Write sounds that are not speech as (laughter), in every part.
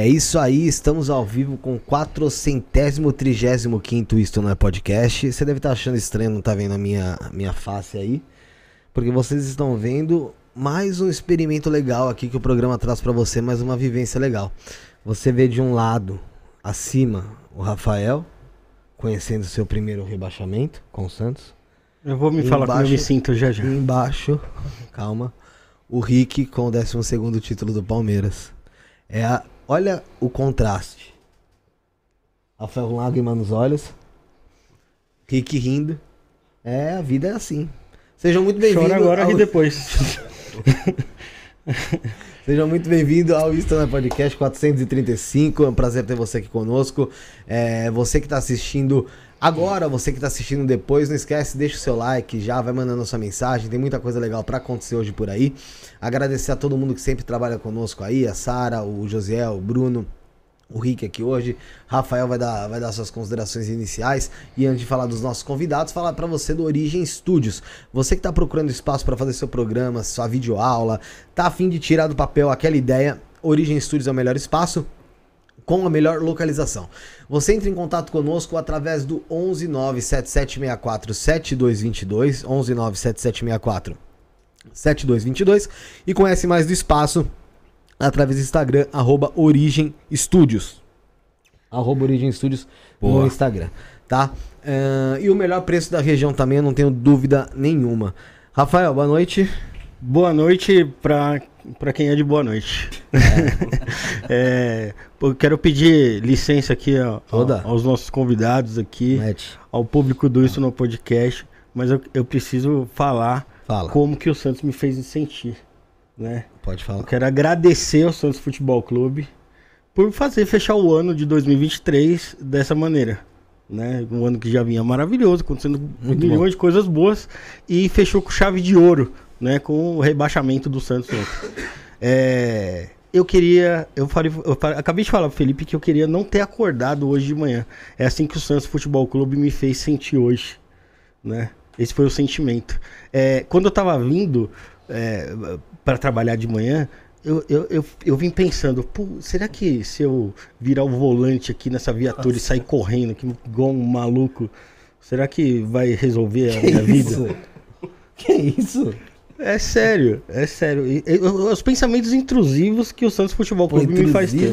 É isso aí, estamos ao vivo com o 435 Isto Não é Podcast. Você deve estar achando estranho não estar tá vendo a minha, minha face aí, porque vocês estão vendo mais um experimento legal aqui que o programa traz para você, mais uma vivência legal. Você vê de um lado, acima, o Rafael, conhecendo seu primeiro rebaixamento com o Santos. Eu vou me falar como eu me sinto já já. Embaixo, calma, o Rick com o 12 título do Palmeiras. É a Olha o contraste. Rafael com lágrima nos olhos. Rick rindo. É, a vida é assim. Sejam muito bem-vindos. Chora agora ao... e depois. (laughs) Sejam muito bem-vindos ao Instagram Podcast 435. É um prazer ter você aqui conosco. É, você que está assistindo agora, você que está assistindo depois, não esquece, deixa o seu like, já vai mandando a sua mensagem. Tem muita coisa legal para acontecer hoje por aí. Agradecer a todo mundo que sempre trabalha conosco aí, a Sara, o Josiel, o Bruno, o Rick aqui hoje. Rafael vai dar, vai dar suas considerações iniciais. E antes de falar dos nossos convidados, falar para você do Origem Studios. Você que está procurando espaço para fazer seu programa, sua videoaula, tá afim de tirar do papel aquela ideia, Origem Studios é o melhor espaço com a melhor localização. Você entra em contato conosco através do 1197764 7222, 1197764 7222 e conhece mais do espaço através do Instagram, arroba Origem Studios. Arroba Origem Studios no Instagram, tá? Uh, e o melhor preço da região também, eu não tenho dúvida nenhuma. Rafael, boa noite. Boa noite para para quem é de boa noite. (laughs) (laughs) É. é, eu quero pedir licença aqui ó, aos nossos convidados aqui, Mete. ao público do Isso no Podcast, mas eu, eu preciso falar Fala. como que o Santos me fez sentir, né? Pode falar. Eu quero agradecer ao Santos Futebol Clube por fazer fechar o ano de 2023 dessa maneira. Né? Um ano que já vinha maravilhoso, acontecendo Muito milhões bom. de coisas boas e fechou com chave de ouro, né? Com o rebaixamento do Santos É, eu queria. Eu, falei, eu acabei de falar pro Felipe que eu queria não ter acordado hoje de manhã. É assim que o Santos Futebol Clube me fez sentir hoje. Né? Esse foi o sentimento. É, quando eu tava vindo é, para trabalhar de manhã, eu, eu, eu, eu vim pensando, será que se eu virar o volante aqui nessa viatura Nossa. e sair correndo que igual um maluco, será que vai resolver a que minha isso? vida? Que isso? É sério, é sério. E, e, os pensamentos intrusivos que o Santos Futebol Clube me faz ter.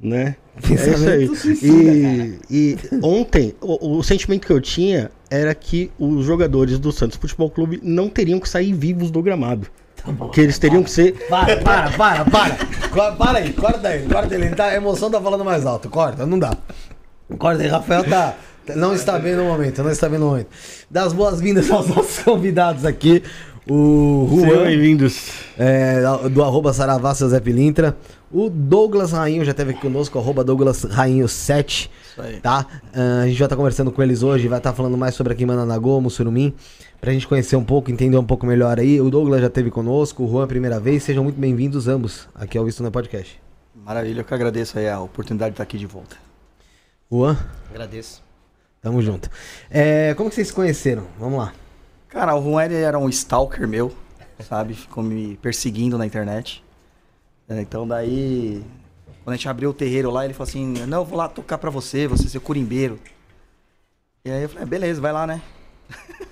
Né? É isso aí. E, e ontem, o, o, sentimento que eu tinha era que os jogadores do Santos Futebol Clube não teriam que sair vivos do gramado. Tá bom, que eles teriam que ser. Para, para, para, para. para aí, corta aí, corta ele. Tá, a emoção tá falando mais alto. Corta, não dá. Corta aí, Rafael tá. Não está bem no momento, não está bem no momento. Das boas-vindas aos nossos convidados aqui. O Juan. bem-vindos. É, do arroba Saravá, seu Zé Pilintra. O Douglas Rainho já esteve aqui conosco, arroba Douglas Rainho 7. Isso aí. Tá? Uh, a gente vai estar tá conversando com eles hoje, vai estar tá falando mais sobre aqui em Mananagô, Mussurumim, pra gente conhecer um pouco, entender um pouco melhor aí. O Douglas já esteve conosco, o Juan a primeira vez. Sejam muito bem-vindos ambos aqui ao Visto no Podcast. Maravilha, eu que agradeço aí a oportunidade de estar aqui de volta. Juan? Agradeço. Tamo junto. É, como que vocês se conheceram? Vamos lá. Cara, o Juan era um stalker meu, sabe? Ficou me perseguindo na internet. É, então daí, quando a gente abriu o terreiro lá, ele falou assim, não, eu vou lá tocar pra você, você ser curimbeiro. E aí eu falei, ah, beleza, vai lá, né?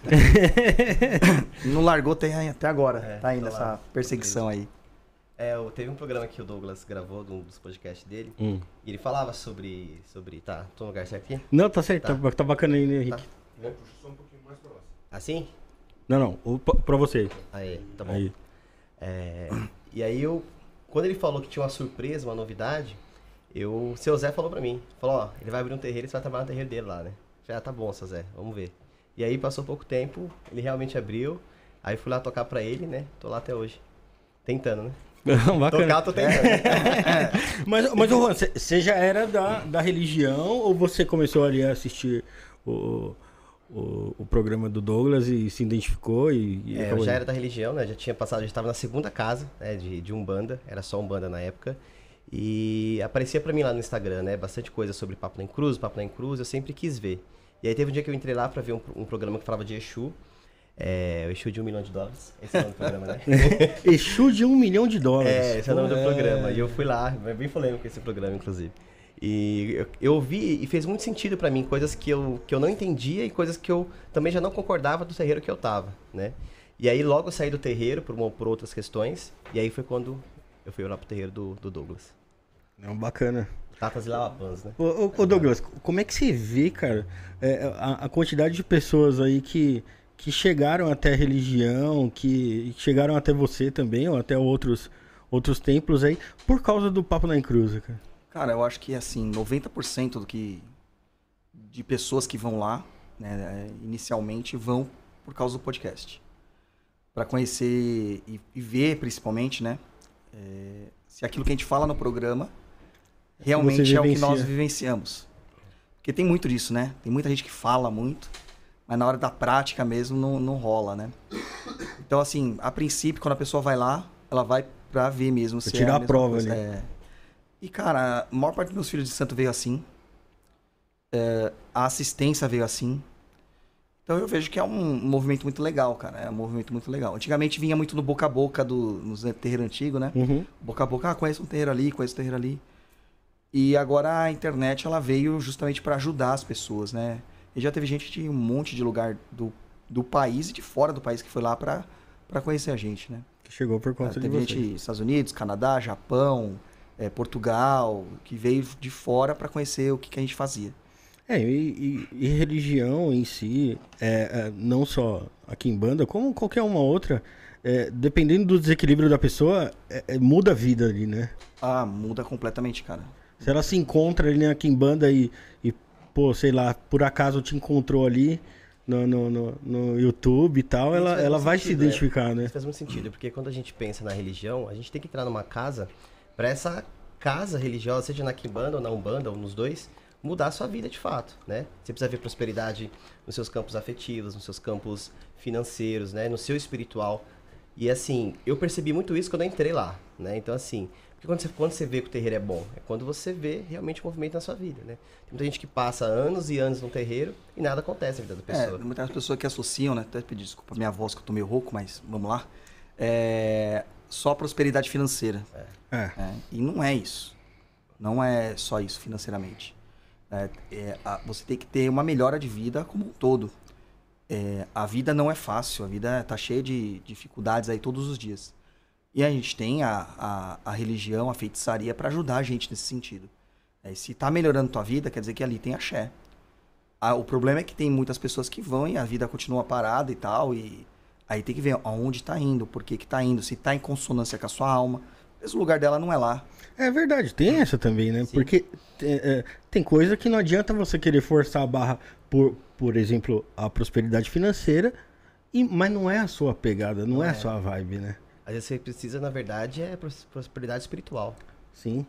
(laughs) não largou até, até agora. É, tá ainda essa perseguição aí. É, teve um programa que o Douglas gravou, um dos podcasts dele, hum. e ele falava sobre. sobre. Tá, tô no lugar certo aqui? Não, tá certo, tá, tá bacana aí, né, Henrique? Tá. Puxa só um pouquinho mais pra Assim? Não, não, o, pra você. Aí, tá bom. Aí. É, e aí eu, quando ele falou que tinha uma surpresa, uma novidade, eu, o seu Zé falou pra mim, falou, ó, ele vai abrir um terreiro e você vai trabalhar no terreiro dele lá, né? Já ah, tá bom, seu Zé, vamos ver. E aí passou pouco tempo, ele realmente abriu, aí fui lá tocar pra ele, né? Tô lá até hoje. Tentando, né? (laughs) Bacana. Tocar, tô tentando. É. (laughs) mas, mas Juan, você já era da, da religião ou você começou ali a assistir o o, o programa do Douglas e se identificou e, e é, eu já era da religião, né? Já tinha passado, já estava na segunda casa né, de, de Umbanda, era só Umbanda na época. E aparecia para mim lá no Instagram, né? Bastante coisa sobre Papo em Cruz, Papo em Cruz, eu sempre quis ver. E aí teve um dia que eu entrei lá para ver um, um, programa que falava de Exu. É, o Exu de um milhão de dólares. Esse é o nome do programa, né? (laughs) Exu de um milhão de dólares. É, esse é o nome do É. programa. E eu fui lá, bem polêmico esse programa, inclusive. E eu, ouvi e fez muito sentido pra mim, coisas que eu, que eu não entendia e coisas que eu também já não concordava do terreiro que eu tava, né? E aí logo eu saí do terreiro por, uma- por outras questões, e aí foi quando eu fui lá pro terreiro do, do Douglas. Não, bacana. Tatas e Lavapans, né? Ô, ô, ô, Douglas, como é que você vê, cara, é, a, a quantidade de pessoas aí que, que chegaram até a religião, que chegaram até você também, ou até outros, outros templos aí, por causa do Papo na Encruza, cara? Cara, eu acho que assim, 90% do que de pessoas que vão lá, né, é, inicialmente vão por causa do podcast. Pra conhecer e, e ver principalmente, né, é, se aquilo que a gente fala no programa realmente é o que nós vivenciamos. Porque tem muito disso, né? Tem muita gente que fala muito, mas na hora da prática mesmo não, não rola, né? Então, assim, a princípio, quando a pessoa vai lá, ela vai pra ver mesmo se tirar é a mesma prova coisa. ali. É. E, cara, a maior parte dos meus filhos de santo veio assim. É, a assistência veio assim. Então eu vejo que é um movimento muito legal, cara. É um movimento muito legal. Antigamente vinha muito no boca a boca do, nos terreiro antigo, né? Uhum. Boca a boca, ah, conheço um terreiro ali, conheço um terreiro ali. E agora a internet ela veio justamente para ajudar as pessoas, né? E já teve gente de um monte de lugar do, do país e de fora do país que foi lá para conhecer a gente, né? Que chegou por Ah, conta de teve você. gente dos Estados Unidos, Canadá, Japão, eh, Portugal, que veio de fora para conhecer o que, que a gente fazia. É, e, e- e religião em si, é, é, não só aqui em banda, como qualquer uma outra, é, dependendo do desequilíbrio da pessoa, é- é, muda a vida ali, né? Ah, muda completamente, cara. Se ela se encontra ali na Kimbanda e, e, pô, sei lá, por acaso te encontrou ali no, no, no, no YouTube e tal, Isso ela, ela vai sentido, se identificar, né? Isso faz muito sentido, porque quando a gente pensa na religião, a gente tem que entrar numa casa para essa casa religiosa, seja na Kimbanda ou na Umbanda, ou nos dois, mudar a sua vida de fato, né? Você precisa ver prosperidade nos seus campos afetivos, nos seus campos financeiros, né? No seu espiritual. E assim, eu percebi muito isso quando eu entrei lá, né? Então assim, porque quando você, quando você vê que o terreiro é bom, é quando você vê realmente o movimento na sua vida, né? Tem muita gente que passa anos e anos no terreiro e nada acontece na vida da É, pessoa. muitas pessoas que associam, né? Até pedir desculpa minha voz que eu tô meio rouco, mas vamos lá. É, só prosperidade financeira. É. né? E não é isso. Não é só isso financeiramente. É, é, a- você tem que ter uma melhora de vida como um todo. É, a vida não é fácil, a vida tá cheia de dificuldades aí todos os dias. E a gente tem a, a, a religião, a feitiçaria para ajudar a gente nesse sentido. É, se tá melhorando tua vida, quer dizer que ali tem axé. Ah, o problema é que tem muitas pessoas que vão e a vida continua parada e tal, e aí tem que ver aonde tá indo, por que que tá indo, se tá em consonância com a sua alma. Esse lugar dela não é lá. É verdade, tem essa também, né? Porque é, é, tem coisa que não adianta você querer forçar a barra por, por exemplo, a prosperidade financeira, e, mas não é a sua pegada, não, é a sua vibe, né? Às vezes você precisa, na verdade, é pros- prosperidade espiritual. Sim.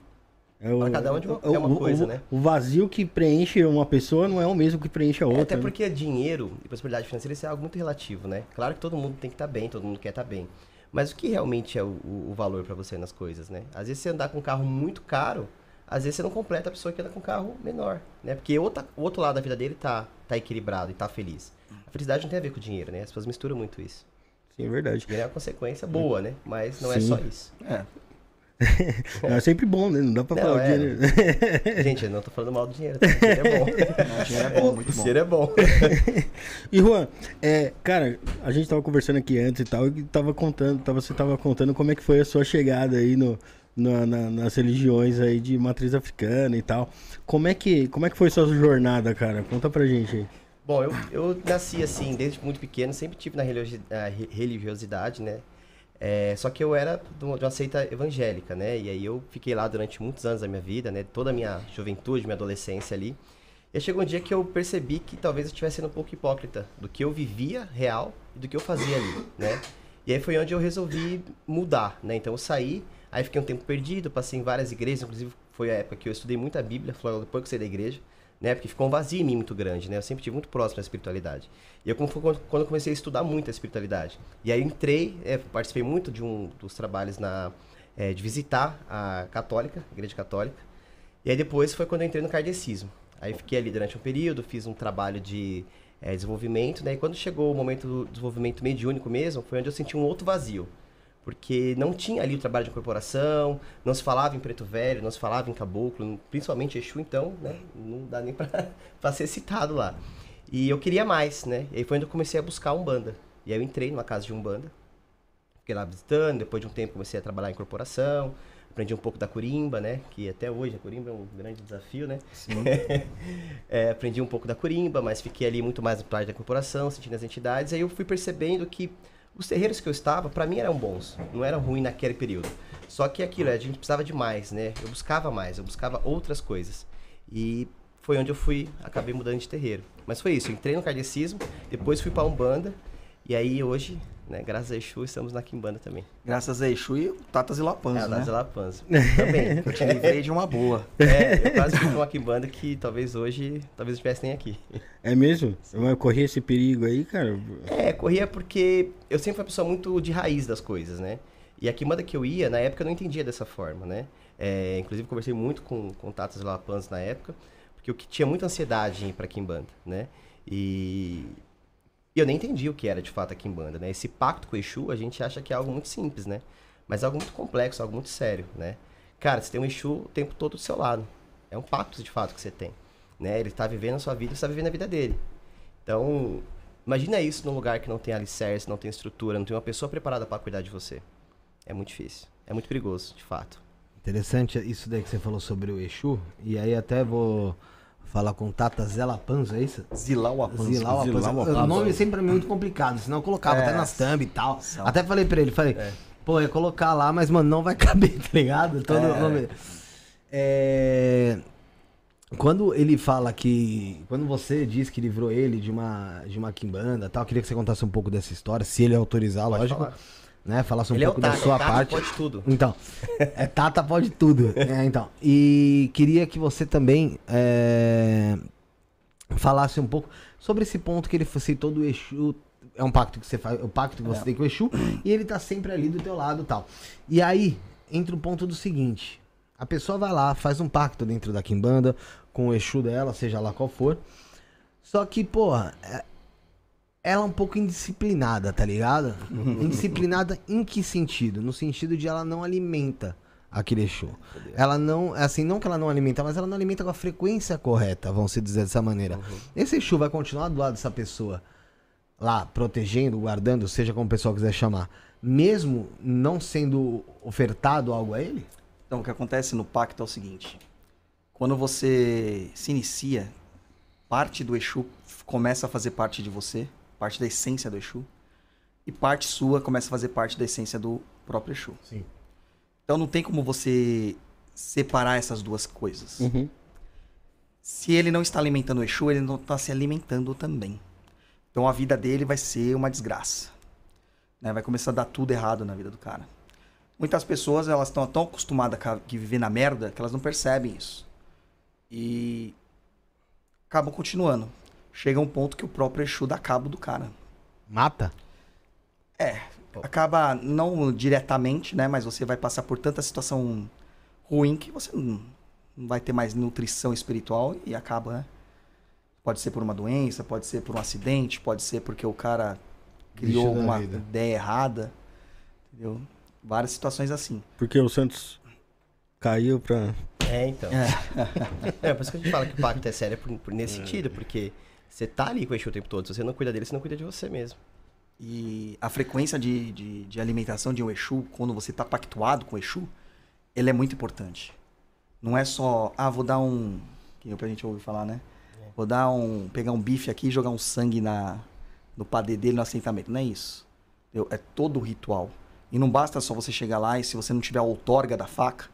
É o, Pra cada um de uma- o- é uma o- coisa, o- né? O vazio que preenche uma pessoa não é o mesmo que preenche a É, outra. até né? porque dinheiro e prosperidade financeira isso é algo muito relativo, né? Claro que todo mundo tem que estar bem, todo mundo quer estar bem. Mas o que realmente é o, o- o valor pra você nas coisas, né? Às vezes você andar com um carro muito caro, às vezes você não completa a pessoa que anda com um carro menor, né? Porque outra, o outro lado da vida dele tá, tá equilibrado e tá feliz. A felicidade não tem a ver com o dinheiro, né? As pessoas misturam muito isso. Sim, é verdade. Dinheiro é uma consequência boa, né? Mas não é Sim. só isso. É, Não, é sempre bom, né? Não dá pra Não, falar o é. dinheiro. (laughs) Gente, eu não tô falando mal do dinheiro, tá? O dinheiro é bom. não, o dinheiro é bom, muito O bom. dinheiro é bom. (laughs) E Juan, é, cara, a gente tava conversando aqui antes e tal, e tava contando, tava, você tava contando como é que foi a sua chegada aí no, na- na- nas religiões aí de matriz africana e tal. Como é que, como é que foi sua jornada, cara? Conta pra gente aí. Bom, eu, eu nasci assim, desde muito pequeno, sempre tive na re- religiosidade, né? É, só que eu era de uma seita evangélica, né? E aí eu fiquei lá durante muitos anos da minha vida, né? Toda a minha juventude, minha adolescência ali. E chegou um dia que eu percebi que talvez eu estivesse sendo um pouco hipócrita do que eu vivia real e do que eu fazia ali, né? E aí foi onde eu resolvi mudar, né? Então eu saí, aí fiquei um tempo perdido, passei em várias igrejas, inclusive foi a época que eu estudei muita Bíblia, foi depois que eu saí da igreja, né? Porque ficou um vazio em mim muito grande, né? Eu sempre tive muito próximo da espiritualidade. E eu quando comecei a estudar muito a espiritualidade. E aí entrei, é, participei muito de um dos trabalhos na é, de visitar a católica, a igreja católica. E aí depois foi quando eu entrei no kardecismo. Aí fiquei ali durante um período, fiz um trabalho de é, desenvolvimento, né? E quando chegou o momento do desenvolvimento mediúnico mesmo, foi onde eu senti um outro vazio. Porque não tinha ali o trabalho de incorporação, não se falava em preto velho, não se falava em caboclo, principalmente Exu, então, né? Não dá nem (laughs) pra, ser citado lá. E eu queria mais, né? E aí foi onde eu comecei a buscar Umbanda. E aí eu entrei numa casa de Umbanda, fiquei lá visitando, depois de um tempo comecei a trabalhar em corporação, aprendi um pouco da Curimba, né? Que até hoje a Curimba é um grande desafio, né? Sim. (laughs) é, aprendi um pouco da Curimba, mas fiquei ali muito mais no parte da corporação, sentindo as entidades. Aí eu fui percebendo que os terreiros que eu estava, para mim eram bons, não eram ruins naquele período. Só que aquilo, a gente precisava de mais, né? Eu buscava mais, eu buscava outras coisas. E foi onde eu fui, acabei mudando de terreiro. Mas foi isso, entrei no kardecismo, depois fui para Umbanda, e aí hoje né? Graças a Exu, estamos na Kimbanda também. Graças a Exu e Tatas e Lapanzo, é, né? Tatas e Lapanzo. também. (laughs) eu te livrei de uma boa. É, eu quase fui uma Kimbanda que talvez hoje, talvez eu estivesse nem aqui. É mesmo? Eu corri esse perigo aí, cara? É, corria porque eu sempre fui uma pessoa muito de raiz das coisas, né? E a Kimbanda que eu ia, na época eu não entendia dessa forma, né? É, inclusive conversei muito com, com Tatas e Lapanzo na época, porque eu tinha muita ansiedade em ir pra Kimbanda, né? E e eu nem entendi o que era de fato a Kimbanda, né? Esse pacto com o Exu, a gente acha que é algo muito simples, né? Mas é algo muito complexo, algo muito sério, né? Cara, você tem um Exu o tempo todo do seu lado. É um pacto de fato que você tem. Né? Ele está vivendo a sua vida, você está vivendo a vida dele. Então, imagina isso num lugar que não tem alicerce, não tem estrutura, não tem uma pessoa preparada para cuidar de você. É muito difícil. É muito perigoso, de fato. Interessante isso daí que você falou sobre o Exu. E aí até vou Fala com Tata Zelapanzo, é isso? Zilauapanzo. Zilauapanzo. O nome sempre é muito complicado, senão eu colocava é. até nas thumb e tal. Até falei pra ele, falei, é. pô, ia colocar lá, mas, mano, não vai caber, (laughs) tá ligado? Todo é. nome... É... Quando ele fala que. Quando você diz que livrou ele de uma, de uma quimbanda tal, queria que você contasse um pouco dessa história, se ele autorizar, Pode lógico. Falar né? Falasse um Ele pouco é tata, da sua tata parte. pode tudo. Então, é Tata pode tudo. É, então, e queria que você também é, falasse um pouco sobre esse ponto que ele citou do Exu. É um pacto que você faz, o pacto que você é. tem com o Exu, e ele tá sempre ali do teu lado, tal. E aí entra o ponto do seguinte: a pessoa vai lá, faz um pacto dentro da Kimbanda com o Exu dela, seja lá qual for. Só que, porra, é, ela é um pouco indisciplinada, tá ligado? (laughs) indisciplinada em que sentido? No sentido de ela não alimenta aquele show. Ela não, assim, não que ela não alimenta, mas ela não alimenta com a frequência correta, vamos se dizer dessa maneira. Uhum. Esse show vai continuar do lado dessa pessoa lá, protegendo, guardando, seja como o pessoal quiser chamar, mesmo não sendo ofertado algo a ele? Então, o que acontece no pacto é o seguinte: quando você se inicia, parte do Exu começa a fazer parte de você parte da essência do Exu, e parte sua começa a fazer parte da essência do próprio Exu. Sim. Então não tem como você separar essas duas coisas. Uhum. Se ele não está alimentando o Exu, ele não está se alimentando também. Então a vida dele vai ser uma desgraça. Né? Vai começar a dar tudo errado na vida do cara. Muitas pessoas elas estão tão acostumadas a viver na merda que elas não percebem isso. E acabam continuando chega um ponto que o próprio Exu dá cabo do cara. Mata? É. Acaba não diretamente, né? Mas você vai passar por tanta situação ruim que você não, vai ter mais nutrição espiritual e acaba, né? Pode ser por uma doença, pode ser por um acidente, pode ser porque o cara criou uma ideia errada. Entendeu? Várias situações assim. Porque o Santos caiu pra. É, então. É, (laughs) é por isso que a gente fala que o pacto é sério por, por nesse sentido, porque você tá ali com o Exu o tempo todo. Se você não cuida dele, você não cuida de você mesmo. E a frequência de, de, de alimentação de um Exu, quando você tá pactuado com o Exu, ele é muito importante. Não é só, ah, vou dar um. Que a gente ouve falar, né? É. Vou dar um. pegar um bife aqui e jogar um sangue na, no padê dele no assentamento. Não é isso. Entendeu? É todo o ritual. E não basta só você chegar lá e se você não tiver a outorga da faca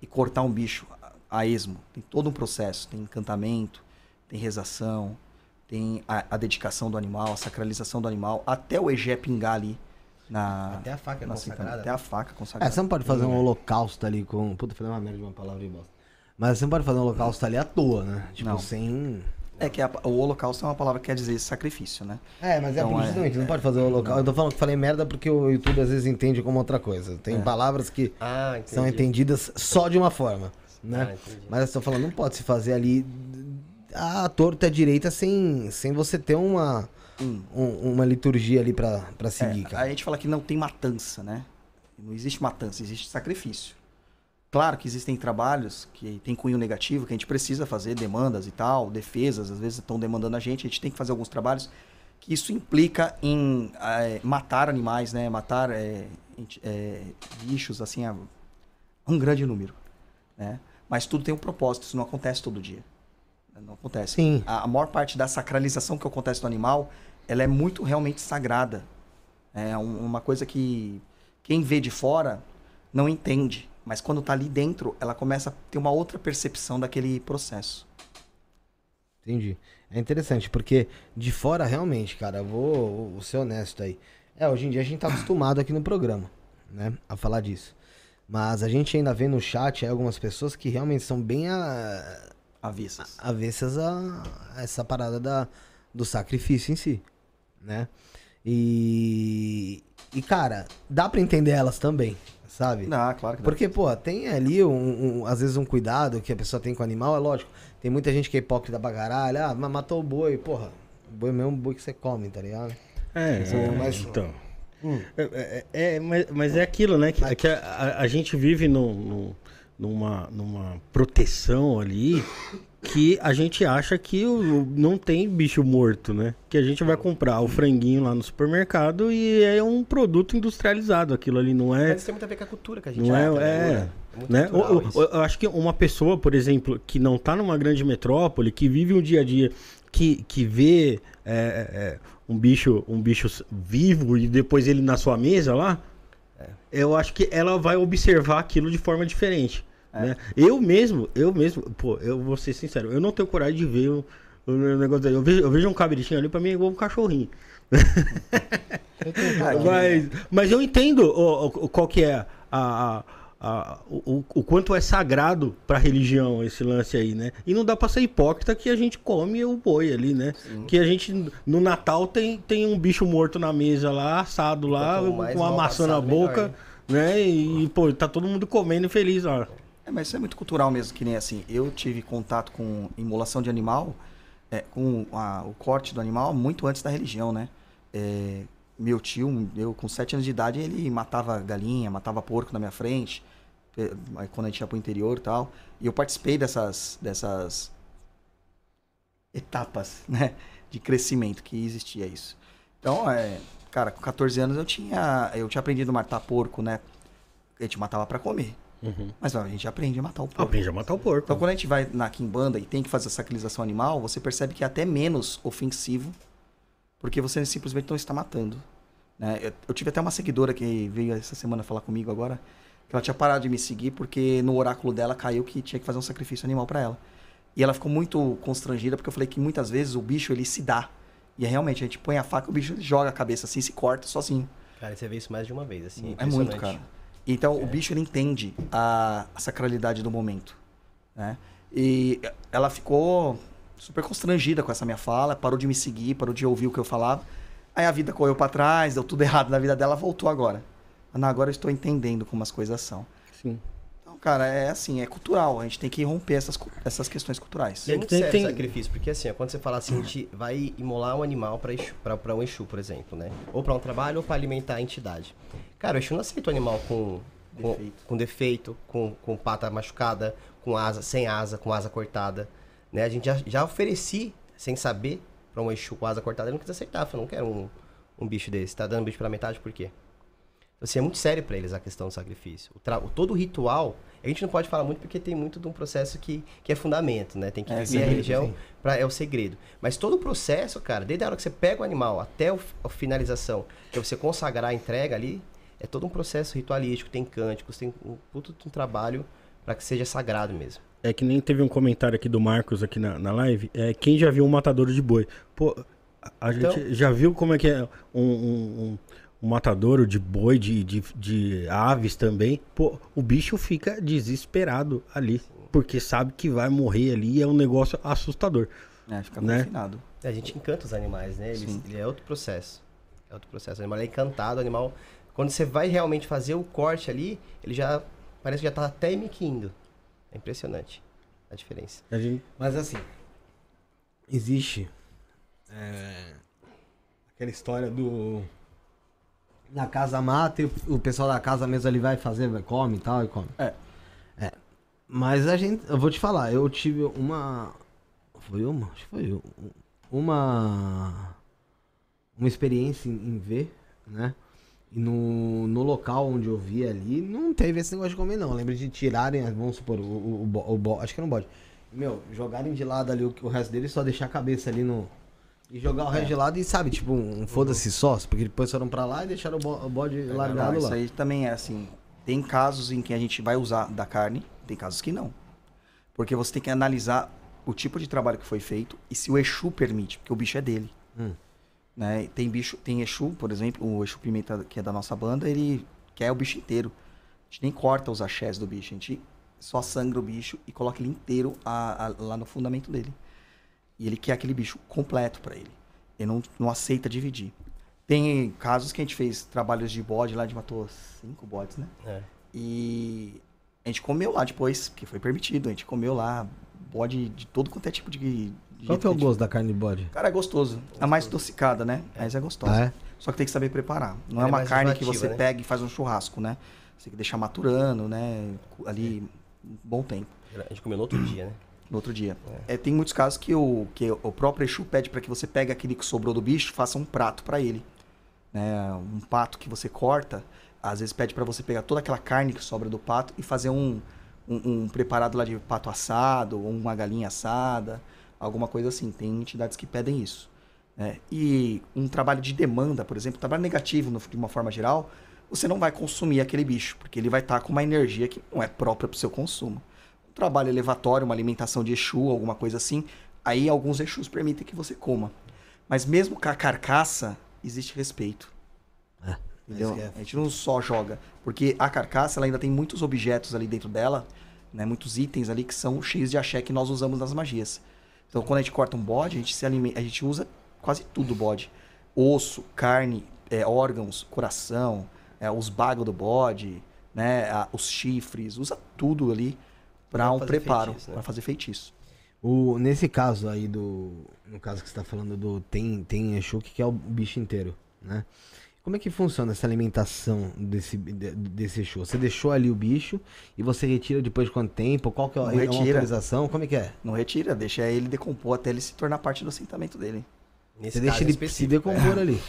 e cortar um bicho a esmo. Tem todo um processo. Tem encantamento, tem rezação, tem a, a, dedicação do animal, a sacralização do animal, até o Egé pingar ali na. Até a faca na consagrada. Até a faca consagrada. É, você não pode fazer um holocausto ali com. Puta, falei uma merda de uma palavra de bosta. Mas você não pode fazer um holocausto ali à toa, né? Tipo, não. sem. É que a, o holocausto é uma palavra que quer dizer sacrifício, né? É, mas é então, é justamente, é, não pode fazer o holocausto. Não. Eu tô falando que falei merda porque o YouTube às vezes entende como outra coisa. Tem é. palavras que ah, são entendidas só de uma forma, né? Ah, mas eu tô falando, não pode se fazer ali a torta à direita sem, sem você ter uma, Hum. um- uma liturgia ali pra, pra É, seguir, cara. a gente fala que não tem matança, né? Não existe matança, existe sacrifício. Claro que existem trabalhos que tem cunho negativo, que a gente precisa fazer, demandas e tal, defesas, às vezes estão demandando a gente, a gente tem que fazer alguns trabalhos que isso implica em eh, matar animais, né? Matar ent- eh, bichos, assim, um grande número, né? Mas tudo tem um propósito, isso não acontece todo dia. Não acontece. Sim. A, a maior parte da sacralização que acontece no animal, ela é muito realmente sagrada. É um- uma coisa que quem vê de fora não entende. Mas quando tá ali dentro, ela começa a ter uma outra percepção daquele processo. Entendi. É interessante, porque de fora, realmente, cara, eu vou, vou ser honesto aí. É, hoje em dia a gente tá (coughs) acostumado aqui no programa, né, a falar disso. Mas a gente ainda vê no chat aí algumas pessoas que realmente são bem a- Avessas. avessas a a essa parada da, do sacrifício em si, né? E, e, cara, dá pra entender elas também, sabe? Não, claro que não. Porque, pô, tem ali, um, um- às vezes, um cuidado que a pessoa tem com o animal, é lógico. Tem muita gente que é hipócrita pra caralho. Ah, mas matou o boi, porra. O boi é o mesmo boi que você come, tá ligado? É, Sim, mas- então. Hum. É, é- é, mas, mas é aquilo, né? Que, que a, a- a gente vive num- num- numa, numa proteção ali que a gente acha que o- não tem bicho morto, né? Que a gente vai comprar o franguinho lá no supermercado e é um produto industrializado. Aquilo ali não é. Mas isso tem muito a ver com a cultura que a gente Não é, tem, é, né? muito né? isso. eu acho que uma pessoa, por exemplo, que não tá numa grande metrópole, que vive um dia a dia, que, que vê é, é, é, um bicho um bicho vivo e depois ele na sua mesa lá, eu acho que ela vai observar aquilo de forma diferente. Né? Eu mesmo, eu mesmo, pô, eu vou ser sincero, eu não tenho coragem de ver o, o negócio daí. Eu vejo, eu vejo um cabritinho ali, pra mim é igual um cachorrinho. (laughs) Mas, mas eu entendo o, o- qual que é a, a- a- o, o quanto é sagrado pra religião esse lance aí, né? E não dá pra ser hipócrita que a gente come o boi ali, né? Que a gente, no Natal, tem, tem um bicho morto na mesa lá, assado lá, com uma maçã na passado, melhor, boca, né? E, pô, tá todo mundo comendo e feliz, ó. É, mas isso é muito cultural mesmo, que nem assim. Eu tive contato com imolação de animal, é, com a- o corte do animal muito antes da religião, né? É, meu tio, eu com 7 anos de idade, ele matava galinha, matava porco na minha frente, é, quando a gente ia pro interior e tal. E eu participei dessas, dessas etapas, (laughs) né? De crescimento que existia isso. Então, é, cara, com 14 anos eu tinha, eu tinha aprendido a matar porco, né? A gente matava pra comer. Mas ó, a gente aprende a matar o porco. Aprende a matar o porco. Então, quando a gente vai na quimbanda e tem que fazer a sacralização animal, você percebe que é até menos ofensivo, porque você simplesmente não está matando. né? Eu, eu tive até uma seguidora que veio essa semana falar comigo agora, que ela tinha parado de me seguir porque no oráculo dela caiu que tinha que fazer um sacrifício animal para ela. E ela ficou muito constrangida porque eu falei que muitas vezes o bicho ele se dá. E é realmente, a gente põe a faca, o bicho joga a cabeça assim, se corta sozinho. Cara, você vê isso mais de uma vez, assim. É muito, impressionante. cara. Então, o bicho, ele entende a, sacralidade do momento, né? E ela ficou super constrangida com essa minha fala, parou de me seguir, parou de ouvir o que eu falava. Aí a vida correu pra trás, deu tudo errado na vida dela, voltou agora. Ana, agora eu estou entendendo como as coisas são. Sim. Cara, é assim, é cultural. A gente tem que romper essas, essas questões culturais. E é muito Tem- sério tem- o sacrifício, porque assim, quando você fala assim, a gente vai imolar um animal pra um Exu, por exemplo, né? Ou pra um trabalho ou pra alimentar a entidade. Cara, o Exu não aceita o animal com com Defeito. com, defeito, com, com pata machucada, com asa, sem asa, com asa cortada. Né? A gente já, já ofereci, sem saber, pra um Exu com asa cortada, ele não quis aceitar. Falou, não quero um, um bicho desse. Tá dando bicho pela metade, por quê? Então, assim, é muito sério pra eles a questão do sacrifício. O todo o ritual, a gente não pode falar muito porque tem muito de um processo que, que é fundamento, né? Tem que É, viver a religião pra, é o segredo. Mas todo o processo, cara, desde a hora que você pega o animal até o, a finalização, que é você consagrar a entrega ali, é todo um processo ritualístico, tem cânticos, tem um puto um trabalho pra que seja sagrado mesmo. É que nem teve um comentário aqui do Marcos aqui na, na live. É, quem já viu um matador de boi? Pô, a, a Então- gente já viu como é que é um, um, um- um matadouro de boi, de, de, de aves também. Pô, o bicho fica desesperado ali. Porque sabe que vai morrer ali e é um negócio assustador. É, fica Né? confinado. A gente encanta os animais, né? Sim. ele é outro processo. É outro processo. O animal é encantado, o animal. Quando você vai realmente fazer o corte ali, ele já. Parece que já tá até emiquindo. É impressionante a diferença. A gente, Mas assim, existe é, aquela história do. Na casa mata e o, pessoal da casa mesmo ali vai fazer, vai, come e tal, e come. É. É. Mas a gente. Eu vou te falar, eu tive uma. Foi uma? Acho que foi um- uma. Uma experiência em, em ver, né? E no, no local onde eu vi ali, não teve esse negócio de comer, não. Eu lembro de tirarem, vamos supor, o, o, o, o acho que era um bode. Meu, jogarem de lado ali o, o resto dele e só deixar a cabeça ali no. E jogar o resto de lado e, sabe, tipo, um foda-se só, porque depois foram pra lá e deixaram o bo- o bode Não, largado isso lá. aí também é assim. Tem casos em que a gente vai usar da carne, tem casos que não. Porque você tem que analisar o tipo de trabalho que foi feito e se o Exu permite, porque o bicho é dele. Hum. Né? Tem bicho, tem Exu, por exemplo, o Exu Pimenta, que é da nossa banda, ele quer o bicho inteiro. A gente nem corta os axés do bicho, a gente só sangra o bicho e coloca ele inteiro a- a- lá no fundamento dele. E ele quer aquele bicho completo pra ele. Ele não, não aceita dividir. Tem casos que a gente fez trabalhos de bode lá, a gente matou cinco bodes, né? É. E a gente comeu lá depois, porque foi permitido. A gente comeu lá bode de todo quanto é tipo de. de Qual que é o gosto da carne de bode? Cara, é gostoso. É mais adocicada, né? Mas é gostosa. Ah, é? Só que tem que saber preparar. Não é é uma carne que você né? pega e faz um churrasco, né? Você tem que deixar maturando, né? Ali um bom tempo. A gente comeu no outro dia, né? No outro dia. É, tem muitos casos que o, que o próprio Exu pede para que você pegue aquele que sobrou do bicho, faça um prato para ele. Né? Um pato que você corta, às vezes pede para você pegar toda aquela carne que sobra do pato e fazer um, um, um preparado lá de pato assado, ou uma galinha assada, alguma coisa assim. Tem entidades que pedem isso. né? E um trabalho de demanda, por exemplo, trabalho negativo no- de uma forma geral, você não vai consumir aquele bicho, porque ele vai estar com uma energia que não é própria para o seu consumo um trabalho elevatório, uma alimentação de Exu, alguma coisa assim, aí alguns Exus permitem que você coma. Mas mesmo com a carcaça, existe respeito. É, Entendeu? é. A gente não só joga, porque a carcaça ela ainda tem muitos objetos ali dentro dela, né, muitos itens ali que são cheios de axé que nós usamos nas magias. Então quando a gente corta um bode, a gente se alimenta, a gente usa quase tudo bode. Osso, carne, é, órgãos, coração, é, os bagos do bode, né, a- os chifres, usa tudo ali para Pra um preparo, né? para fazer feitiço. O, nesse caso aí do. No caso que você tá falando do. Tem, tem Exu que quer o bicho inteiro, né? Como é que funciona essa alimentação desse, de- desse Exu? Você deixou ali o bicho e você retira depois de quanto tempo? Qual que é, a- é retira. autorização? Como é que é? Não retira, deixa ele decompor até ele se tornar parte do assentamento dele. Nesse Você deixa caso ele se específico, decompor ali.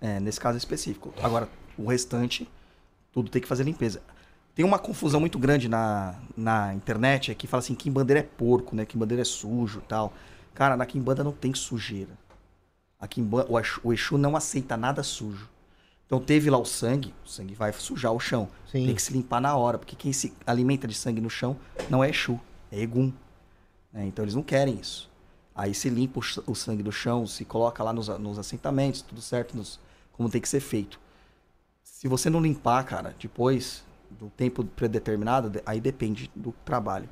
É, nesse caso específico. Agora, o restante, tudo tem que fazer limpeza. Tem uma confusão muito grande na, na internet, é que fala assim, Quimbandeira é porco, né? Quimbandeira é sujo e tal. Cara, na Quimbanda não tem sujeira. A Quimba, o, Exu, o Exu não aceita nada sujo. Então teve lá o sangue, o sangue vai sujar o chão. Sim. Tem que se limpar na hora, porque quem se alimenta de sangue no chão não é Exu, é Egum. né? Então eles não querem isso. Aí se limpa o, o sangue do chão, se coloca lá nos, nos assentamentos, tudo certo, nos- como tem que ser feito. Se você não limpar, cara, depois do tempo predeterminado, de- aí depende do trabalho.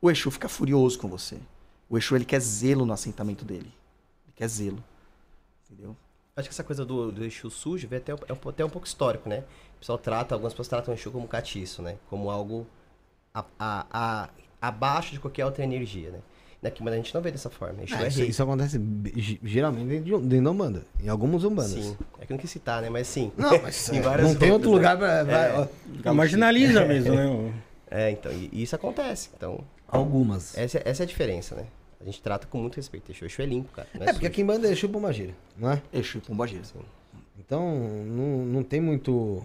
O Exu fica furioso com você. O Exu ele quer zelo no assentamento dele. Ele quer zelo. Entendeu? Acho que essa coisa do, do Exu sujo vem até, é até um pouco histórico, né? O pessoal trata, algumas pessoas tratam o Exu como catiço, né? Como algo a, a, a- abaixo de qualquer outra energia, né? Na Kimbanda a gente não vê dessa forma. Exu Ah, é isso, isso acontece ge- geralmente dentro de, um- dentro Umbanda. Em algumas Umbandas. Sim. É que não quis citar, né? Mas sim. Não, mas (laughs) Em é, várias não tem outro lugar pra. vai- ó, Ah, marginaliza mesmo, né? (laughs) É, então, e, e isso acontece. Então, Algumas. É, essa, essa é a diferença, né? A gente trata com muito respeito. Exu, Exu é limpo, cara. Não porque sujo. aqui em Banda é Exu Pombagira, não é? Exu Pombagira. Então não, não tem muito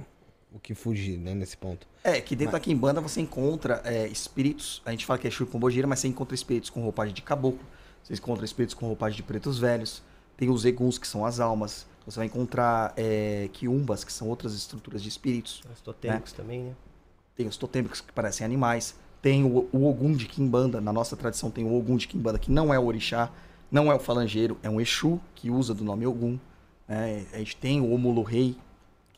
o que fugir, né, nesse ponto. É, que dentro da Kimbanda você encontra é, espíritos, a gente fala que é Exu Pombogira, mas você encontra espíritos com roupagem de caboclo, você encontra espíritos com roupagem de pretos velhos, tem os eguns, que são as almas, você vai encontrar é, quiumbas, que são outras estruturas de espíritos, Os totêmicos também, né? tem os totêmicos que parecem animais, tem o, o Ogum de Kimbanda, na nossa tradição tem o Ogum de Kimbanda, que não é o orixá, não é o falangeiro, é um Exu que usa do nome Ogum. né? A gente tem o Omulu Rei,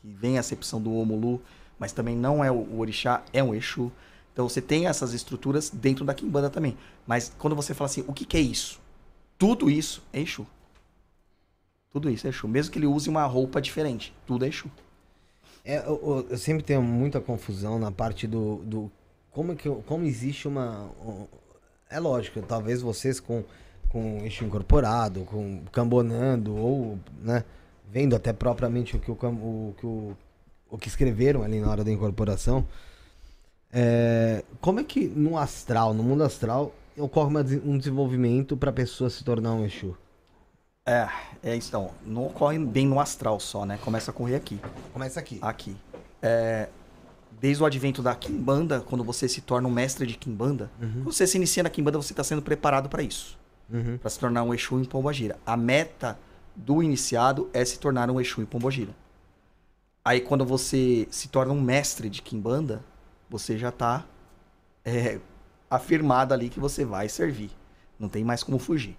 que vem a acepção do Omulu, mas também não é o, orixá, é um Exu. Então você tem essas estruturas dentro da Kimbanda também. Mas quando você fala assim, o que, que é isso? Tudo isso é Exu. Tudo isso é Exu. Mesmo que ele use uma roupa diferente, tudo é Exu. É, eu, eu- sempre tenho muita confusão na parte do. do como, que, eu- como existe uma. um- É lógico, talvez vocês com com eixo incorporado, com cambonando, ou, né, vendo até propriamente o que o, o, que o, o que escreveram ali na hora da incorporação. É, como é que no astral, no mundo astral, ocorre uma um desenvolvimento para a pessoa se tornar um Exu? É, é. Então, não ocorre bem no astral só, né? Começa a correr aqui. Começa aqui. Aqui. É, desde o advento da Kimbanda, quando você se torna um mestre de Kimbanda, quando você se inicia na Kimbanda, você está sendo preparado para isso. Uhum. Para se tornar um Exu em Pombogira. A meta do iniciado é se tornar um Exu em Pombogira. Aí quando você se torna um mestre de Kimbanda, você já está afirmado ali que você vai servir. Não tem mais como fugir.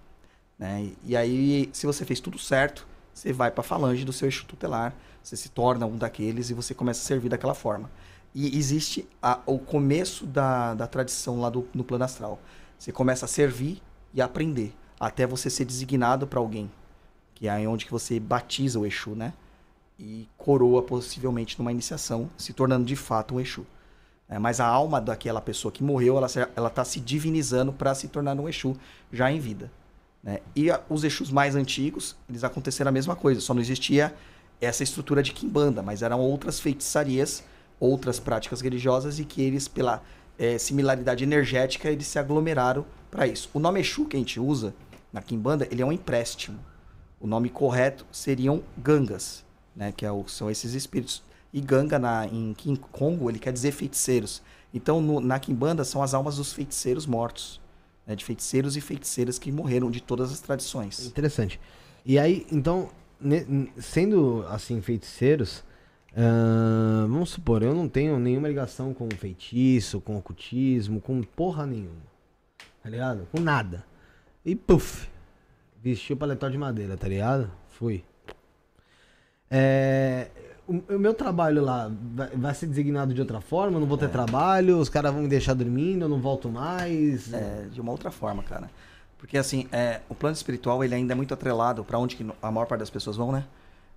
Né? E aí, se você fez tudo certo, você vai para a falange do seu Exu tutelar, você se torna um daqueles e você começa a servir daquela forma. E existe a- o começo da, da tradição lá do, no plano astral. Você começa a servir e aprender, até você ser designado para alguém, que é onde que você batiza o Exu, né? E coroa possivelmente numa iniciação, se tornando de fato um Exu. É, mas a alma daquela pessoa que morreu, ela, se- ela tá se divinizando para se tornar um Exu já em vida. né? E a- os Exus mais antigos, eles aconteceram a mesma coisa, só não existia essa estrutura de Kimbanda, mas eram outras feitiçarias, outras práticas religiosas e que eles, pela eh, similaridade energética, eles se aglomeraram para isso. O nome Exu que a gente usa na Kimbanda, ele é um empréstimo. O nome correto seriam Gangas, né? que é o- são esses espíritos. E Ganga na, em King Congo, ele quer dizer feiticeiros. Então, no- na Kimbanda, são as almas dos feiticeiros mortos. né? De feiticeiros e feiticeiras que morreram de todas as tradições. Interessante. E aí, então, sendo assim, feiticeiros, ahn, vamos supor, eu não tenho nenhuma ligação com feitiço, com ocultismo, com porra nenhuma. Tá ligado? Com nada. E puf, vestiu o paletó de madeira, tá ligado? Fui. É, o, o meu trabalho lá vai, vai ser designado de outra forma? Eu não vou ter trabalho? Os caras vão me deixar dormindo? Eu não volto mais? É, de uma outra forma, cara. Porque assim, é, o plano espiritual ele ainda é muito atrelado para onde a maior parte das pessoas vão, né?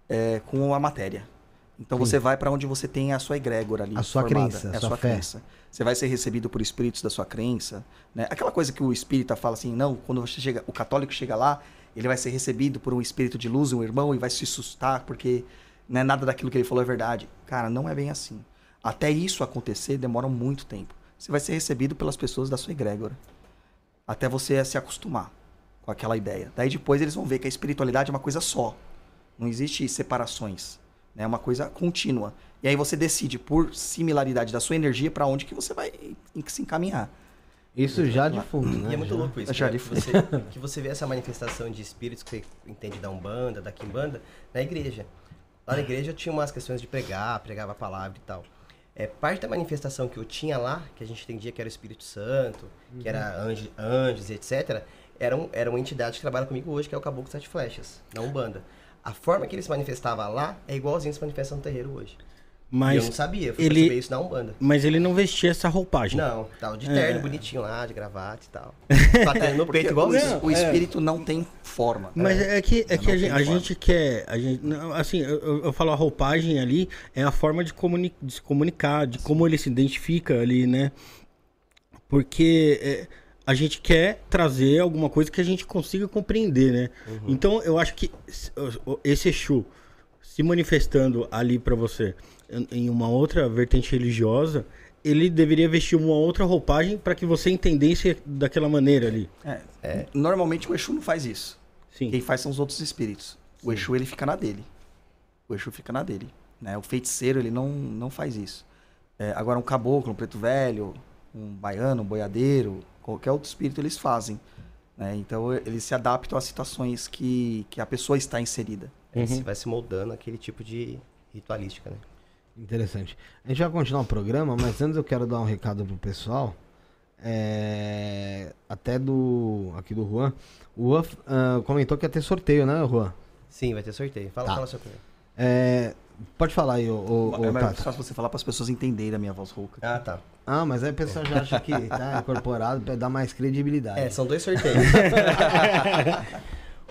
É, com a matéria. Então Sim. você vai para onde você tem a sua egrégora ali. A sua formada. crença, é a sua fé. crença. Você vai ser recebido por espíritos da sua crença, né? Aquela coisa que o espírita fala assim, não, quando você chega, o católico chega lá, ele vai ser recebido por um espírito de luz, um irmão, e vai se assustar porque né, nada daquilo que ele falou é verdade. Cara, não é bem assim. Até isso acontecer demora muito tempo. Você vai ser recebido pelas pessoas da sua egrégora até você se acostumar com aquela ideia. Daí depois eles vão ver que a espiritualidade é uma coisa só. Não existe separações. Né? É uma coisa contínua. E aí você decide, por similaridade da sua energia, para onde que você vai em- se encaminhar. Isso já de fundo, né? E é muito Já. louco isso, Já né? de- que, você, (laughs) que você vê essa manifestação de espíritos que você entende da Umbanda, da Kimbanda, na igreja. Lá na igreja tinha umas questões de pregar, pregava a palavra e tal. É, parte da manifestação que eu tinha lá, que a gente entendia que era o Espírito Santo, que era anjo, anjos, etc., era, um, era uma entidade que trabalha comigo hoje, que é o Caboclo Sete Flechas, na Umbanda. A forma que ele se manifestava lá é igualzinho se manifesta no terreiro hoje. e eu Mas, não sabia, fui ele- perceber isso na Umbanda. mas ele não vestia essa roupagem. Não, tava de É. terno, bonitinho lá, de gravata e tal. Batendo no Porque peito igual o, isso. o espírito não tem forma. Mas é, que, é É, que a, não gente, a gente quer. A gente, não, assim, eu, eu- eu falo a roupagem ali, é a forma de, comuni de se comunicar, de como ele se identifica ali, né? Porque é, a gente quer trazer alguma coisa que a gente consiga compreender, né? Então eu acho que esse Exu se manifestando ali pra você em- uma outra vertente religiosa, ele deveria vestir uma outra roupagem para que você entendesse daquela maneira ali. É, Normalmente o Exu não faz isso. Sim. Quem faz são os outros espíritos. O Exu ele fica na dele. O Exu fica na dele. Né? O feiticeiro ele não, não faz isso. É, agora um caboclo, um preto velho, um baiano, um boiadeiro, qualquer outro espírito eles fazem. né? Então eles se adaptam às situações que, que a pessoa está inserida. É, Você vai se moldando aquele tipo de ritualística, né? Interessante. A gente vai continuar o programa, mas antes eu quero dar um recado pro pessoal. É, Até do. Aqui do Juan. O Juan ah, comentou que ia ter sorteio, né, Juan? Sim, vai ter sorteio. Fala, Tá. fala seu coisa. É, Pode falar aí, ô, ô, ô, é mais Tata. fácil você falar para as pessoas entenderem a minha voz rouca. Ah, tá. Ah, mas aí o pessoal já acha que tá incorporado pra dar mais credibilidade. É, são dois sorteios. (laughs)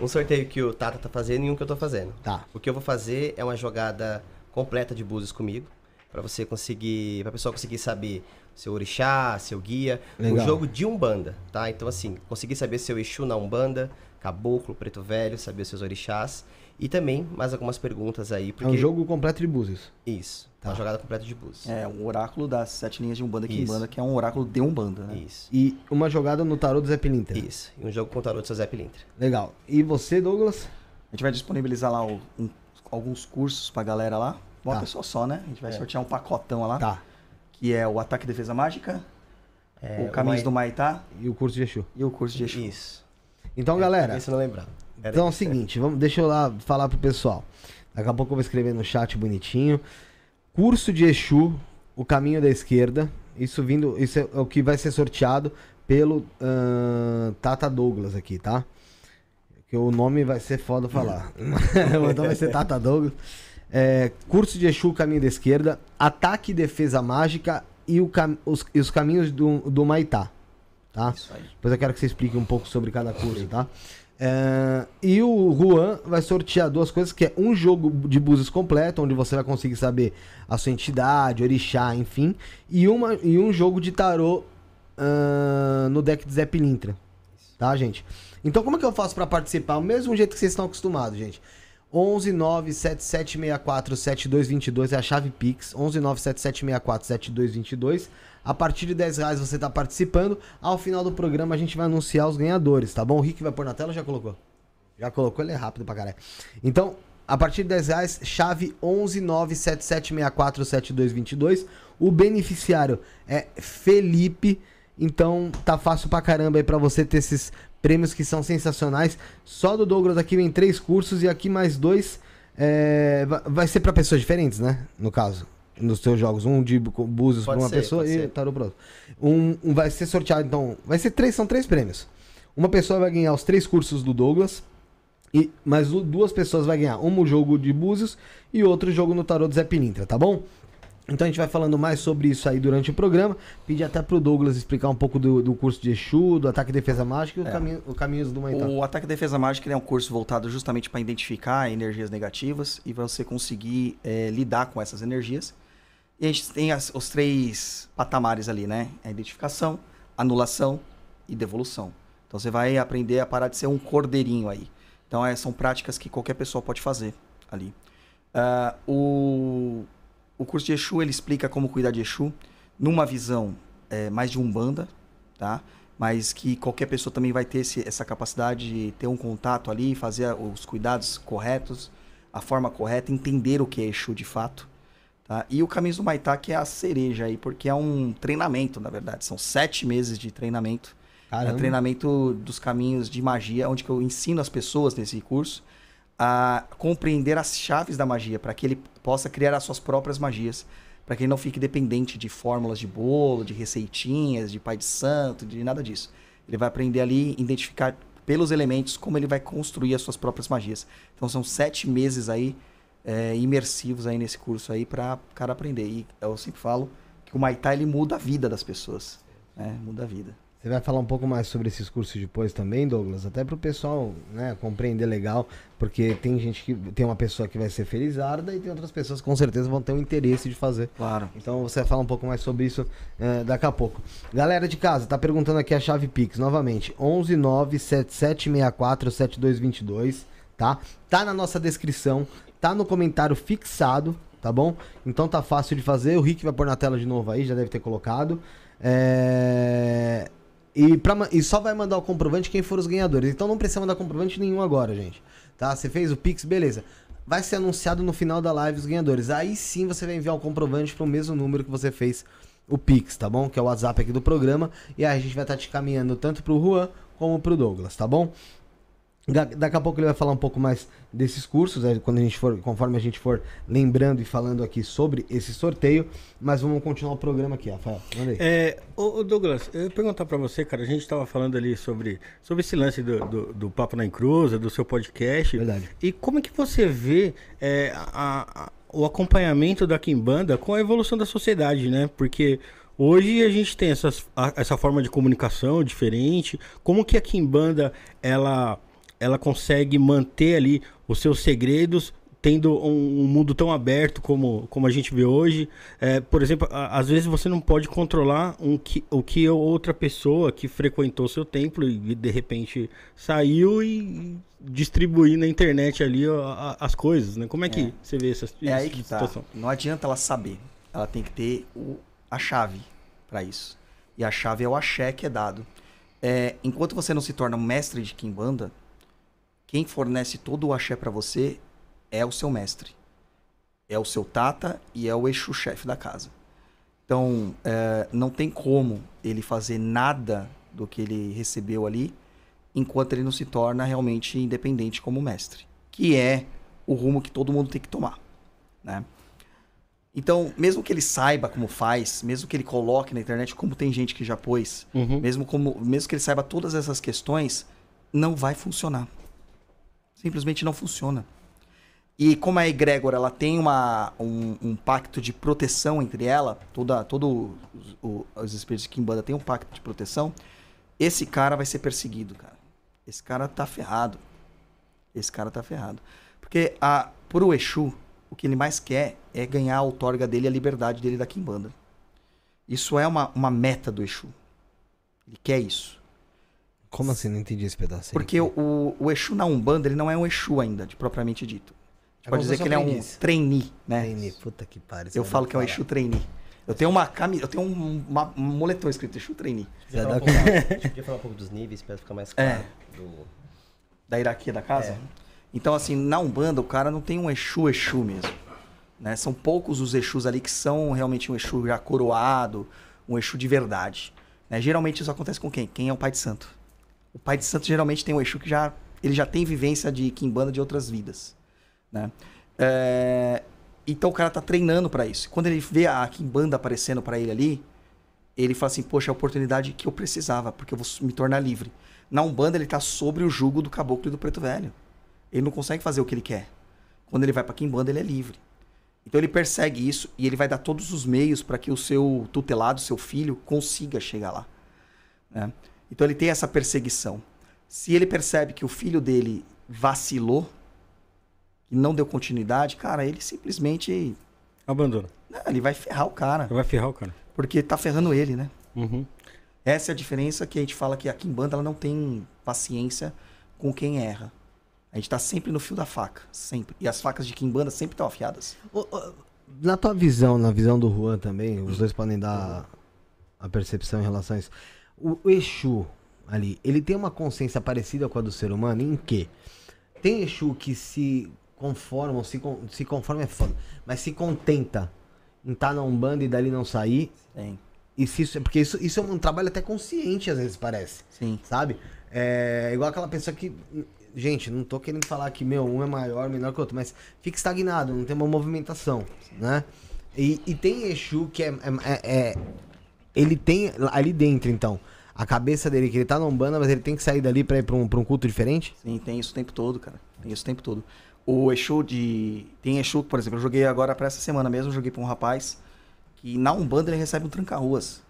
um sorteio que o Tata tá fazendo e um que eu tô fazendo. Tá. O que eu vou fazer é uma jogada completa de búzios comigo. Pra você conseguir. Pra pessoa conseguir saber seu orixá, seu guia. Legal. Um jogo de Umbanda, tá? Então, assim, conseguir saber seu Exu na Umbanda, caboclo, preto velho, saber os seus orixás. E também mais algumas perguntas aí, É porque. um jogo completo de búzios. Isso. Tá. Uma jogada completa de búzios. É, um oráculo das sete linhas de Umbanda aqui em Isso. Umbanda, que é um oráculo de Umbanda, né? Isso. E uma jogada no tarô do Zé Pilintra. Isso. E um jogo com o tarô do seu Zé Pilintra. Legal. E você, Douglas? A gente vai disponibilizar lá o- um- alguns cursos pra galera lá. Uma Tá. pessoa só, né? A gente vai É. sortear um pacotão lá, Tá. que é o Ataque e Defesa Mágica, É, o Caminhos Mai- do Maitá E o curso de Exu. e o curso de Exu. Isso. Então, galera, Esse eu não lembrava. Era então é o isso. seguinte, vamos, deixa eu lá falar pro pessoal. Daqui a pouco eu vou escrever no chat bonitinho. Curso de Exu, o caminho da esquerda. Isso vindo, isso é o que vai ser sorteado pelo ahn, Tata Douglas aqui, tá? Que o nome vai ser foda falar. (laughs) então vai ser Tata Douglas. É, curso de Exu, caminho da esquerda, ataque e defesa mágica e, o cam- os, e os caminhos do, do Maitá, tá? Isso aí. Depois eu quero que você explique um pouco sobre cada curso, tá? É, e o Juan vai sortear duas coisas, que é um jogo de búzios completo, onde você vai conseguir saber a sua entidade, orixá, enfim, e, uma, e um jogo de tarô ahn, no deck de Zé Pilintra. Tá, gente? Então como é que eu faço pra participar? O mesmo jeito que vocês estão acostumados, gente. 11 97764 7222 é a chave Pix. 11 97764 7222. A partir de 10 reais você tá participando. Ao final do programa a gente vai anunciar os ganhadores, tá bom? O Rick vai pôr na tela já colocou? Já colocou, ele é rápido pra caralho. Então, a partir de 10 reais, chave 11 97764 7222. O beneficiário é Felipe. Então tá fácil pra caramba aí pra você ter esses prêmios que são sensacionais. Só do Douglas aqui vem três cursos e aqui mais dois. é, va- vai ser pra pessoas diferentes, né? No caso, nos teus jogos. Um de búzios pra Pode uma ser, pessoa e tarô pro outro. Um, um vai ser sorteado, então. Vai ser três, são três prêmios. Uma pessoa vai ganhar os três cursos do Douglas. E, mas du- duas pessoas vai ganhar. Um jogo de búzios e outro jogo no tarô do Zé Pilintra, tá bom? Então a gente vai falando mais sobre isso aí durante o programa. Pedir até pro Douglas explicar um pouco do, do curso de Exu, do ataque e defesa mágica e o, É. caminho, o caminhos do Maitá. O Ataque e Defesa Mágica é um curso voltado justamente para identificar energias negativas e você conseguir eh, lidar com essas energias. E a gente tem as- os três patamares ali, né? A identificação, anulação e devolução. Então você vai aprender a parar de ser um cordeirinho aí. Então eh, são práticas que qualquer pessoa pode fazer ali. Ah, o, o curso de Exu ele explica como cuidar de Exu numa visão eh, mais de umbanda, tá? Mas que qualquer pessoa também vai ter esse- essa capacidade de ter um contato ali, fazer os cuidados corretos, a forma correta, entender o que é Exu de fato. Tá? E o Caminhos do Maitá, que é a cereja aí, porque é um treinamento, na verdade. São sete meses de treinamento. É Caramba. o treinamento dos caminhos de magia, onde eu ensino as pessoas nesse curso a compreender as chaves da magia, para que ele possa criar as suas próprias magias, para que ele não fique dependente de fórmulas de bolo, de receitinhas, de pai de santo, de nada disso. Ele vai aprender ali, identificar pelos elementos como ele vai construir as suas próprias magias. Então são sete meses aí é, imersivos aí nesse curso aí para o cara aprender. E eu sempre falo que o Maitá ele muda a vida das pessoas, né? Muda a vida. Você vai falar um pouco mais sobre esses cursos depois também, Douglas? Até pro pessoal né, compreender legal, porque tem gente que. Tem uma pessoa que vai ser felizarda e tem outras pessoas que com certeza vão ter o interesse de fazer. Claro. Então você vai falar um pouco mais sobre isso eh, daqui a pouco. Galera de casa, tá perguntando aqui a chave Pix novamente. 11977647222, tá? Tá na nossa descrição, tá no comentário fixado, tá bom? Então tá fácil de fazer. O Rick vai pôr na tela de novo aí, já deve ter colocado. É... E, pra e só vai mandar o comprovante quem for os ganhadores. Então não precisa mandar comprovante nenhum agora, gente. Tá? Você fez o Pix, beleza. Vai ser anunciado no final da live os ganhadores. Aí sim você vai enviar o comprovante para o mesmo número que você fez o Pix, tá bom? Que é o WhatsApp aqui do programa. E aí a gente vai estar te caminhando tanto pro Juan como pro Douglas, tá bom? Da- Daqui a pouco ele vai falar um pouco mais desses cursos, é, quando a gente for, conforme a gente for lembrando e falando aqui sobre esse sorteio. Mas vamos continuar o programa aqui, Rafael. Manda. É, Douglas, eu ia perguntar pra você, cara, a gente tava falando ali sobre, sobre esse lance do, do, do Papo na Encruza, do seu podcast. Verdade. E como é que você vê é, a- a- o acompanhamento da Kimbanda com a evolução da sociedade, né? Porque hoje a gente tem essas, essa forma de comunicação diferente. Como que a Kimbanda, ela, ela consegue manter ali os seus segredos tendo um, um mundo tão aberto como, como a gente vê hoje. É, por exemplo, a- às vezes você não pode controlar um que, o que outra pessoa que frequentou seu templo e de repente saiu e distribuir na internet ali a- a- as coisas, né? Como é que É. você vê essa, É aí essa que tá. situação? Não adianta ela saber. Ela tem que ter o- a chave para isso. E a chave é o axé que é dado. É, enquanto você não se torna um mestre de Kimbanda, quem fornece todo o axé para você é o seu mestre. É o seu tata e é o Exu chefe da casa. Então, é, não tem como ele fazer nada do que ele recebeu ali enquanto ele não se torna realmente independente como mestre. Que é o rumo que todo mundo tem que tomar. Né? Então, mesmo que ele saiba como faz, mesmo que ele coloque na internet, como tem gente que já pôs, Uhum. mesmo, como, mesmo que ele saiba todas essas questões, não vai funcionar. Simplesmente não funciona. E como a egrégora ela tem uma, um, um pacto de proteção entre ela, toda, todo os, o- os espíritos de Kimbanda tem um pacto de proteção, esse cara vai ser perseguido, cara. Esse cara tá ferrado. Esse cara tá ferrado. Porque a, por o Exu, o que ele mais quer é ganhar a outorga dele, a liberdade dele da Kimbanda. Isso é uma, uma meta do Exu. Ele quer isso. Como assim? Não entendi esse pedaço. aí. Porque o, o Exu na Umbanda, ele não é um Exu ainda, de propriamente dito. É pode dizer que ele é um trainee, né? Trainee, Puta que pariu. você Eu falo que é um. Exu trainee. Eu tenho uma camisa, eu tenho um, uma- um moletom escrito Exu trainee. Podia falar, um pouco, a gente podia falar um pouco dos níveis pra ficar mais claro. É. do- da hierarquia da casa. É. Então, assim, na Umbanda, o cara não tem um Exu Exu mesmo. Né? São poucos os Exus ali que são realmente um Exu já coroado, um Exu de verdade. Né? Geralmente isso acontece com quem? Quem é o pai de santo. O pai de santo geralmente tem um Exu que já, ele já tem vivência de Kimbanda de outras vidas. Né? É, Então o cara tá treinando pra isso. Quando ele vê a Kimbanda aparecendo pra ele ali, ele fala assim, poxa, é a oportunidade que eu precisava, porque eu vou me tornar livre. Na Umbanda, ele tá sobre o jugo do caboclo e do preto velho. Ele não consegue fazer o que ele quer. Quando ele vai pra Kimbanda, ele é livre. Então ele persegue isso e ele vai dar todos os meios para que o seu tutelado, seu filho, consiga chegar lá. né? Então ele tem essa perseguição. Se ele percebe que o filho dele vacilou, que não deu continuidade, cara, ele simplesmente. Abandona. né, ele vai ferrar o cara. Vai ferrar o cara. Porque tá ferrando ele, né? Uhum. Essa é a diferença que a gente fala que a Kimbanda ela não tem paciência com quem erra. A gente tá sempre no fio da faca, sempre. E as facas de Kimbanda sempre estão afiadas. Na tua visão, na visão do Juan também, os dois podem dar a percepção em relação a isso. O, Exu ali, ele tem uma consciência parecida com a do ser humano em que tem Exu que se conformam, se, se conforma é foda, mas se contenta em estar na Umbanda e dali não sair. Tem. E se isso, porque isso, isso é um trabalho até consciente, às vezes, parece Sim. sabe? É igual aquela pessoa que. Gente, não tô querendo falar que, meu, um é maior, menor que o outro, mas fica estagnado, não tem uma movimentação, né? E, e tem Exu que é, é- é- é- Ele tem ali dentro, então, a cabeça dele, que ele tá na Umbanda, mas ele tem que sair dali pra ir pra um, pra um culto diferente? Sim, tem isso o tempo todo, cara. Tem isso o tempo todo. O Exu de. Tem Exu, por exemplo, eu joguei agora pra essa semana mesmo, joguei pra um rapaz que na Umbanda ele recebe um tranca-ruas.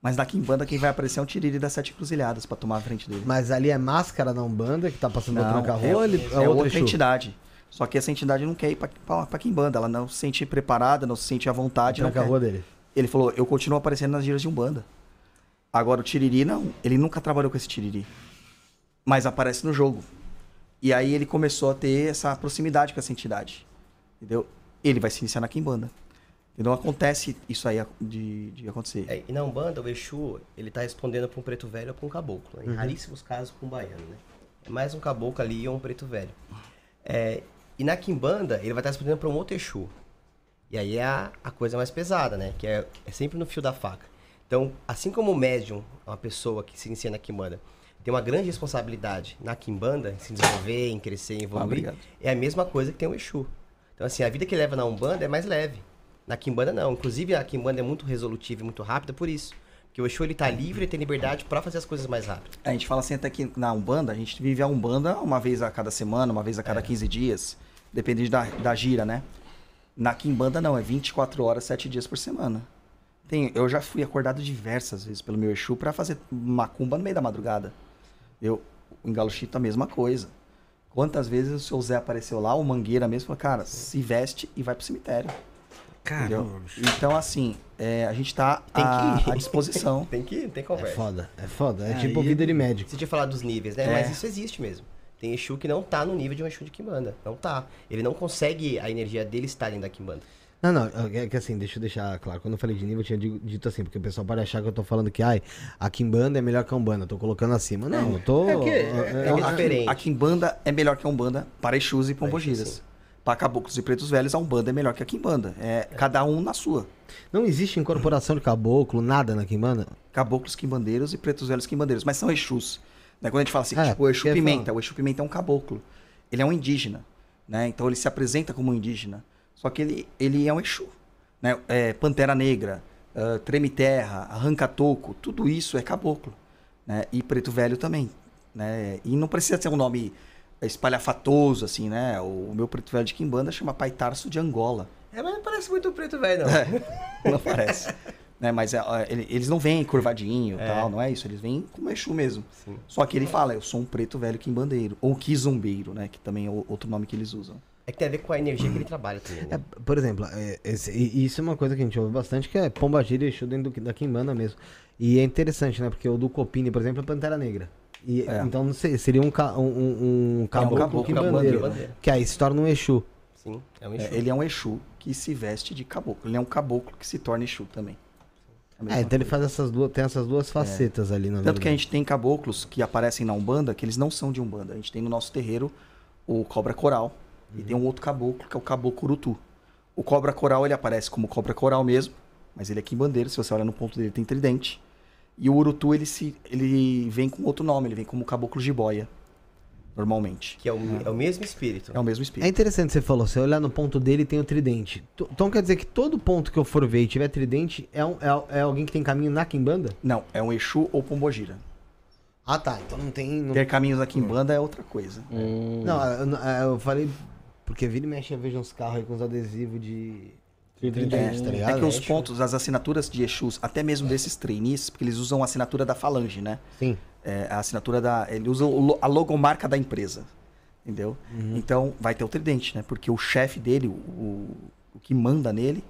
Mas na Kimbanda quem vai aparecer é um Tiriri das Sete Encruzilhadas pra tomar a frente dele. Mas ali é máscara na Umbanda, que tá passando Não, outro tranca-rua, é, ele- é outro outra Exu? entidade. Só que essa entidade não quer ir pra, pra, pra Kimbanda. Ela não se sente preparada, não se sente à vontade. Tranca-rua dele. Ele falou, eu continuo aparecendo nas giras de Umbanda. Agora o Tiriri não. Ele nunca trabalhou com esse Tiriri. Mas aparece no jogo. E aí ele começou a ter essa proximidade com essa entidade. Entendeu? Ele vai se iniciar na Kimbanda. Então acontece isso aí de, de acontecer. É, e na Umbanda, o Exu, ele tá respondendo pra um preto velho ou pra um caboclo. Em raríssimos casos, pra um baiano, né? É mais um caboclo ali ou um preto velho. É, e na Kimbanda, ele vai estar respondendo pra um outro Exu. E aí é a, a coisa mais pesada, né? Que é, é sempre no fio da faca. Então, assim como o médium, uma pessoa que se inicia na Kimbanda, tem uma grande responsabilidade na Kimbanda, em se desenvolver, em crescer, em evoluir, obrigado. é a mesma coisa que tem o Exu. Então, assim, a vida que ele leva na Umbanda é mais leve. Na Kimbanda, não. Inclusive, a Kimbanda é muito resolutiva e muito rápida por isso. Porque o Exu, ele tá livre e tem liberdade pra fazer as coisas mais rápido. A gente fala assim até que na Umbanda, a gente vive a Umbanda uma vez a cada semana, uma vez a cada 15 dias. Depende da, da gira, né? Na Kimbanda não, é 24 horas, 7 dias por semana. Tem, eu já fui acordado diversas vezes pelo meu Exu pra fazer macumba no meio da madrugada. Eu, em Galo Chito, a mesma coisa. Quantas vezes o seu Zé apareceu lá, o Mangueira mesmo, falou, cara, se veste e vai pro cemitério. Caramba, bicho. Então, assim, é, a gente tá Tem à, que ir. à disposição. (laughs) Tem que tem É conversa. foda, é foda. É Aí- tipo vida de médico. Você tinha falado dos níveis, né? É. Mas isso existe mesmo. Tem Exu que não tá no nível de um Exu de Kimbanda. Não tá. Ele não consegue a energia dele estar dentro da Kimbanda. Não, não, é que assim, deixa eu deixar claro. Quando eu falei de nível, eu tinha dito assim, porque o pessoal pode achar que eu tô falando que, ai, a Kimbanda é melhor que a Umbanda. Eu tô colocando acima. Não, eu tô. É que- é- é é- que- diferente. A Kimbanda é melhor que a Umbanda para Exus e Pombogiras. Para Caboclos e Pretos Velhos, a Umbanda é melhor que a Kimbanda. É, cada um na sua. Não existe incorporação de caboclo, nada na Kimbanda? Caboclos quimbandeiros e Pretos Velhos quimbandeiros. Mas são Exus. Né? Quando a gente fala assim, É, tipo, o Exu Pimenta. falar. O Exu Pimenta é um caboclo. Ele é um indígena. Né? Então ele se apresenta como um indígena. Só que ele, ele é um Exu. Né? É, Pantera Negra, ah, Treme Terra, Arranca-Toco, tudo isso é caboclo. Né? E Preto Velho também. Né? E não precisa ser um nome espalhafatoso, assim, né? O meu Preto Velho de Quimbanda chama Pai Tarso de Angola. É, mas não parece muito preto velho, não. (laughs) Não parece. Né? Mas é, é, ele- eles não vêm curvadinho e É. tal, não é isso. Eles vêm como Exu mesmo. Sim. Só que ele fala, eu sou um preto velho quimbandeiro. Ou quizumbeiro, né? Que também é outro nome que eles usam. É que tem a ver com a energia que ele trabalha também. Né? É, por exemplo, é, esse- e isso é uma coisa que a gente ouve bastante, que é Pombagira e Exu dentro do- da Kimbanda mesmo. E é interessante, né? Porque o do Copini, por exemplo, é Pantera Negra. E, É. Então não sei, seria um, ca- um, um, um caboclo, caboclo quimbandeiro, quimbandeiro. Que aí se torna um Exu. Sim, é um É, Exu. ele é um Exu que se veste de caboclo. Ele é um caboclo que se torna Exu também. Mesma É, então ele faz essas duas, tem essas duas facetas ali na Tanto que a verdade. gente tem caboclos que aparecem na Umbanda, que eles não são de Umbanda. A gente tem no nosso terreiro o Cobra Coral. E tem um outro caboclo, que é o Caboclo Urutu. O Cobra Coral, ele aparece como Cobra Coral mesmo, mas ele é quimbandeiro. Se você olhar no ponto dele, tem tridente. E o Urutu, ele, se, ele vem com outro nome, ele vem como Caboclo Jiboia, normalmente. Que é o, é o mesmo espírito. É o mesmo É espírito. interessante você falou, você olhar no ponto dele tem o tridente. Então quer dizer que todo ponto que eu for ver e tiver tridente é, um- é, é alguém que tem caminho na Kimbanda? Não, é um Exu ou Pombogira. Ah tá, então não tem. Não, Ter caminhos na Quimbanda é outra coisa. não eu, não- é, eu falei. Porque vira e mexe eu vejo uns carros aí com uns adesivos de. Tridente, tá ligado? É que os pontos, as assinaturas de Exus, até mesmo desses trainees, porque eles usam a assinatura da Falange, né? Sim. É, a assinatura da. Ele usa o a logomarca da empresa. Entendeu? Uhum. Então vai ter o tridente, né? Porque o chefe dele, o, o, o que manda nele,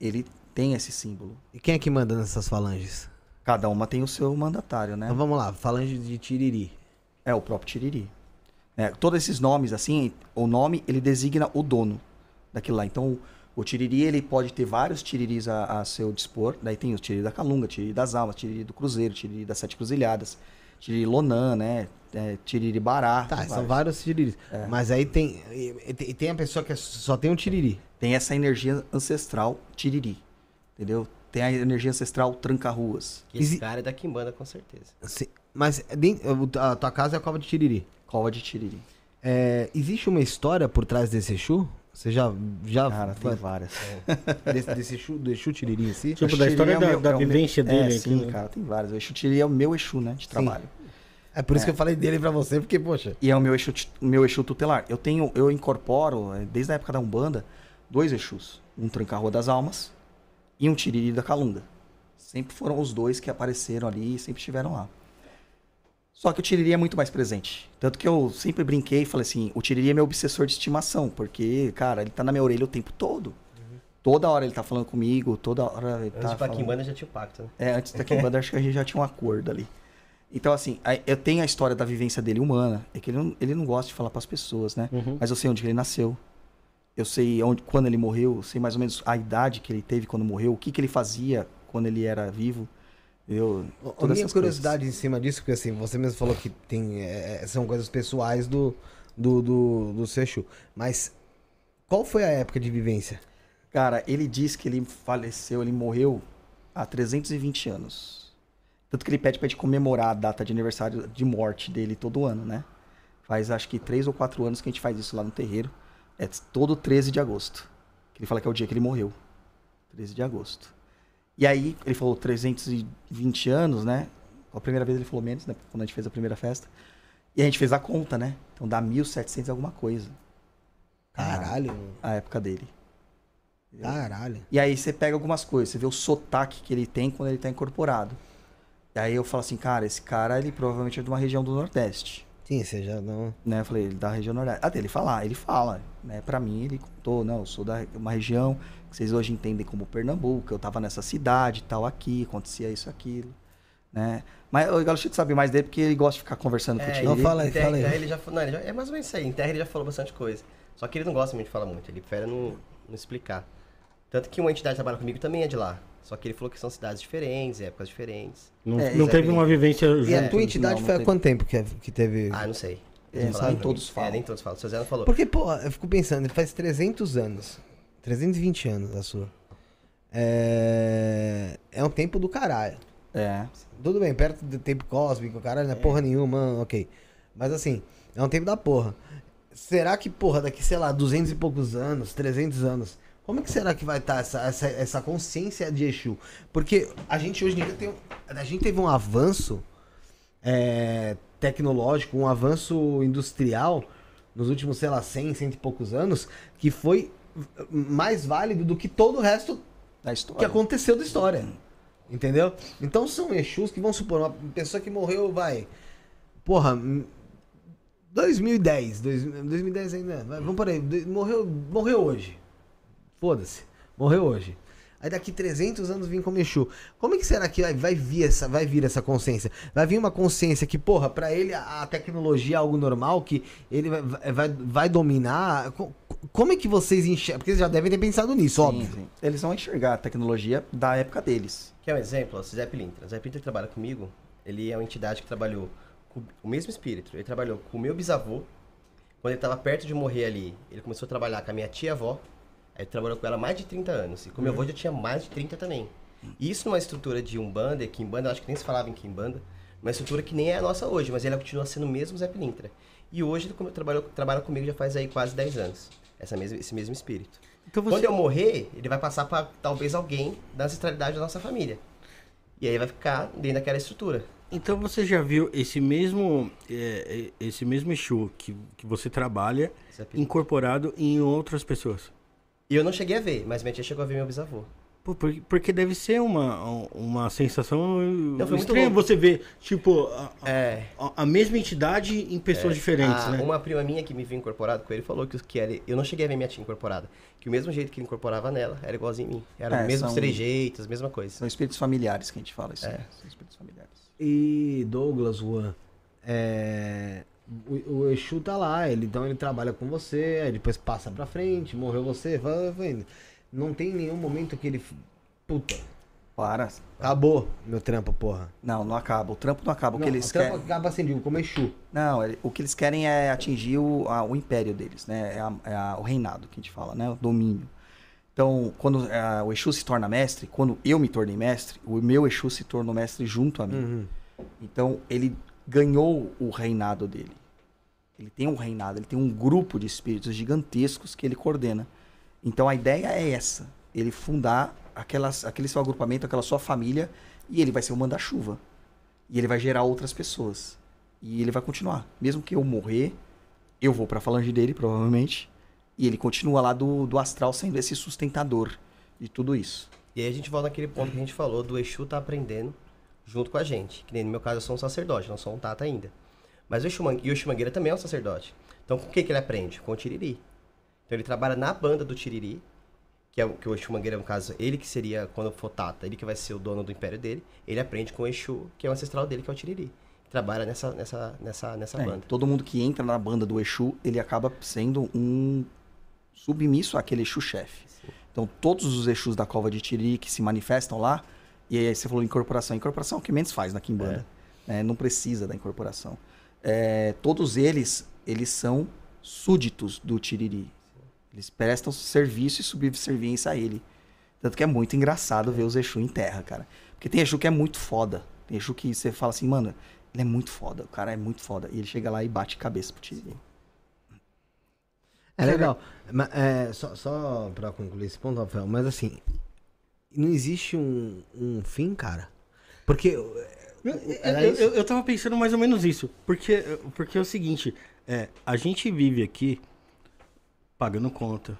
ele tem esse símbolo. E quem é que manda nessas falanges? Cada uma tem o seu mandatário, né? Então vamos lá, falange de Tiriri. É o próprio Tiriri. É, todos esses nomes, assim, o nome ele designa o dono daquilo lá. Então, o Tiriri ele pode ter vários Tiriris a, a seu dispor. Daí tem o Tiriri da Calunga, Tiriri das Almas, Tiriri do Cruzeiro, Tiriri das Sete Cruzilhadas, Tiriri Lonan, né? É, tiriri Bará. Tá, tem são vários. vários Tiriris. Mas aí tem. E, e- e tem a pessoa que é- só tem um Tiriri. Tem essa energia ancestral Tiriri. Entendeu? Tem a energia ancestral Tranca-Ruas. Que esse Exi- cara é da Kimbanda, com certeza. Sim, Mas dentro- a tua casa é a cova de Tiriri. Cova de Tiriri. É, existe uma história por trás desse Exu? Você já. já Cara, tem várias. (laughs) desse, desse Exu, do Exu Tiriri em si? Tipo, da história é da- o da é vivência dele É, aqui, sim, né? cara, tem várias. O Exu Tiriri é o meu Exu, né? De trabalho. É por isso que eu falei dele pra você, porque, poxa. E é o meu Exu, meu Exu tutelar. Eu tenho, eu incorporo, eh, desde a época da Umbanda, dois Exus. Um Tranca-Rua das Almas e um Tiriri da Calunga. Sempre foram os dois que apareceram ali e sempre estiveram lá. Só que o Tiriri é muito mais presente. Tanto que eu sempre brinquei e falei assim, o Tiriri é meu obsessor de estimação, porque, cara, ele tá na minha orelha o tempo todo. Toda hora ele tá falando comigo, toda hora ele Antes tá pra falando... Kimbanda já tinha o pacto, né? É, antes da Kimbanda, acho que a gente já tinha um acordo ali. Então, assim, eu tenho a história da vivência dele humana. É que ele não, ele não gosta de falar para as pessoas, né? Uhum. Mas eu sei onde ele nasceu. Eu sei onde, quando ele morreu, eu sei mais ou menos a idade que ele teve quando morreu, o que, que ele fazia quando ele era vivo. Eu, A minha curiosidade em cima disso, porque assim, você mesmo falou que tem, é, é, são coisas pessoais do, do, do, do seu Exu. Mas qual foi a época de vivência? coisas. Cara, ele diz que ele faleceu, ele morreu há 320 anos. Tanto que ele pede pra gente comemorar a data de aniversário de morte dele todo ano, né? Faz acho que três ou quatro anos que a gente faz isso lá no terreiro. É todo 13 de agosto. Que ele fala que é o dia que ele morreu. 13 de agosto. E aí, ele falou 320 anos, né? A primeira vez ele falou menos, né? Quando a gente fez a primeira festa. E a gente fez a conta, né? Então dá 1.700 e alguma coisa. Caralho, A época dele. caralho. E aí você pega algumas coisas, você vê o sotaque que ele tem quando ele tá incorporado. E aí eu falo assim, cara, esse cara, ele provavelmente é de uma região do Nordeste. Sim, você já não. Né? Eu falei, ele da região nordeste. Até ele falar, ele fala, né? Pra mim, ele contou, não, eu sou da uma região que vocês hoje entendem como Pernambuco, eu tava nessa cidade, tal, aqui, acontecia isso, aquilo, né? Mas o Galochito sabe mais dele porque ele gosta de ficar conversando É, contigo. Não, fala aí, em terra- fala aí. ele já, não, ele já- é mais ou menos isso aí. Em terra ele já falou bastante coisa. Só que ele não gosta muito de falar muito, ele prefere não, não explicar. Tanto que uma entidade que trabalha comigo também é de lá. Só que ele falou que são cidades diferentes, épocas diferentes. Não, É, não Zé teve uma vivência E a junto. tua entidade não, não foi há quanto tempo que, que teve. Ah, não sei. É, falaram nem todos falam. É, nem todos falam. O seu Zé não falou. Porque, pô, eu fico pensando, faz 300 anos. 320 anos a sua. É. É um tempo do caralho. É. Tudo bem, perto do tempo cósmico, caralho, não é porra nenhuma, ok. Mas assim, é um tempo da porra. Será que, porra, daqui, sei lá, 200 e poucos anos, 300 anos, como é que será que vai estar essa, essa, essa consciência de Exu? Porque a gente hoje em dia tem. A gente teve um avanço é, tecnológico, um avanço industrial nos últimos, sei lá, 100, cento e poucos anos, que foi mais válido do que todo o resto Da história. que aconteceu da história. Entendeu? Então são Exus que vão supor, uma pessoa que morreu, vai. Porra, hum, 2010. dois- 2010 ainda. vai, vamos por aí. Morreu, morreu hoje. Foda-se. Morreu hoje. Aí daqui 300 anos vem como Exu. Como é que será que vai, vir essa, vai vir essa consciência? Vai vir uma consciência que, porra, pra ele a, tecnologia é algo normal, que ele vai, vai, vai- dominar. Co- Como é que vocês enxergam? Porque vocês já devem ter pensado nisso, Sim, óbvio. sim. Eles vão enxergar a tecnologia da época deles. Quer um exemplo? O Zé Pilintra. O Zé Pilintra trabalha comigo, ele é uma entidade que trabalhou com o mesmo espírito. Ele trabalhou com o meu bisavô. Quando ele estava perto de morrer ali, ele começou a trabalhar com a minha tia-avó. Aí ele trabalhou com ela mais de 30 anos. E com meu avô já tinha mais de 30 também. E isso numa estrutura de Umbanda, e Kimbanda, acho que nem se falava em Kimbanda. Uma estrutura que nem é a nossa hoje, mas ele continua sendo o mesmo Zé Pilintra. E hoje ele trabalhou, trabalha comigo já faz aí quase 10 anos. Essa mesma, esse mesmo espírito. Então Quando você, eu morrer, ele vai passar para talvez alguém da ancestralidade da nossa família. E aí vai ficar dentro daquela estrutura. então você já viu esse mesmo, é, é, esse mesmo Exu que, que você trabalha incorporado em outras pessoas? E eu não cheguei a ver, mas minha tia chegou a ver meu bisavô. Pô, por- porque deve ser uma, uma sensação foi muito estranha você ver, tipo, a, É. a- a mesma entidade em pessoas diferentes, a- né? Uma prima minha que me viu incorporado com ele falou que, que era, eu não cheguei a ver minha tia incorporada. Que o mesmo jeito que ele incorporava nela era igualzinho em mim. Era É, os mesmos são- trejeitos, a mesma coisa. São espíritos familiares que a gente fala isso. É. né? São espíritos familiares. E Douglas, Juan, é, o, o Exu tá lá, ele, então ele trabalha com você, aí depois passa pra frente, morreu você, vai, vai. Não tem nenhum momento que ele. Puta, Para. acabou meu trampo, porra. Não, não acaba. O trampo não acaba. O Não, que eles o trampo querem. acaba assim, digo, como Exu. Não, ele- o que eles querem é atingir o, a- o império deles, né? É, a- é a- o reinado que a gente fala, né? O domínio. Então, quando é, o Exu se torna mestre, quando eu me tornei mestre, o meu Exu se tornou mestre junto a mim. Uhum. Então, ele ganhou o reinado dele. Ele tem um reinado, ele tem um grupo de espíritos gigantescos que ele coordena. Então, a ideia é essa: ele fundar aquelas, aquele seu agrupamento, aquela sua família, e ele vai ser o manda-chuva. E ele vai gerar outras pessoas. E ele vai continuar. Mesmo que eu morrer, eu vou pra falange dele, provavelmente. E ele continua lá do, do astral sendo esse sustentador de tudo isso. E aí a gente volta naquele ponto que a gente falou do Exu tá aprendendo junto com a gente. Que nem no meu caso eu sou um sacerdote, não sou um tata ainda. Mas o Exu, Man- e o Exu Mangueira também é um sacerdote. Então com o que, que ele aprende? Com o Tiriri. Então ele trabalha na banda do Tiriri, que é o que o Exu Mangueira, no caso, ele que seria, quando for tata, ele que vai ser o dono do império dele. Ele aprende com o Exu, que é o ancestral dele, que é o Tiriri. Trabalha nessa, nessa, nessa, nessa É, banda. todo mundo que entra na banda do Exu, ele acaba sendo um submisso àquele Exu chefe. Então, todos os Exus da cova de Tiri que se manifestam lá, e aí você falou incorporação. Incorporação é o que menos faz na Kimbanda. né? Não precisa da incorporação. É, todos eles, eles são súditos do Tiriri. Eles prestam serviço e subserviência a ele. Tanto que é muito engraçado ver os Exu em terra, cara. Porque tem Exu que é muito foda. Tem Exu que você fala assim, mano, ele é muito foda, o cara é muito foda. E ele chega lá e bate cabeça pro Tiriri. É legal. Mas, é, só, só pra concluir esse ponto, Rafael, mas assim, não existe um, um fim, cara? Porque. Eu, Era eu, isso? eu, eu tava pensando mais ou menos isso. Porque, porque é o seguinte, é, a gente vive aqui pagando conta,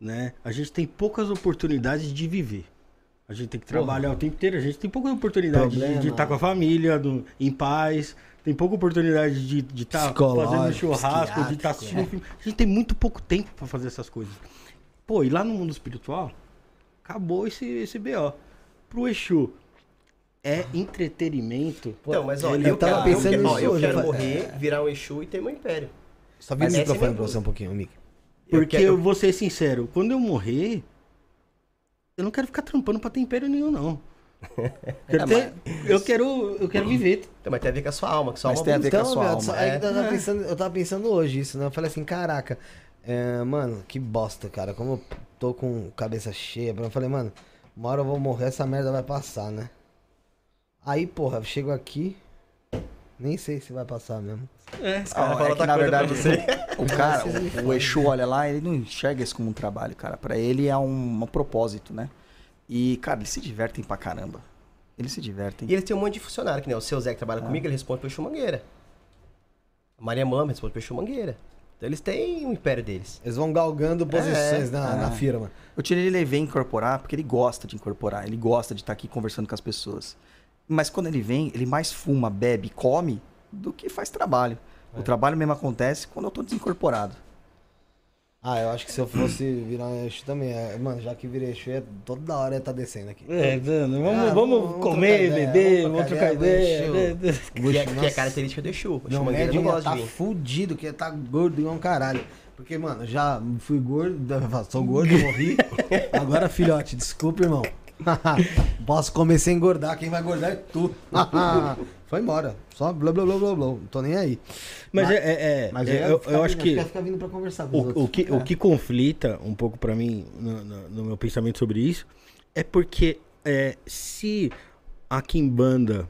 né? A gente tem poucas oportunidades de viver. A gente tem que trabalhar o tempo inteiro, a gente tem poucas oportunidades de- de Problema. estar com a família, do- em paz, tem pouca oportunidade de estar tá fazendo churrasco, de estar psiquiátrico, assistindo é. filme. A gente tem muito pouco tempo pra fazer essas coisas. Pô, e lá no mundo espiritual, acabou esse, esse BO. Pro Exu, é entretenimento. Então, mas ó, ele- eu, eu tava quero, pensando eu, quero- ó, nisso eu hoje, quero eu morrer, virar um Exu e ter meu império. Só vira o é microfone pra você um pouquinho, Mick. Eu Porque quero- eu vou ser sincero, quando eu morrer, eu não quero ficar trampando pra ter império nenhum, não. (laughs) Quero É, ter- eu, quero, eu quero viver. Então, mas tem a ver com a sua alma, que sua Mas alma tem a ver com a Então, sua viado, alma. só- aí É. eu, tava pensando, eu tava pensando hoje isso, né? Eu falei assim, caraca, é, mano, que bosta, cara. Como eu tô com cabeça cheia, eu falei, mano, uma hora eu vou morrer, essa merda vai passar, né? Aí, porra, eu chego aqui, nem sei se vai passar mesmo. É, Ah, é que, na verdade, (laughs) o cara, o, o Exu olha lá, ele não enxerga isso como um trabalho, cara. Pra ele é um, um propósito, né? E, cara, eles se divertem pra caramba. Eles se divertem. E eles têm um monte de funcionário, que nem o seu Zé que trabalha comigo, ele responde pro Exu Mangueira. A Maria Mama responde pro Exu Mangueira. Então eles têm o império deles. Eles vão galgando posições na, é. na firma. O Tiriri ele vem incorporar porque ele gosta de incorporar, ele gosta de estar aqui conversando com as pessoas. Mas quando ele vem, ele mais fuma, bebe, come do que faz trabalho. O trabalho mesmo acontece quando eu tô desincorporado. Ah, eu acho que se eu fosse virar um eixo também, é, mano, já que virei eixo, é, toda hora ia tá descendo aqui. É, mano, vamos, Ah, vamos, vamos comer, ideia, beber, vamos trocar ideia, ideia. né? Que é, que é característica do Exu. O Exu Meu Mangueira médio não tá fudido, que tá gordo igual um caralho. Porque, mano, já fui gordo, (laughs) sou gordo, morri. (laughs) Agora, filhote, desculpa, irmão. (laughs) Posso comer sem engordar, quem vai engordar é tu. Foi embora. Só blá blá blá blá blá. Não tô nem aí. Mas é, é, é, Mas é, eu, eu acho que ficar vindo pra conversar o, outros. o, que, o que conflita um pouco pra mim no, no- no meu pensamento sobre isso é porque é, se a Kimbanda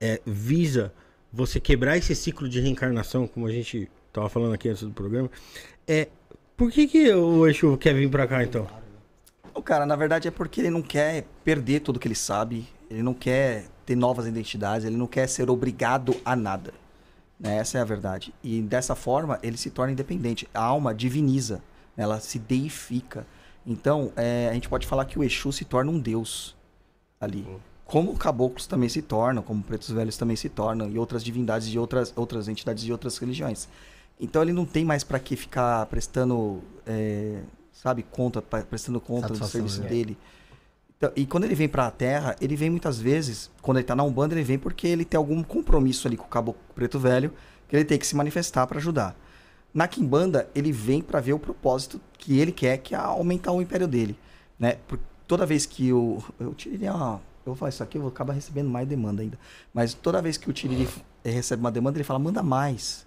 é, visa você quebrar esse ciclo de reencarnação, como a gente tava falando aqui antes do programa, é por que, que o Exu quer vir pra cá então? O cara, na verdade, é porque ele não quer perder tudo que ele sabe, ele não quer ter novas identidades, ele não quer ser obrigado a nada. né? Essa é a verdade. E dessa forma, ele se torna independente. A alma diviniza, né? ela se deifica. Então, é, a gente pode falar que o Exu se torna um deus ali. Como caboclos também se tornam, como pretos velhos também se tornam, e outras divindades de outras, outras entidades de outras religiões. Então ele não tem mais para que ficar prestando, é, sabe, conta, prestando conta do serviço né? dele. Então, e quando ele vem para a Terra, ele vem muitas vezes, quando ele tá na Umbanda, ele vem porque ele tem algum compromisso ali com o caboclo preto velho, que ele tem que se manifestar para ajudar. Na Kimbanda, ele vem para ver o propósito que ele quer, que é aumentar o império dele, né? Por, toda vez que o eu tirei uma eu vou falar isso aqui, eu vou acabar recebendo mais demanda ainda. Mas toda vez que o Tiriri eh, recebe uma demanda, ele fala, manda mais.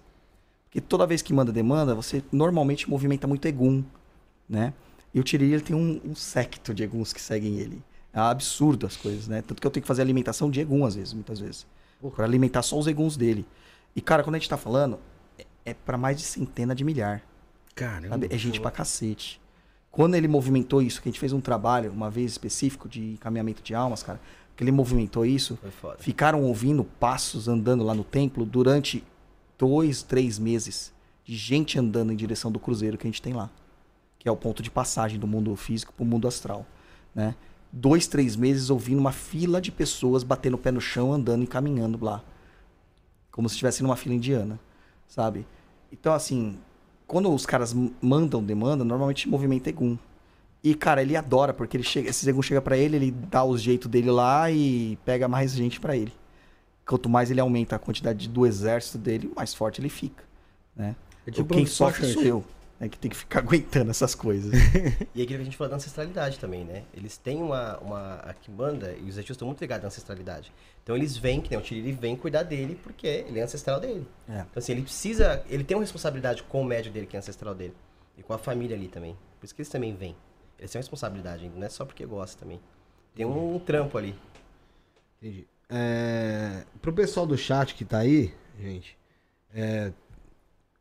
Porque toda vez que manda demanda, você normalmente movimenta muito Egum, né? E o Tiriri ele tem um, um secto de Eguns que seguem ele. É absurdo as coisas, né? Tanto que eu tenho que fazer alimentação de Egum, às vezes, muitas vezes. Pra alimentar só os Eguns dele. E, cara, quando a gente tá falando, é, é para mais de centena de milhar. Caramba. Sabe? É gente pra cacete. Quando ele movimentou isso, que a gente fez um trabalho, uma vez específico, de encaminhamento de almas, cara, que ele movimentou isso, ficaram ouvindo passos andando lá no templo durante dois, três meses de gente andando em direção do cruzeiro que a gente tem lá. Que é o ponto de passagem do mundo físico pro mundo astral, né? Dois, três meses ouvindo uma fila de pessoas batendo o pé no chão, andando e caminhando lá. Como se estivesse numa fila indiana, sabe? Então, assim, quando os caras mandam demanda, normalmente movimenta Egum. E, cara, ele adora, porque ele chega, esse Egum chega pra ele, ele dá o jeito dele lá e pega mais gente pra ele. Quanto mais ele aumenta a quantidade do exército dele, mais forte ele fica, né? É tipo Quem sofre sou eu, né? Que tem que ficar (laughs) aguentando essas coisas. E aquilo que a gente falou da ancestralidade também, né? Eles têm uma. uma a Kimbanda e os Exus estão muito ligados à ancestralidade. Então eles vêm, que nem o Tiriri vem cuidar dele porque ele é ancestral dele. É. Então assim, ele precisa. Ele tem uma responsabilidade com o médio dele, que é ancestral dele. E com a família ali também. Por isso que eles também vêm. Eles têm uma responsabilidade ainda, não é só porque gosta também. Tem um trampo ali. Entendi. É, pro pessoal do chat que tá aí, gente, é,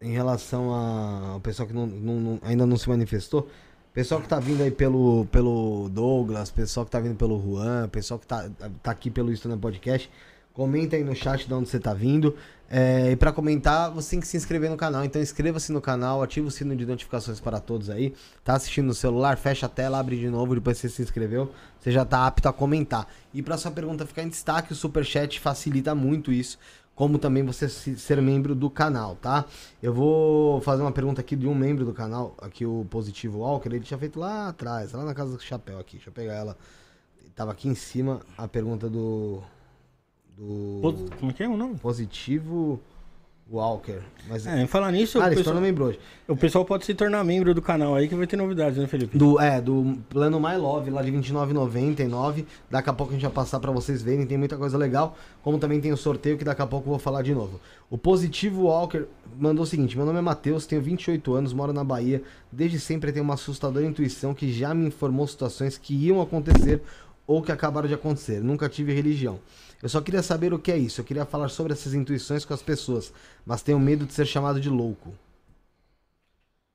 em relação ao pessoal que não- não- não- ainda não se manifestou, pessoal que tá vindo aí pelo, pelo Douglas, pessoal que tá vindo pelo Juan, pessoal que tá, tá aqui pelo Estando Podcast, comenta aí no chat de onde você tá vindo. É, e pra comentar, você tem que se inscrever no canal. Então inscreva-se no canal, ativa o sino de notificações para todos aí. Tá assistindo no celular, fecha a tela, abre de novo, depois você se inscreveu, você já tá apto a comentar. E pra sua pergunta ficar em destaque, o Superchat facilita muito isso. Como também você se- ser membro do canal, tá? Eu vou fazer uma pergunta aqui de um membro do canal, aqui o Positivo Walker, ele tinha feito lá atrás, lá na casa do chapéu aqui. Deixa eu pegar ela. Tava aqui em cima a pergunta do do Como é que é o nome? Positivo Walker. Mas É, falar nisso, ah, o, ele se pessoal, tornou membro hoje. o pessoal pode se tornar membro do canal aí que vai ter novidades, né, Felipe? Do, é, do plano My Love, lá de R$29,99. Daqui a pouco a gente vai passar pra vocês verem, tem muita coisa legal. Como também tem o sorteio que daqui a pouco eu vou falar de novo. O Positivo Walker mandou o seguinte: Meu nome é Matheus, tenho 28 anos, moro na Bahia. Desde sempre tenho uma assustadora intuição que já me informou situações que iam acontecer ou que acabaram de acontecer. Nunca tive religião. Eu só queria saber o que é isso. Eu queria falar sobre essas intuições com as pessoas, mas tenho medo de ser chamado de louco.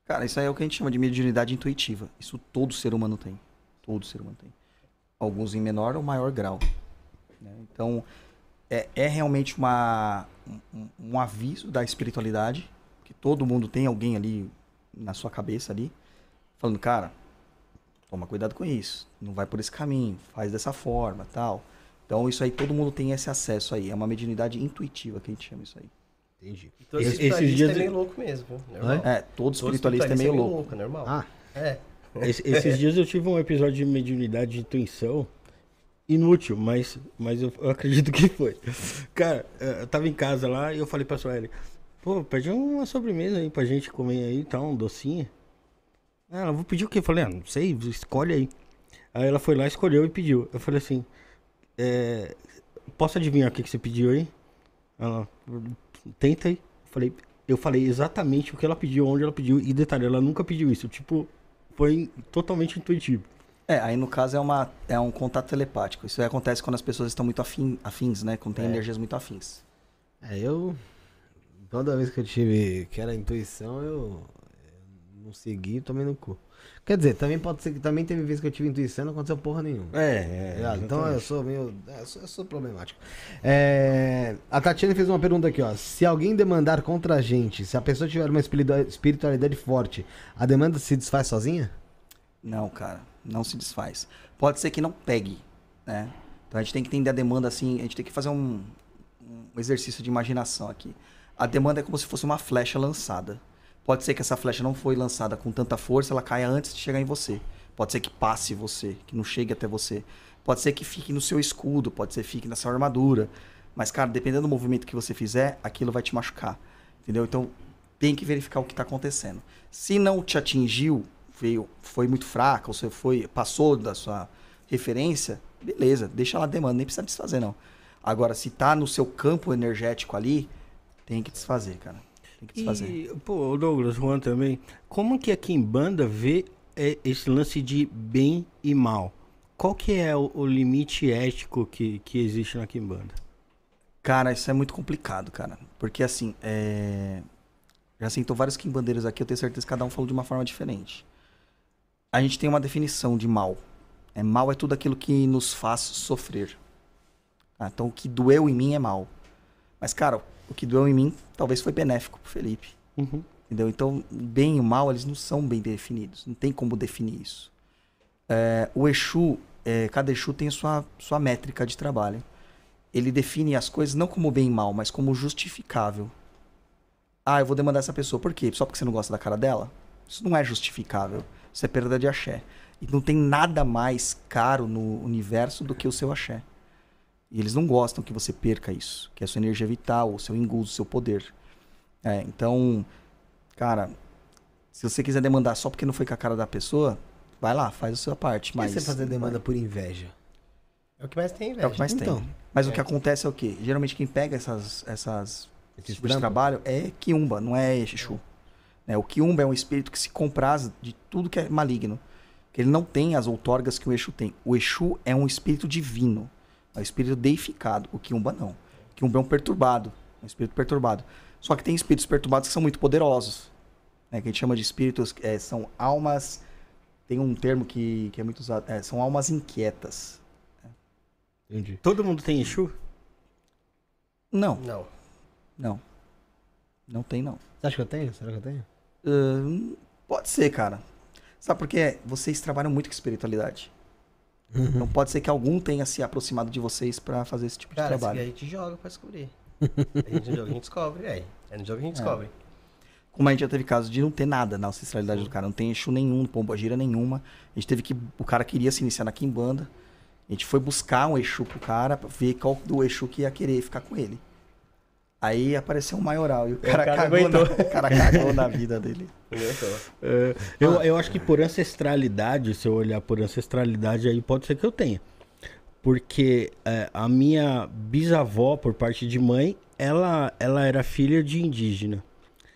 Cara, isso aí é o que a gente chama de mediunidade intuitiva. Isso todo ser humano tem. Todo ser humano tem. Alguns em menor ou maior grau. né? Então, é, é realmente uma, um, um aviso da espiritualidade, que todo mundo tem alguém ali na sua cabeça ali, falando, cara, toma cuidado com isso. Não vai por esse caminho, faz dessa forma, tal. Então, isso aí, todo mundo tem esse acesso aí. É uma mediunidade intuitiva que a gente chama isso aí. Entendi. E todo Esse- espiritualista esses dias é meio louco mesmo, viu? Normal. É, todo Todo espiritualista é meio louco. é normal. Ah, É. (laughs) Esse- esses dias eu tive um episódio de mediunidade de intuição inútil, mas, mas eu, eu (laughs) acredito que foi. Cara, eh, eu tava em casa lá e eu falei pra Sueli, pô, pede uma sobremesa aí pra gente comer aí, tá, um docinho. Ela, vou pedir o quê? Eu falei, ah, não sei, escolhe aí. Aí ela foi lá, escolheu e pediu. Eu falei assim, é, posso adivinhar o que, que você pediu aí? Ela, tenta aí. Eu falei, eu falei exatamente o que ela pediu, onde ela pediu, e detalhe, ela nunca pediu isso. Tipo, foi totalmente intuitivo. É, aí no caso é, uma, é um contato telepático. Isso aí acontece quando as pessoas estão muito afim, afins, né? Quando tem É. energias muito afins. É, eu. Toda vez que eu tive que era intuição, eu não segui tomei no cu. Quer dizer, também pode ser que também teve vezes que eu tive intuição e não aconteceu porra nenhuma. É, ligado? então eu sou meio. é, eu, sou, eu sou problemático. É, a Tatiana fez uma pergunta aqui, ó. Se alguém demandar contra a gente, se a pessoa tiver uma espiritua- espiritualidade forte, a demanda se desfaz sozinha? Não, cara, não se desfaz. Pode ser que não pegue, né? Então a gente tem que entender a demanda assim, a gente tem que fazer um, um exercício de imaginação aqui. A demanda é como se fosse uma flecha lançada. Pode ser que essa flecha não foi lançada com tanta força, ela caia antes de chegar em você. Pode ser que passe você, que não chegue até você. Pode ser que fique no seu escudo, pode ser que fique na sua armadura. Mas, cara, dependendo do movimento que você fizer, aquilo vai te machucar. Entendeu? Então, tem que verificar o que está acontecendo. Se não te atingiu, veio, foi muito fraca, ou você foi, passou da sua referência, beleza, deixa lá a demanda, nem precisa desfazer, não. Agora, se tá no seu campo energético ali, tem que desfazer, cara. Tem que desfazer. E, pô, o Douglas, Juan também, como que aqui em banda vê é, esse lance de bem e mal? Qual que é o, o limite ético que, que existe na Kimbanda? Cara, isso é muito complicado, cara. Porque assim, é... já sentou vários quimbandeiros aqui, eu tenho certeza que cada um falou de uma forma diferente. A gente tem uma definição de mal. É, mal é tudo aquilo que nos faz sofrer. Ah, então o que doeu em mim é mal. Mas, cara, o que doeu em mim talvez foi benéfico pro Felipe. Uhum. Entendeu? Então, o bem e mal, eles não são bem definidos. Não tem como definir isso. É, o Exu, é, cada Exu tem a sua, sua métrica de trabalho. Ele define as coisas não como bem e mal, mas como justificável. Ah, eu vou demandar essa pessoa. Por quê? Só porque você não gosta da cara dela? Isso não é justificável. Isso é perda de axé. E não tem nada mais caro no universo do que o seu axé. E eles não gostam que você perca isso, que é a sua energia vital, o seu enguso, o seu poder. É, então, cara, se você quiser demandar só porque não foi com a cara da pessoa, vai lá, faz a sua parte. Mas Mas você fazer demanda por inveja? É o que mais tem, velho. é o que mais Então, tem. Mas o é. que acontece é o quê? Geralmente quem pega essas, essas Esses tipos de trabalho é Kiumba, não é Exu. Né, o Kiumba é um espírito que se compraz de tudo que é maligno. Ele não tem as outorgas que o Exu tem. O Exu é um espírito divino. É um espírito deificado. O Kiumba não. O Kiumba é um perturbado. Um espírito perturbado. Só que tem espíritos perturbados que são muito poderosos. Né, que a gente chama de espíritos... é, são almas... Tem um termo que, que é muito usado. é, são almas inquietas. Entendi. Todo mundo tem Exu? Não, Não. não. Não tem, não. Você acha que eu tenho? Será que eu tenho? Ahn, pode ser, cara. Sabe por quê? Vocês trabalham muito com espiritualidade. Então pode ser que algum tenha se aproximado de vocês pra fazer esse tipo de Cara, esse trabalho. aí a gente joga pra descobrir. (laughs) A gente, no jogo a gente descobre, é. É no jogo que a gente É. descobre. Como a gente já teve caso de não ter nada na ancestralidade do cara, não tem Exu nenhum, pomba gira nenhuma. A gente teve que. O cara queria se iniciar na Kimbanda. A gente foi buscar um Exu pro cara pra ver qual do Exu que ia querer ficar com ele. Aí apareceu um maioral e o cara, cara cagou, na, o cara cagou na vida dele. É, eu, eu acho que por ancestralidade, se eu olhar por ancestralidade, aí pode ser que eu tenha. Porque é, a minha bisavó, por parte de mãe, ela, ela era filha de indígena.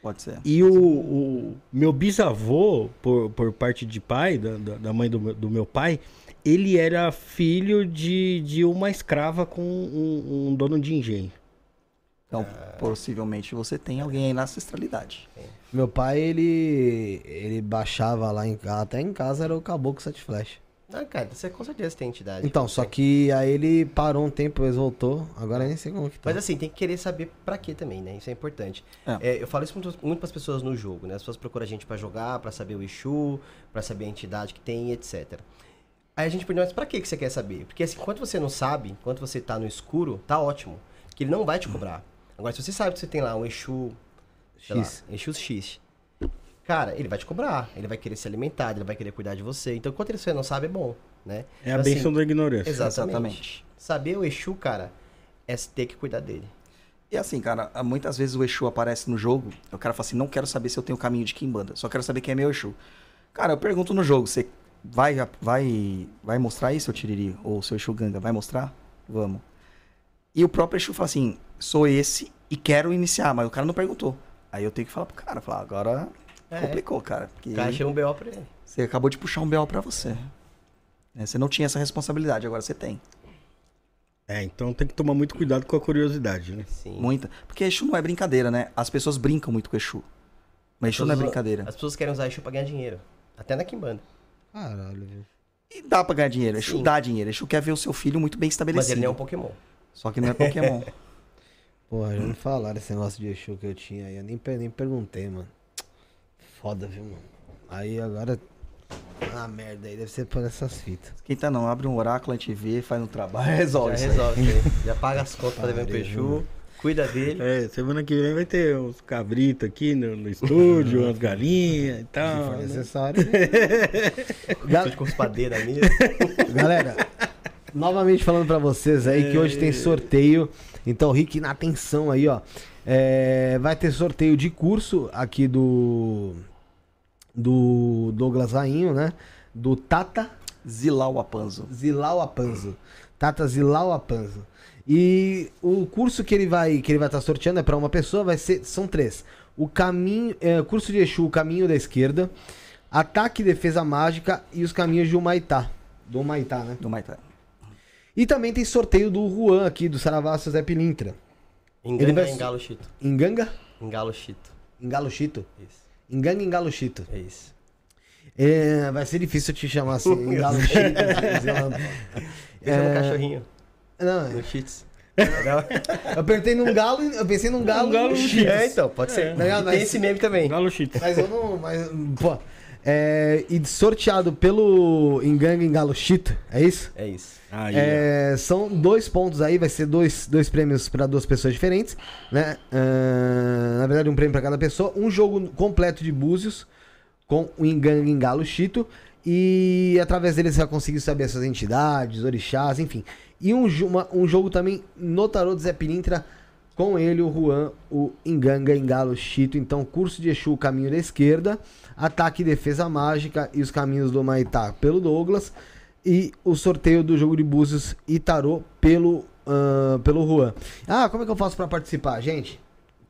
Pode ser. E o, o meu bisavô, por, por parte de pai, da, da mãe do, meu- do meu pai, ele era filho de, de uma escrava com um, um dono de engenho. Então, possivelmente você tem alguém aí na ancestralidade. Meu pai, ele. ele baixava lá em casa. Até em casa era o caboclo sete flash. Ah, cara, você com certeza tem entidade. Então, só que aí ele parou um tempo, depois voltou. Agora nem sei como que tá. Mas assim, tem que querer saber pra quê também, né? Isso é importante. É. É, eu falo isso muito, muito pras pessoas no jogo, né? As pessoas procuram a gente pra jogar, pra saber o Exu, pra saber a entidade que tem, etc. Aí a gente pergunta, mas pra que que você quer saber? Porque assim, enquanto você não sabe, enquanto você tá no escuro, tá ótimo. Que ele não vai te cobrar. Agora, se você sabe que você tem lá um Exu, sei lá, X. Exu X, cara, ele vai te cobrar. Ele vai querer se alimentar, ele vai querer cuidar de você. Então, enquanto você não sabe, é bom, né? É a Então, assim, benção da ignorância. Exatamente. Exatamente. Saber o Exu, cara, é ter que cuidar dele. E assim, cara, muitas vezes o Exu aparece no jogo, o cara fala assim, não quero saber se eu tenho caminho de Kimbanda, só quero saber quem é meu Exu. Cara, eu pergunto no jogo, você vai, vai, vai mostrar isso, seu Tiriri? Ou seu Exu Ganga, vai mostrar? Vamos. E o próprio Exu fala assim, sou esse e quero iniciar, mas o cara não perguntou. Aí eu tenho que falar pro cara, falar, agora É. complicou, cara. Porque O cara chega um BO pra ele. você acabou de puxar um BO pra você. É, você não tinha essa responsabilidade, agora você tem. É, então tem que tomar muito cuidado com a curiosidade, né? Sim. Muita. Porque Exu não é brincadeira, né? As pessoas brincam muito com Exu. Mas Exu não é brincadeira. As pessoas querem usar Exu pra ganhar dinheiro. Até na Kimbanda. Caralho, velho. E dá pra ganhar dinheiro. Exu Sim. dá dinheiro. Exu quer ver o seu filho muito bem Mas estabelecido. ele não é um Pokémon. Só que não é Pokémon. (laughs) Porra, já me falaram esse negócio de Exu que eu tinha aí. Eu nem, nem perguntei, mano. Foda, viu, mano? Aí agora. Ah, merda aí. Deve ser por essas fitas. Esquenta não, abre um oráculo, a gente vê, faz um trabalho, resolve. (laughs) Já resolve. (laughs) Já paga as contas pra devendo pro Exu. Cuida dele. É, semana que vem vai ter uns cabritos aqui no, no estúdio, (laughs) umas galinhas e Se tal. for né? necessário. Gal... Com os padeiros mesa. Galera, novamente falando pra vocês aí que hoje tem sorteio. Então, Rick, na atenção aí, ó. É, vai ter sorteio de curso aqui do. Do Douglas Rainho, né? Do Tata Zilau Apanzo. Zilau Apanzo. Tata Zilau Apanzo. E o curso que ele vai que ele vai estar sorteando é para uma pessoa, vai ser são três. O caminho, é, curso de Exu, o caminho da esquerda, ataque e defesa mágica e os caminhos de Humaitá. Do Humaitá, né? Do Maitá. E também tem sorteio do Juan aqui, do Saravá Zé Pilintra. Engana Ele vai- em Galo Chito. Enganga? Engalo Chito. Engalo Chito? Isso. Enganga Engalo Chito. É isso. É, vai ser difícil eu te chamar assim, (laughs) Engalo Chito. Esse (laughs) é, um cachorrinho. Não, No Cheats. (laughs) eu apertei num galo, eu pensei num galo, Um galo Cheetos. É, então, pode ser. Tá ligado? E tem Mas- esse meme também. Galo Cheetos. Mas eu não. Mas, pô. É, e sorteado pelo Enganga Engalo Chito, é isso? É isso. Aí, É, são dois pontos aí, vai ser dois, dois prêmios para duas pessoas diferentes, né? Ah, na verdade, um prêmio para cada pessoa. Um jogo completo de búzios com o Enganga Engalo Chito. E através dele você vai conseguir saber essas entidades, orixás, enfim. E um, uma- um jogo também no Tarô de Zé Pilintra com ele, o Juan, o Enganga Engalo Chito. Então, curso de Exu, caminho da esquerda, ataque e defesa mágica e os caminhos do Maitá pelo Douglas. E o sorteio do jogo de búzios e tarô pelo, ah, pelo Juan. Ah, como é que eu faço pra participar, gente?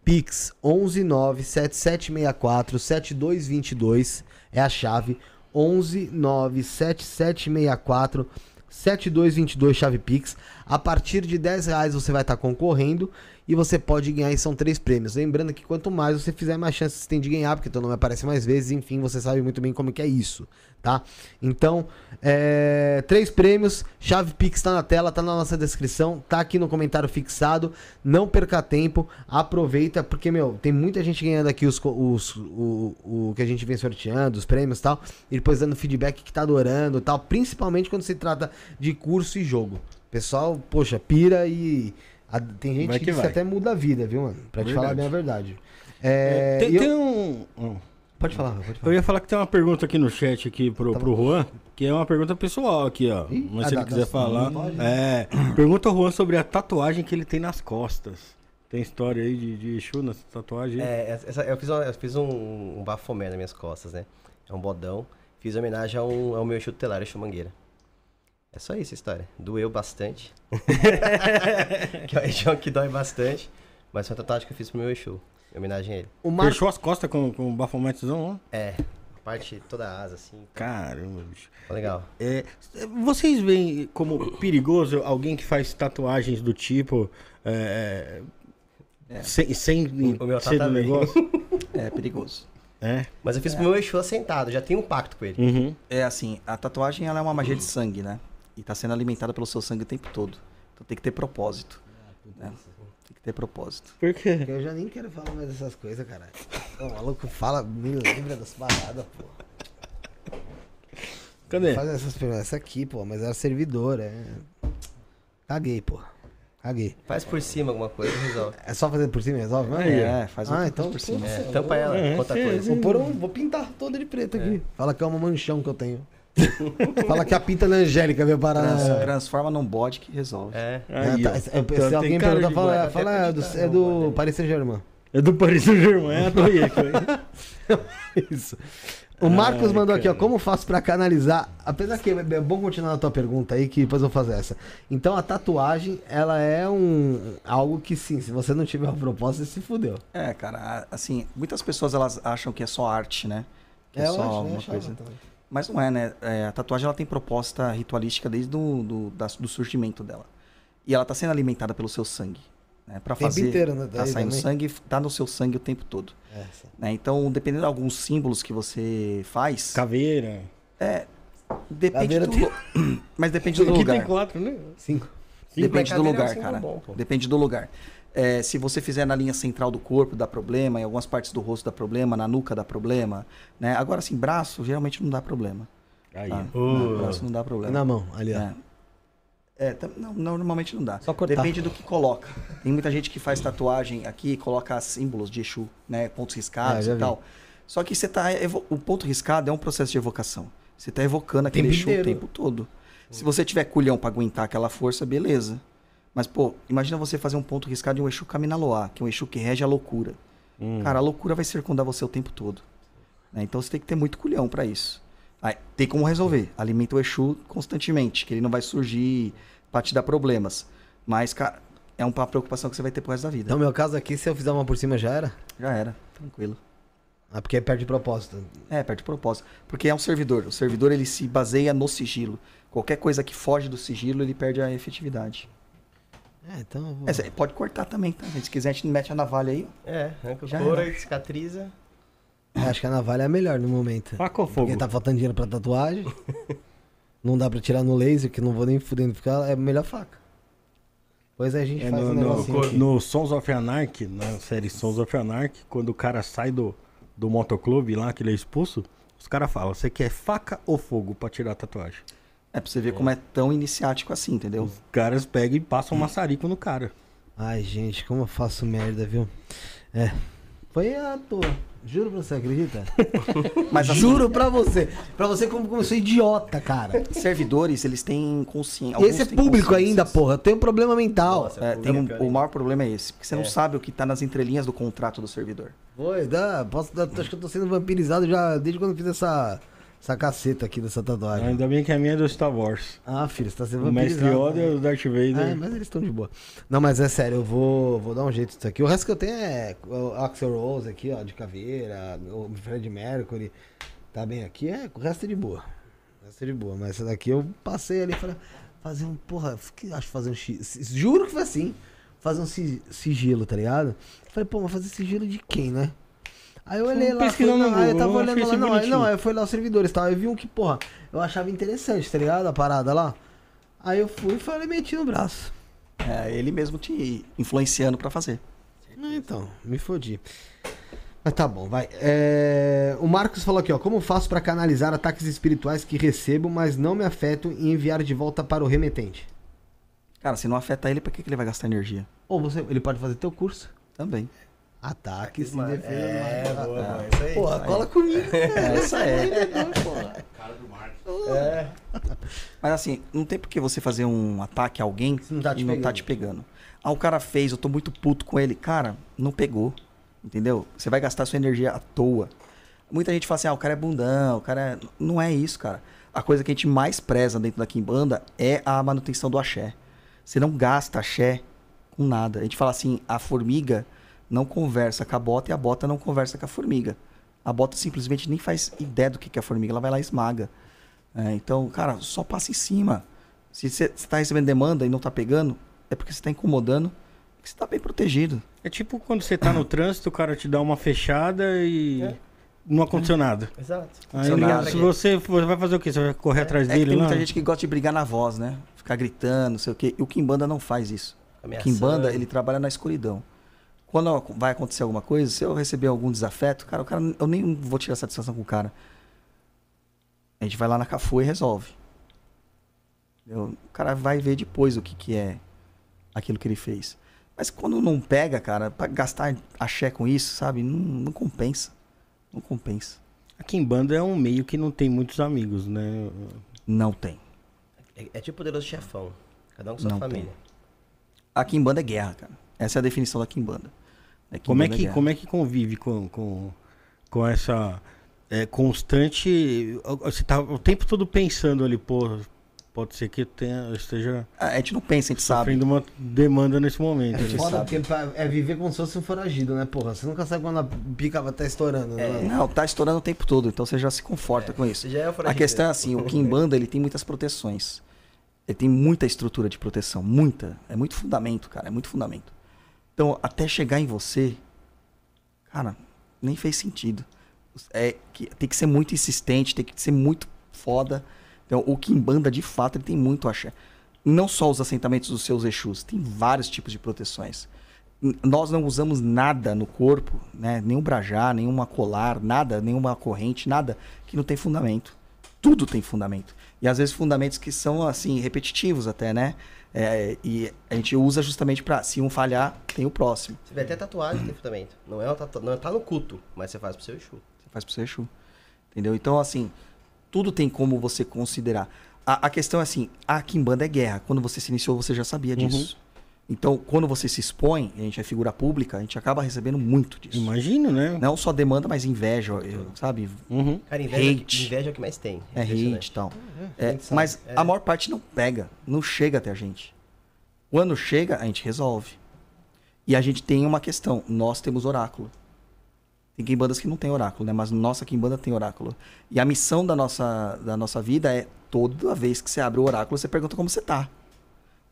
Pix 11977647222 é a chave 11977647222 chave Pix. A partir de 10 reais você vai estar concorrendo e você pode ganhar e são três prêmios. Lembrando que quanto mais você fizer, mais chances tem de ganhar, porque teu nome aparece mais vezes, enfim, você sabe muito bem como que é isso, tá? Então, é, três prêmios, chave Pix tá na tela, tá na nossa descrição, tá aqui no comentário fixado. Não perca tempo, aproveita, porque, meu, tem muita gente ganhando aqui os, os- o, o que a gente vem sorteando, os prêmios e tal, e depois dando feedback que tá adorando e tal, principalmente quando se trata de curso e jogo. Pessoal, poxa, pira e A- tem gente Vai que, que diz que vai. até muda a vida, viu, mano? Pra te Verdade. falar bem a verdade. É, tem, e eu- tem um. um- Pode falar, pode Eu falar. ia falar que tem uma pergunta aqui no chat aqui pro, pro Juan, que é uma pergunta pessoal aqui, ó. Ih, Mas ah, se ele quiser falar. pode. É. Pergunta ao Juan sobre a tatuagem que ele tem nas costas. Tem história aí de, de Exu nessa tatuagem? É, essa- eu fiz, uma- eu fiz um, um bafomé nas minhas costas, né? É um bodão. Fiz homenagem ao, ao meu Exu tutelar, Exu Mangueira. É só isso a história. Doeu bastante. (laughs) que é o Exu que dói bastante. Mas foi uma tatuagem que eu fiz pro meu Exu. Em homenagem a ele. O Marco, Fechou as costas com, com o bafometezão, ó. É, a parte toda a asa, assim. Caramba, bicho. Legal. É, vocês veem como perigoso alguém que faz tatuagens do tipo. é, É. Sem, sem O meu ser do negócio? (laughs) É perigoso. É. Mas eu fiz pro meu Exu assentado, já tenho um pacto com ele. Uhum. É assim, a tatuagem ela é uma magia de sangue, né? E tá sendo alimentada pelo seu sangue o tempo todo. Então tem que ter propósito. né? Tem que ter propósito. Por quê? eu já nem quero falar mais dessas coisas, caralho. O maluco fala, me lembra das paradas, pô. Cadê? Faz essas perguntas. Essa aqui, pô, mas era servidor, é. Caguei, pô. Caguei. Faz por cima alguma coisa e resolve. É só fazer por cima e resolve, mano? Aí, É, faz Ah, então por cima. É, tampa ela, É, conta sim, coisa. sim. Vou, um, vou pintar todo de preto aqui. Fala que é uma manchão que eu tenho. (laughs) Fala que a pinta da Angélica veio parar. Trans- Transforma num bode que resolve. É. Aí, É, ó. tá, se- Então, se alguém cara perguntar, fala, fala, é do, é do Paris Saint-Germain. É do Paris Saint-Germain, é a (laughs) Torre? Isso. O Marcos Ai, mandou aqui, ó. cara. Como faço pra canalizar? Apesar que é bom continuar na tua pergunta aí, que depois eu vou fazer essa. Então a tatuagem, ela é um algo que sim, se você não tiver o propósito, você se fudeu. É, cara, assim, muitas pessoas elas acham que é só arte, né? Que é, eu só acho, uma coisa. também. Mas não é, né? É, a tatuagem ela tem proposta ritualística desde do, do, da- do surgimento dela. E ela tá sendo alimentada pelo seu sangue. Né? Tempo fazer. inteiro, né? Tá saindo também. sangue, tá no seu sangue o tempo todo. É, né? Então, dependendo de alguns símbolos que você faz, Caveira. é. Depende Caveira do. tem- (coughs) Mas depende do Aqui lugar. tem quatro, né? Cinco. Depende do caveira é um lugar, símbolo cara. bom. Depende do lugar. É, se você fizer na linha central do corpo, dá problema. Em algumas partes do rosto dá problema. Na nuca dá problema. Né? Agora, assim, braço geralmente não dá problema. Aí, tá? ó. Não, braço não dá problema. na mão, ali, ó. É. É, não, normalmente não dá. Só cortar. Depende do que coloca. Tem muita gente que faz tatuagem aqui e coloca símbolos de Exu, né? Pontos riscados É, e vi. tal. Só que você tá. evo- O ponto riscado é um processo de evocação. Você tá evocando aquele Exu o tempo todo. Se você tiver culhão pra aguentar aquela força, beleza. Mas, pô, imagina você fazer um ponto riscado de um Exu Kaminaloá, que é um Exu que rege a loucura. Hum. Cara, a loucura vai circundar você o tempo todo. né? Então você tem que ter muito culhão pra isso. Aí, tem como resolver. Alimenta o Exu constantemente, que ele não vai surgir pra te dar problemas. Mas, cara, é uma preocupação que você vai ter pro resto da vida. Então, meu caso aqui, se eu fizer uma por cima, já era? Já era, tranquilo. Ah, porque perde propósito. É, perde propósito. Porque é um servidor. O servidor, ele se baseia no sigilo. Qualquer coisa que foge do sigilo, ele perde a efetividade. É, então eu vou... É, pode cortar também, tá? Se quiser, a gente mete a navalha aí. É, arranca o Já couro e cicatriza. É, acho que a navalha é a melhor no momento. Faca ou fogo? Porque tá faltando dinheiro pra tatuagem. (laughs) não dá pra tirar no laser, que não vou nem fudendo ficar. É melhor faca. Pois aí a gente É, faz no, um no, aqui. no Sons of Anarchy, na série Sons of Anarchy, quando o cara sai do, do motoclube lá, que ele é expulso, os caras falam, você quer faca ou fogo pra tirar a tatuagem? É pra você ver como é tão iniciático assim, entendeu? Os caras pegam e passam um maçarico no cara. Ai, gente, como eu faço merda, viu? É. Foi à toa. Juro pra você, acredita? (laughs) Mas assim, Juro pra você. Pra você como, como eu sou idiota, cara. servidores, eles têm consciência. Esse é público ainda, porra. Eu tenho um problema mental. Nossa, É, tem um- o maior problema é esse, porque você não É. sabe o que tá nas entrelinhas do contrato do servidor. Foi, dá, posso dar, acho que eu tô sendo vampirizado já desde quando eu fiz essa, essa caceta aqui dessa tatuagem. Ainda bem que a minha é do Star Wars. Ah, filho, você tá sendo O Mestre. Yoda e o Darth Vader. Ah, mas eles estão de boa. Não, mas é sério, eu vou, vou dar um jeito nisso aqui. O resto que eu tenho é o Axel Rose aqui, ó, de caveira, o Fred Mercury, tá bem aqui, é, o resto é de boa. O resto é de boa, mas essa daqui eu passei ali pra fazer um, porra, que acho fazer um x, juro que foi assim, fazer um si- sigilo, tá ligado? Falei, pô, mas fazer sigilo de quem, né? Aí eu olhei lá, no não, aí eu tava olhando lá, não, aí, não, aí eu fui lá os servidores e tal, eu vi um que, porra, eu achava interessante, tá ligado? A parada lá. Aí eu fui e falei, meti no braço. É ele mesmo te influenciando pra fazer. Então, me fodi. Mas tá bom, vai. É, O Marcos falou aqui, ó. Como faço pra canalizar ataques espirituais que recebo, mas não me afetam e enviar de volta para o remetente? Cara, se não afeta ele, pra que, que ele vai gastar energia? Ou você, ele pode fazer teu curso. Também. Ataque, se Mano, defesa. É, mata. boa, boa, isso aí. Porra, cola comigo. Essa é. Cara do marketing. É. Mas assim, não tem por que você fazer um ataque a alguém Se não tá e não tá pegando. te pegando. Ah, o cara fez, eu tô muito puto com ele. Cara, não pegou. Entendeu? Você vai gastar sua energia à toa. Muita gente fala assim, ah, o cara é bundão, o cara é... Não é isso, cara. A coisa que a gente mais preza dentro da Kimbanda é a manutenção do axé. Você não gasta axé com nada. A gente fala assim, a formiga não conversa com a bota e a bota não conversa com a formiga. A bota simplesmente nem faz ideia do que é a formiga, ela vai lá e esmaga. É, então, cara, só passa em cima. Se você está recebendo demanda e não tá pegando, é porque você tá incomodando, que você tá bem protegido. É tipo quando você tá no trânsito, o cara te dá uma fechada e não aconteceu nada. Exato. Aí, nada. se você for- vai fazer o quê? Você vai correr atrás É dele tem lá? muita gente que gosta de brigar na voz, né? Ficar gritando, não sei o quê. E o Kimbanda não faz isso. O Ameaçando. Kimbanda, ele trabalha na escuridão. Quando vai acontecer alguma coisa, se eu receber algum desafeto, cara, o cara, eu nem vou tirar satisfação com o cara. A gente vai lá na Cafu e resolve. Entendeu? O cara vai ver depois o que, que é aquilo que ele fez. Mas quando não pega, cara, pra gastar axé com isso, sabe? Não, não compensa. Não compensa. Aqui em banda é um meio que não tem muitos amigos, né? Não tem. É, é tipo poderoso chefão. Cada um com sua Não família. A Kimbanda é guerra, cara. Essa é a definição da Kimbanda. É Como é Kimbanda que, como é que convive com, com, com essa é, constante. Você tá o tempo todo pensando ali, pô, pode ser que eu, tenha, esteja A gente não pensa, a gente sabe. sofrendo uma demanda nesse momento. É foda porque é viver como se fosse um foragido, né, porra? Você nunca sabe quando a pica vai estar estourando, né? Não, tá estourando o tempo todo, então você já se conforta com isso. Já é A questão é assim, o Kimbanda, ele tem muitas proteções. Ele tem muita estrutura de proteção, muita. É muito fundamento, cara, é muito fundamento. Então, até chegar em você, cara, nem fez sentido. É que tem que ser muito insistente, tem que ser muito foda. Então, o Kimbanda, de fato, ele tem muito axé. Não só os assentamentos dos seus Exus, tem vários tipos de proteções. Nós não usamos nada no corpo, né? Nenhum brajá, nenhuma colar, nada, nenhuma corrente, nada que não tem fundamento. Tudo tem fundamento. E às vezes fundamentos que são, assim, repetitivos até, né? É, e a gente usa justamente pra, se um falhar, tem o próximo. Você vê até tatuagem tem fundamento. Não é uma tatu... não tá no culto, mas você faz pro seu Exu. Você faz pro seu Exu. Entendeu? Então, assim, tudo tem como você considerar. A, a questão é assim, a Kimbanda é guerra. Quando você se iniciou, você já sabia disso. Então, quando você se expõe, a gente é figura pública, a gente acaba recebendo muito disso. Imagino, né? Não só demanda, mas inveja, eu- sabe? Uhum. Cara, inveja, Hate. inveja é o que mais tem. É hate e tal. a É, gente sabe. mas É. a maior parte não pega, não chega até a gente. Quando chega, a gente resolve. E a gente tem uma questão, nós temos oráculo. Tem quimbandas que não tem oráculo, né? Mas nossa quimbanda tem oráculo. E a missão da nossa, da nossa vida é, toda vez que você abre o oráculo, você pergunta como você tá.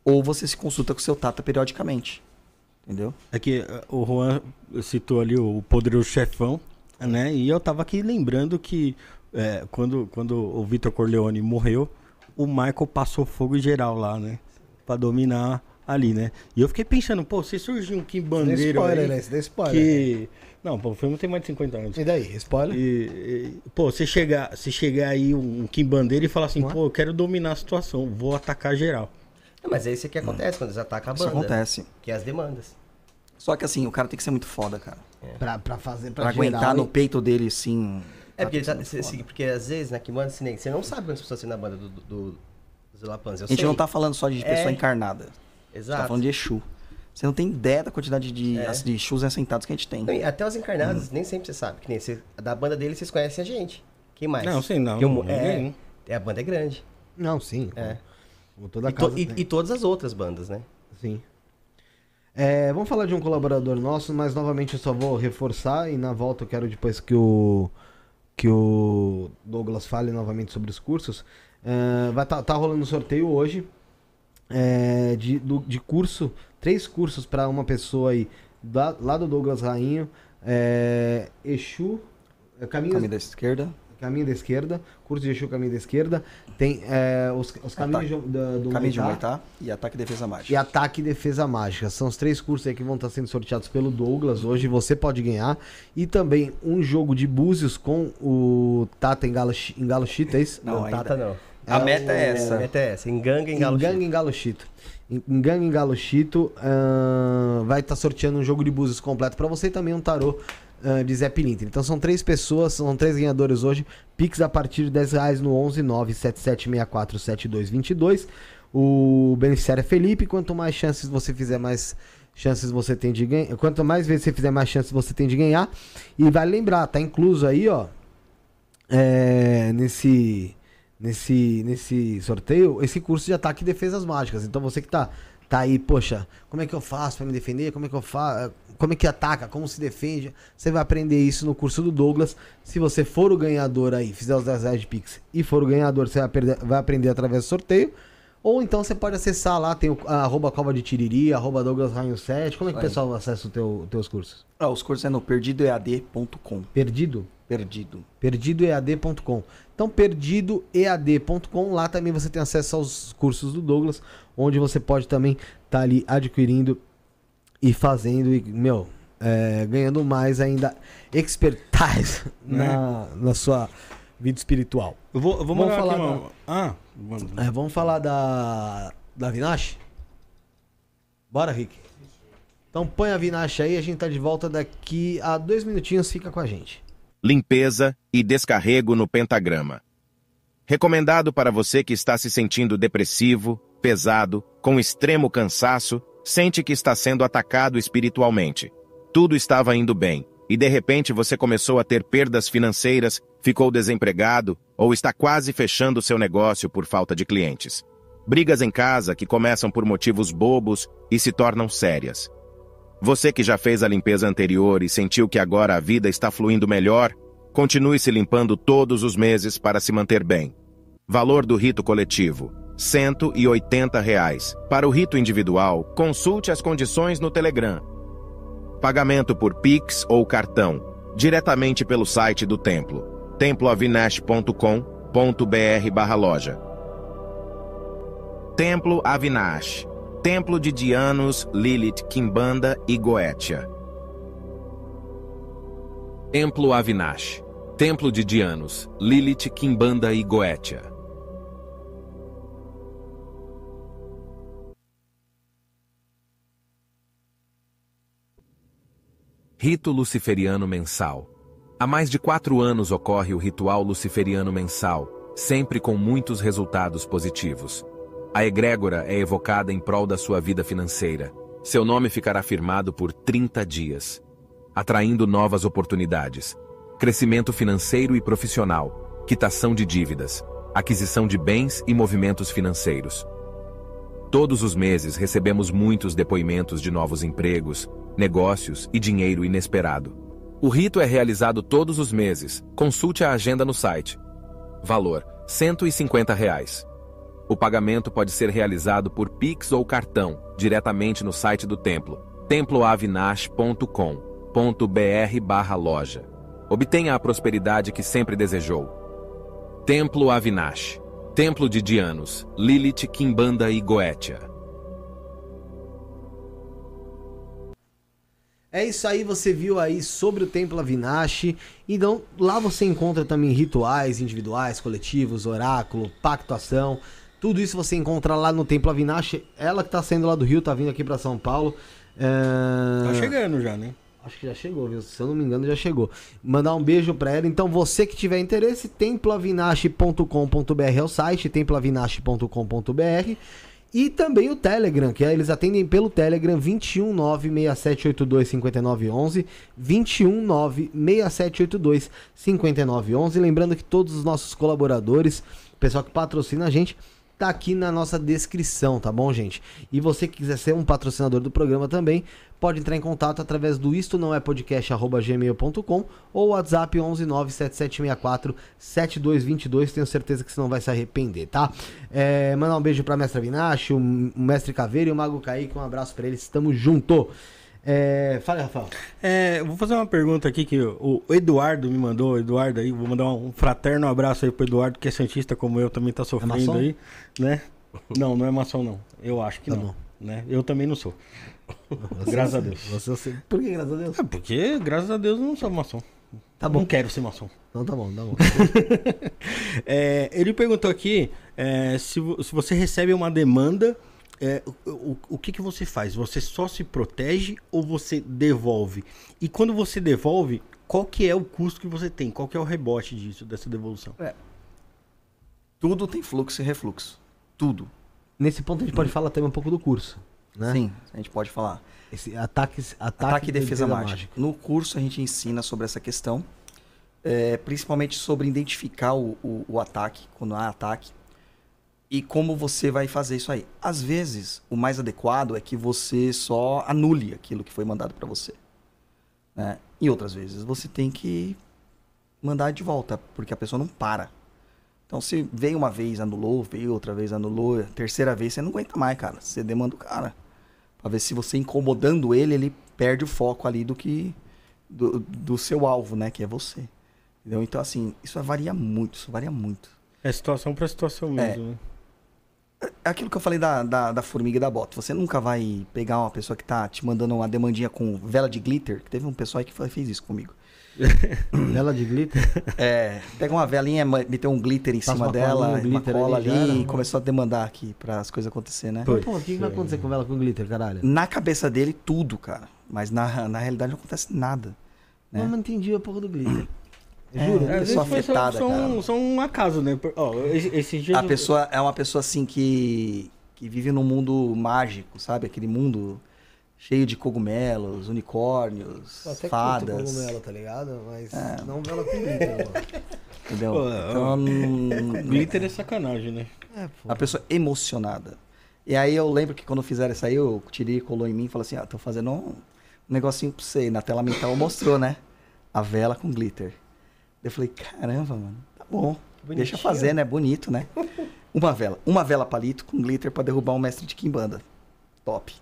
Ou você se consulta com o seu tata periodicamente. Entendeu? É que eh, o Juan citou ali o poderoso chefão, né? E eu tava aqui lembrando que eh, quando, quando o Vitor Corleone morreu, o Michael passou fogo em geral lá, né? Pra dominar ali, né? E eu fiquei pensando, pô, se surgiu um Kim Dê Bandeiro spoiler, aí, né? Você deu spoiler. que... Não, pô, o filme tem mais de 50 anos. E daí? Spoiler? E, e, pô, você chegar, você chegar aí um Kim Bandeira e falar assim, é? pô, eu quero dominar a situação, vou atacar geral. Não, mas é isso que acontece quando eles atacam a Isso banda. acontece. Que é as demandas. Só que assim, o cara tem que ser muito foda, cara. Pra, pra fazer, pra, Pra aguentar no peito dele, assim. É porque, tá, que cê- porque às vezes na Kimbanda assim, você não sabe quantas pessoas tem na banda do, do, do. Eu A gente sei. não tá falando só de pessoa É. encarnada. A gente Exato. tá falando de Exu. Você não tem ideia da quantidade de, É. as- de Exus assentados que a gente tem. Não, até os Hum. encarnados, nem sempre você sabe. Que nem você, da banda dele, vocês conhecem a gente. Quem mais? Não, sei não, ninguém. é, é, a banda é grande. Não, sim. É. Toda E, casa to- e- e todas as outras bandas, né? Sim. É, vamos falar de um colaborador nosso, mas novamente eu só vou reforçar e na volta eu quero depois que o que o Douglas fale novamente sobre os cursos. É, vai tá, tá rolando um sorteio hoje é, de, do- de curso, três cursos para uma pessoa aí da- lá do Douglas Rainho, é, Exu, é, caminho, Caminho da esquerda. Caminho da esquerda, curso de Exu Caminho da esquerda, tem é, os, os caminhos de- da- do Caminho de. Humaitá e ataque e defesa mágica. E ataque e defesa mágica. São os três cursos aí que vão estar sendo sorteados pelo Douglas hoje. Você pode ganhar. E também um jogo de búzios com o Tata em Galo, em Galo Chita, é isso? Não, Não, ainda- Tata não. A meta é A essa. meta é essa, enganga em galo Enganga Chito. em Galo Chito. Enganga em Galo Chito ahn, vai estar sorteando um jogo de búzios completo pra você e também um tarô ahn, de Zé Pilintra. Então são três pessoas, são três ganhadores hoje. Pix a partir de 10 reais no 11 97764 7222. O beneficiário é Felipe. Quanto mais chances você fizer, mais chances você tem de ganhar. Quanto mais vezes você fizer, mais chances você tem de ganhar. E vale lembrar, tá incluso aí, ó. é, nesse, nesse, nesse sorteio, esse curso de ataque e defesas mágicas. Então você que tá, tá aí, poxa, como é que eu faço pra me defender? Como é que eu faço? Como é que ataca? Como se defende? Você vai aprender isso no curso do Douglas. Se você for o ganhador aí, fizer os 10 reais de Pix e for o ganhador, você vai, perder- vai aprender através do sorteio. Ou então você pode acessar lá, tem o a, arroba cova de tiriri, arroba Douglas Rainho 7. Como é que o pessoal acessa os teu, teus cursos? Ah, os cursos é no perdidoead.com. Perdido? Perdido. perdidoead.com. Então, perdidoead.com, lá também você tem acesso aos cursos do Douglas, onde você pode também estar ali adquirindo e fazendo, e, meu, é, ganhando mais ainda expertise na, na sua vida espiritual. Eu vou, eu vou Vamos falar aqui da- uma... Ah, mano. É, vamos falar da, da Vinache? Bora, Rick. Então põe a Vinache aí, a gente tá de volta daqui a dois minutinhos, fica com a gente. limpeza e descarrego no pentagrama. Recomendado para você que está se sentindo depressivo, pesado, com extremo cansaço, sente que está sendo atacado espiritualmente. Tudo estava indo bem, e de repente você começou a ter perdas financeiras, ficou desempregado ou está quase fechando seu negócio por falta de clientes. Brigas em casa que começam por motivos bobos e se tornam sérias. Você que já fez a limpeza anterior e sentiu que agora a vida está fluindo melhor, continue se limpando todos os meses para se manter bem. Valor do rito coletivo: 180. Reais. Para o rito individual, consulte as condições no Telegram. Pagamento por Pix ou cartão, diretamente pelo site do templo, temploavinash.com.br loja. Templo Avinash Templo de Dianos, Lilith, Kimbanda e Goetia. Templo Avinash. Templo de Dianos, Lilith, Kimbanda e Goetia. Rito Luciferiano Mensal. Há mais de quatro anos ocorre o ritual luciferiano mensal, sempre com muitos resultados positivos. A egrégora é evocada em prol da sua vida financeira. Seu nome ficará firmado por 30 dias, atraindo novas oportunidades, crescimento financeiro e profissional, quitação de dívidas, aquisição de bens e movimentos financeiros. Todos os meses recebemos muitos depoimentos de novos empregos, negócios e dinheiro inesperado. O rito é realizado todos os meses. Consulte a agenda no site. Valor: 150 reais. O pagamento pode ser realizado por Pix ou cartão, diretamente no site do templo, temploavinash.com.br barra loja. Obtenha a prosperidade que sempre desejou. Templo Avinash. Templo de Dianos, Lilith, Kimbanda e Goetia. É isso aí, você viu aí sobre o Templo Avinashi. Então, lá você encontra também rituais individuais, coletivos, oráculo, pactuação. Tudo isso você encontra lá no Templo Avinashi. Ela que tá saindo lá do Rio, tá vindo aqui para São Paulo. É... Tá chegando já, né? Acho que já chegou, viu? Se eu não me engano, já chegou. Mandar um beijo pra ela. Então, você que tiver interesse, temploavinash.com.br é o site, temploavinash.com.br. E também o Telegram, que é, eles atendem pelo Telegram 21967825911, 21967825911. Lembrando que todos os nossos colaboradores, pessoal que patrocina a gente, tá aqui na nossa descrição, tá bom, gente? E você que quiser ser um patrocinador do programa também, pode entrar em contato através do isto não é podcast@gmail.com ou WhatsApp 11977647222. Tenho certeza que você não vai se arrepender, tá? É, mandar um beijo pra Mestre Vinache, o Mestre Caveira e o Mago Kaique, um abraço pra eles, tamo junto. É, fala, Rafael. É, vou fazer uma pergunta aqui que o Eduardo me mandou, Eduardo aí, vou mandar um fraterno abraço aí pro Eduardo, que é santista como eu, também tá sofrendo maçom? aí, né? (laughs) Não, não é maçom não. Eu acho que Tá não, bom. né? Eu também não sou. Graças a Deus. Você, você- Por que graças a Deus? É porque, graças a Deus, eu não sou maçom. Tá bom. Não quero ser maçom. Então tá bom, tá bom. (laughs) É, ele perguntou aqui é, se, se você recebe uma demanda, é, o, o, o que, que você faz? Você só se protege ou você devolve? E quando você devolve, qual que é o custo que você tem? Qual que é o rebote disso, dessa devolução? Tudo tem fluxo e refluxo. Tudo. Nesse ponto a gente pode falar também um pouco do curso. Né? Sim, a gente pode falar. Esse ataque, ataque, Ataque, e defesa, mágica. No curso a gente ensina sobre essa questão, é, principalmente sobre identificar o, o- o ataque, quando há ataque, e como você vai fazer isso aí. Às vezes, o mais adequado é que você só anule aquilo que foi mandado para você. né? E outras vezes você tem que mandar de volta, porque a pessoa não para. Então, se veio uma vez, anulou, veio outra vez, anulou, terceira vez, você não aguenta mais, cara. Você demanda o cara. Pra ver se você incomodando ele, ele perde o foco ali do que. do, do seu alvo, né? Que é você. Entendeu? Então, assim, isso varia muito, isso varia muito. É situação pra situação mesmo, né? É aquilo que eu falei da, da, da formiga e da bota. Você nunca vai pegar uma pessoa que tá te mandando uma demandinha com vela de glitter, que teve um pessoal aí que fez isso comigo. (laughs) Vela de glitter. É, pega uma velinha, meteu um glitter em Passa cima uma dela, um uma cola ali, ali, e começou a demandar aqui para as coisas acontecer, né? Mas, pô, o que, que vai acontecer com vela com glitter, caralho? Na cabeça dele, tudo, cara. Mas na, na realidade não acontece nada. né? Eu não entendi a porra do glitter. É, Juro. é, pessoa afetada, só, cara. um, só um acaso, né? Ó, esse, esse dia A eu- pessoa é uma pessoa assim que, que vive num mundo mágico, sabe? Aquele mundo cheio de cogumelos, unicórnios, Eu até fadas. cogumelo, tá ligado? Mas É. não vela com glitter, mano. Entendeu? Pô, então, hum, Glitter é sacanagem, né? É, pô. a pessoa emocionada. E aí eu lembro que quando fizeram isso aí, o Tiri colou em mim e falou assim: ah, tô fazendo um negocinho pra você. E na tela mental mostrou, né? A vela com glitter. Eu falei, caramba, mano, tá bom. Deixa Bonitinho. fazer, né? Bonito, né? (laughs) Uma vela. Uma vela palito com glitter pra derrubar um mestre de Kimbanda. Top.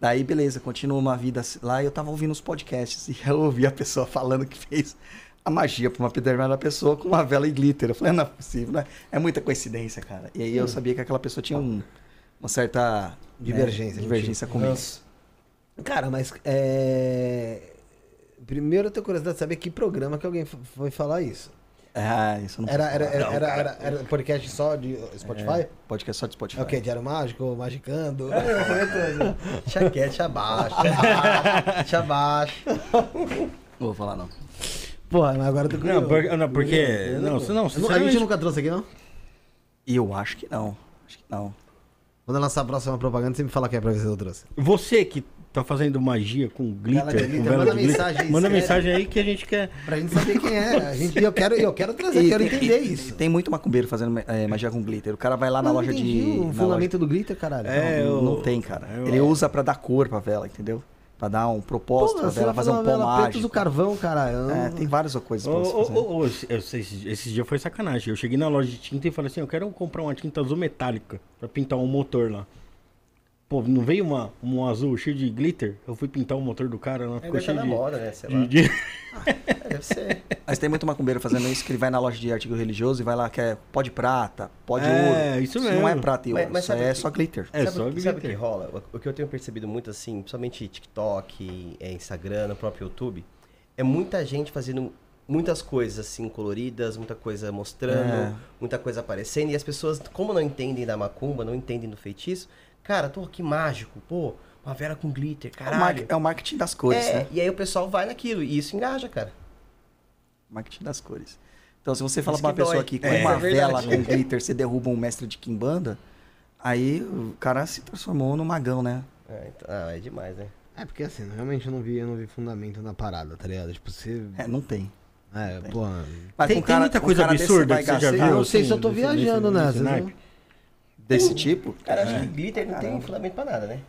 Daí, beleza, continua uma vida assim- lá e eu tava ouvindo os podcasts (laughs) e eu ouvi a pessoa falando que fez a magia pra uma determinada pessoa com uma vela e glitter. Eu falei, não é possível, né? É muita coincidência, cara. E aí eu sabia que aquela pessoa tinha um- uma certa né, Divergência, divergência comigo. Cara, mas é. Primeiro eu tenho curiosidade de saber que programa que alguém foi falar isso. Ah, isso não Era, posso era, falar. era, era, era, era podcast só de Spotify? Podcast só de Spotify. É o quê? Diário Mágico? Magicando? (laughs) Quieto, deixa (laughs) abaixo. Abaixo. Não vou falar, não. Porra, mas agora eu tô curioso. Não, porque, não, porque não, não, não- A sinceramente, gente nunca trouxe aqui, não? E eu acho que não. Acho que não. Quando eu lançar a próxima propaganda, você me fala que é pra ver se eu trouxe. você que tá fazendo magia com glitter, glitter, com vela manda glitter, mensagem aí, manda mensagem aí que a gente quer. Pra gente saber quem é. A gente, eu, quero, eu quero trazer, eu quero entender isso. Tem muito macumbeiro fazendo eh, magia com glitter. O cara vai lá na Eu não loja entendi de. O na fundamento do glitter, caralho. É, loja- eu- Não tem, cara. eu- Ele usa pra dar cor pra vela, entendeu? Pra dar um propósito pra vela, fazer um preta mágico. do carvão, caralho. É, tem várias coisas pra você ô, fazer. ô, ô, esse- esse, esse dia foi sacanagem. Eu cheguei na loja de tinta e falei assim: eu quero comprar uma tinta azul metálica pra pintar um motor lá. Pô, não veio uma, um azul cheio de glitter? Eu fui pintar o motor do cara, ela É, ficou deve tá cheio na de, moda, né? Sei lá. de, de- É, deve ser. (laughs) Mas tem muito macumbeiro fazendo isso, que ele vai na loja de artigo religioso e vai lá, quer pó de prata, pó de É, ouro. isso não mesmo. é prata e Mas- ouro, mas isso sabe é que- só glitter. É sabe, só o que- sabe o que glitter. rola? O, que eu tenho percebido muito, assim, principalmente TikTok, é, Instagram, no próprio YouTube, é muita gente fazendo muitas coisas, assim, coloridas, muita coisa mostrando, É. muita coisa aparecendo, e as pessoas, como não entendem da macumba, não entendem do feitiço, cara, tô aqui mágico, pô, uma vela com glitter, É o, caralho. é o marketing das cores, É, né? e aí o pessoal vai naquilo, e isso engaja, cara. Marketing das cores. Então, se você fala pra uma que pessoa dói. que com É, uma é vela com glitter você derruba um mestre de Kimbanda, aí o cara se transformou no magão, né? É, então, ah, é demais, né? É, porque assim, realmente eu não vi, eu não vi fundamento na parada, tá ligado? Tipo, você. É, não tem. É. Mas Tem, tem muita coisa absurda que você já viu. Ah, não sei assim, se eu tô desse- viajando nessa, né? Desse tipo? Cara, É. acho que glitter não tem Caramba. fundamento pra nada, né?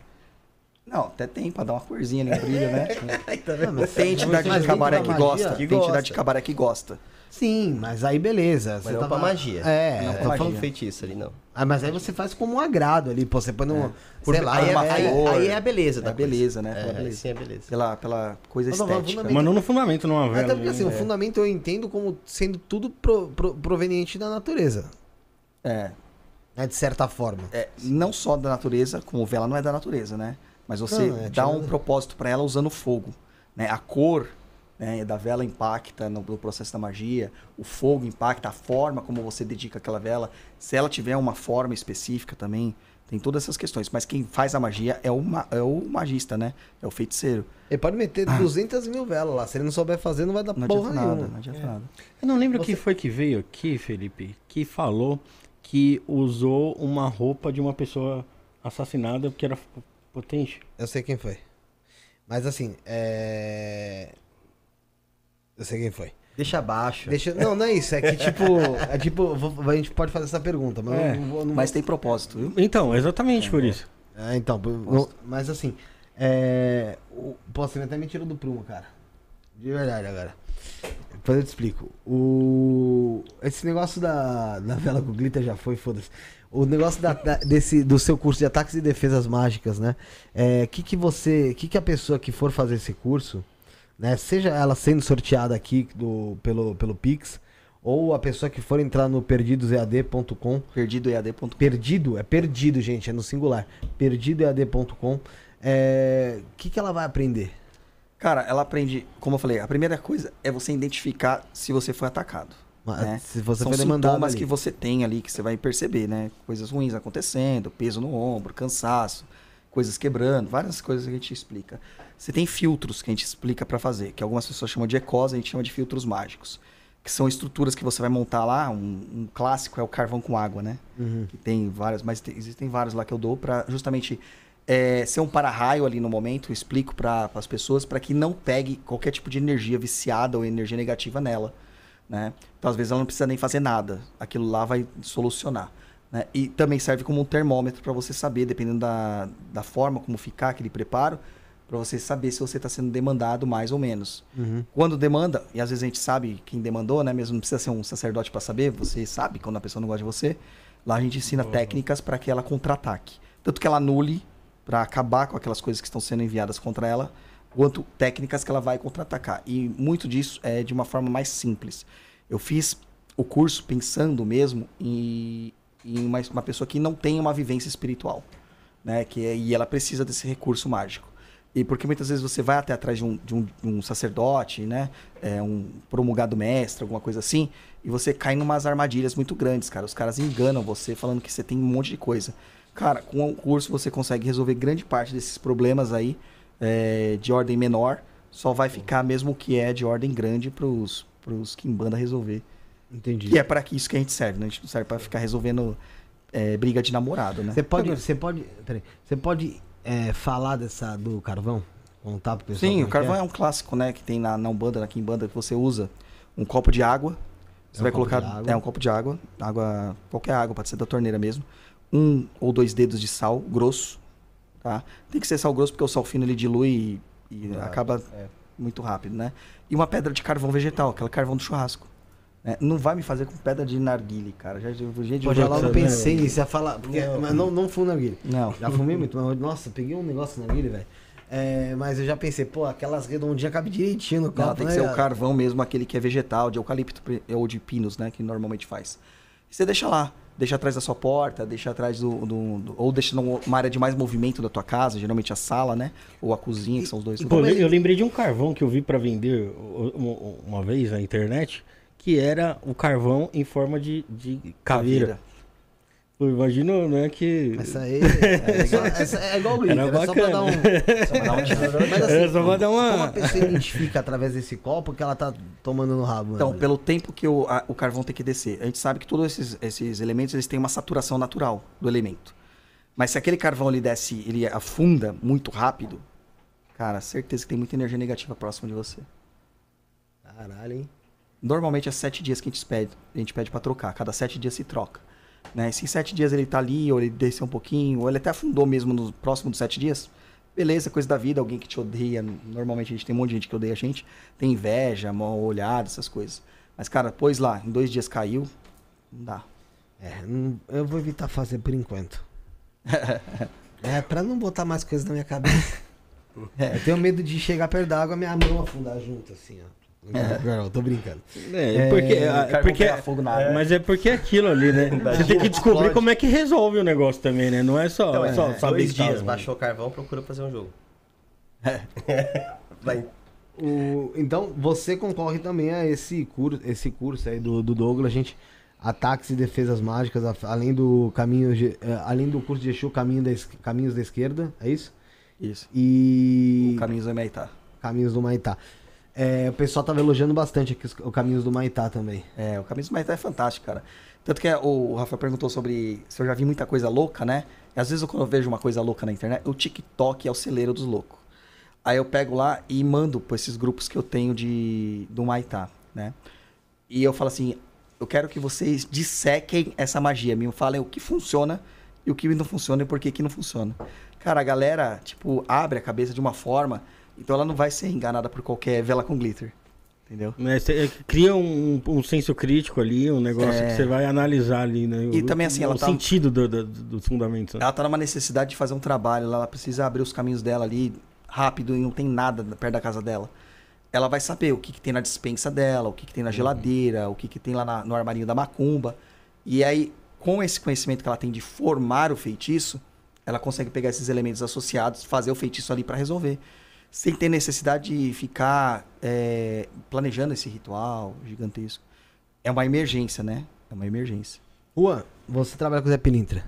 Não, até tem, pra dar uma corzinha ali, um brilho, né? (laughs) Não, mas- Tem entidade de cabaré que gosta. Tem que entidade de cabaré que gosta. Sim, mas aí beleza. Mas não pra magia. É, Não pra magia. falando. feitiço ali, não. Ah, mas aí você faz como um agrado ali, pô. Você põe num. Por- Sei lá, aí, é, uma aí- flor. aí é a beleza É da a beleza, né? Pela É, beleza. sim, é beleza. Pela, pela coisa Mas não, mas estética. fundamento- Mas não no fundamento, numa vela. Até porque assim, o né? fundamento eu entendo como sendo tudo pro- pro- proveniente da natureza. É, Né, de certa forma. é, não só da natureza, como vela não é da natureza, né? Mas você Não, é, dá um propósito pra ela usando fogo. Né? A cor né? Da vela impacta no, no processo da magia, o fogo impacta a forma como você dedica aquela vela. Se ela tiver uma forma específica também, tem todas essas questões. Mas quem faz a magia é o, ma- é o magista, né? É o feiticeiro. Ele pode meter 200 mil velas lá. Se ele não souber fazer, não vai dar Não porra adianta nada, nenhuma. não adianta nada. Eu não lembro Você- quem foi que veio aqui, Felipe, que falou que usou uma roupa de uma pessoa assassinada porque era potente. Eu sei quem foi. Mas assim, é. Eu sei quem foi. Deixa abaixo. Deixa... Não, não é isso. É que (laughs) tipo. É tipo. vou- A gente pode fazer essa pergunta, mas É, não vou. Não Mas tem propósito, viu? Então, exatamente por isso. É, então, não- mas assim, é, o, pô, você até me tirou do prumo, cara. De verdade agora. Depois eu te explico. O, esse negócio da, da vela com glitter já foi, foda-se. O negócio da, da- desse, do seu curso de ataques e defesas mágicas, né? É, que que você, que que a pessoa que for fazer esse curso, né? Seja ela sendo sorteada aqui do, pelo, pelo Pix, ou a pessoa que for entrar no perdidosead.com Perdidoead.com. Perdido, é perdido, gente, é no singular. Perdidoead.com. É, O que, que ela vai aprender? Cara, ela aprende, como eu falei, a primeira coisa é você identificar se você foi atacado. Mas né? Se você São sintomas que você tem ali que você vai perceber, né? Coisas ruins acontecendo, peso no ombro, cansaço, coisas quebrando, várias coisas que a gente explica. Você tem filtros que a gente explica pra fazer, que algumas pessoas chamam de ecosa, a gente chama de filtros mágicos. Que são estruturas que você vai montar lá, um, um clássico é o carvão com água, né? Uhum. que tem várias, mas tem- existem vários lá que eu dou para justamente é, ser um para-raio ali no momento, eu explico para as pessoas para que não pegue qualquer tipo de energia viciada ou energia negativa nela, né? Então às vezes ela não precisa nem fazer nada, aquilo lá vai solucionar, né? E também serve como um termômetro para você saber, dependendo da, da forma como ficar aquele preparo, para você saber se você está sendo demandado mais ou menos. Uhum. Quando demanda, e às vezes a gente sabe quem demandou, né? Mesmo não precisa ser um sacerdote para saber, você sabe quando a pessoa não gosta de você. Lá a gente ensina técnicas para que ela contra-ataque. Tanto que ela anule, para acabar com aquelas coisas que estão sendo enviadas contra ela, quanto técnicas que ela vai contra-atacar. E muito disso é de uma forma mais simples. Eu fiz o curso pensando mesmo em, em uma, uma pessoa que não tem uma vivência espiritual. Né? Que é- e ela precisa desse recurso mágico. E porque muitas vezes você vai até atrás de um, de um, de um sacerdote, né? É, um promulgado mestre, alguma coisa assim, e você cai em umas armadilhas muito grandes, cara. Os caras enganam você falando que você tem um monte de coisa. Cara, com o curso você consegue resolver grande parte desses problemas aí é, de ordem menor. Só vai ficar mesmo o que é de ordem grande pros, pros Kimbanda resolver. Entendi. E é para isso que a gente serve, né? A gente não serve pra ficar resolvendo é, briga de namorado, né? Você pode, você pode, peraí, você pode é, falar dessa do carvão? Contar pro pessoal? Sim, o carvão que é um clássico, né? Que tem na, na Umbanda, na Kimbanda, que você usa um copo de água. Você É um vai colocar. É um copo de água. Água. Qualquer água, pode ser da torneira mesmo. Um ou dois dedos de sal grosso. Tá? Tem que ser sal grosso porque o sal fino ele dilui e, e acaba é. muito rápido, né? E uma pedra de carvão vegetal, aquela carvão do churrasco. né? Não vai me fazer com pedra de narguile, cara. Já, já, já, já logo Putz, pensei nisso, ia falar. Porque, Não. Mas não, não fumo na guilha. Não. Já fumei muito, mas nossa, peguei um negócio na guilha, velho. É, mas eu já pensei, pô, aquelas redondinhas cabem direitinho no copo. Não, tem que né, ser o carvão mesmo, aquele que é vegetal, de eucalipto ou de pinos, né? Que normalmente faz. Você deixa lá. Deixa atrás da sua porta, deixa atrás do. do- do- ou deixa numa área de mais movimento da tua casa, geralmente a sala, né? Ou a cozinha, que são os dois Pô, eu lembrei de um carvão que eu vi pra vender uma, vez na internet, que era o carvão em forma de, de caveira. Pô, imagina, né, que... Essa aí. É, só- essa é igual o glitter, Era é só pra dar um. Só pra dar um. (laughs) Mas assim, Era só pra dar uma- como a pessoa identifica através desse copo que ela tá tomando no rabo? Então, né? pelo tempo que o, a- o carvão tem que descer. A gente sabe que todos esses, esses elementos eles têm uma saturação natural do elemento. Mas se aquele carvão ele desce, ele afunda muito rápido, cara, certeza que tem muita energia negativa próxima de você. Caralho, hein? Normalmente é sete dias que a gente pede, a gente pede para trocar. Cada sete dias se troca. Né? Se em sete dias ele tá ali, ou ele desceu um pouquinho, ou ele até afundou mesmo no próximo dos sete dias, beleza, coisa da vida, alguém que te odeia. Normalmente a gente tem um monte de gente que odeia a gente, tem inveja, mal olhado, essas coisas. Mas, cara, pôs lá, em dois dias caiu, não dá. É, eu vou evitar fazer por enquanto. (laughs) é, pra não botar mais coisas na minha cabeça. (laughs) É, eu tenho medo de chegar perto da água e minha mão afundar junto, assim, ó. Não, eu tô brincando. É, É, porque, é porque, pega fogo na água. mas é porque é aquilo ali, né? (laughs) Você tem que descobrir Explode. como é que resolve o negócio também, né? Não é só, Então, é, só saber dois dias, ruim. baixou o carvão, procura fazer um jogo. (laughs) Vai. O, então, você concorre também a esse curso, esse curso aí do, do Douglas, gente. Ataques e defesas mágicas, além do caminho, de- além do curso de Exu, caminho da, caminhos da esquerda, é isso? Isso. E O Caminhos do Emeitá. caminhos do Maitá. É, o pessoal tava elogiando bastante aqui o caminhos do Maitá também. É, o Caminhos do Maitá é fantástico, cara. Tanto que é, o Rafa perguntou sobre se eu já vi muita coisa louca, né? E às vezes eu, quando eu vejo uma coisa louca na internet, o TikTok é o celeiro dos loucos. Aí eu pego lá e mando para esses grupos que eu tenho de do Maitá, né? E eu falo assim, eu quero que vocês dissequem essa magia, me falem o que funciona e o que não funciona e por que que não funciona. Cara, a galera, tipo, abre a cabeça de uma forma, então ela não vai ser enganada por qualquer vela com glitter. Entendeu? Né, é, cria um, um senso crítico ali, um negócio É. que você vai analisar ali, né? E o, também, assim, ela o tá- sentido do- do- dos fundamentos. né? Ela tá numa necessidade de fazer um trabalho, ela precisa abrir os caminhos dela ali rápido e não tem nada perto da casa dela. Ela vai saber o que, que tem na dispensa dela, o que, que tem na geladeira, o que, que tem lá na- no armarinho da macumba. E aí, com esse conhecimento que ela tem de formar o feitiço, ela consegue pegar esses elementos associados, fazer o feitiço ali para resolver. Sem ter necessidade de ficar é, planejando esse ritual gigantesco. É uma emergência, né? É uma emergência. Juan, você trabalha com o Zé Pilintra.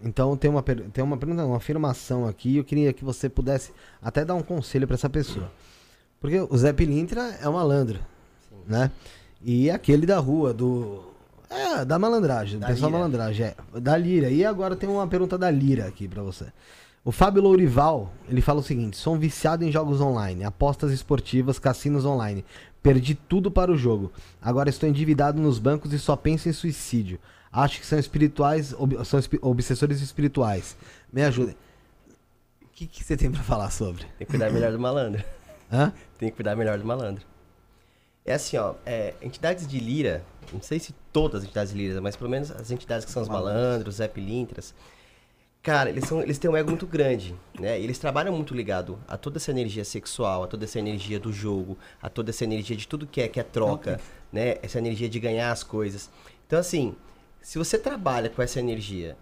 Então tem uma, tem uma pergunta, uma afirmação aqui. Eu queria que você pudesse até dar um conselho pra essa pessoa. Porque o Zé Pilintra é um malandro, né? E aquele da rua, do. É, da malandragem, do Da pessoal Lira. malandragem, é. Da Lira. E agora tem uma pergunta da Lira aqui pra você. O Fábio Lourival, ele fala o seguinte: sou um viciado em jogos online, apostas esportivas, cassinos online. Perdi tudo para o jogo. Agora estou endividado nos bancos e só penso em suicídio. Acho que são espirituais, ob- são espi- obsessores espirituais. Me ajudem. O que, que você tem pra falar sobre? Tem que cuidar melhor do malandro. (laughs) Hã? Tem que cuidar melhor do malandro. É assim, ó, é, entidades de lira, não sei se todas as entidades de lira, mas pelo menos as entidades que são os malandros, Zé Pilintras, cara, eles, são, eles têm um ego muito grande, né? E eles trabalham muito ligado a toda essa energia sexual, a toda essa energia do jogo, a toda essa energia de tudo que é, que é troca, né? Essa energia de ganhar as coisas. Então, assim, se você trabalha com essa energia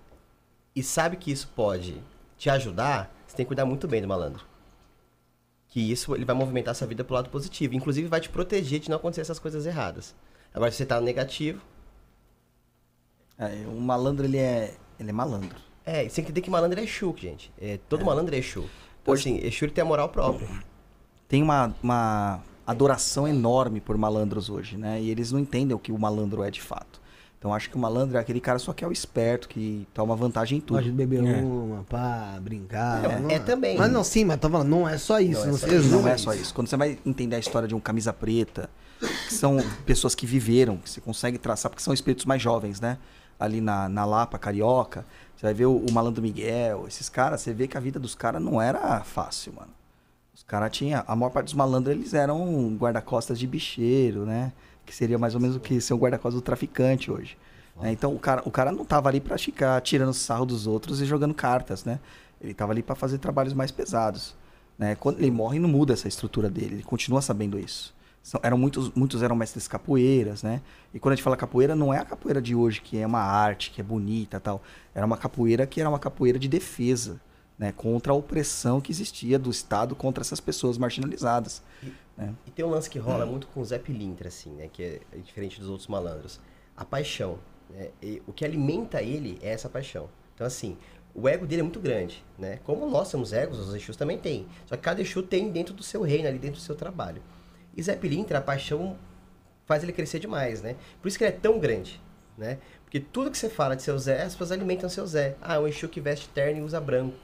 e sabe que isso pode te ajudar, você tem que cuidar muito bem do malandro que isso ele vai movimentar sua vida pro lado positivo. Inclusive vai te proteger de não acontecer essas coisas erradas. Agora, se você tá no negativo, É, o malandro, ele é, ele é malandro. É, você tem que entender que malandro é Exu, gente. É, todo malandro é Exu. Então, assim, Exu tem a moral própria. Tem uma, uma adoração enorme por malandros hoje, né? E eles não entendem o que o malandro é de fato. Então acho que o malandro é aquele cara só que é o esperto, que toma vantagem em tudo. Gosta de beber É. uma, pá, brincar. É, não é também. Mas não, sim, mas tô falando, não é só isso. Não é Não, só se isso. Não é só isso. Quando você vai entender a história de um camisa preta, que são pessoas que viveram, que você consegue traçar, porque são espíritos mais jovens, né? Ali na, na Lapa, Carioca. Você vai ver o, o Malandro Miguel, esses caras, você vê que a vida dos caras não era fácil, mano. Os caras tinham. A maior parte dos malandros, eles eram guarda-costas de bicheiro, né? Que seria mais ou menos o que ser um guarda-costas do traficante hoje. né? Então o cara, o cara não tava ali pra ficar tirando sarro dos outros e jogando cartas, né? Ele tava ali pra fazer trabalhos mais pesados. Né? Quando ele morre, não muda essa estrutura dele. Ele continua sabendo isso. São- eram muitos, muitos eram mestres capoeiras, né? E quando a gente fala capoeira, não é a capoeira de hoje, que é uma arte, que é bonita e tal. Era uma capoeira que era uma capoeira de defesa, né? Contra a opressão que existia do Estado contra essas pessoas marginalizadas. né? E tem um lance que rola muito com o Zé Pilintra, assim, né? Que é diferente dos outros malandros. A paixão. né? E o que alimenta ele é essa paixão. Então, assim, o ego dele é muito grande, né? Como nós somos egos, os Exus também têm. Só que cada Exu tem dentro do seu reino, ali dentro do seu trabalho. E Zé Pilintra, a paixão faz ele crescer demais, né? Por isso que ele é tão grande, né? Porque tudo que você fala de seu Zé, as pessoas alimentam seu Zé. Ah, é um Exu que veste terno e usa branco.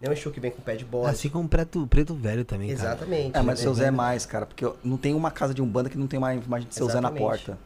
Não é um Exu que vem com pé de bode. Assim como o preto, preto velho também, cara. Exatamente. É, mas né? seu Zé é mais, cara, porque não tem uma casa de Umbanda que não tem uma imagem de seu Zé na Exatamente. porta.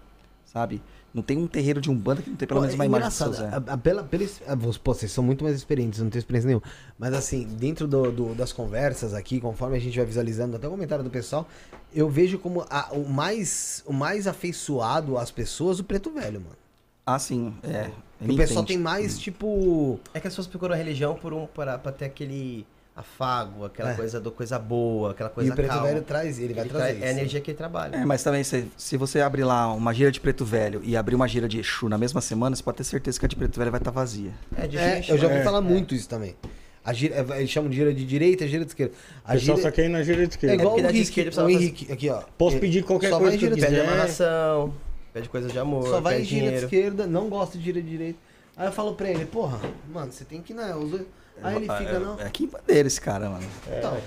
Sabe? Não tem um terreiro de Umbanda que não tem pelo menos é uma imagem de engraçado, Zé. a- a- pela, pela, es- a- vos- pô, vocês são muito mais experientes, eu não tenho experiência nenhuma. Mas assim, dentro do, do- das conversas aqui, conforme a gente vai visualizando, até o comentário do pessoal, eu vejo como a- o, mais, o mais afeiçoado às pessoas o preto velho, mano. Ah, sim. É. O pessoal entende. tem mais, tipo. É que as pessoas procuram a religião por um, para, pra ter aquele afago, aquela É. coisa do coisa boa, aquela E coisa o preto calma. velho traz, ele, vai Ele trazer. traz- isso. É a energia que ele trabalha. É, mas também se, se você abrir lá uma gira de preto velho e abrir uma gira de Exu na mesma semana, você pode ter certeza que a de preto velho vai estar vazia. É, de É, gente, eu já ouvi né? falar muito isso também. A gira, é, eles chamam de gira de direita, gira de esquerda. A pessoal gira só quer ir na gira de é esquerda. igual porque o da de Henrique, esquerda o fazer- Henrique, aqui ó. Posso É, pedir qualquer só coisa vai que de quiser. Pede É. amarração, pede coisas de amor, Só vai em pede gira de dinheiro. esquerda, não gosta de gira de direita. Aí eu falo pra ele, porra, mano, você tem que ir na. Os dois... Aí ele fica, é, não. É aqui em bandeira esse cara, mano. Então.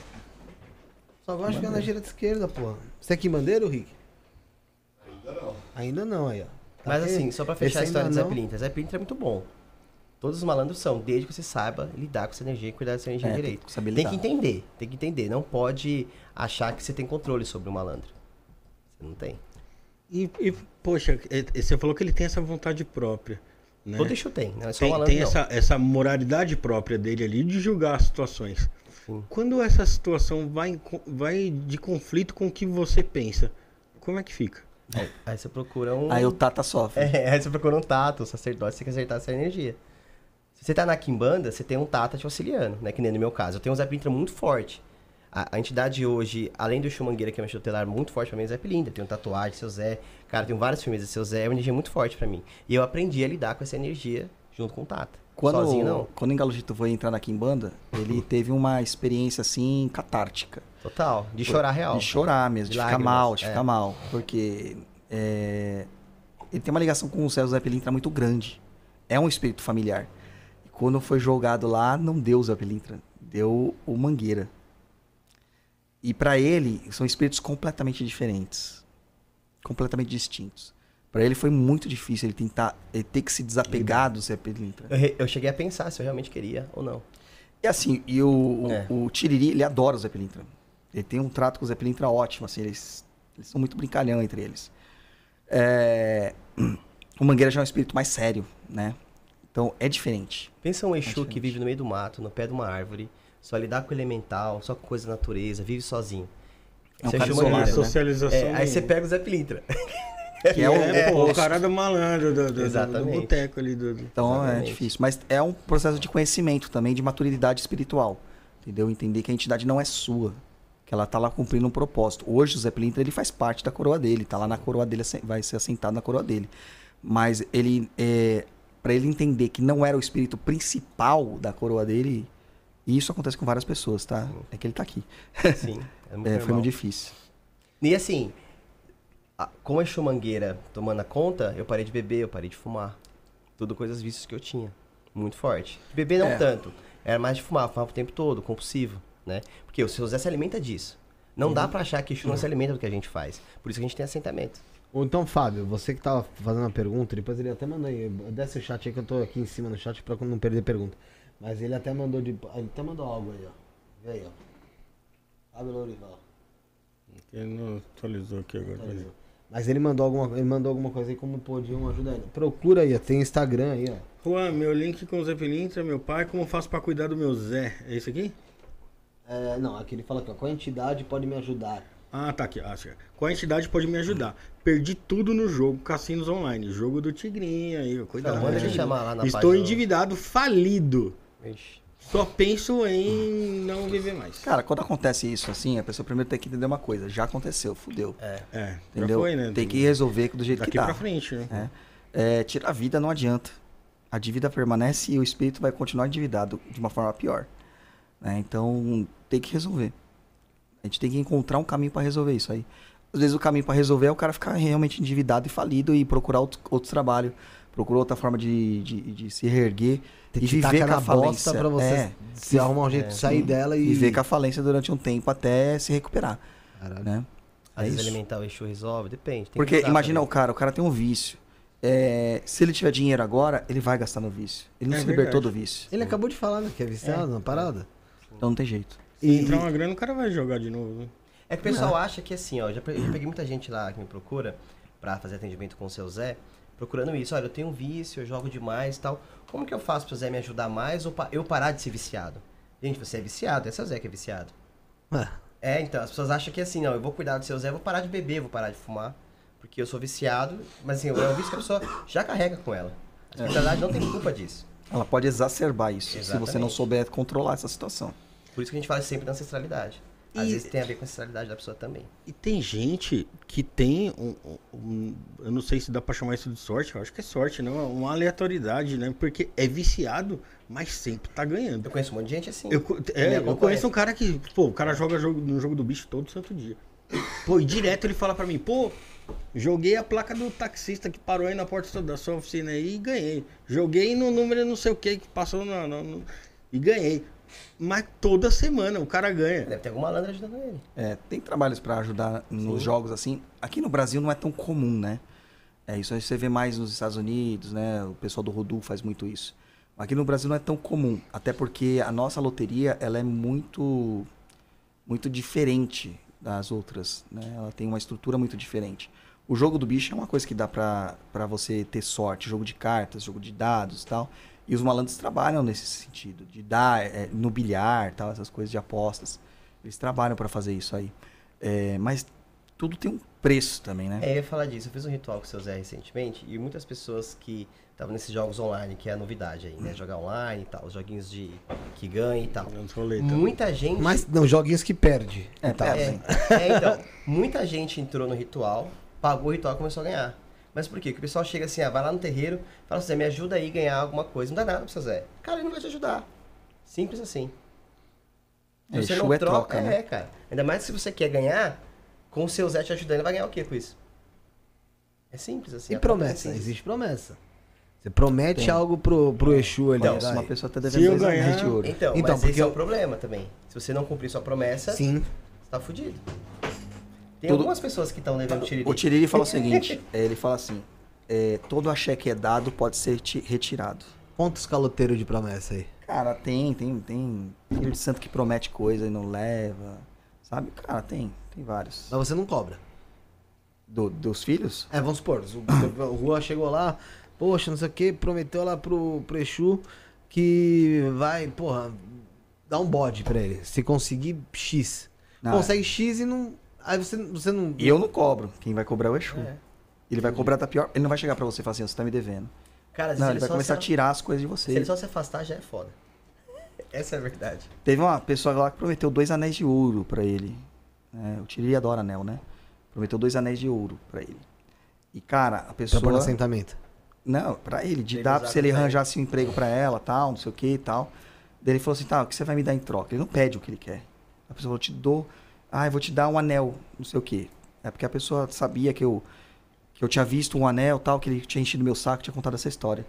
Só gosta de ficar na gira de esquerda, porra. Você é aqui bandeira, Rick? Ainda não. Ainda não, aí, ó. Tá Mas assim, só pra fechar a história do Zé. Pilintra. Zé Pilintra é muito bom. Todos os malandros são, desde que você saiba lidar com essa energia e cuidar dessa energia É, tem direito. Tem lidar. que entender, tem que entender. Não pode achar que você tem controle sobre o malandro. Você não tem. E, e, poxa, é- você falou que ele tem essa vontade própria. Né? Todo eixo tem, não é só o Tem, malandro tem não. essa, essa moralidade própria dele ali de julgar as situações. Sim. Quando essa situação vai, vai de conflito com o que você pensa, como é que fica? Aí, aí você procura um... Aí o Tata sofre. É, aí você procura um tato, um sacerdote, você tem que acertar essa energia. Se você tá na Kimbanda, você tem um tata te auxiliando, né? Que nem no meu caso. Eu tenho um Zé Pilintra muito forte. A, a entidade hoje, além do Xumangueira, que é um tutelar muito forte pra mim, é Zé Pilintra. Eu tenho tatuagem, seu Zé. Cara, eu tenho várias firmezas, seu Zé. É uma energia muito forte pra mim. E eu aprendi a lidar com essa energia junto com o tata. Quando, Sozinho, não. quando o Engalogito foi entrar na Kimbanda, ele teve uma experiência assim catártica. Total. De chorar real. De chorar mesmo, de, De ficar mal, de é. ficar mal. Porque é, ele tem uma ligação com o César Zé Pilintra muito grande. É um espírito familiar. E quando foi jogado lá, não deu o Zé Pilintra, deu o Mangueira. E pra ele, são espíritos completamente diferentes. Completamente distintos. Pra ele foi muito difícil ele tentar ele ter que se desapegar do Zé Pilintra. Eu, eu cheguei a pensar se eu realmente queria ou não. E assim, e o, o- É. o Tiriri, ele adora o Zé Pilintra. Ele tem um trato com o Zé Pilintra ótimo, assim, eles, eles são muito brincalhão entre eles. É, (clears throat) o Mangueira já é um espírito mais sério, né? Então é diferente. Pensa um Exu diferente. que vive no meio do mato, no pé de uma árvore, só lidar com o elemental, só com coisa da natureza, vive sozinho. É um Esse cara isolado, né? socialização. É, aí você pega o Zé Pilintra. (laughs) Que é, o É, pô, o cara do malandro, do, do, do, boteco ali. Do, do- Então é Exatamente. difícil. Mas é um processo de conhecimento também, de maturidade espiritual. Entendeu? Entender que a entidade não é sua. Que ela tá lá cumprindo um propósito. Hoje o Zé Pilintra, ele faz parte da coroa dele. Tá lá na coroa dele, assen- vai ser assentado na coroa dele. Mas ele, é, para ele entender que não era o espírito principal da coroa dele, e isso acontece com várias pessoas, tá? É que ele tá aqui. Sim, (laughs) é muito É, foi muito difícil. E assim, a- com a chumangueira tomando a conta, eu parei de beber, eu parei de fumar. Tudo coisas vícios que eu tinha. Muito forte. De beber não É. tanto. Era mais de fumar, fumava o tempo todo, compulsivo, né? Porque o seu Zé se alimenta disso. Não Uhum. dá pra achar que Exu não se alimenta do que a gente faz. Por isso que a gente tem assentamento. Ou então, Fábio, você que tava fazendo uma pergunta, depois ele até mandou aí. Desce o chat aí que eu tô aqui em cima no chat pra não perder pergunta. Mas ele até mandou de. Ele até mandou algo aí, ó. Vê aí, ó. Fábio Lourival. Ele não atualizou aqui agora. atualizou. Mas ele mandou alguma, ele mandou alguma coisa aí como podiam ajudar ele. Procura aí, ó. Tem Instagram aí, ó. Juan, meu link com o Zé Pilintra, meu pai, como faço pra cuidar do meu Zé? É isso aqui? É, não, aqui ele fala aqui, ó. Qual entidade pode me ajudar? Ah, tá aqui. Ah. Qual entidade pode me ajudar? Perdi tudo no jogo Cassinos Online. Jogo do Tigrinho aí, ó. cuidado. Não, manda ele chamar lá na Estou página do- endividado, falido. Ixi. Só penso em não viver mais. Cara, quando acontece isso assim, a pessoa primeiro tem que entender uma coisa. Já aconteceu, fudeu. É, já Entendeu? foi, né? Tem que resolver do jeito Daqui que tá. pra frente, né? É. É, tirar a vida não adianta. A dívida permanece e o espírito vai continuar endividado de uma forma pior. né? Então tem que resolver. A gente tem que encontrar um caminho para resolver isso aí. Às vezes o caminho para resolver é o cara ficar realmente endividado e falido e procurar outro, outro trabalho, procurar outra forma de, de, de se reerguer Tem e que viver com a falência. bosta pra você É, se arrumar um jeito de sair dela e. viver com a falência durante um tempo até se recuperar, Caralho. né? Às É vezes isso. alimentar o Exu resolve, depende. Porque imagina o também. cara, o cara tem um vício. É, se ele tiver dinheiro agora, ele vai gastar no vício. Ele não É se libertou verdade. do vício. Ele acabou de falar, né? Que é viciado na parada. Então não tem jeito. Se entrar uma grana, o cara vai jogar de novo. Né? É que o pessoal acha que assim, ó, já, pe- já peguei muita gente lá que me procura pra fazer atendimento com o seu Zé, procurando isso. Olha, eu tenho um vício, eu jogo demais e tal. Como que eu faço pro Zé me ajudar mais ou eu parar de ser viciado? Gente, você é viciado, é seu Zé que é viciado. Ué, É, então, as pessoas acham que assim, não, eu vou cuidar do seu Zé, vou parar de beber, vou parar de fumar, porque eu sou viciado, mas assim, é um vício que a pessoa já carrega com ela. A espiritualidade não tem culpa disso. Ela pode exacerbar isso, se você não Exatamente. souber controlar essa situação. Por isso que a gente fala sempre da ancestralidade. Às E- vezes tem a ver com a ancestralidade da pessoa também. E tem gente que tem um, um- Eu não sei se dá pra chamar isso de sorte, eu acho que é sorte, não. Uma aleatoriedade, né? Porque é viciado, mas sempre tá ganhando. Eu conheço um monte de gente assim. Eu, é, eu conheço um cara que, pô, o cara joga jogo, no jogo do bicho todo santo dia. Pô, e direto ele fala pra mim, pô, joguei a placa do taxista que parou aí na porta da sua oficina aí e ganhei. Joguei no número não sei o que que passou na, na- no- e ganhei. Mas toda semana o cara ganha. Deve ter alguma malandra ajudando ele. É, tem trabalhos pra ajudar nos jogos assim. Aqui no Brasil não é tão comum, né? É isso aí você vê mais nos Estados Unidos, né? O pessoal do Rodu faz muito isso. Aqui no Brasil não é tão comum, até porque a nossa loteria ela é muito muito diferente das outras, né? Ela tem uma estrutura muito diferente. O jogo do bicho é uma coisa que dá pra você ter sorte, jogo de cartas, jogo de dados, e tal. E os malandros trabalham nesse sentido, de dar é, no bilhar, tal, essas coisas de apostas. Eles trabalham pra fazer isso aí. É, mas tudo tem um preço também, né? É, eu ia falar disso. Eu fiz um ritual com o seu Zé recentemente e muitas pessoas que estavam nesses jogos online, que é a novidade aí, né? Jogar online e tal, os joguinhos de que ganha e tal. Nas roletas. Muita gente. Mas, não, joguinhos que perde. É, e tal. perde. É, é, então, muita gente entrou no ritual, pagou o ritual e começou a ganhar. Mas por quê? Porque o pessoal chega assim, ah, vai lá no terreiro, fala assim, Zé, me ajuda aí a ganhar alguma coisa. Não dá nada pro seu Zé. Cara, ele não vai te ajudar. Simples assim. Se É, você não é troca, troca, né? é, cara. Ainda mais se você quer ganhar, com o seu Zé te ajudando, ele vai ganhar o quê com isso? É simples assim. E é promessa? simples. Existe promessa. Você promete Tem. algo pro, pro Exu ali. Então, vai. uma pessoa tá Se devendo dois ganhar- de ouro. Então, Então, mas porque esse é o problema também. Se você não cumprir sua promessa, Sim. você tá fudido. Tem Tudo- algumas pessoas que estão devendo tiriri. O Tiriri fala o (laughs) seguinte, é, ele fala assim, é, todo axé que é dado pode ser ti- retirado. Quantos caloteiros de promessa aí? Cara, tem, tem, tem filho de santo que promete coisa e não leva, sabe? Cara, tem, tem vários. Mas você não cobra. Do- dos filhos? É, vamos supor, o, o Rua chegou lá, poxa, não sei o que, prometeu lá pro, pro Exu que vai, porra, dar um bode pra ele. Se conseguir X. Não, Consegue X e não. Aí você, você não. E eu não cobro, quem vai cobrar é o Exu. É. Ele vai cobrar da pior, ele não vai chegar pra você e falar assim, você tá me devendo. Cara, Não, se ele vai só começar a se- tirar as coisas de Se você. ele só se afastar, já é foda. (laughs) Essa é a verdade. Teve uma pessoa lá que prometeu dois anéis de ouro pra ele. É, o Tiriri adora anel, né? Prometeu dois anéis de ouro pra ele. E, cara, a Pra pessoa... pôr no assentamento. Não, pra ele, de Ele dar, se ele pra ele. arranjasse um emprego pra ela, tal, não sei o que e tal. Daí ele falou assim, tá, o que você vai me dar em troca? Ele não pede o que ele quer. A pessoa falou, te dou, ah, eu vou te dar um anel, não sei o que. É porque a pessoa sabia que eu, que eu tinha visto um anel, tal, que ele tinha enchido meu saco, tinha contado essa história.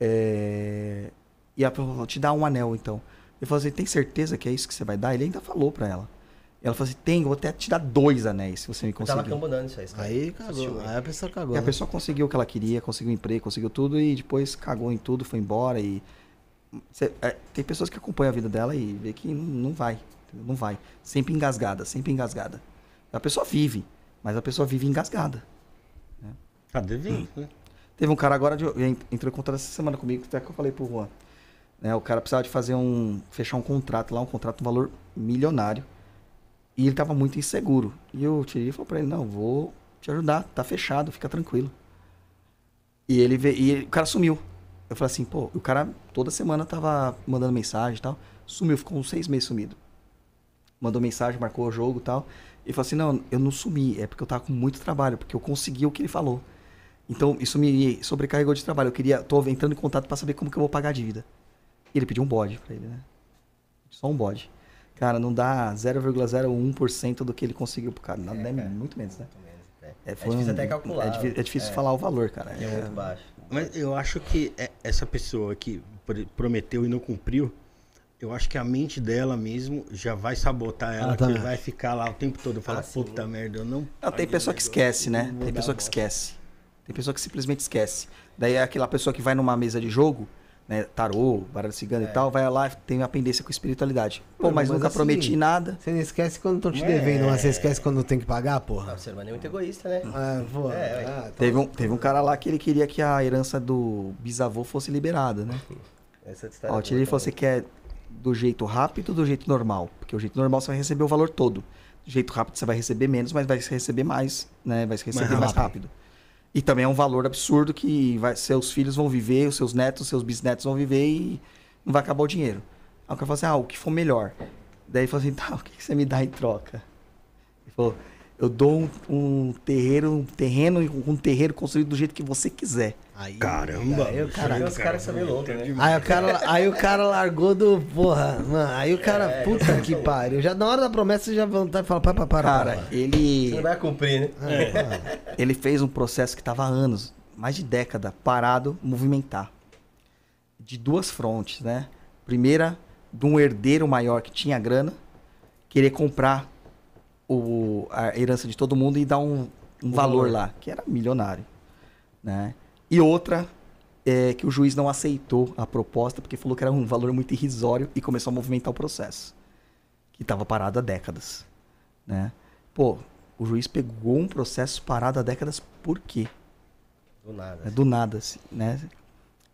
É... E a pessoa falou, te dá um anel, então. Ele falou assim, tem certeza que é isso que você vai dar? Ele ainda falou pra ela. E ela falou assim, tem, eu vou até te dar dois anéis, se você me Eu tava conseguir. cambonando isso aí. cara. Aí cagou. Aí a pessoa cagou. E a né? pessoa conseguiu o que ela queria, conseguiu um emprego, conseguiu tudo e depois cagou em tudo, foi embora e Cê- é, tem pessoas que acompanham a vida dela e vê que não, não vai? Não vai, sempre engasgada, sempre engasgada. A pessoa vive, mas a pessoa vive engasgada. Tá devendo, né? Teve um cara agora de, en- entrou em contato essa semana comigo, até que eu falei pro Juan. Né, o cara precisava de fazer um. fechar um contrato lá, um contrato de um valor milionário. E ele tava muito inseguro. E eu tirei e falou pra ele, não, vou te ajudar, tá fechado, fica tranquilo. E ele veio, e ele- o cara sumiu. Eu falei assim, pô, o cara toda semana tava mandando mensagem e tal. Sumiu, ficou uns seis meses sumido. Mandou mensagem, marcou o jogo e tal. E falou assim, não, eu não sumi, é porque eu tava com muito trabalho, porque eu consegui o que ele falou. Então, isso me sobrecarregou de trabalho. Eu queria, tô entrando em contato pra saber como que eu vou pagar a dívida. E ele pediu um bode pra ele, né? Só um bode. Cara, não dá 0,01% do que ele conseguiu pro cara. Não, É, é, cara. muito menos, né? É, É, é foi difícil um- até calcular. É, é difícil É. falar o valor, cara. É, É- muito baixo. Mas eu acho que é- essa pessoa que pr- prometeu e não cumpriu, eu acho que a mente dela mesmo já vai sabotar ela, Ah, que vai ficar lá o tempo todo. Fala, Ah, puta merda, eu não. Não, tem pessoa que esquece, né? Tem pessoa que esquece. Tem pessoa que simplesmente esquece. Daí é aquela pessoa que vai numa mesa de jogo, né? Tarô, baralho cigano e tal, vai lá e tem uma pendência com espiritualidade. Pô, mas, mas nunca assim- prometi nada. Você não esquece quando estão te É. devendo, mas você esquece quando tem que pagar, porra. o ser humano é muito egoísta, né? Ah, pô. É, ah, então- Teve um, teve um cara lá que ele queria que a herança do bisavô fosse liberada, né? Essa história Ó, é o Tiriri falou: você quer do jeito rápido ou do jeito normal? Porque o jeito normal você vai receber o valor todo. Do jeito rápido você vai receber menos, mas vai receber mais, né? Vai receber mais, rápido. rápido. E também é um valor absurdo que vai, seus filhos vão viver, os seus netos, seus bisnetos vão viver e não vai acabar o dinheiro. Aí o cara fala assim: ah, o que for melhor. Daí ele falou assim, (laughs) tá, o que, que você me dá em troca? Ele falou, eu dou um, um terreiro, um terreno, um terreiro construído do jeito que você quiser. Aí, Caramba. Aí o cara, uns caras são meio loucos, né? aí o cara, aí o cara largou do. Porra, mano. Aí o cara, É, puta que pariu. Já na hora da promessa você já vontade de falar, para, para, para. Cara, para. ele, Você não vai cumprir, né? ele fez um processo que estava há anos, mais de década, parado, movimentar. De duas frontes, né? Primeira, de um herdeiro maior que tinha grana, querer comprar o, a herança de todo mundo e dar um, um valor, lá, que era milionário. Né? E outra, é que o juiz não aceitou a proposta porque falou que era um valor muito irrisório e começou a movimentar o processo, que estava parado há décadas. Né? Pô, o juiz pegou um processo parado há décadas por quê? Do nada. É do nada, assim, né?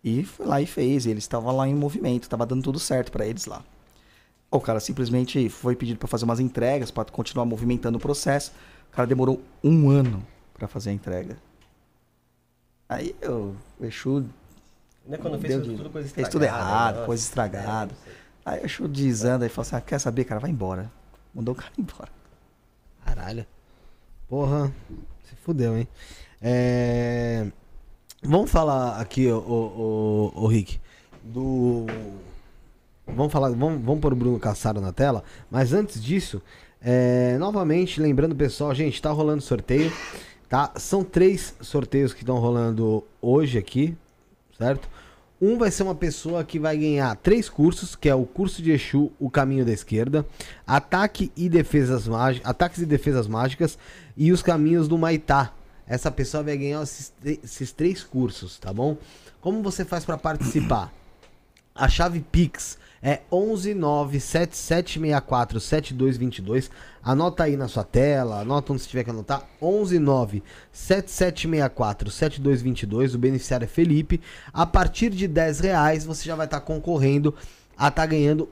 E foi lá e fez. E eles estavam lá em movimento, estava dando tudo certo para eles lá. O cara simplesmente foi pedido para fazer umas entregas, para continuar movimentando o processo. O cara demorou um ano para fazer a entrega. Aí eu, o Exu Não é quando fez tudo coisa fez estragada. tudo errado, nossa. coisa estragada. É. Aí o Exu desanda e falou assim: ah, quer saber, cara? Vai embora. Mandou o cara (laughs) embora. Caralho. Porra, se fudeu, hein? É... Vamos falar aqui, o, o, o, Rick, do. Vamos falar, vamos, vamos pôr o Bruno Cassaro na tela, mas antes disso, é, novamente, lembrando pessoal, gente, tá rolando sorteio, tá? São três sorteios que estão rolando hoje aqui, certo? Um vai ser uma pessoa que vai ganhar três cursos, que é o curso de Exu, o caminho da esquerda, ataque e defesas mágicas, ataques e defesas mágicas e os caminhos do Maitá. Essa pessoa vai ganhar esses, esses três cursos, tá bom? Como você faz para participar? A chave Pix é 11977647222. Anota aí na sua tela, anota onde você tiver que anotar. 11977647222. O beneficiário é Felipe. A partir de 10 reais você já vai estar concorrendo a estar ganhando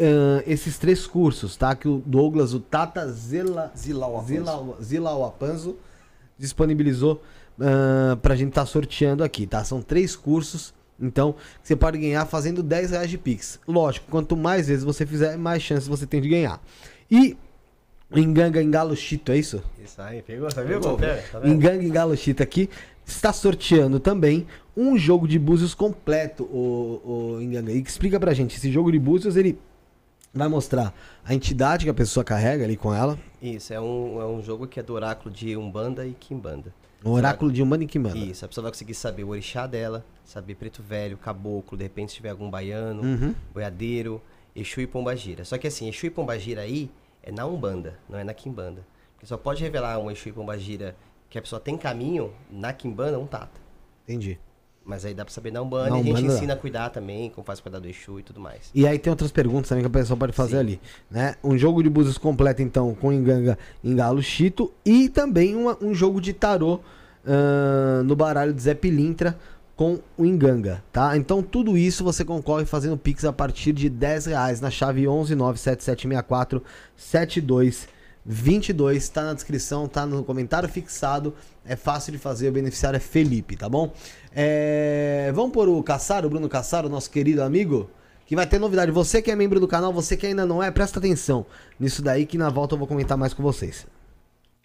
ahn, esses três cursos, tá? Que o Douglas, o Tata Zila, Zilau Afonso. Zilau, Zilau Apanzo disponibilizou ah, pra gente estar sorteando aqui, tá? São três cursos, então você pode ganhar fazendo 10 reais de Pix. Lógico, quanto mais vezes você fizer, mais chances você tem de ganhar. E Enganga Engalo Chito, é isso? Isso aí, pegou, tá vendo? Tá? Enganga Engalo Chito aqui está sorteando também um jogo de búzios completo, o, o Enganga. E explica pra gente, esse jogo de búzios, ele vai mostrar a entidade que a pessoa carrega ali com ela, Isso, é um, é um jogo que é do oráculo de Umbanda e Kimbanda. O oráculo de Umbanda. Isso, a pessoa vai conseguir saber o orixá dela, saber preto velho, caboclo, de repente se tiver algum baiano, Uhum. boiadeiro, Exu e Pombagira. Só que assim, Exu e Pombagira aí é na Umbanda, não é na Kimbanda. Porque só pode revelar um Exu e Pombagira que a pessoa tem caminho na Kimbanda, um Tata. Entendi. Mas aí dá pra saber na Umbanda Na e a gente Umbanda dá. ensina a cuidar também, como faz cuidar do Exu e tudo mais. E aí tem outras perguntas também que a pessoa pode fazer Sim. ali, né? Um jogo de búzios completo, então, com Enganga, Engalo, Chito e também uma- um jogo de tarô ahn, no baralho de Zé Pilintra com o Enganga, tá? Então tudo isso você concorre fazendo Pix a partir de 10 reais na chave 11977647222, tá na descrição, tá no comentário fixado, é fácil de fazer, o beneficiário é Felipe, tá bom? É, Vamos pôr o Caçaro, o Bruno Caçaro, nosso querido amigo, que vai ter novidade. Você que é membro do canal, você que ainda não é, presta atenção nisso daí que na volta eu vou comentar mais com vocês.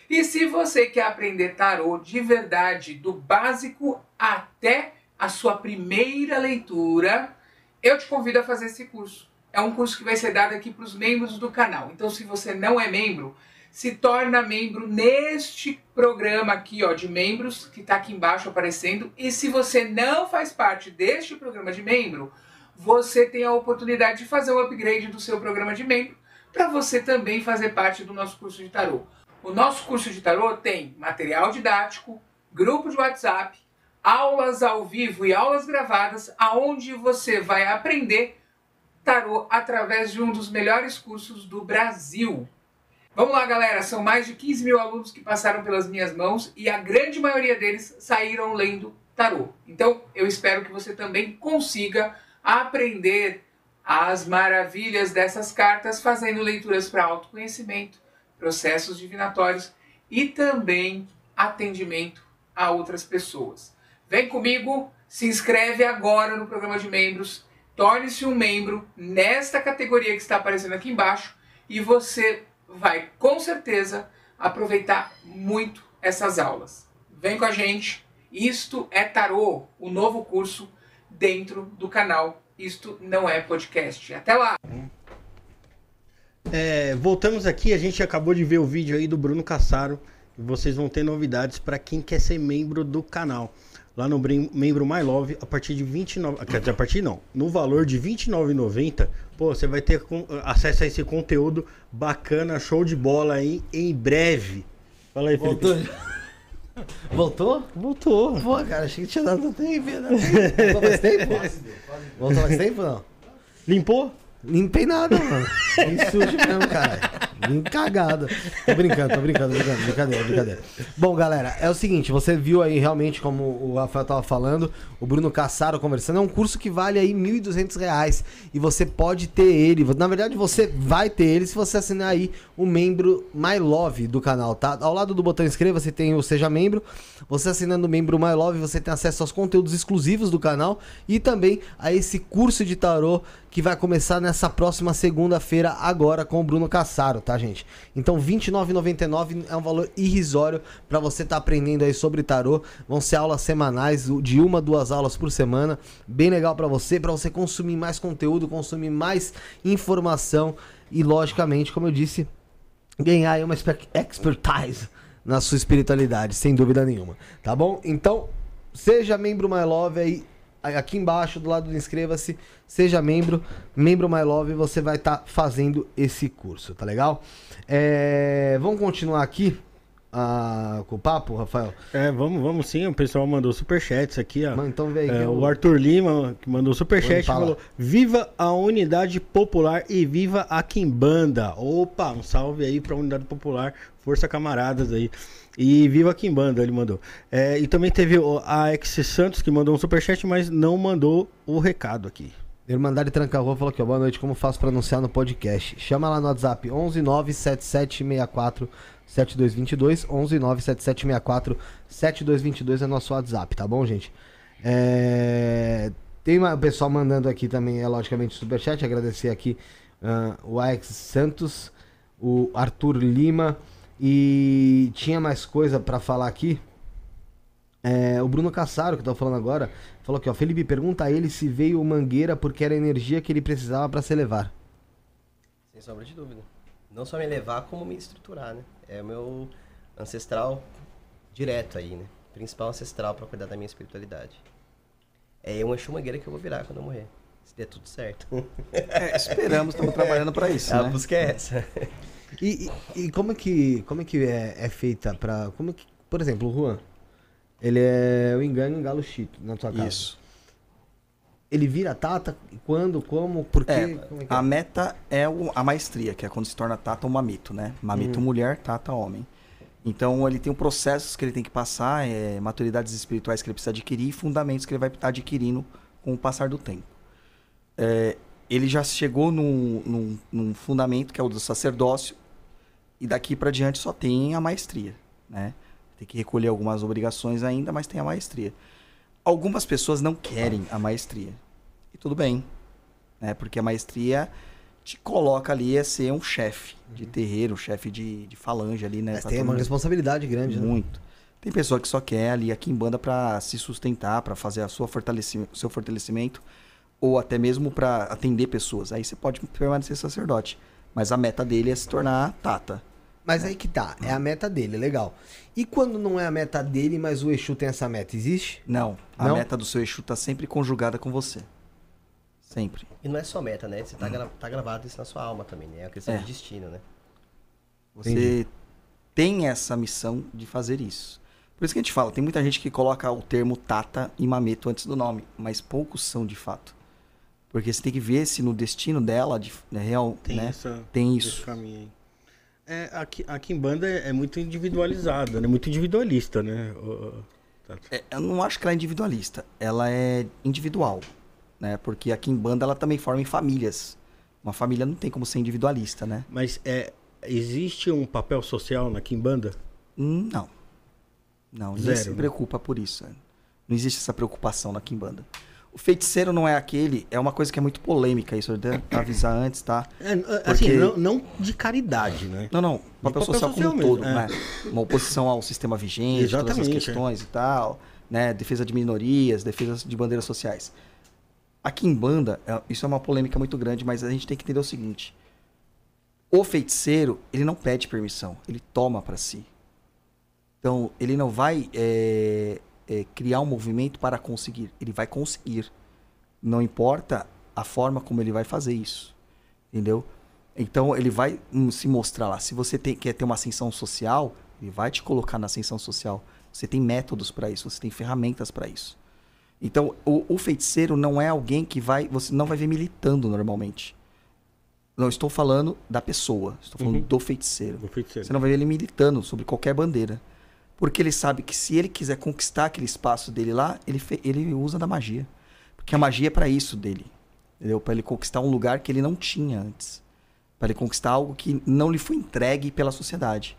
E se você quer aprender tarô de verdade, do básico até a sua primeira leitura, eu te convido a fazer esse curso. É um curso que vai ser dado aqui para os membros do canal. Então, se você não é membro, se torna membro neste programa aqui, ó, de membros, que está aqui embaixo aparecendo. E se você não faz parte deste programa de membro, você tem a oportunidade de fazer o upgrade do seu programa de membro para você também fazer parte do nosso curso de tarô. O nosso curso de tarô tem material didático, grupo de WhatsApp, aulas ao vivo e aulas gravadas, aonde você vai aprender tarô através de um dos melhores cursos do Brasil. Vamos lá, galera. São mais de 15 mil alunos que passaram pelas minhas mãos e a grande maioria deles saíram lendo tarô. Então, eu espero que você também consiga aprender as maravilhas dessas cartas fazendo leituras para autoconhecimento, processos divinatórios e também atendimento a outras pessoas. Vem comigo, se inscreve agora no programa de membros, torne-se um membro nesta categoria que está aparecendo aqui embaixo e você vai com certeza aproveitar muito essas aulas. Vem com a gente. Isto é Tarô, o novo curso dentro do canal. Isto não é podcast. Até lá! É, voltamos aqui, a gente acabou de ver o vídeo aí do Bruno Cassaro. Vocês vão ter novidades para quem quer ser membro do canal. Lá no membro My Love, a partir de 29, quer dizer, a partir não, no valor de R$ 29,90, pô, você vai ter acesso a esse conteúdo bacana, show de bola aí em breve. Fala aí, Felipe. Voltou? Voltou? Voltou. Pô, cara, achei que tinha dado tempo. né? Voltou faz tempo? (laughs) Voltou faz tempo, não? Limpou? Limpei nada, mano. Bem sujo mesmo, cara. Bem cagado. Tô brincando, tô brincando, brincando. Brincadeira, brincadeira. Bom, galera, é o seguinte, você viu aí realmente, como o Rafael tava falando, o Bruno Cassaro conversando, é um curso que vale aí 1.200 reais e você pode ter ele. Na verdade, você vai ter ele se você assinar aí o membro My Love do canal, tá? Ao lado do botão inscreva-se tem o Seja Membro. Você assinando o membro My Love, você tem acesso aos conteúdos exclusivos do canal e também a esse curso de tarô que vai começar nessa próxima segunda-feira agora com o Bruno Cassaro, tá, gente? Então, R$ 29,99 é um valor irrisório para você estar aprendendo aí sobre tarô. Vão ser aulas semanais, de uma, duas aulas por semana. Bem legal para você, para você consumir mais conteúdo, consumir mais informação e, logicamente, como eu disse, ganhar aí uma exper- expertise na sua espiritualidade, sem dúvida nenhuma, tá bom? Então, seja membro My Love aí, aqui embaixo, do lado do inscreva-se, seja membro, membro My Love, você vai estar fazendo esse curso, tá legal? É, vamos continuar aqui ah, com o papo, Rafael? É, vamos, vamos sim. O pessoal mandou superchats aqui, ó. Mano, então vem. É, eu- o Arthur Lima, que mandou superchat, Fala. falou: Viva a unidade popular e viva a Quimbanda. Opa, um salve aí pra unidade popular, força camaradas aí. E viva a Quimbanda, ele mandou. É, e também teve o- a Ex Santos que mandou um superchat, mas não mandou o recado aqui. Irmandade Tranca Rua falou aqui, ó, boa noite, como faço pra anunciar no podcast? Chama lá no WhatsApp, 1197764 7222, 1197764 7222 é nosso WhatsApp, tá bom, gente? É... Tem o pessoal mandando aqui também, é logicamente, superchat, agradecer aqui ah, o Alex Santos, o Arthur Lima, e tinha mais coisa pra falar aqui? É, o Bruno Cassaro, que tá falando agora, falou aqui, ó. Felipe, pergunta a ele se veio o Mangueira porque era a energia que ele precisava pra se elevar. Sem sombra de dúvida. Não só me levar, como me estruturar, né? É o meu ancestral direto aí, né? Principal ancestral pra cuidar da minha espiritualidade. É um Exu Mangueira que eu vou virar quando eu morrer. Se der tudo certo. É, esperamos, estamos (laughs) trabalhando para isso, A né? busca é essa. E, e, e como é que, como é, que é, é feita pra. Como é que, por exemplo, o Juan. Ele é o engano Galo Chito na tua casa. Isso. Ele vira tata? Quando? Como? Por quê? É, Como é que a é? meta é o- a maestria, que é quando se torna tata ou mamito, né? Mamito mulher, tata homem. Então ele tem um processos que ele tem que passar, é, maturidades espirituais que ele precisa adquirir e fundamentos que ele vai adquirindo com o passar do tempo. É, ele já chegou num, num- num fundamento que é o do sacerdócio e daqui para diante só tem a maestria, né? Tem que recolher algumas obrigações ainda, mas tem a maestria. Algumas pessoas não querem a maestria. E tudo bem, né? Porque a maestria te coloca ali a ser um chefe de terreiro, chefe de, de falange ali, né? Mas Pra tem uma responsabilidade grande, né? muito. Tem pessoa que só quer ali a quimbanda para se sustentar, para fazer a sua fortaleci- seu fortalecimento, ou até mesmo para atender pessoas. Aí você pode permanecer sacerdote. Mas a meta dele é se tornar tata. Mas aí que tá, é a meta dele, legal. E quando não é a meta dele, mas o Exu tem essa meta, existe? Não, a Não? meta do seu Exu tá sempre conjugada com você. Sempre. E não é só meta, né? Você tá, gra- tá gravado isso na sua alma também, né? É uma questão É. de destino, né? Você Entendi. tem essa missão de fazer isso. Por isso que a gente fala, tem muita gente que coloca o termo tata e mameto antes do nome, mas poucos são de fato. Porque você tem que ver se no destino dela, de, é real, Tem, né? essa, tem isso. É, a, Ki- a Kimbanda é, é muito individualizada, né? Muito individualista, né? Tato? É, eu não acho que ela é individualista. Ela é individual. Né? Porque a Kimbanda ela também forma em famílias. Uma família não tem como ser individualista, né? Mas é, existe um papel social na Kimbanda? Não. Não, ninguém Zero, se né? preocupa por isso. né? Não existe essa preocupação na Kimbanda. O feiticeiro não é aquele, é uma coisa que é muito polêmica isso, eu devo avisar antes, tá? É, assim, Porque- não, não de caridade, né? Não, não, papel papel social como social um mesmo, todo, é. né? Uma oposição ao sistema vigente, todas as Exatamente, questões e tal, né? Defesa de minorias, defesa de bandeiras sociais. Aqui em banda, é- isso é uma polêmica muito grande, mas a gente tem que entender o seguinte: o feiticeiro, ele não pede permissão, ele toma pra si. Então, ele não vai é, é, criar um movimento para conseguir, ele vai conseguir. Não importa a forma como ele vai fazer isso, entendeu? Então, ele vai hum, se mostrar lá. Se você tem- quer ter uma ascensão social, ele vai te colocar na ascensão social. Você tem métodos para isso, você tem ferramentas para isso. Então, o, o feiticeiro não é alguém que vai. Você não vai ver militando normalmente. Não estou falando da pessoa, estou falando Uhum. do feiticeiro. Feiticeiro. Você não vai ver ele militando sobre qualquer bandeira. Porque ele sabe que se ele quiser conquistar aquele espaço dele lá, ele, ele usa da magia. Porque a magia é para isso dele. Entendeu? Para ele conquistar um lugar que ele não tinha antes. Para ele conquistar algo que não lhe foi entregue pela sociedade.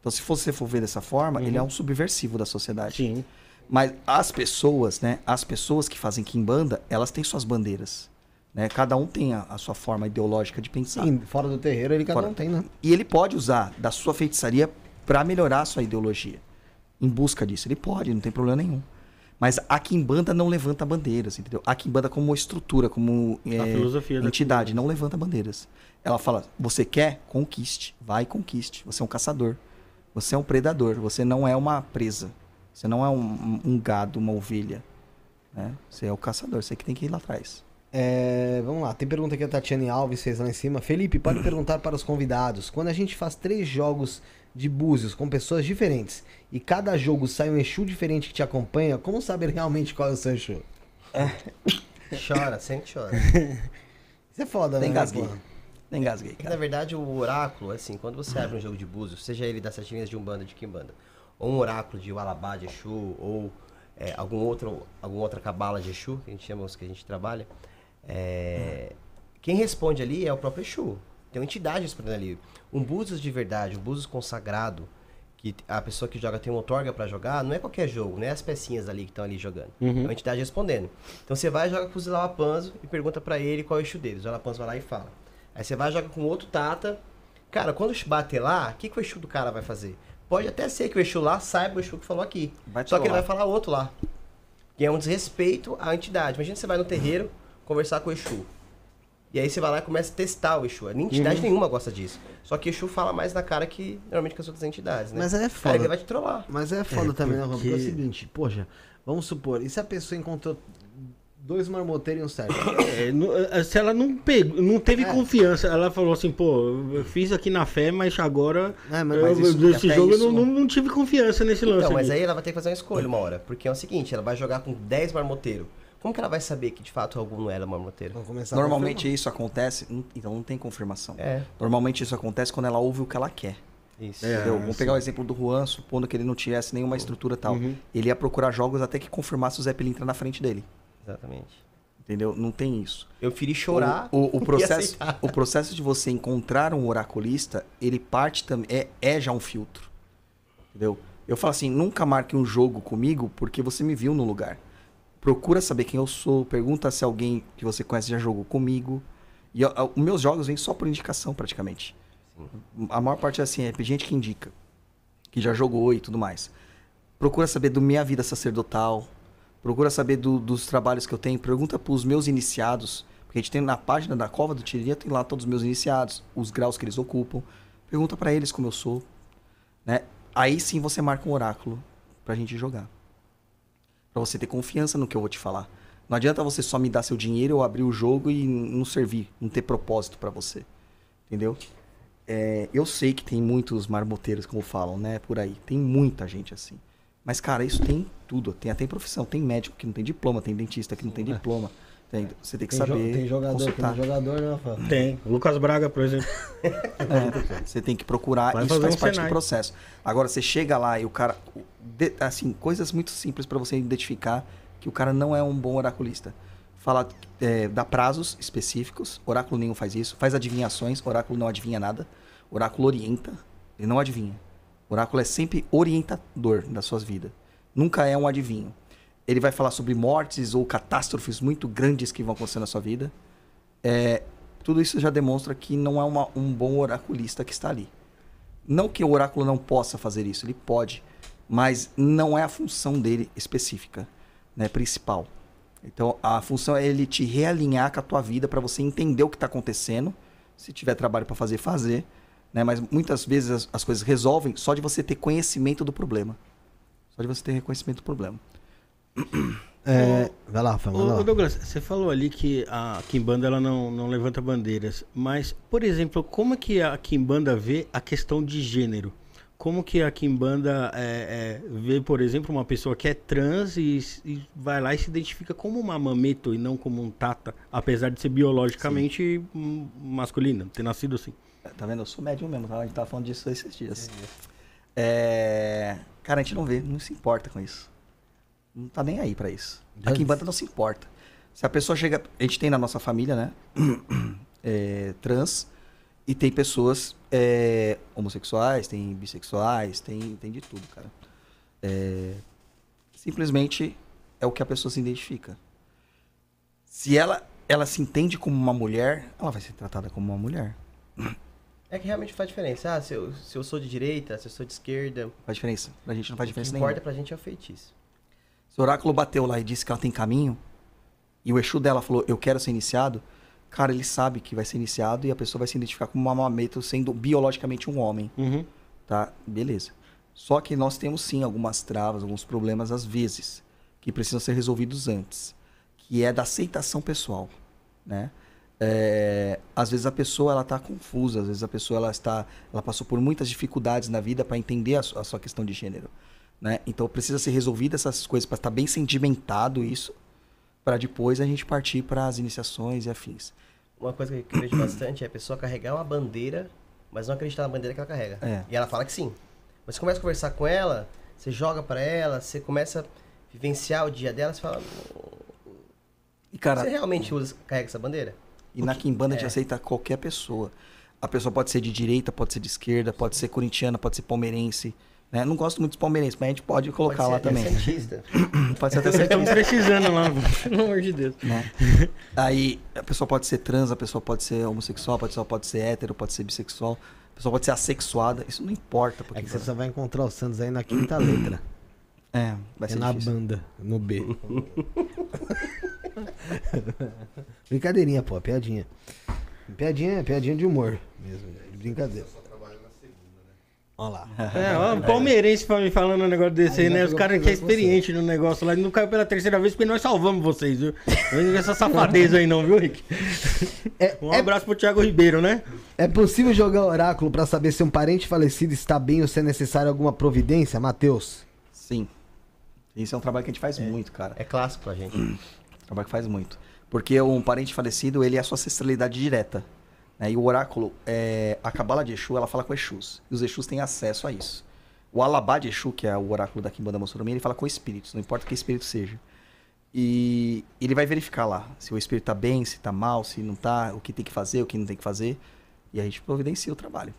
Então, se você for ver dessa forma, ele é um subversivo da sociedade. Sim. Mas as pessoas, né? As pessoas que fazem Kimbanda, elas têm suas bandeiras. Né? Cada um tem a, a sua forma ideológica de pensar. Sim, fora do terreiro ele cada Fora- um tem, né? E ele pode usar da sua feitiçaria para melhorar a sua ideologia. Em busca disso. Ele pode, não tem problema nenhum. Mas a Kimbanda não levanta bandeiras, entendeu? A Kimbanda como estrutura, como A é, filosofia da entidade, não levanta bandeiras. Ela fala, você quer? Conquiste. Vai conquiste. Você é um caçador. Você é um predador. Você não é uma presa. Você não é um, um gado, uma ovelha. Né? Você é o caçador. Você que tem que ir lá atrás. É, vamos lá, tem pergunta aqui a Tatiane Alves fez lá em cima. Felipe, pode (clears throat) perguntar para os convidados. Quando a gente faz três jogos de búzios com pessoas diferentes e cada jogo sai um Exu diferente que te acompanha, como saber realmente qual é o seu Exu? (laughs) Chora, sempre chora. Isso é foda, né? engasguei. pô? Nem engasguei, Na cara. verdade, o oráculo, assim, quando você abre um jogo de búzios, seja ele das sete linhas de Umbanda, de Kimbanda, ou um oráculo de Walabá, de Exu, ou é, algum outro, alguma outra cabala de Exu, que a gente chama os que a gente trabalha, é, quem responde ali é o próprio Exu. Tem uma entidade respondendo ali. Um búzios de verdade, um búzios consagrado, que a pessoa que joga tem uma outorga pra jogar, não é qualquer jogo, não é as pecinhas ali que estão ali jogando. É uma entidade respondendo. Então você vai e joga com o Zilalapanzo e pergunta pra ele qual é o Exu dele. O Zilalapanzo vai lá e fala. Aí você vai e joga com outro Tata. Cara, quando bater lá, o que, que o Exu do cara vai fazer? Pode até ser que o Exu lá saiba o Exu que falou aqui. Vai Só que ele vai falar outro lá. Que é um desrespeito à entidade. Imagina você vai no terreiro conversar com o Exu. E aí você vai lá e começa a testar o Exu. A entidade Uhum. nenhuma gosta disso. Só que o Exu fala mais na cara que normalmente que as outras entidades, né? Mas é Cara, foda. ele vai te trollar. Mas é foda É, também, né, Juan? Porque é o porque- seguinte, poxa, vamos supor, e se a pessoa encontrou dois marmoteiros e um certo? (coughs) É, é, se ela não pegou, não teve É. confiança, ela falou assim, pô, eu fiz aqui na fé, mas agora É, mas- eu- mas isso- desse jogo isso- eu não, não, não tive confiança nesse lance. Então, mas aqui. aí ela vai ter que fazer uma escolha uma hora. Porque é o seguinte, ela vai jogar com 10 marmoteiros. Como que ela vai saber que de fato algum não era marmoteiro? Vamos começar a Normalmente isso acontece, então não tem confirmação. É, Normalmente isso acontece quando ela ouve o que ela quer. isso. É. entendeu? Vamos pegar o exemplo do Juan, supondo que ele não tivesse nenhuma estrutura tal. Uhum. Ele ia procurar jogos até que confirmasse o Zé Pilintra na frente dele. Exatamente. Entendeu? Não tem isso. Eu preferi chorar. O, o- o (laughs) processo, o processo de você encontrar um oraculista, ele parte também. É, é já um filtro. Entendeu? Eu falo assim: nunca marque um jogo comigo porque você me viu no lugar. Procura saber quem eu sou, pergunta se alguém que você conhece já jogou comigo. E os meus jogos vêm só por indicação, praticamente. A maior parte é assim: é gente que indica, que já jogou e tudo mais. Procura saber do minha vida sacerdotal. Procura saber do- dos trabalhos que eu tenho. Pergunta para os meus iniciados. Porque a gente tem na página da Cova do Tiriria, tem lá todos os meus iniciados, os graus que eles ocupam. Pergunta para eles como eu sou. Né? Aí sim você marca um oráculo pra gente jogar. Pra você ter confiança no que eu vou te falar. Não adianta você só me dar seu dinheiro, eu abrir o jogo e não servir, não ter propósito pra você. Entendeu? É, eu sei que tem muitos marmoteiros, como falam, né? Por aí. Tem muita gente assim. Mas, cara, isso tem tudo. Tem até profissão. Tem médico que não tem diploma, tem dentista que não tem diploma. Tem- você tem que Tem, jo- saber. tem jogador que consultar. é jogador, né, Rafa? Tem. Lucas Braga, por exemplo. É, você tem que procurar, Vai isso faz um parte Senai. do processo. Agora, você chega lá e o cara. de- assim, coisas muito simples pra você identificar que o cara não é um bom oraculista. Fala, é, dá prazos específicos, oráculo nenhum faz isso. Faz adivinhações, oráculo não adivinha nada. Oráculo orienta, ele não adivinha. Oráculo é sempre orientador das suas vidas. Nunca é um adivinho. Ele vai falar sobre mortes ou catástrofes muito grandes que vão acontecer na sua vida. É, tudo isso já demonstra que não é uma- um bom oraculista que está ali. Não que o oráculo não possa fazer isso, ele pode, mas não é a função dele específica, né, principal. Então a função é ele te realinhar com a tua vida para você entender o que está acontecendo. Se tiver trabalho para fazer, fazer. Né? Mas muitas vezes as, as coisas resolvem só de você ter conhecimento do problema. Só de você ter reconhecimento do problema. É, vai lá, lá. Douglas, você falou ali que a Kimbanda ela não, não levanta bandeiras, mas, por exemplo, como é que a Kimbanda vê a questão de gênero? Como que a Kimbanda é, é, vê, por exemplo, uma pessoa que é trans e, e vai lá e se identifica como uma mameto e não como um tata, apesar de ser biologicamente masculina, ter nascido assim? Tá vendo? Eu sou médium mesmo, tá? A gente tava falando disso esses dias. É... Cara, a gente não vê, não se importa com isso. Não tá nem aí pra isso. A Kimbanda não se importa. Se a pessoa chega. A gente tem na nossa família, né? (clears throat) é, trans. E tem pessoas é, homossexuais, tem bissexuais, tem, tem de tudo, cara. É, simplesmente é o que a pessoa se identifica. Se ela, ela se entende como uma mulher, ela vai ser tratada como uma mulher. É que realmente faz diferença. Ah, se eu, se eu sou de direita, se eu sou de esquerda. Faz diferença? Pra gente não faz o que diferença importa nenhuma. pra gente é o feitiço. Se o oráculo bateu lá e disse que ela tem caminho, e o Exu dela falou, eu quero ser iniciado, cara, ele sabe que vai ser iniciado e a pessoa vai se identificar como uma mameto sendo biologicamente um homem, Uhum. tá? Beleza. Só que nós temos sim algumas travas, alguns problemas às vezes, que precisam ser resolvidos antes, que é da aceitação pessoal, né? É, às vezes a pessoa ela está confusa, às vezes a pessoa ela está, ela passou por muitas dificuldades na vida para entender a, a sua questão de gênero, né? Então precisa ser resolvida essas coisas para estar bem sedimentado isso, para depois a gente partir para as iniciações e afins. Uma coisa que eu vejo bastante é a pessoa carregar uma bandeira, mas não acreditar na bandeira que ela carrega. É. E ela fala que sim. Mas você começa a conversar com ela, você joga pra ela, você começa a vivenciar o dia dela, você fala, E cara, você realmente usa, carrega essa bandeira? E na Kimbanda a gente É. aceita qualquer pessoa. A pessoa pode ser de direita, pode ser de esquerda, pode ser corintiana, pode ser palmeirense. Né? Não gosto muito dos palmeirenses, mas a gente pode colocar Pode lá ser também. santista. (laughs) Pode ser até Estamos ser precisando lá, (laughs) pelo amor de Deus. né? (laughs) Aí a pessoa pode ser trans, a pessoa pode ser homossexual, a pessoa pode ser hétero, pode ser bissexual, a pessoa pode ser assexuada. Isso não importa. Porque É que você só vai encontrar o Santos aí na quinta letra. (clears throat) É, vai É ser na difícil. banda, no B. Brincadeirinha, pô, piadinha. Piadinha, piadinha de humor mesmo, de brincadeira. Olha lá. É, ó, um palmeirense pra me falando um negócio desse aí, Aí né? Os caras que é experiente no negócio lá, ele não caiu pela terceira vez porque nós salvamos vocês, viu? Não essa safadeza aí não, viu, Rick? É, Um é- abraço pro Thiago Ribeiro, né? é possível jogar oráculo pra saber se um parente falecido está bem ou se é necessário alguma providência, Matheus? Sim. Isso é um trabalho que a gente faz muito, cara. É clássico pra gente. (clears throat) Trabalho que faz muito. Porque um parente falecido, ele é a sua ancestralidade direta. Né? E o oráculo, é, a cabala de Exu, ela fala com Exus. E os Exus têm acesso a isso. O Alabá de Exu, que é o oráculo da Kimbanda Mossorumi, ele fala com espíritos, não importa que espírito seja. E ele vai verificar lá se o espírito tá bem, se tá mal, se não tá, o que tem que fazer, o que não tem que fazer. E a gente providencia o trabalho.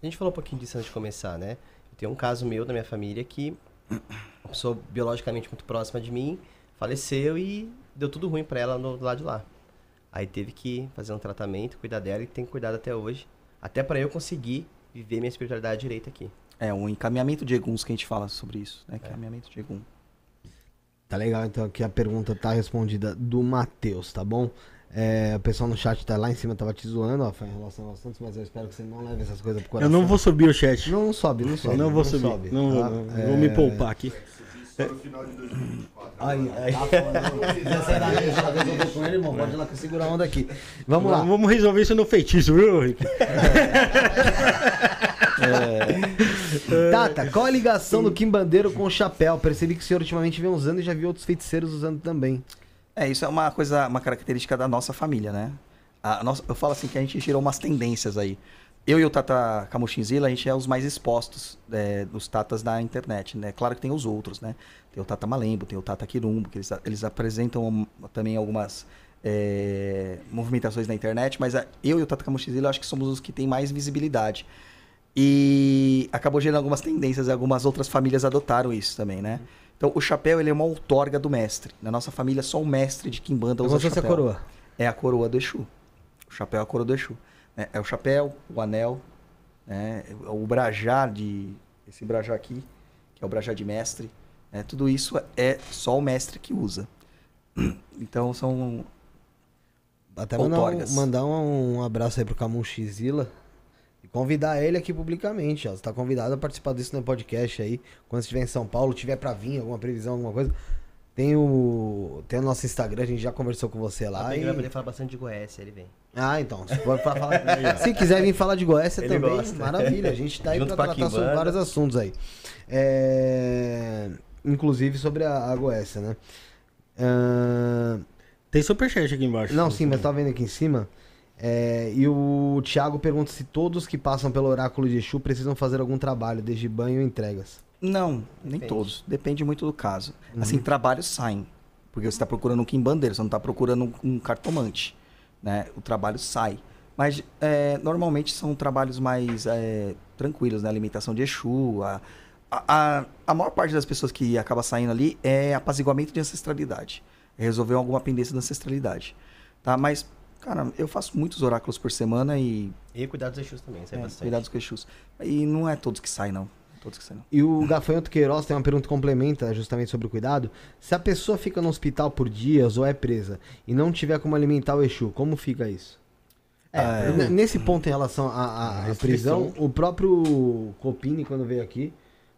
A gente falou um pouquinho disso antes de começar, né? Tem um caso meu da minha família que uma pessoa biologicamente muito próxima de mim faleceu e deu tudo ruim pra ela do lado de lá. Aí teve que fazer um tratamento, cuidar dela e tem cuidado até hoje. Até pra eu conseguir viver minha espiritualidade direita aqui. É um encaminhamento de Eguns que a gente fala sobre isso, né? Encaminhamento de Egum. Tá legal, então aqui a pergunta tá respondida do Matheus, tá bom? É, o pessoal no chat tá lá em cima, tava te zoando, ó, foi em relação ao Santos, mas eu espero que você não leve essas coisas pro Eu coração. não vou subir o chat. Não, não sobe, não sobe. não vou subir. sobe, não tá? não. É, vou me poupar aqui. Só no final de 2024. Aí, aí. Tá (laughs) resolver com ele, irmão, pode ir lá que eu seguro a onda aqui. Vamos lá. Vamos resolver isso no feitiço, viu, Rick? Tata, qual a ligação do Kim Bandeiro com o chapéu? Percebi que o senhor ultimamente vem usando e já vi outros feiticeiros usando também. É, isso é uma coisa, uma característica da nossa família, né? A nossa, eu falo assim que a gente tirou umas tendências aí. Eu e o Tata Camuchinzila, a gente é os mais expostos é, dos Tatas da internet, né? Claro que tem os outros, né? Tem o Tata Malembo, tem o Tata Quirumbo, que eles, eles apresentam um, também algumas é, movimentações na internet, mas a- eu e o Tata Camuchinzila, eu acho que somos os que têm mais visibilidade. E acabou gerando algumas tendências, e algumas outras famílias adotaram isso também, né? Então, o chapéu ele é uma outorga do mestre. Na nossa família, só o mestre de Kimbanda Como usa se fosse a chapéu. coroa. É a coroa do Exu. O chapéu é a coroa do Exu. Né? É o chapéu, o anel, né? o brajá de... Esse brajá aqui, que é o brajá de mestre. né? Tudo isso é só o mestre que usa. (clears throat) Então, são... Até mandar, um, Outorgas. mandar um, abraço aí pro Camon Xzilla e convidar ele aqui publicamente, ó. Você tá convidado a participar disso no podcast aí. Quando você estiver em São Paulo, tiver pra vir, alguma previsão, alguma coisa. Tem o. Tem o nosso Instagram, a gente já conversou com você lá. Ele e- vai poder falar bastante de Goiás, ele vem. Ah, então. Se, for falar... (laughs) se quiser vir falar de Goiás também, gosta. maravilha. A gente tá aí Junto pra tratar sobre vários assuntos aí. É, Inclusive sobre a, a Goécia, né? Ah, Tem superchat aqui embaixo. Não, sim, mas tá vendo aqui em cima. É, e o Thiago pergunta se todos que passam pelo oráculo de Exu precisam fazer algum trabalho, desde banho ou entregas. Não, nem Depende. todos. Depende muito do caso. Assim, trabalhos saem. Porque você está procurando um quimbandeiro, você não está procurando um cartomante. Né? O trabalho sai. Mas é, normalmente são trabalhos mais é, tranquilos, né? Alimentação de Exu. A, a, a, maior parte das pessoas que acaba saindo ali é apaziguamento de ancestralidade. É resolver alguma pendência da ancestralidade. Tá? Mas, cara, eu faço muitos oráculos por semana e E cuidar dos Exus também, isso é, é, bastante. cuidados com Exus. E não é todos que saem, não. Todos que não. E o Gafanhoto Queiroz tem uma pergunta que complementa justamente sobre o cuidado. Se a pessoa fica no hospital por dias ou é presa e não tiver como alimentar o Exu, como fica isso? É, N- Nesse ponto em relação à- prisão, o próprio Copini, quando veio aqui,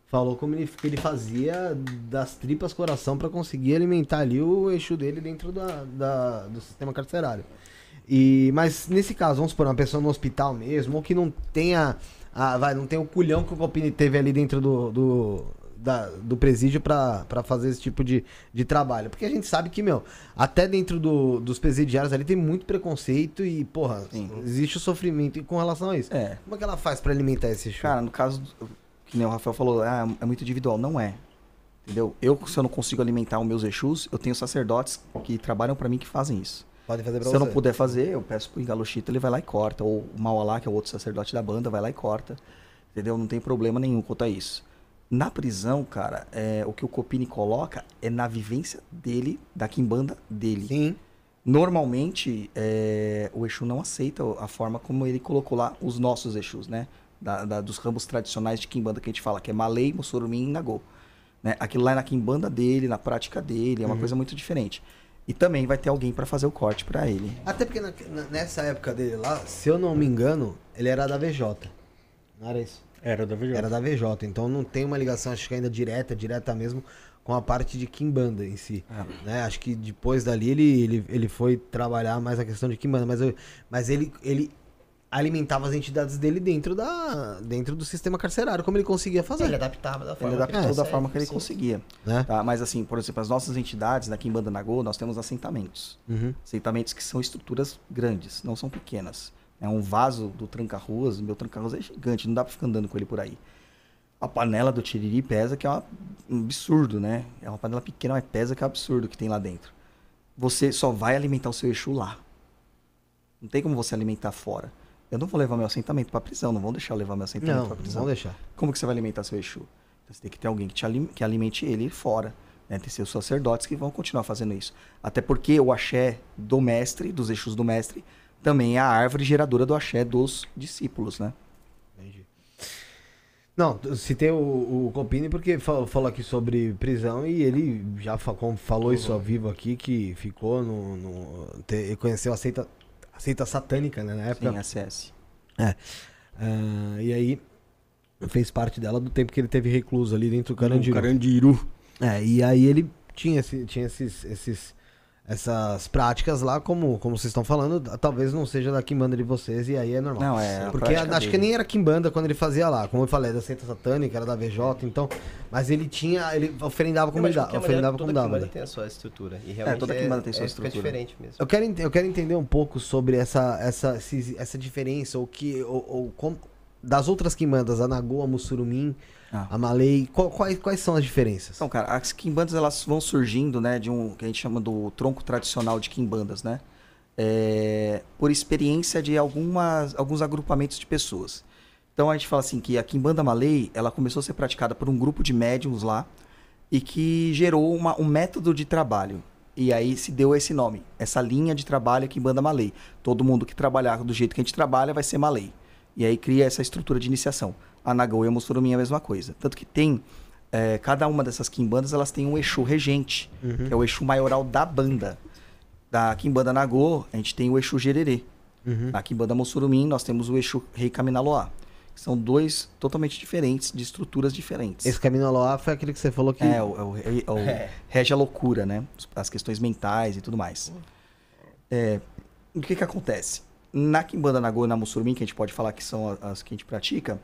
falou como ele, que ele fazia das tripas coração para conseguir alimentar ali o Exu dele dentro da, da- do sistema carcerário. E, mas nesse caso, vamos supor, uma pessoa no hospital mesmo, ou que não tenha. A- vai, não tem o culhão que o Copini teve ali dentro do, do, da- do presídio pra pra fazer esse tipo de, de trabalho. Porque a gente sabe que, meu, até dentro do- dos presidiários ali tem muito preconceito e, porra, Sim. existe o sofrimento com relação a isso. É. Como é que ela faz pra alimentar esse Exu? Cara, no caso, do- que nem o Rafael falou, ah, é muito individual. Não é. Entendeu? Eu, se eu não consigo alimentar os meus Exus, eu tenho sacerdotes que trabalham pra mim que fazem isso. Pode fazer pra Se você. eu não puder fazer, eu peço pro Ingalochita, ele vai lá e corta. Ou o Maualá, que é o outro sacerdote da banda, vai lá e corta. Entendeu? Não tem problema nenhum quanto a isso. Na prisão, cara, é, o que o Copini coloca é na vivência dele, da quimbanda dele. Sim. Normalmente, é, o Exu não aceita a forma como ele colocou lá os nossos Exus, né? Da- da- dos ramos tradicionais de Kimbanda que a gente fala, que é Malay, Mussurumim e Nagô. Né? Aquilo lá é na Kimbanda dele, na prática dele, é uma coisa muito diferente. E também vai ter alguém para fazer o corte para ele. Até porque na- na- nessa época dele lá, se eu não me engano, ele era da VJ. Não era isso? Era da VJ. Era da VJ, então não tem uma ligação, acho que ainda direta, direta mesmo, com a parte de Kimbanda em si. Né? Acho que depois dali ele, ele, ele foi trabalhar mais a questão de Kimbanda, mas, eu- mas ele, ele alimentava as entidades dele dentro, da, dentro do sistema carcerário, como ele conseguia fazer. Ele adaptava da forma Ele adaptou que da consegue, forma que ele conseguia. Né? Tá? Mas assim, por exemplo, as nossas entidades, na Kimbanda Nagô, nós temos assentamentos. Uhum. Assentamentos que são estruturas grandes, não são pequenas. É um vaso do tranca-ruas, meu tranca-ruas é gigante, não dá pra ficar andando com ele por aí. A panela do Tiriri pesa, que é uma- um absurdo, né? É uma panela pequena, mas pesa que é um absurdo que tem lá dentro. Você só vai alimentar o seu Exu lá. Não tem como você alimentar fora. Eu não vou levar meu assentamento pra prisão, não vão deixar eu levar meu assentamento Não, pra não prisão. vão deixar. Como que você vai alimentar seu Exu? Então, você tem que ter alguém que, te alim- que alimente ele fora. Né? Tem seus sacerdotes que vão continuar fazendo isso. Até porque o axé do mestre, dos Exus do mestre, também é a árvore geradora do axé dos discípulos, né? Entendi. Não, citei o, o Copini porque falou, falou aqui sobre prisão e ele já fa- como falou isso ao vivo aqui, que ficou no. no te- conheceu a seita, a seita satânica, né? Na época. Sim, SS. É. Ah, e aí fez parte dela do tempo que ele teve recluso ali dentro do Carandiru. Carandiru. É, e aí ele tinha, esse, tinha esses, esses, essas práticas lá, como, como vocês estão falando, talvez não seja da Kimbanda de vocês, e aí é normal. Não, é a Porque prática acho que nem era Kimbanda quando ele fazia lá. Como eu falei, da Seita Satânica, era da VJ, então. Mas ele tinha. Ele oferendava como dava. maneira, como toda dava. Tem a sua estrutura. E realmente toda é, Kimbanda tem sua é, fica estrutura. diferente mesmo. Eu quero, eu quero entender um pouco sobre essa, essa, essa diferença, ou que. Ou, ou como- das outras Kimbandas, a Nagô, a Mussurumim, Ah. a Malay, qual- quais, quais são as diferenças? Então, cara, as quimbandas elas vão surgindo, né, de um que a gente chama do tronco tradicional de quimbandas, né? É, por experiência de algumas, alguns agrupamentos de pessoas. Então a gente fala assim que a quimbanda malay, ela começou a ser praticada por um grupo de médiums lá, e que gerou uma- um método de trabalho. E aí se deu esse nome, essa linha de trabalho que banda Malay. Todo mundo que trabalhar do jeito que a gente trabalha vai ser Malay. E aí cria essa estrutura de iniciação. A Nagô e a Mussurumim é a mesma coisa. Tanto que tem, eh, cada uma dessas quimbandas, elas têm um Exu regente, que é o Exu maioral da banda. Da Quimbanda Nagô, a gente tem o Exu Gererê. Uhum. Na Quimbanda Mussurumim, nós temos o Exu Rei Kaminaloá. que São dois totalmente diferentes, de estruturas diferentes. Esse caminho Aloá foi aquele que você falou que. É, o, é o, é o- (laughs) rege a loucura, né? As questões mentais e tudo mais. É, o que que acontece? Na Kimbanda Nagô e na Mussurumim, que a gente pode falar que são a- as que a gente pratica,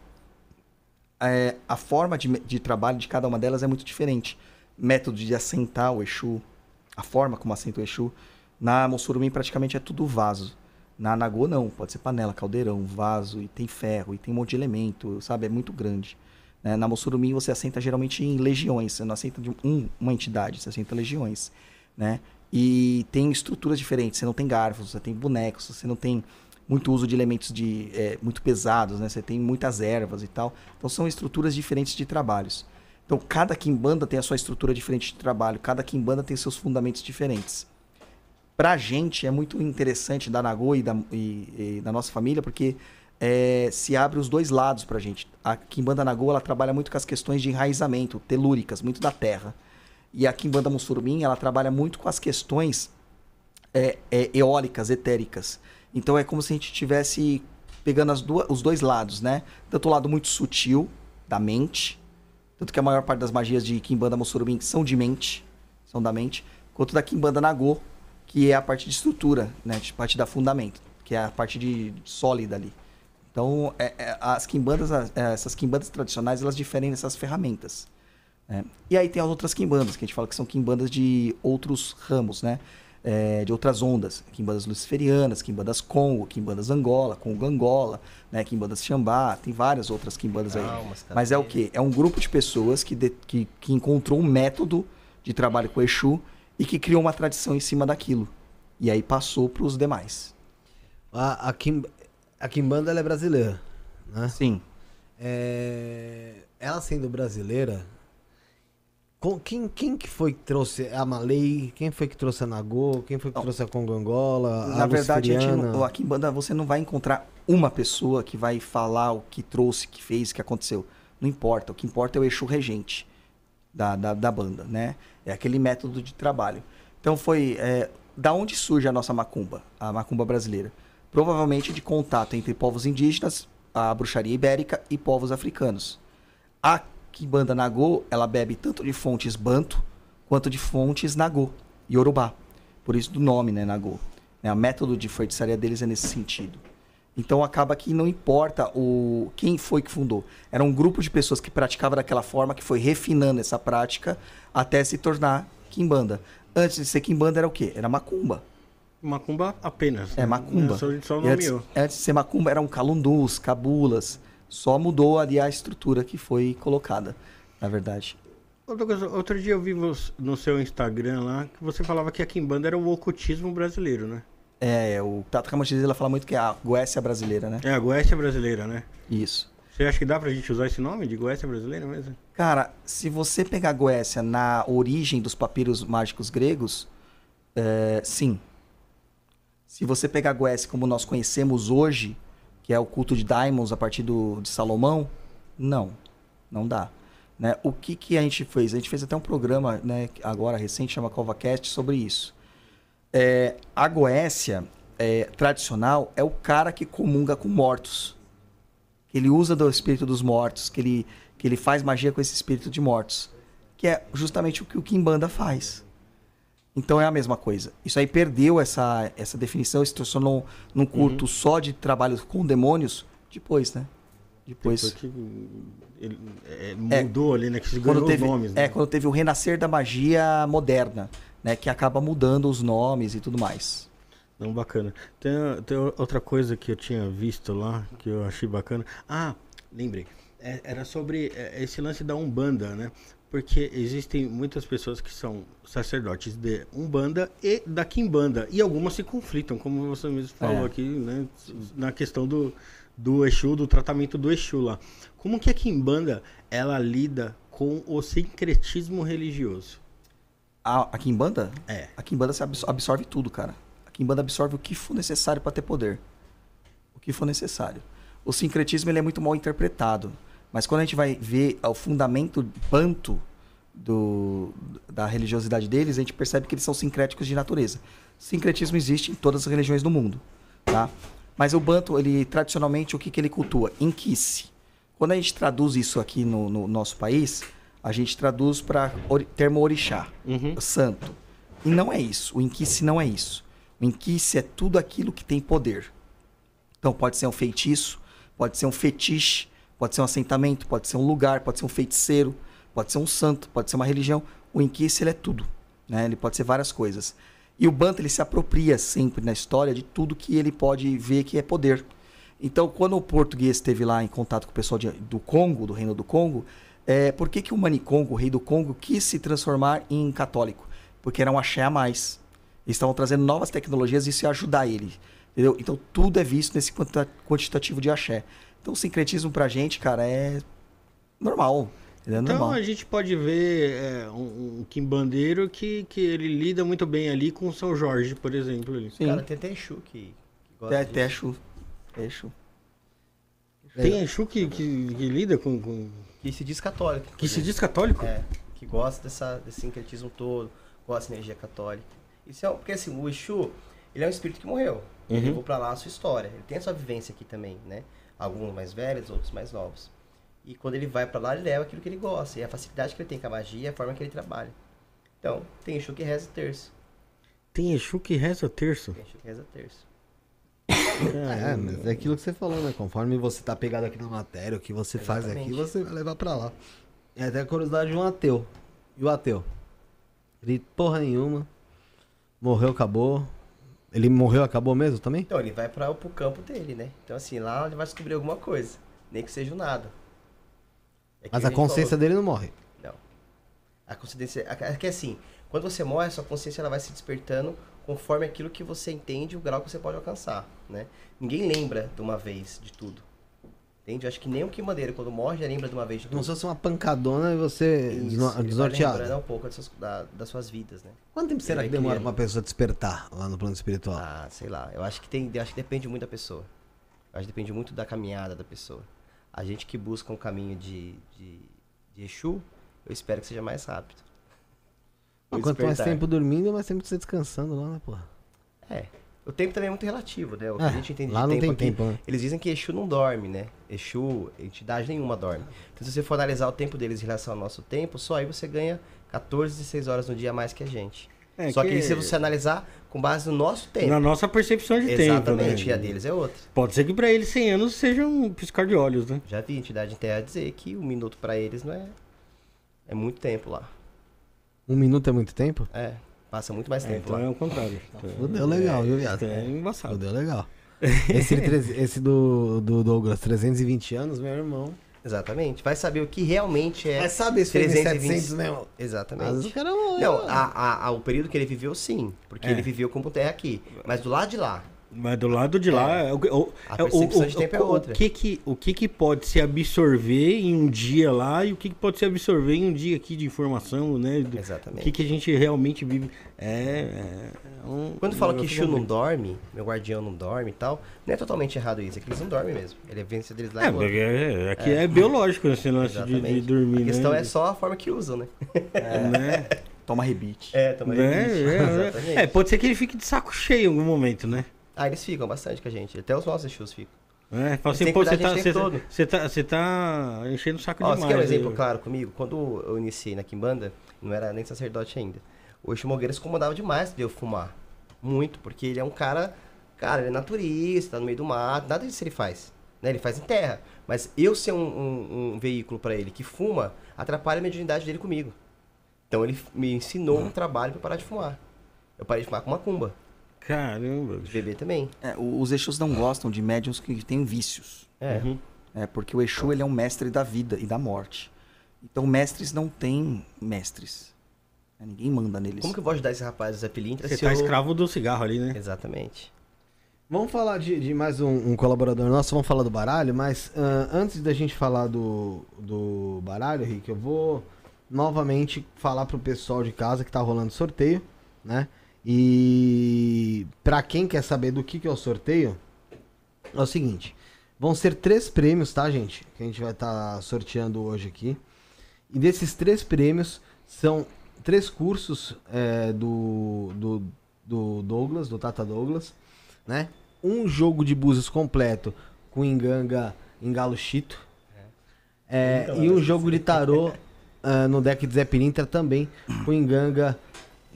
é, a forma de, de trabalho de cada uma delas é muito diferente. Método de assentar o Exu, a forma como assenta o Exu. Na Mussurumim praticamente é tudo vaso. Na Nagô não, pode ser panela, caldeirão, vaso, e tem ferro, e tem um monte de elemento, sabe? É muito grande. né? Na Mussurumim você assenta geralmente em legiões, você não assenta de um- uma entidade, você assenta legiões, né? E tem estruturas diferentes, você não tem garfos, você tem bonecos, você não tem muito uso de elementos de, é, muito pesados, né? Você tem muitas ervas e tal. Então são estruturas diferentes de trabalhos. Então cada quimbanda tem a sua estrutura diferente de trabalho, cada quimbanda tem seus fundamentos diferentes. Pra gente é muito interessante da Nagô e da, e- e da nossa família, porque é, se abre os dois lados pra gente. A Kimbanda Nagô, ela trabalha muito com as questões de enraizamento, telúricas, muito da terra. E a Kimbanda Mussurumim, ela trabalha muito com as questões é, é, eólicas, etéricas. Então é como se a gente estivesse pegando as duas, os dois lados, né? Tanto o lado muito sutil da mente, tanto que a maior parte das magias de Kimbanda Mussurumim são de mente, são da mente, quanto da Kimbanda Nagô, que é a parte de estrutura, né? A parte da fundamento, que é a parte de de sólida ali. Então, é- é, as quimbandas, as- é, essas quimbandas tradicionais, elas diferem nessas ferramentas. né? E aí tem as outras quimbandas, que a gente fala que são quimbandas de outros ramos, né? É, de outras ondas. Quimbandas luciferianas, quimbandas Congo, quimbandas Angola, Congo Angola, né? quimbandas Xambá, tem várias outras quimbandas aí. Mas é o quê? É um grupo de pessoas que, de- que, que encontrou um método de trabalho com o Exu e que criou uma tradição em cima daquilo. E aí passou para os demais. A, a, Kim, a Kimbanda ela é brasileira, né? Sim. É, ela sendo brasileira, quem, quem que foi que trouxe a Malay? Quem foi que trouxe a Nagô? Quem foi que Não. trouxe a Congangola? Na a verdade, a não, aqui em Banda você não vai encontrar uma pessoa que vai falar o que trouxe, que fez, o que aconteceu. Não importa. O que importa é o Exu regente da, da, da banda, né? É aquele método de trabalho. Então foi... É, da onde surge a nossa macumba? A macumba brasileira? Provavelmente de contato entre povos indígenas, a bruxaria ibérica e povos africanos. A Kimbanda Nagô, ela bebe tanto de fontes banto quanto de fontes Nagô, Yorubá. Por isso do nome, né, Nagô. Né, O método de feitiçaria deles é nesse sentido. Então acaba que não importa o quem foi que fundou. Era um grupo de pessoas que praticava daquela forma, que foi refinando essa prática até se tornar Kimbanda. Antes de ser Kimbanda era o quê? Era Macumba. Macumba apenas. É né? Macumba. Só, só E antes, nomeou. antes de ser Macumba eram calundus, cabulas. Só mudou ali a estrutura que foi colocada, na verdade. Outra coisa, outro dia eu vi vos- no seu Instagram lá que você falava que a Kimbanda era o ocultismo brasileiro, né? É, o Tato Camachis, ela fala muito que é a Goécia brasileira, né? É a Goécia brasileira, né? Isso. Você acha que dá pra gente usar esse nome de Goécia brasileira mesmo? Cara, se você pegar a Goécia na origem dos papiros mágicos gregos, é, sim. Se você pegar a Goécia como nós conhecemos hoje, que é o culto de Daimons a partir do, de Salomão, não. Não dá. Né? O que, que a gente fez? A gente fez até um programa né, agora recente, chama CovaCast, sobre isso. É, a Goécia é, tradicional é o cara que comunga com mortos. Ele usa do espírito dos mortos, que ele, que ele faz magia com esse espírito de mortos. Que é justamente o que o Kimbanda faz. Então é a mesma coisa. Isso aí perdeu essa, essa definição e se tornou num culto só de trabalho com demônios depois, né? Depois. Porque ele, é, mudou ali, né? Que quando teve, nomes, né? É, quando teve o renascer da magia moderna, né? Que acaba mudando os nomes e tudo mais. Não, bacana. Tem, tem outra coisa que eu tinha visto lá, que eu achei bacana. Ah, lembrei. É, era sobre é, esse lance da Umbanda, né? Porque existem muitas pessoas que são sacerdotes de Umbanda e da Kimbanda. E algumas se conflitam, como você mesmo falou É. aqui, né? Na questão do, do Exu, do tratamento do Exu lá. Como que a Kimbanda, ela lida com o sincretismo religioso? A, a Kimbanda? É. A Kimbanda se abs- absorve tudo, cara. A Kimbanda absorve o que for necessário para ter poder. O que for necessário. O sincretismo ele é muito mal interpretado. Mas quando a gente vai ver o fundamento banto do, da religiosidade deles, a gente percebe que eles são sincréticos de natureza. Sincretismo existe em todas as religiões do mundo, tá? Mas o banto, ele tradicionalmente, o que, que ele cultua? Inquice. Quando a gente traduz isso aqui no, no nosso país, a gente traduz para termo orixá, santo. E não é isso. O inquice não é isso. O inquice é tudo aquilo que tem poder. Então pode ser um feitiço, pode ser um fetiche, pode ser um assentamento, pode ser um lugar, pode ser um feiticeiro, pode ser um santo, pode ser uma religião. O inquice ele é tudo, né? Ele pode ser várias coisas. E o Banta ele se apropria sempre na história de tudo que ele pode ver que é poder. Então, quando o português esteve lá em contato com o pessoal de- do Congo, do Reino do Congo, é, por que, que o Manicongo, o rei do Congo, quis se transformar em católico? Porque era um axé a mais. Eles estavam trazendo novas tecnologias e isso ia ajudar ele. Entendeu? Então, tudo é visto nesse quantitativo de axé. Então, o sincretismo pra gente, cara, é normal. Ele é Então normal. a gente pode ver é, um, um quimbandeiro que, que ele lida muito bem ali com São Jorge, por exemplo. ali. Sim. Cara, tem até Exu que, que gosta É, disso. Techo. Techo. Tem Exu que, que, que lida com, com- Que se diz católico. Que se diz católico? É, que gosta dessa, desse sincretismo todo, gosta da energia católica. Isso é, porque assim, o Exu, ele é um espírito que morreu. Ele Uhum. levou pra lá a sua história. Ele tem a sua vivência aqui também, né? Alguns mais velhos, outros mais novos. E quando ele vai pra lá, ele leva aquilo que ele gosta. E a facilidade que ele tem com a magia, a forma que ele trabalha. Então, tem Exu que reza terço. Tem Exu que reza terço. Tem Exu que reza terço. É, mas é aquilo que você falou, né? Conforme você tá pegado aqui na matéria, o que você faz aqui, Exatamente. você vai levar pra lá. É até a curiosidade de um ateu. E o ateu? Ele, porra nenhuma. Morreu, acabou. Ele morreu, acabou mesmo também? Então, ele vai para pro campo dele, né? Então, assim, lá ele vai descobrir alguma coisa. Nem que seja o nada. É Mas a gente consciência falou. dele não morre. Não. A consciência. É que assim, quando você morre, a sua consciência ela vai se despertando conforme aquilo que você entende, o grau que você pode alcançar, né? Ninguém lembra de uma vez de tudo. Entende? Eu acho que nem o Quimandeiro, quando morre, já lembra de uma vez de tudo. se fosse uma pancadona e você Isso, desnorteado. lembrando um pouco das suas, da- das suas vidas, né? Quanto tempo será que demora criando. pra uma pessoa despertar lá no plano espiritual? Ah, sei lá. Eu acho que tem. Eu acho que depende muito da pessoa. Eu acho que depende muito da caminhada da pessoa. A gente que busca um caminho de, de, de Exu, eu espero que seja mais rápido. Quanto mais tempo dormindo, mais tempo você descansando lá, né, porra? É. O tempo também é muito relativo, né? O que É, a gente entende lá de não tempo tem aqui, tempo, né? Eles dizem que Exu não dorme, né? Exu, entidade nenhuma dorme. Então, se você for analisar o tempo deles em relação ao nosso tempo, só aí você ganha 14, 16 horas no dia a mais que a gente. É só que... que- se você analisar com base no nosso tempo. Na nossa percepção de Exatamente, tempo, e a né? deles é outra. Pode ser que pra eles 100 anos seja um piscar de olhos, né? Já vi entidade em terra dizer que um minuto pra eles não é. É muito tempo lá. Um minuto é muito tempo? É, passa muito mais É, tempo então lá. é o contrário. Fudeu legal, viu, viado? É embaçado. Fudeu legal. (laughs) Esse, esse do, do Douglas, 320 anos, meu irmão. Exatamente. Vai saber o que realmente é. Mas sabe se foi 320. 700 mesmo? Mas Exatamente. o cara morreu. Não, a, a- a- o período que ele viveu, sim. Porque É. ele viveu como terra aqui. Mas do lado de lá. Mas do lado de lá, é. o, o, A é o- percepção o- de tempo é o- outra. O que que, o que que pode se absorver em um dia lá e o que que pode se absorver em um dia aqui de informação, né? Do- O Exatamente. que que a gente realmente vive. É. é um, Quando um fala que Exu não dorme, meu guardião não dorme e tal, não é totalmente errado isso. É que eles não dormem mesmo. Ele é vencedor deles lá É, é porque é, aqui é, biológico esse lance de, de dormir, A questão né? é só a forma que usam, né? (laughs) né? Toma rebite. É, também. Né? É, (laughs) Exatamente. é, pode ser que ele fique de saco cheio em algum momento, né? Ah, eles ficam bastante com a gente. Até os nossos Exus ficam. É, fala assim, pô, que você tá, você, você tá, você tá enchendo o saco Ó, você demais. quer um exemplo aí. claro comigo? Quando eu iniciei na Kimbanda, não era nem sacerdote ainda. O Exu Mogueira se incomodava demais de eu fumar. Muito, porque ele é um cara. Cara, ele é naturista, no meio do mato, nada disso ele faz. Né? Ele faz em terra. Mas eu ser um, um- um veículo pra ele que fuma, atrapalha a mediunidade dele comigo. Então ele me ensinou um trabalho pra parar de fumar. Eu parei de fumar com macumba. Caramba. De beber também. É, os Exus não gostam de médiums que têm vícios. É. Uhum. É, porque o Exu ele é um mestre da vida e da morte. Então mestres não têm mestres. É, Ninguém manda neles. Como que eu vou ajudar esse rapaz, Zé Pilintra, Você tá eu... escravo do cigarro ali, né? Exatamente. Vamos falar de, de mais um, um colaborador nosso, vamos falar do baralho, mas ah, antes da gente falar do, do baralho, Rick, eu vou novamente falar pro pessoal de casa que tá rolando sorteio, né? E pra quem quer saber do que, que é o sorteio, é o seguinte: vão ser três prêmios, tá, gente? Que a gente vai estar sorteando hoje aqui. E desses três prêmios são três cursos é, do, do, do Douglas, do Tata Douglas, né? Um jogo de búzios completo com Enganga Engalo Chito. É, e um jogo de tarô (laughs) ah, no deck de Zé Pilintra também com Enganga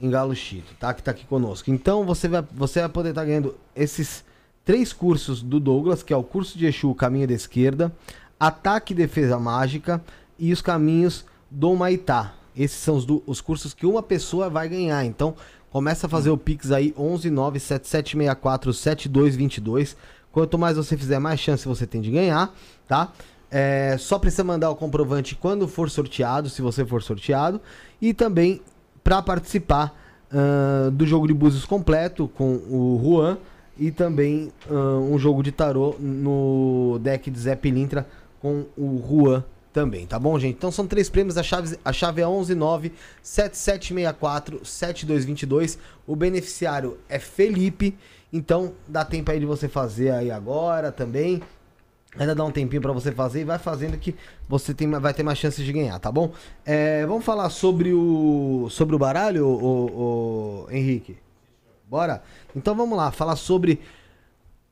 Engalo Chito, tá? Que tá aqui conosco. Então você vai, você vai poder estar ganhando esses três cursos do Douglas, que é o curso de Exu, Caminho da Esquerda, Ataque e Defesa Mágica e os caminhos do Maitá. Esses são os, du- os cursos que uma pessoa vai ganhar. Então, começa a fazer o Pix aí, 11 97764 7222. Quanto mais você fizer, mais chance você tem de ganhar, tá? É, só precisa mandar o comprovante quando for sorteado, se você for sorteado. E também para participar ah, do jogo de búzios completo com o Juan e também ah, um jogo de tarô no deck de Zé Pilintra com o Juan também, tá bom, gente? Então são três prêmios, a chave, a chave é 119 7764 7222. O beneficiário é Felipe, então dá tempo aí de você fazer aí agora também. Ainda dá um tempinho pra você fazer e vai fazendo que você tem, vai ter mais chances de ganhar, tá bom? É, vamos falar sobre o sobre o baralho, o, Henrique? Bora? Então vamos lá, falar sobre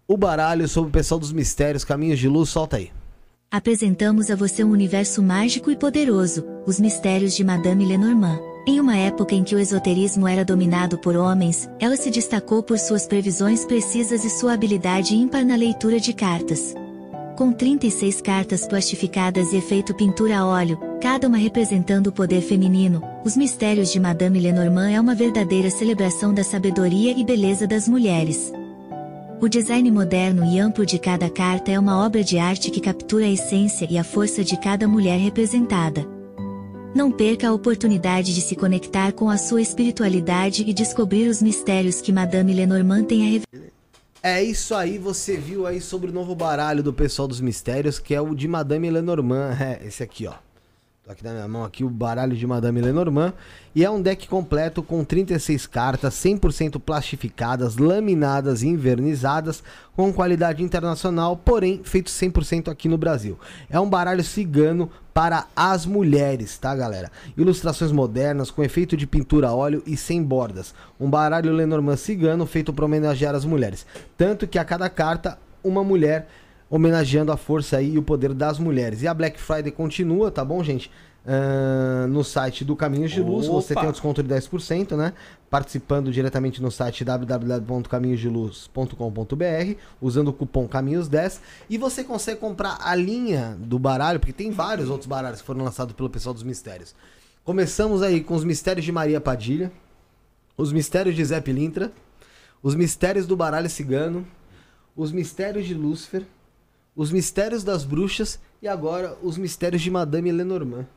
o baralho, sobre o pessoal dos mistérios, caminhos de luz, solta aí. Apresentamos a você um universo mágico e poderoso, os mistérios de Madame Lenormand. Em uma época em que o esoterismo era dominado por homens, ela se destacou por suas previsões precisas e sua habilidade ímpar na leitura de cartas. Com 36 cartas plastificadas e efeito pintura a óleo, cada uma representando o poder feminino, os mistérios de Madame Lenormand é uma verdadeira celebração da sabedoria e beleza das mulheres. O design moderno e amplo de cada carta é uma obra de arte que captura a essência e a força de cada mulher representada. Não perca a oportunidade de se conectar com a sua espiritualidade e descobrir os mistérios que Madame Lenormand tem a revelar. É isso aí, você viu aí sobre o novo baralho do pessoal dos mistérios, que é o de Madame Lenormand. (laughs) É, esse aqui, ó. Aqui na minha mão aqui o baralho de Madame Lenormand. E é um deck completo com 36 cartas, 100% plastificadas, laminadas e invernizadas, com qualidade internacional, porém feito 100% aqui no Brasil. É um baralho cigano para as mulheres, tá, galera? Ilustrações modernas, com efeito de pintura a óleo e sem bordas. Um baralho Lenormand cigano feito para homenagear as mulheres. Tanto que a cada carta, uma mulher homenageando a força e o poder das mulheres. E a Black Friday continua, tá bom, gente? Ahn, no site do Caminhos de Luz, você Opa! tem um desconto de 10%, né? Participando diretamente no site www.caminhosdeluz.com.br, usando o cupom Caminhos10. E você consegue comprar a linha do baralho, porque tem vários outros baralhos que foram lançados pelo pessoal dos mistérios. Começamos aí com os mistérios de Maria Padilha, os mistérios de Zé Pilintra, os mistérios do baralho cigano, os mistérios de Lúcifer, os mistérios das bruxas e agora os mistérios de Madame Lenormand.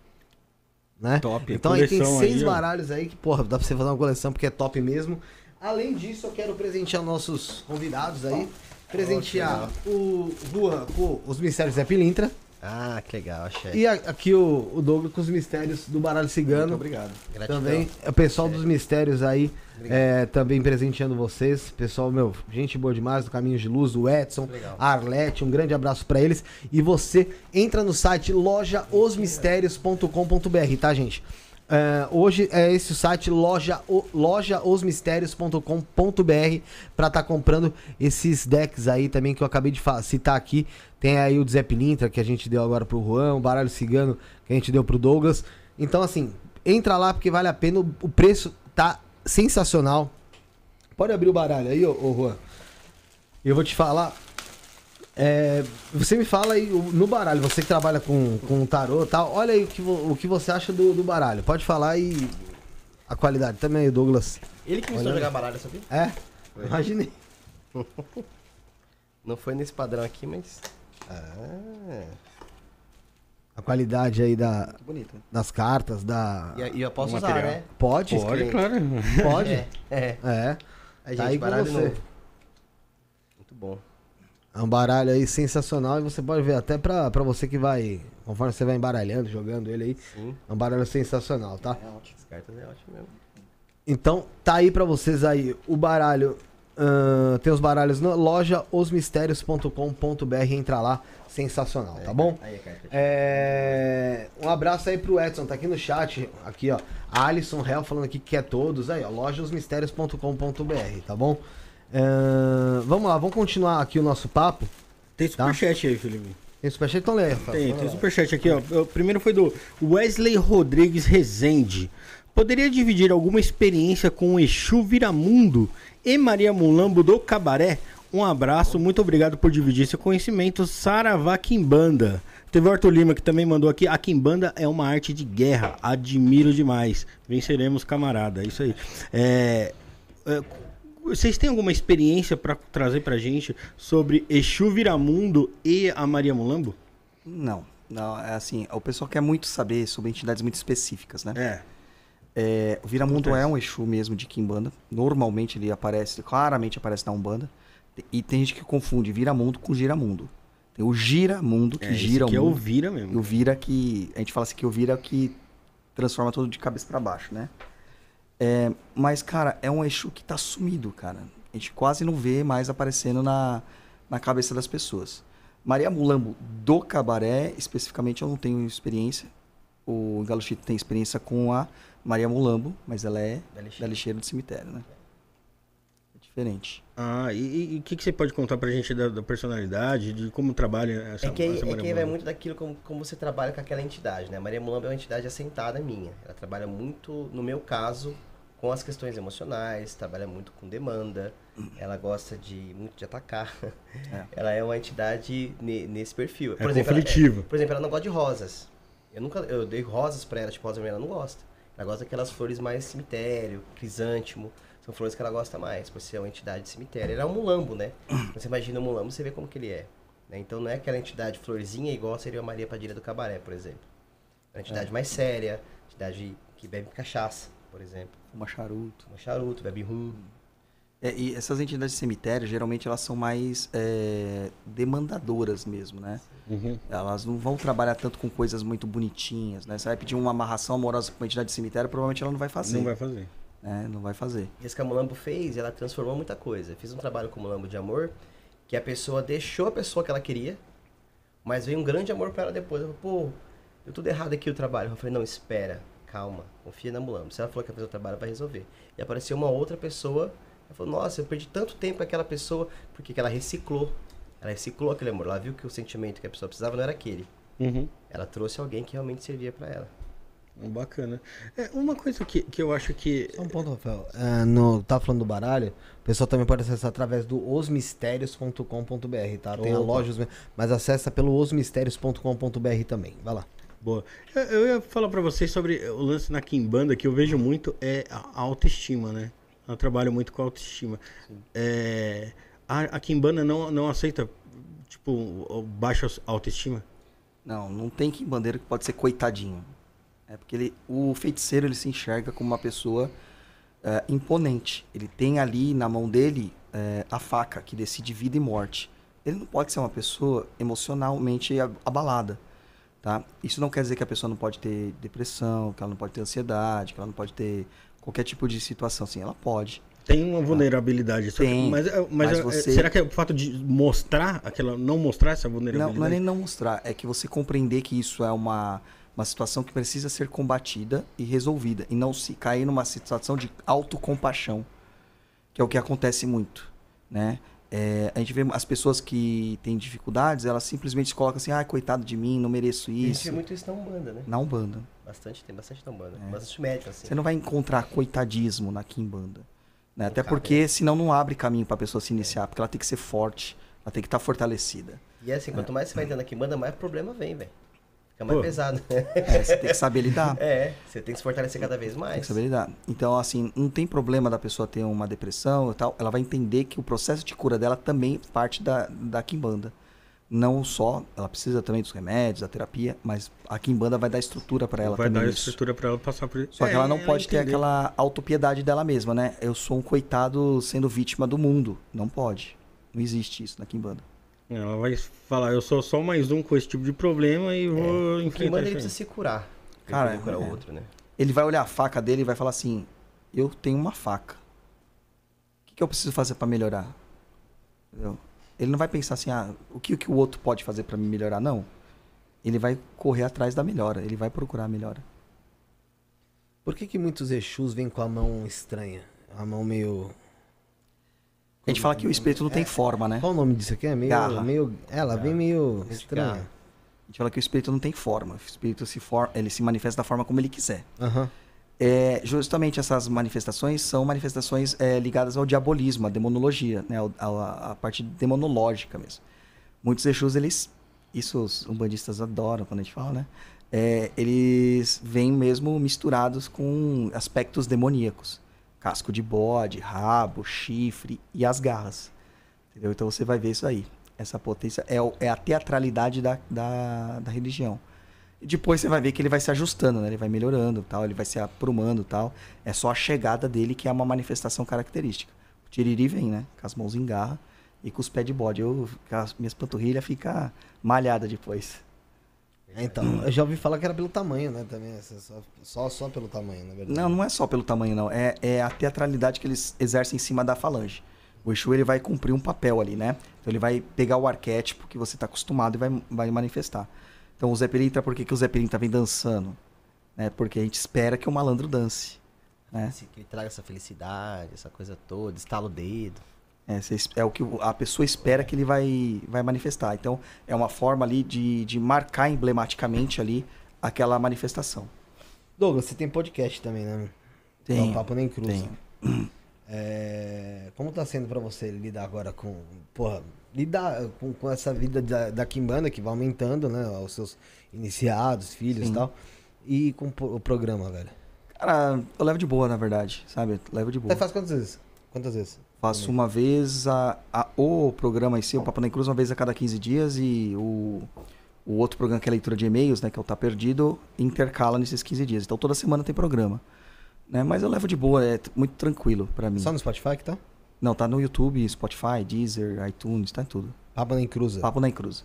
Né? Top, Então aí tem seis aí, baralhos aí que, porra, dá pra você fazer uma coleção porque é top mesmo. Além disso, eu quero presentear nossos convidados aí. Presentear o Juan com os mistérios Zé Pilintra. Ah, que legal, chefe. E a- aqui o, o Douglas com os mistérios do baralho cigano. Muito obrigado. Gratidão. Também, o pessoal dos mistérios aí, é, também presenteando vocês. Pessoal, meu, gente boa demais do Caminhos de Luz, o Edson, Legal. Arlete, um grande abraço pra eles. E você entra no site lojaosmistérios.com.br, tá, gente? É, hoje é esse o site loja, o- lojaosmistérios.com.br pra estar comprando esses decks aí também que eu acabei de citar aqui. Tem aí o Zé Pilintra que a gente deu agora pro Juan, o baralho cigano que a gente deu pro Douglas. Então, assim, entra lá porque vale a pena. O, preço tá sensacional. Pode abrir o baralho aí, ô, ô Juan. Eu vou te falar. é, você me fala aí no baralho, você que trabalha com, com tarô e tal, olha aí o que, o que você acha do, do baralho. Pode falar aí a qualidade. Também aí, Douglas. Ele que me ensinou a jogar baralho, sabia? É? Imaginei. (laughs) Não foi nesse padrão aqui, mas. Ah. A qualidade aí da, Bonito. das cartas, da. E, e eu posso usar, material. né? Pode? Pode, claro. (laughs) Pode? É. é. É. Aí, Tá gente, aí com baralho você. novo. Muito bom. É um baralho aí sensacional e você pode ver até pra, pra você que vai, conforme você vai embaralhando, jogando ele aí, Sim. é um baralho sensacional, tá? É ótimo. As cartas é ótimo mesmo. Então, tá aí pra vocês aí o baralho. Ahn, tem os baralhos na loja osmistérios.com.br, entra lá, sensacional, tá bom? É, um abraço aí pro Edson, tá aqui no chat, aqui ó, a Alisson Hell falando aqui que é todos, aí ó, lojasmistérios.com.br, tá bom? Ahn, vamos lá, vamos continuar aqui o nosso papo. Tem Tá. superchat aí, Felipe. Tem superchat, então lê. Tem, tem superchat aqui, ó. O primeiro foi do Wesley Rodrigues Rezende. Poderia dividir alguma experiência com o Exu Viramundo e Maria Mulambo do Cabaré? Um abraço, muito obrigado por dividir seu conhecimento. Saravá Quimbanda. Teve o Arthur Lima que também mandou aqui. A Quimbanda é uma arte de guerra. Admiro demais. Venceremos, camarada. É Isso aí. É, é, vocês têm alguma experiência para trazer pra gente sobre Exu Viramundo e a Maria Mulambo? Não, não, é assim, o pessoal quer muito saber sobre entidades muito específicas, né? É. É, o Viramundo é um Exu mesmo de Kimbanda. Normalmente ele aparece, claramente aparece na Umbanda. E tem gente que confunde Viramundo com Giramundo. Tem o Giramundo, que É, gira é o o mundo. Vira E o mesmo. Vira que. A gente fala assim que o Vira é o que transforma tudo de cabeça pra baixo, né? É, mas, cara, é um Exu que tá sumido, cara. A gente quase não vê mais aparecendo na, na cabeça das pessoas. Maria Mulambo do Cabaré, especificamente, eu não tenho experiência. O Galo Chito tem experiência com a Maria Mulambo, mas ela é Da lixeira. da lixeira do cemitério, né? É diferente. Ah, e o que, que você pode contar pra gente da, da personalidade, de como trabalha essa, É que, essa é Maria que aí vai Mulambo? muito daquilo como, como você trabalha com aquela entidade, né? Maria Mulamba é uma entidade assentada minha. Ela trabalha muito, no meu caso, com as questões emocionais, trabalha muito com demanda. Ela gosta de muito de atacar. (laughs) É. Ela é uma entidade ne- nesse perfil. É ela- conflitiva. por exemplo, ela não gosta de rosas. Eu nunca eu dei rosas pra ela, tipo rosa vermelha, ela não gosta. Ela gosta daquelas flores mais cemitério, crisântimo. São flores que ela gosta mais, por ser uma entidade de cemitério. Ele é um mulambo, né? (clears throat) Você imagina um mulambo, você vê como que ele é. né? Então não é aquela entidade florzinha igual seria a Maria Padilha do Cabaré, por exemplo. É uma entidade mais séria, entidade que bebe cachaça, por exemplo. Uma charuto. Uma charuto, bebe rum. É, e essas entidades de cemitério, geralmente, elas são mais é, demandadoras mesmo, né? Uhum. Elas não vão trabalhar tanto com coisas muito bonitinhas, né? Você vai pedir uma amarração amorosa com uma entidade de cemitério, provavelmente ela não vai fazer. Não vai fazer. né? Não vai fazer. E isso que a Mulambo fez, ela transformou muita coisa. Fiz um trabalho com Mulambo de amor, que a pessoa deixou a pessoa que ela queria, mas veio um grande amor pra ela depois. Ela falou, pô, deu tudo errado aqui o trabalho. Eu falei, não, espera, calma, confia na Mulambo. Se ela falou que ia fazer o trabalho, vai resolver. E apareceu uma outra pessoa, ela falou, nossa, eu perdi tanto tempo com aquela pessoa, porque que ela reciclou. Ela reciclou aquele amor. Ela viu que o sentimento que a pessoa precisava não era aquele. Uhum. Ela trouxe alguém que realmente servia pra ela. Bacana. É, uma coisa que, que eu acho que. Só um ponto, Rafael. É, no, tá falando do baralho, o pessoal também pode acessar através do osmistérios.com.br, tá? Tem a Opa. loja, Os- mas acessa pelo osmistérios.com.br também. Vai lá. Boa. Eu, eu ia falar pra vocês sobre o lance na Kimbanda que eu vejo muito é a a autoestima, né? Eu trabalho muito com autoestima. É, a, a Kimbanda não, não aceita, tipo, baixa autoestima? Não, não tem que bandeira que pode ser coitadinho. É porque ele, o feiticeiro ele se enxerga como uma pessoa é, imponente. Ele tem ali na mão dele é, a faca que decide vida e morte. Ele não pode ser uma pessoa emocionalmente abalada. Tá? Isso não quer dizer que a pessoa não pode ter depressão, que ela não pode ter ansiedade, que ela não pode ter qualquer tipo de situação assim. Ela pode. Tem uma vulnerabilidade. só que- Tem, mas é- mas, mas é- você- será que é o fato de mostrar aquela. não mostrar essa Não, vulnerabilidade? não é nem não mostrar, é que você compreender que isso é uma, uma situação que precisa ser combatida e resolvida. E não se cair numa situação de autocompaixão, que é o que acontece muito. Né? É, a gente vê as pessoas que têm dificuldades, elas simplesmente se colocam assim, ah, coitado de mim, não mereço a gente isso. vê muito isso na Umbanda, né? Na Umbanda. Bastante, tem bastante na Umbanda. É. Bastante médico, assim. Você não vai encontrar coitadismo na Kimbanda. Né? Até porque senão não abre caminho para a pessoa se iniciar, porque ela tem que ser forte, ela tem que estar fortalecida. E assim, quanto mais você vai entrando aqui, manda mais problema vem, velho. Fica mais Pô. pesado. É, você tem que saber lidar. (laughs) é, você tem que se fortalecer cada vez Tem mais. que saber lidar. Então, assim, não tem problema da pessoa ter uma depressão e tal. Ela vai entender que o processo de cura dela também parte da, da Kimbanda. Não só, ela precisa também dos remédios, da terapia, mas a Kimbanda vai dar estrutura para ela Vai também. dar nisso. estrutura pra ela passar por isso. Só que É, ela não pode ter aquela autopiedade dela mesma, né? Eu sou um coitado sendo vítima do mundo. Não pode. Não existe isso na Kimbanda. Ela vai falar, eu sou só mais um com esse tipo de problema e vou que enfrentar manda ele isso precisa se curar. Ele Cara, curar é. o outro, né? Ele vai olhar a faca dele e vai falar assim: Eu tenho uma faca. O que, que eu preciso fazer pra melhorar? Entendeu? Ele não vai pensar assim: ah, o que, o que o outro pode fazer pra me melhorar? Não. Ele vai correr atrás da melhora. Ele vai procurar a melhora. Por que, que muitos Exus vêm com a mão estranha? A mão meio. A gente fala que o espírito não tem forma, né? Qual o nome disso aqui? É meio. Garra. meio ela vem meio estranha. garra. A gente fala que o espírito não tem forma. O espírito se for... ele se manifesta da forma como ele quiser. Aham. É, justamente essas manifestações são manifestações é, ligadas ao diabolismo, à demonologia, né? à, à parte demonológica mesmo. Muitos Exus, eles. Isso os umbandistas adoram quando a gente fala, né? É, eles vêm mesmo misturados com aspectos demoníacos. Casco de bode, rabo, chifre e as garras. Entendeu? Então você vai ver isso aí. Essa potência é, é a teatralidade da, da, da religião. Depois você vai ver que ele vai se ajustando, né? Ele vai melhorando, tal, ele vai se aprumando, tal. É só a chegada dele que é uma manifestação característica. O tiriri vem, né? Com as mãos em garra e com os pés de bode. Eu, as minhas panturrilhas fica malhada depois. É, Então, eu já ouvi falar que era pelo tamanho, né? Também. essa- Só, só, só pelo tamanho, na verdade. Não, não é só pelo tamanho, não. É, é a teatralidade que eles exercem em cima da falange. O Exu ele vai cumprir um papel ali, né? Então ele vai pegar o arquétipo que você está acostumado e vai, vai manifestar. Então o Zé Pelintra, por que, que o Zé Pelintra vem dançando? Né? Porque a gente espera que o malandro dance. Né? Que traga essa felicidade, essa coisa toda, estala o dedo. É, é o que a pessoa espera que ele vai, vai manifestar. Então é uma forma ali de, de marcar emblematicamente ali aquela manifestação. Douglas, você tem podcast também, né? É Tem. o Papo Nem Cruz. Tenho. É, como tá sendo pra você lidar agora com. Porra, lidar com, com essa vida da, da Kimbanda que vai aumentando, né? Os seus iniciados, filhos e tal. E com o pro- o programa, velho. Cara, eu levo de boa, na verdade, sabe? Levo de boa. Você faz quantas vezes? Quantas vezes? Faço uma vez a, a- o programa em si, o Papo Nem Cruz, uma vez a cada 15 dias e o, o outro programa que é a leitura de e-mails, né, que é o Tá Perdido, intercala nesses 15 dias. Então toda semana tem programa. Né? Mas eu levo de boa, é muito tranquilo pra mim. Só no Spotify que tá? Não, tá no YouTube, Spotify, Deezer, iTunes, tá em tudo. Papo Nem Cruza. Papo na Cruz.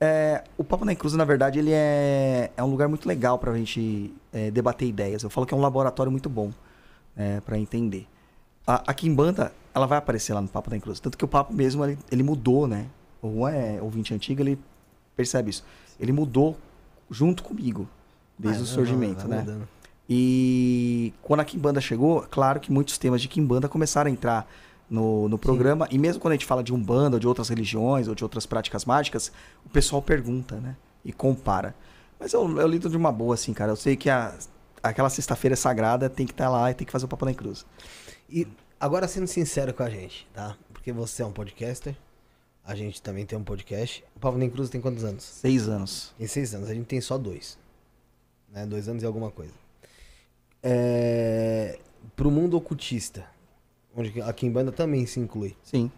É, o Papo na Cruz, na verdade, ele é, é um lugar muito legal pra gente é, debater ideias. Eu falo que é um laboratório muito bom é, para entender. A, a Kimbanda, ela vai aparecer lá no Papo da Cruz. Tanto que o papo mesmo, ele, ele mudou, né? O Juan é ouvinte antigo, ele percebe isso. Ele mudou junto comigo, desde Ah, o vai- surgimento, vai né? mudando. E quando a Kimbanda chegou, claro que muitos temas de Kimbanda começaram a entrar no, no programa. E mesmo quando a gente fala de Umbanda, ou de outras religiões, ou de outras práticas mágicas, o pessoal pergunta, né? E compara. Mas eu, eu lido de uma boa, assim, cara. Eu sei que a, aquela sexta-feira sagrada tem que estar lá e tem que fazer o Papo na Cruz. E agora sendo sincero com a gente, tá? Porque você é um podcaster, a gente também tem um podcast. O Papo Nem Cruz tem quantos anos? Seis anos. Tem seis anos, a gente tem só dois. Né? Dois anos e alguma coisa. É... Pro mundo ocultista, onde a Kimbanda também se inclui. Sim.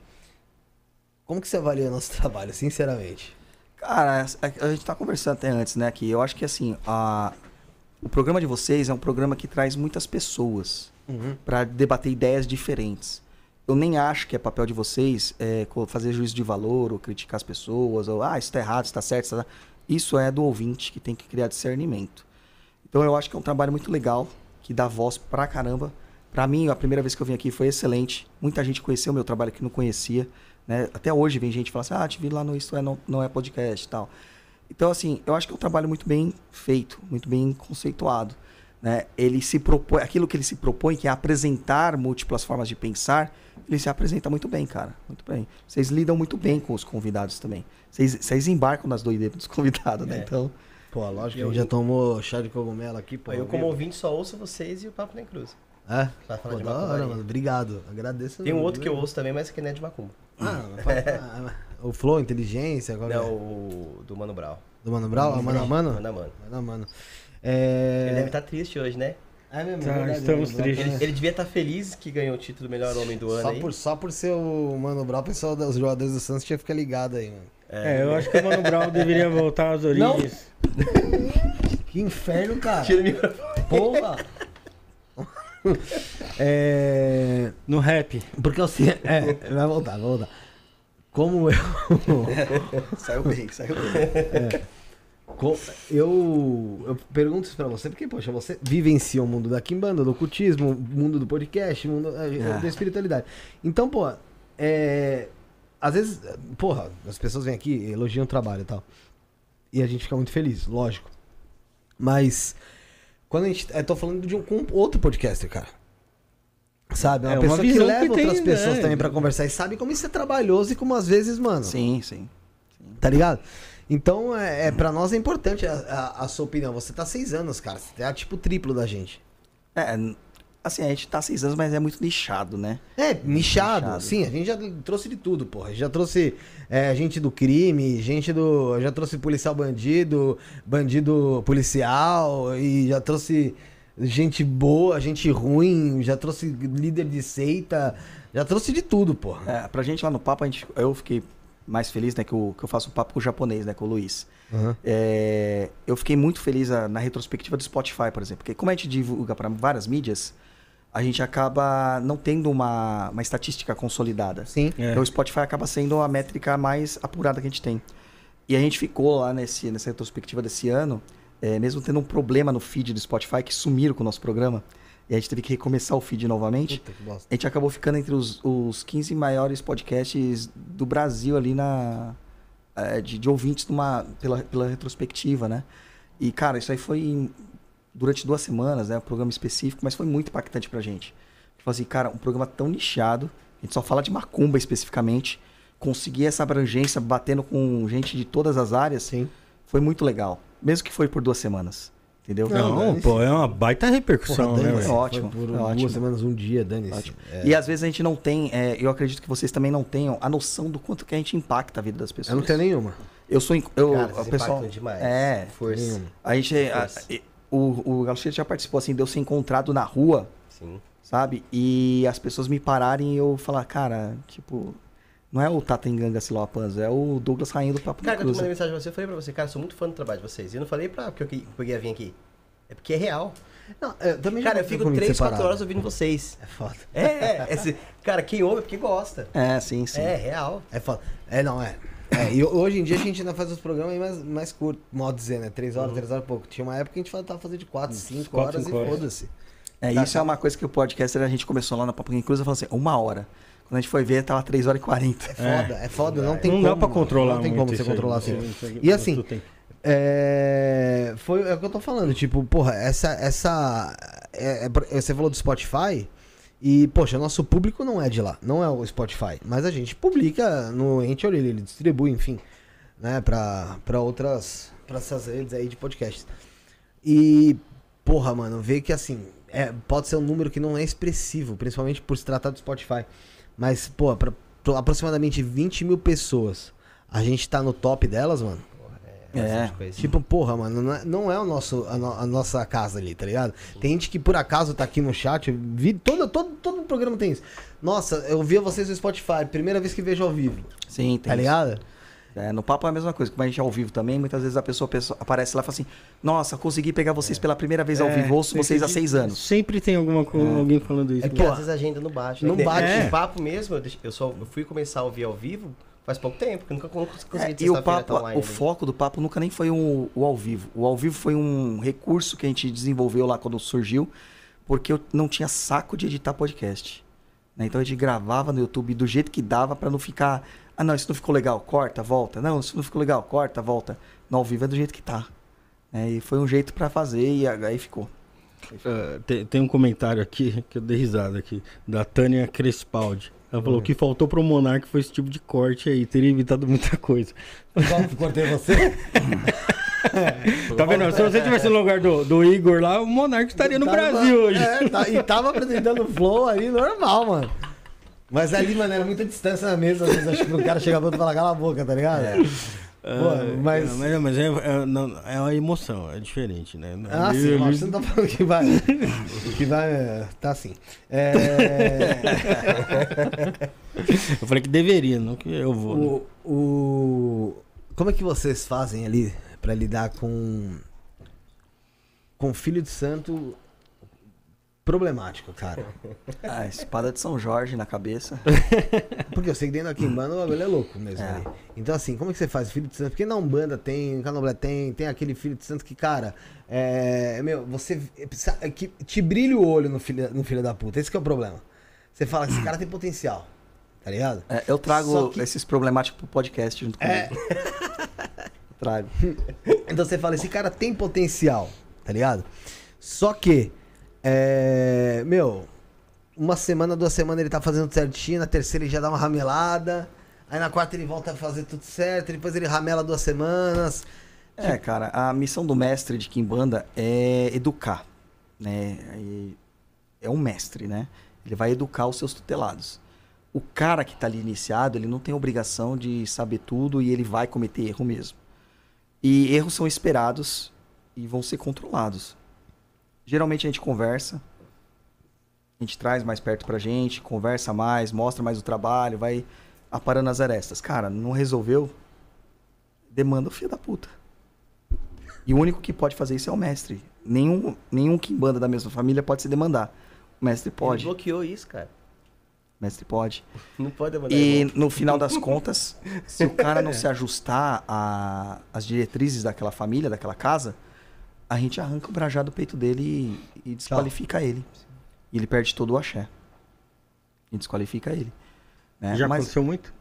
Como que você avalia nosso (laughs) trabalho, sinceramente? Cara, a, a gente tá conversando até antes, né, aqui. Eu acho que, assim, a, o programa de vocês é um programa que traz muitas pessoas. Uhum. para debater ideias diferentes. Eu nem acho que é papel de vocês é, fazer juízo de valor ou criticar as pessoas, ou ah, isso tá errado, isso tá certo, isso tá... Isso é do ouvinte que tem que criar discernimento. Então eu acho que é um trabalho muito legal, que dá voz pra caramba. Pra mim, a primeira vez que eu vim aqui foi excelente. Muita gente conheceu o meu trabalho que não conhecia. Né? Até hoje vem gente que fala assim, ah, te vi lá no Isto é, não, não é podcast e tal. Então, assim, eu acho que é um trabalho muito bem feito, muito bem conceituado. Né? Ele se propõe, aquilo que ele se propõe, que é apresentar múltiplas formas de pensar, ele se apresenta muito bem, cara. Muito bem. Vocês lidam muito bem com os convidados também. Vocês, vocês embarcam nas doideiras dos convidados, né? É. Então, Pô, lógico que Eu- a gente já tomou chá de cogumelo aqui, pô. eu, como ouvinte, só ouço vocês e o Papo Nem Cruz. É? Vai falar Pô, de da hora, mano. Obrigado. Agradeço. Tem um mano. outro que eu ouço também, mas que não é de macumba. Ah, (laughs) ah, o Flow, inteligência, qual Não, é? o do Mano Brown. Do Mano Brau? Ah, Mano a Mano? Mano a Mano. Mano a Mano. Ele deve É... estar triste hoje, né? É mesmo, Tá, é verdade, estamos Mano Brau tristes. Ele, ele devia estar feliz que ganhou o título do melhor homem do ano Só aí. por, só por ser o Mano Brau, o pessoal dos jogadores do Santos tinha que ficar ligado aí, mano. É, eu acho que o Mano Brown deveria voltar às origens. (laughs) Que inferno, cara. Tira o microfone. Porra! (laughs) é... No rap. Porque eu sei. É, vai voltar, vai voltar. como eu. (laughs) Saiu bem, saiu bem. Co- Eu, eu pergunto isso pra você, porque, poxa, você vivencia o mundo da Kimbanda, do ocultismo, o mundo do podcast, o mundo É. da espiritualidade. Então, pô, é. Às vezes, porra, as pessoas vêm aqui, elogiam o trabalho e tal. E a gente fica muito feliz, lógico. Mas, quando a gente. Eu tô falando de um, com outro podcaster, cara. Sabe? Uma É uma pessoa que leva que tem, outras pessoas né? também pra conversar e sabe como isso é trabalhoso e como às vezes, mano. Sim, sim. Tá ligado? Então, é, é, pra nós é importante a, a- a sua opinião. Você tá seis anos, cara. Você é tipo o triplo da gente. É, assim, a gente tá seis anos, mas é muito nichado, né? É, nichado. Nichado. Sim, a gente já trouxe de tudo, porra. Já trouxe é, gente do crime, gente do. Já trouxe policial bandido, bandido policial, e já trouxe gente boa, gente ruim, já trouxe líder de seita, já trouxe de tudo, porra. É, pra gente lá no papo, a gente, eu fiquei mais feliz, né, que eu, que eu faço um papo com o japonês, né, com o Luiz. Aham. É, eu fiquei muito feliz ah, na retrospectiva do Spotify, por exemplo. Porque como a gente divulga para várias mídias, a gente acaba não tendo uma, uma estatística consolidada. Sim. É. Então o Spotify acaba sendo a métrica mais apurada que a gente tem. E a gente ficou lá nesse, nessa retrospectiva desse ano, é, mesmo tendo um problema no feed do Spotify, que sumiram com o nosso programa, e a gente teve que recomeçar o feed novamente. Puta que bosta. A gente acabou ficando entre os, os 15 maiores podcasts do Brasil ali na. é, de, de ouvintes numa, pela, pela retrospectiva, né? E, cara, isso aí foi durante duas semanas, né? Um programa específico, mas foi muito impactante pra gente. Tipo assim, cara, um programa tão nichado, a gente só fala de macumba especificamente, conseguir essa abrangência batendo com gente de todas as áreas, Sim. foi muito legal. Mesmo que foi por duas semanas. Entendeu? Não, Não, pô, é uma baita repercussão, Porra, né, é ótimo, Foi por é duas ótimo. semanas, um dia, dane-se. Ótimo. É. E às vezes a gente não tem, é, eu acredito que vocês também não tenham a noção do quanto que a gente impacta a vida das pessoas. Eu não tenho nenhuma. Eu sou. Eu, Cara, o vocês pessoal. demais. É. Força. Nenhuma. A gente. a- o o Galo Cheiro já participou assim, de eu ser encontrado na rua, Sim. sabe? E as pessoas me pararem e eu falar, cara, tipo. Não é o Tata Enganga Siloapanzo, é o Douglas Rainha do Papo Cara, eu mandei mensagem pra você, eu falei pra você, cara, sou muito fã do trabalho de vocês. E eu não falei pra porque eu que- porque eu ia vir aqui. É porque é real. Não, eu também Cara, eu fico comigo 3, 4 separado. horas ouvindo vocês. É foda. É, é. esse- cara, quem ouve é porque gosta. É, sim, sim. É, real. É foda. É, não, é. É, e hoje em dia a gente ainda faz os programas aí mais, mais curtos, modo dizer, né? Três horas, três horas e pouco. Tinha uma época que a gente tava fazendo de quatro, cinco quatro, horas cinco e foda-se. É, isso é uma coisa que o podcaster a gente começou lá na Papo Cruz e falou assim, uma hora. Quando a gente foi ver, tava 3 horas e 40. É foda, é, foda, não tem não como. dá pra controlar Não tem muito como você controlar isso assim. E assim. É, foi é o que eu tô falando, tipo, porra, essa essa é- é- você falou do Spotify e poxa, nosso público não é de lá, não é o Spotify, mas a gente publica no Anchor, ele, ele distribui, enfim, né, pra, pra outras para essas redes aí de podcasts. E porra, mano, ver que assim, é, pode ser um número que não é expressivo, principalmente por se tratar do Spotify, mas pô, pra, pra aproximadamente 20 mil pessoas, a gente tá no top delas, mano. É. Bastante coisa. Tipo, porra, mano, não é, não é o nosso, a, no- a nossa casa ali, tá ligado? Tem gente que por acaso tá aqui no chat, vi, todo, todo, todo programa tem isso. Nossa, eu via vocês no Spotify, primeira vez que vejo ao vivo, Sim, tem tá isso. ligado? É, no papo é a mesma coisa, como a gente é ao vivo também, muitas vezes a pessoa, a pessoa aparece lá e fala assim, nossa, consegui pegar vocês pela primeira vez ao É, vivo, ouço vocês há seis anos. Sempre tem alguma co- alguém falando isso. É porque né? às vezes a agenda não bate. Não né? bate. Esse É. papo mesmo, eu só eu fui começar a ouvir ao vivo faz pouco tempo, porque eu nunca con- consegui É, e o papo, online o foco do papo nunca nem foi um- o ao vivo. O ao vivo foi um recurso que a gente desenvolveu lá quando surgiu, porque eu não tinha saco de editar podcast. né? Então a gente gravava no YouTube do jeito que dava pra não ficar, ah não, isso não ficou legal, corta, volta. Não, isso não ficou legal, corta, volta. No ao vivo é do jeito que tá. né? e foi um jeito pra fazer e aí ficou. Ah, tem, tem um comentário aqui que eu dei risada aqui, da Tânia Crespaldi. Ela falou que faltou pro Monark foi esse tipo de corte aí, teria evitado muita coisa. Cortei você? (laughs) Tá vendo? Se você tivesse no lugar do, do Igor lá, o Monark estaria no Tava- Brasil hoje. É, tá- e tava apresentando o flow ali, normal, mano. Mas ali, mano, era muita distância na mesa, às vezes acho que o cara chegava e falava, cala a boca, tá ligado? Pô, mas... É, mas, mas é, é, não, é uma emoção, é diferente, né? Ah, Ali- sim, lógico, você não tá falando que vai. que vai. é, Tá assim. É, (laughs) Eu falei que deveria, não que eu vou. né? o, o- Como é que vocês fazem ali pra lidar com. Com filho de santo problemático, cara? A (laughs) espada de São Jorge na cabeça. (laughs) Porque eu sei que dentro da Kimbanda o bagulho é louco mesmo. É. Então, assim, como é que você faz? Filho de santo? Porque na Umbanda tem, no Candomblé tem, tem aquele filho de santo que, cara, é. Meu, você. precisa- que te brilha o olho no filho, no filho da puta. Esse que é o problema. Você fala que esse cara tem potencial. Tá ligado? É, eu trago que- esses problemáticos pro podcast junto comigo. (laughs) trago. Então você fala, esse cara tem potencial, tá ligado? Só que, é, meu, uma semana, duas semanas ele tá fazendo certinho, na terceira ele já dá uma ramelada, aí na quarta ele volta a fazer tudo certo, depois ele ramela duas semanas. É, cara, a missão do mestre de Kimbanda é educar, né? É um mestre, né? Ele vai educar os seus tutelados. O cara que tá ali iniciado, ele não tem obrigação de saber tudo e ele vai cometer erro mesmo. E erros são esperados e vão ser controlados. Geralmente a gente conversa, a gente traz mais perto pra gente, conversa mais, mostra mais o trabalho, vai aparando as arestas. Cara, não resolveu? Demanda o filho da puta. E o único que pode fazer isso é o mestre. Nenhum, nenhum Kimbanda da mesma família pode se demandar. O mestre Ele pode. bloqueou isso, cara. O mestre pode. (laughs) Não pode mandar E no final das contas, se o cara não (laughs) se ajustar às diretrizes daquela família, daquela casa, a gente arranca o brajá do peito dele e, e desqualifica ele. E ele perde todo o axé. E desqualifica ele. né? Já Mas aconteceu muito?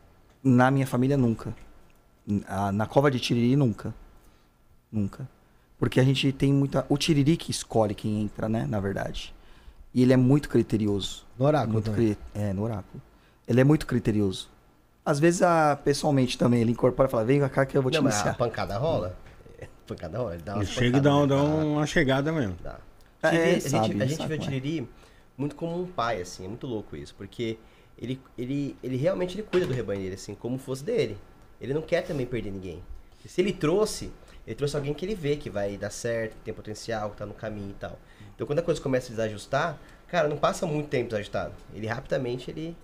na minha família, nunca. Na, na cova de Tiriri, nunca. Nunca. Porque a gente tem muita. O Tiriri que escolhe quem entra, né? Na verdade. E ele é muito criterioso. No oráculo Muito cri- É, no oráculo. Ele é muito criterioso. Às vezes, a, pessoalmente também, ele incorpora e fala: vem cá que eu vou te Não, mas a iniciar. pancada rola? É, Pancada rola. Ele dá Ele chega e dá, dá né? uma chegada mesmo. Dá. É, Tiriri, ele a gente, sabe, a ele gente vê o é. Tiriri muito como um pai, assim, é muito louco isso, porque ele, ele, ele realmente ele cuida do rebanho dele, assim, como fosse dele. Ele não quer também perder ninguém. E se ele trouxe, ele trouxe alguém que ele vê que vai dar certo, que tem potencial, que tá no caminho e tal. Então quando a coisa começa a desajustar, cara, não passa muito tempo desajustado. Ele rapidamente, ele...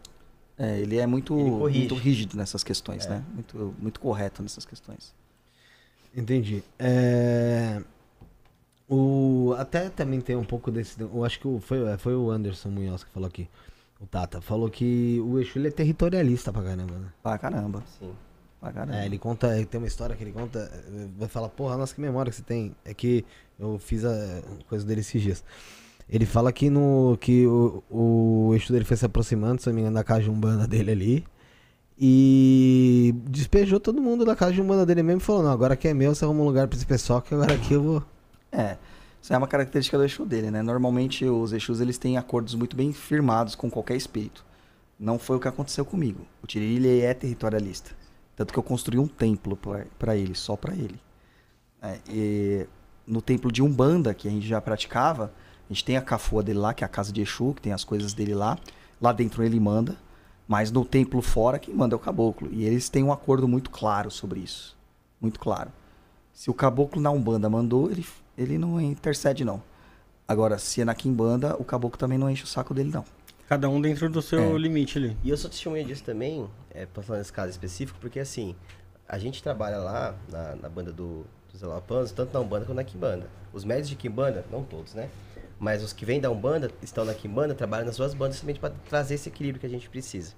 É, ele é muito, Ele muito rígido nessas questões, né? Muito, muito correto nessas questões. Entendi. É, O... Até também tem um pouco desse. Eu acho que o- foi, é, foi o Anderson Munhoz que falou aqui. O Tata falou que o Exu ele é territorialista pra caramba, né? Pra caramba. Sim. Pra caramba. É, ele conta, ele tem uma história que ele conta, vai falar, porra, nossa, que memória que você tem. É que eu fiz a coisa dele esses dias. Ele fala que, no, que o, o Exu dele foi se aproximando, se não me engano, da casa umbanda dele ali. E despejou todo mundo da casa de umbanda dele mesmo e falou, não, agora aqui é meu, você arruma um lugar pra esse pessoal, que agora aqui eu vou... É, isso é uma característica do Exu dele, né? Normalmente os Exus eles têm acordos muito bem firmados com qualquer espírito. Não foi o que aconteceu comigo. O Tiriri é territorialista. Tanto que eu construí um templo pra ele, só pra ele. É, e no templo de Umbanda, que a gente já praticava, a gente tem a cafua dele lá, que é a casa de Exu, que tem as coisas dele lá. Lá dentro ele manda, mas no templo fora quem manda é o caboclo. E eles têm um acordo muito claro sobre isso. Muito claro. Se o caboclo na Umbanda mandou, ele, ele não intercede, não. Agora, se é na Kimbanda, o caboclo também não enche o saco dele, não. Cada um dentro do seu É. limite ali. E eu sou testemunha disso também, é, passando nesse caso específico, porque assim, a gente trabalha lá na, na banda do, dos Elapanzos, tanto na Umbanda quanto na Kimbanda. Os médios de Kimbanda, não todos, né? Mas os que vêm da Umbanda, estão na Kimbanda, trabalham nas duas bandas também para trazer esse equilíbrio que a gente precisa.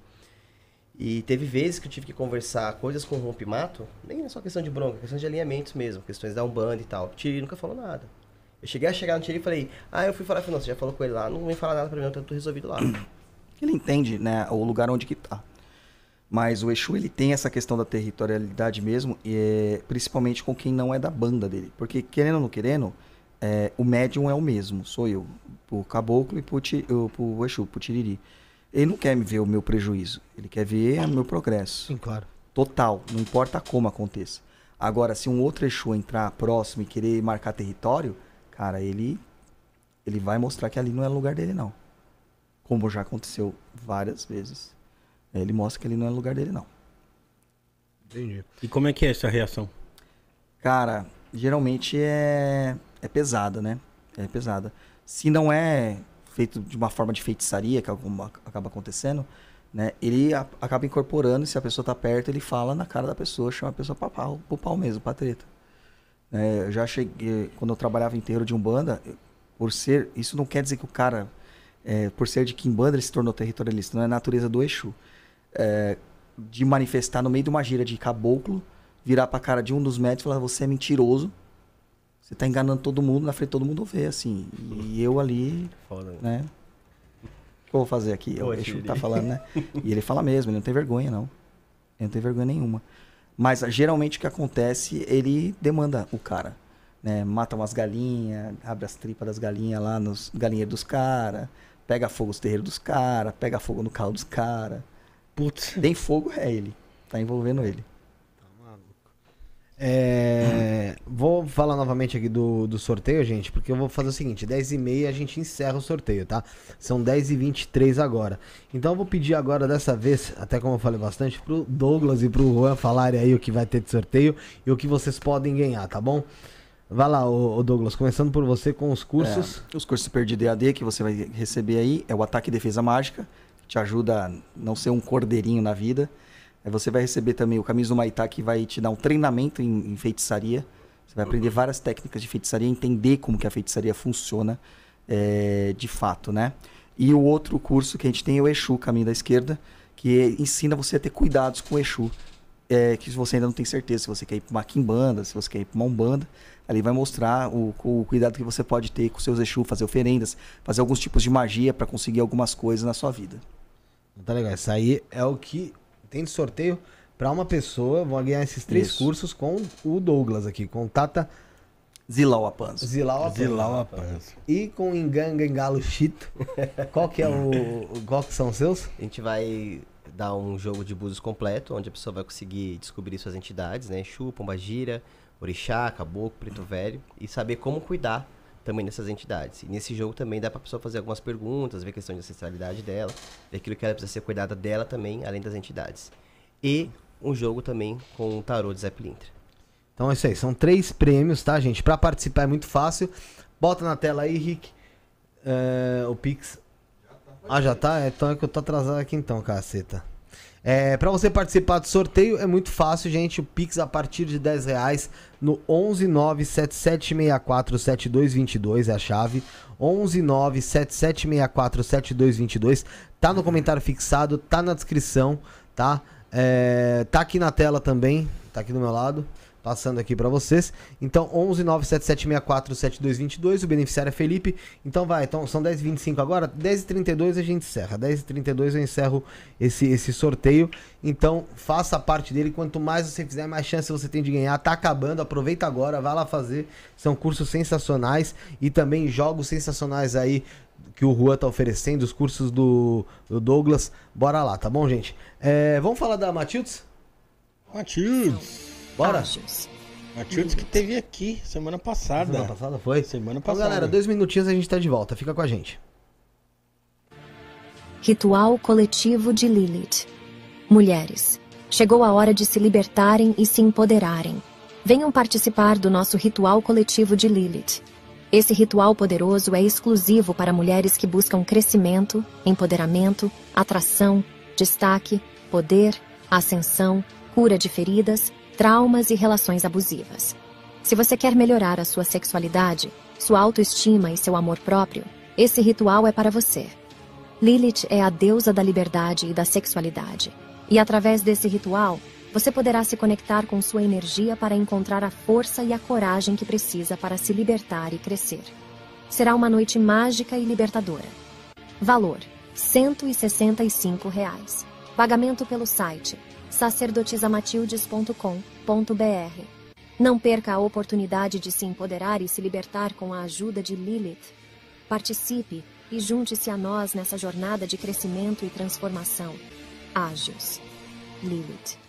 E teve vezes que eu tive que conversar coisas com o rompimato, nem é só questão de bronca, questão de alinhamentos mesmo, questões da Umbanda e tal. Tiri nunca falou nada. Eu cheguei a chegar no Tiri e falei, ah, eu fui falar, falei, não, você já falou com ele lá, não vem falar nada pra mim, não, tá tudo resolvido lá. (clears throat) Ele entende, né, o lugar onde que tá. Mas o Exu, ele tem essa questão da territorialidade mesmo, e é, principalmente com quem não é da banda dele. Porque, querendo ou não querendo, é, o médium é o mesmo, sou eu. Pro caboclo e pro, ti, pro Exu, pro Tiriri. Ele não quer me ver o meu prejuízo, ele quer ver o meu progresso. Sim, claro. Total, não importa como aconteça. Agora, se um outro Exu entrar próximo e querer marcar território, cara, ele ele vai mostrar que ali não é lugar dele, não. Como já aconteceu várias vezes. Ele mostra que ali não é lugar dele, não. Entendi. E como é que é essa reação? Cara, geralmente é, é pesada, né? É pesada. Se não é feito de uma forma de feitiçaria, que alguma- acaba acontecendo, né? Ele a- acaba incorporando, se a pessoa tá perto, ele fala na cara da pessoa, chama a pessoa pra pau, pro pau mesmo, pra treta. É, eu já cheguei, quando eu trabalhava inteiro de Umbanda, por ser, isso não quer dizer que o cara é, por ser de Kimbanda, ele se tornou territorialista, não é a natureza do Exu. É, de manifestar no meio de uma gira de caboclo, virar pra cara de um dos médicos e falar: Você é mentiroso, você tá enganando todo mundo, na frente todo mundo vê, assim. E eu ali, Foda, né? O que eu vou fazer aqui? Pô, o Exu tá falando, né? E ele fala mesmo, ele não tem vergonha, não. Ele não tem vergonha nenhuma. Mas geralmente o que acontece, ele demanda o cara. Né? Mata umas galinhas, abre as tripas das galinhas lá nos galinheiros dos caras, pega fogo nos terreiros dos caras, pega fogo no carro dos caras. Putz. Tem fogo, é ele. Tá envolvendo ele. É, vou falar novamente aqui do, do sorteio, gente, porque eu vou fazer o seguinte: 10h30 a gente encerra o sorteio, tá? São 10h23 agora. Então eu vou pedir agora, dessa vez, até como eu falei bastante, pro Douglas e pro Juan falarem aí o que vai ter de sorteio e o que vocês podem ganhar, tá bom? Vai lá, ô, Douglas, começando por você com os cursos. É, os cursos Perdido EAD que você vai receber aí é o Ataque e Defesa Mágica, que te ajuda a não ser um cordeirinho na vida. Aí você vai receber também o Caminhos do Maitá, que vai te dar um treinamento em, em feitiçaria. Você vai aprender várias técnicas de feitiçaria, entender como que a feitiçaria funciona é, de fato, né? E o outro curso que a gente tem é o Exu, Caminho da Esquerda, que ensina você a ter cuidados com o Exu. É, que se você ainda não tem certeza, se você quer ir para uma quimbanda, se você quer ir para uma umbanda, ali vai mostrar o, o cuidado que você pode ter com seus Exu, fazer oferendas, fazer alguns tipos de magia para conseguir algumas coisas na sua vida. Tá legal, isso aí é o que tem de sorteio pra uma pessoa. Vão ganhar esses três Isso. cursos com o Douglas aqui, com Tata Zilau Apanzo. Zilau Apan. Zilau Apanzo. E com Enganga Engalo Chito. Qual que é o. Qual que são os seus? A gente vai dar um jogo de búzios completo, onde a pessoa vai conseguir descobrir suas entidades, né? Exu, Pombagira, Orixá, Caboclo, Preto Velho, e saber como cuidar também dessas entidades. E nesse jogo também dá pra pessoa fazer algumas perguntas, ver a questão de ancestralidade dela, ver aquilo que ela precisa ser cuidada dela também, além das entidades. E um jogo também com o tarô de Zé Pilintra. Então é isso aí, são três prêmios, tá, gente? Pra participar é muito fácil. Bota na tela aí, Rick. É, o Pix. Ah, já tá? É, Então é que eu tô atrasado aqui então, caceta. É, para você participar do sorteio é muito fácil, gente. O Pix a partir de 10 reais no 11977647222 é a chave. 11977647222 tá no comentário fixado, tá na descrição, tá? É, tá aqui na tela também, tá aqui do meu lado, passando aqui pra vocês. Então 11977647222, o beneficiário é Felipe. Então vai, então são 10h25 agora, 10h32 a gente encerra. 10h32 eu encerro esse, esse sorteio. Então faça parte dele, quanto mais você fizer, mais chance você tem de ganhar. Tá acabando, aproveita agora, vai lá fazer. São cursos sensacionais e também jogos sensacionais aí que o Juan tá oferecendo, os cursos do, do Douglas. Bora lá, tá bom, gente? É, vamos falar da Matildes? Matildes. Bora? Ágios. Matildes que teve aqui semana passada. Semana passada foi? Semana Então, passada. galera, dois minutinhos a gente tá de volta. Fica com a gente. Ritual coletivo de Lilith. Mulheres, chegou a hora de se libertarem e se empoderarem. Venham participar do nosso ritual coletivo de Lilith. Esse ritual poderoso é exclusivo para mulheres que buscam crescimento, empoderamento, atração, destaque, poder, ascensão, cura de feridas, traumas e relações abusivas. Se você quer melhorar a sua sexualidade, sua autoestima e seu amor próprio, esse ritual é para você. Lilith é a deusa da liberdade e da sexualidade. E através desse ritual, você poderá se conectar com sua energia para encontrar a força e a coragem que precisa para se libertar e crescer. Será uma noite mágica e libertadora. Valor: 165 reais. Pagamento pelo site sacerdotisamatildes.com.br. Não perca a oportunidade de se empoderar e se libertar com a ajuda de Lilith. Participe e junte-se a nós nessa jornada de crescimento e transformação. Ágios. Lilith.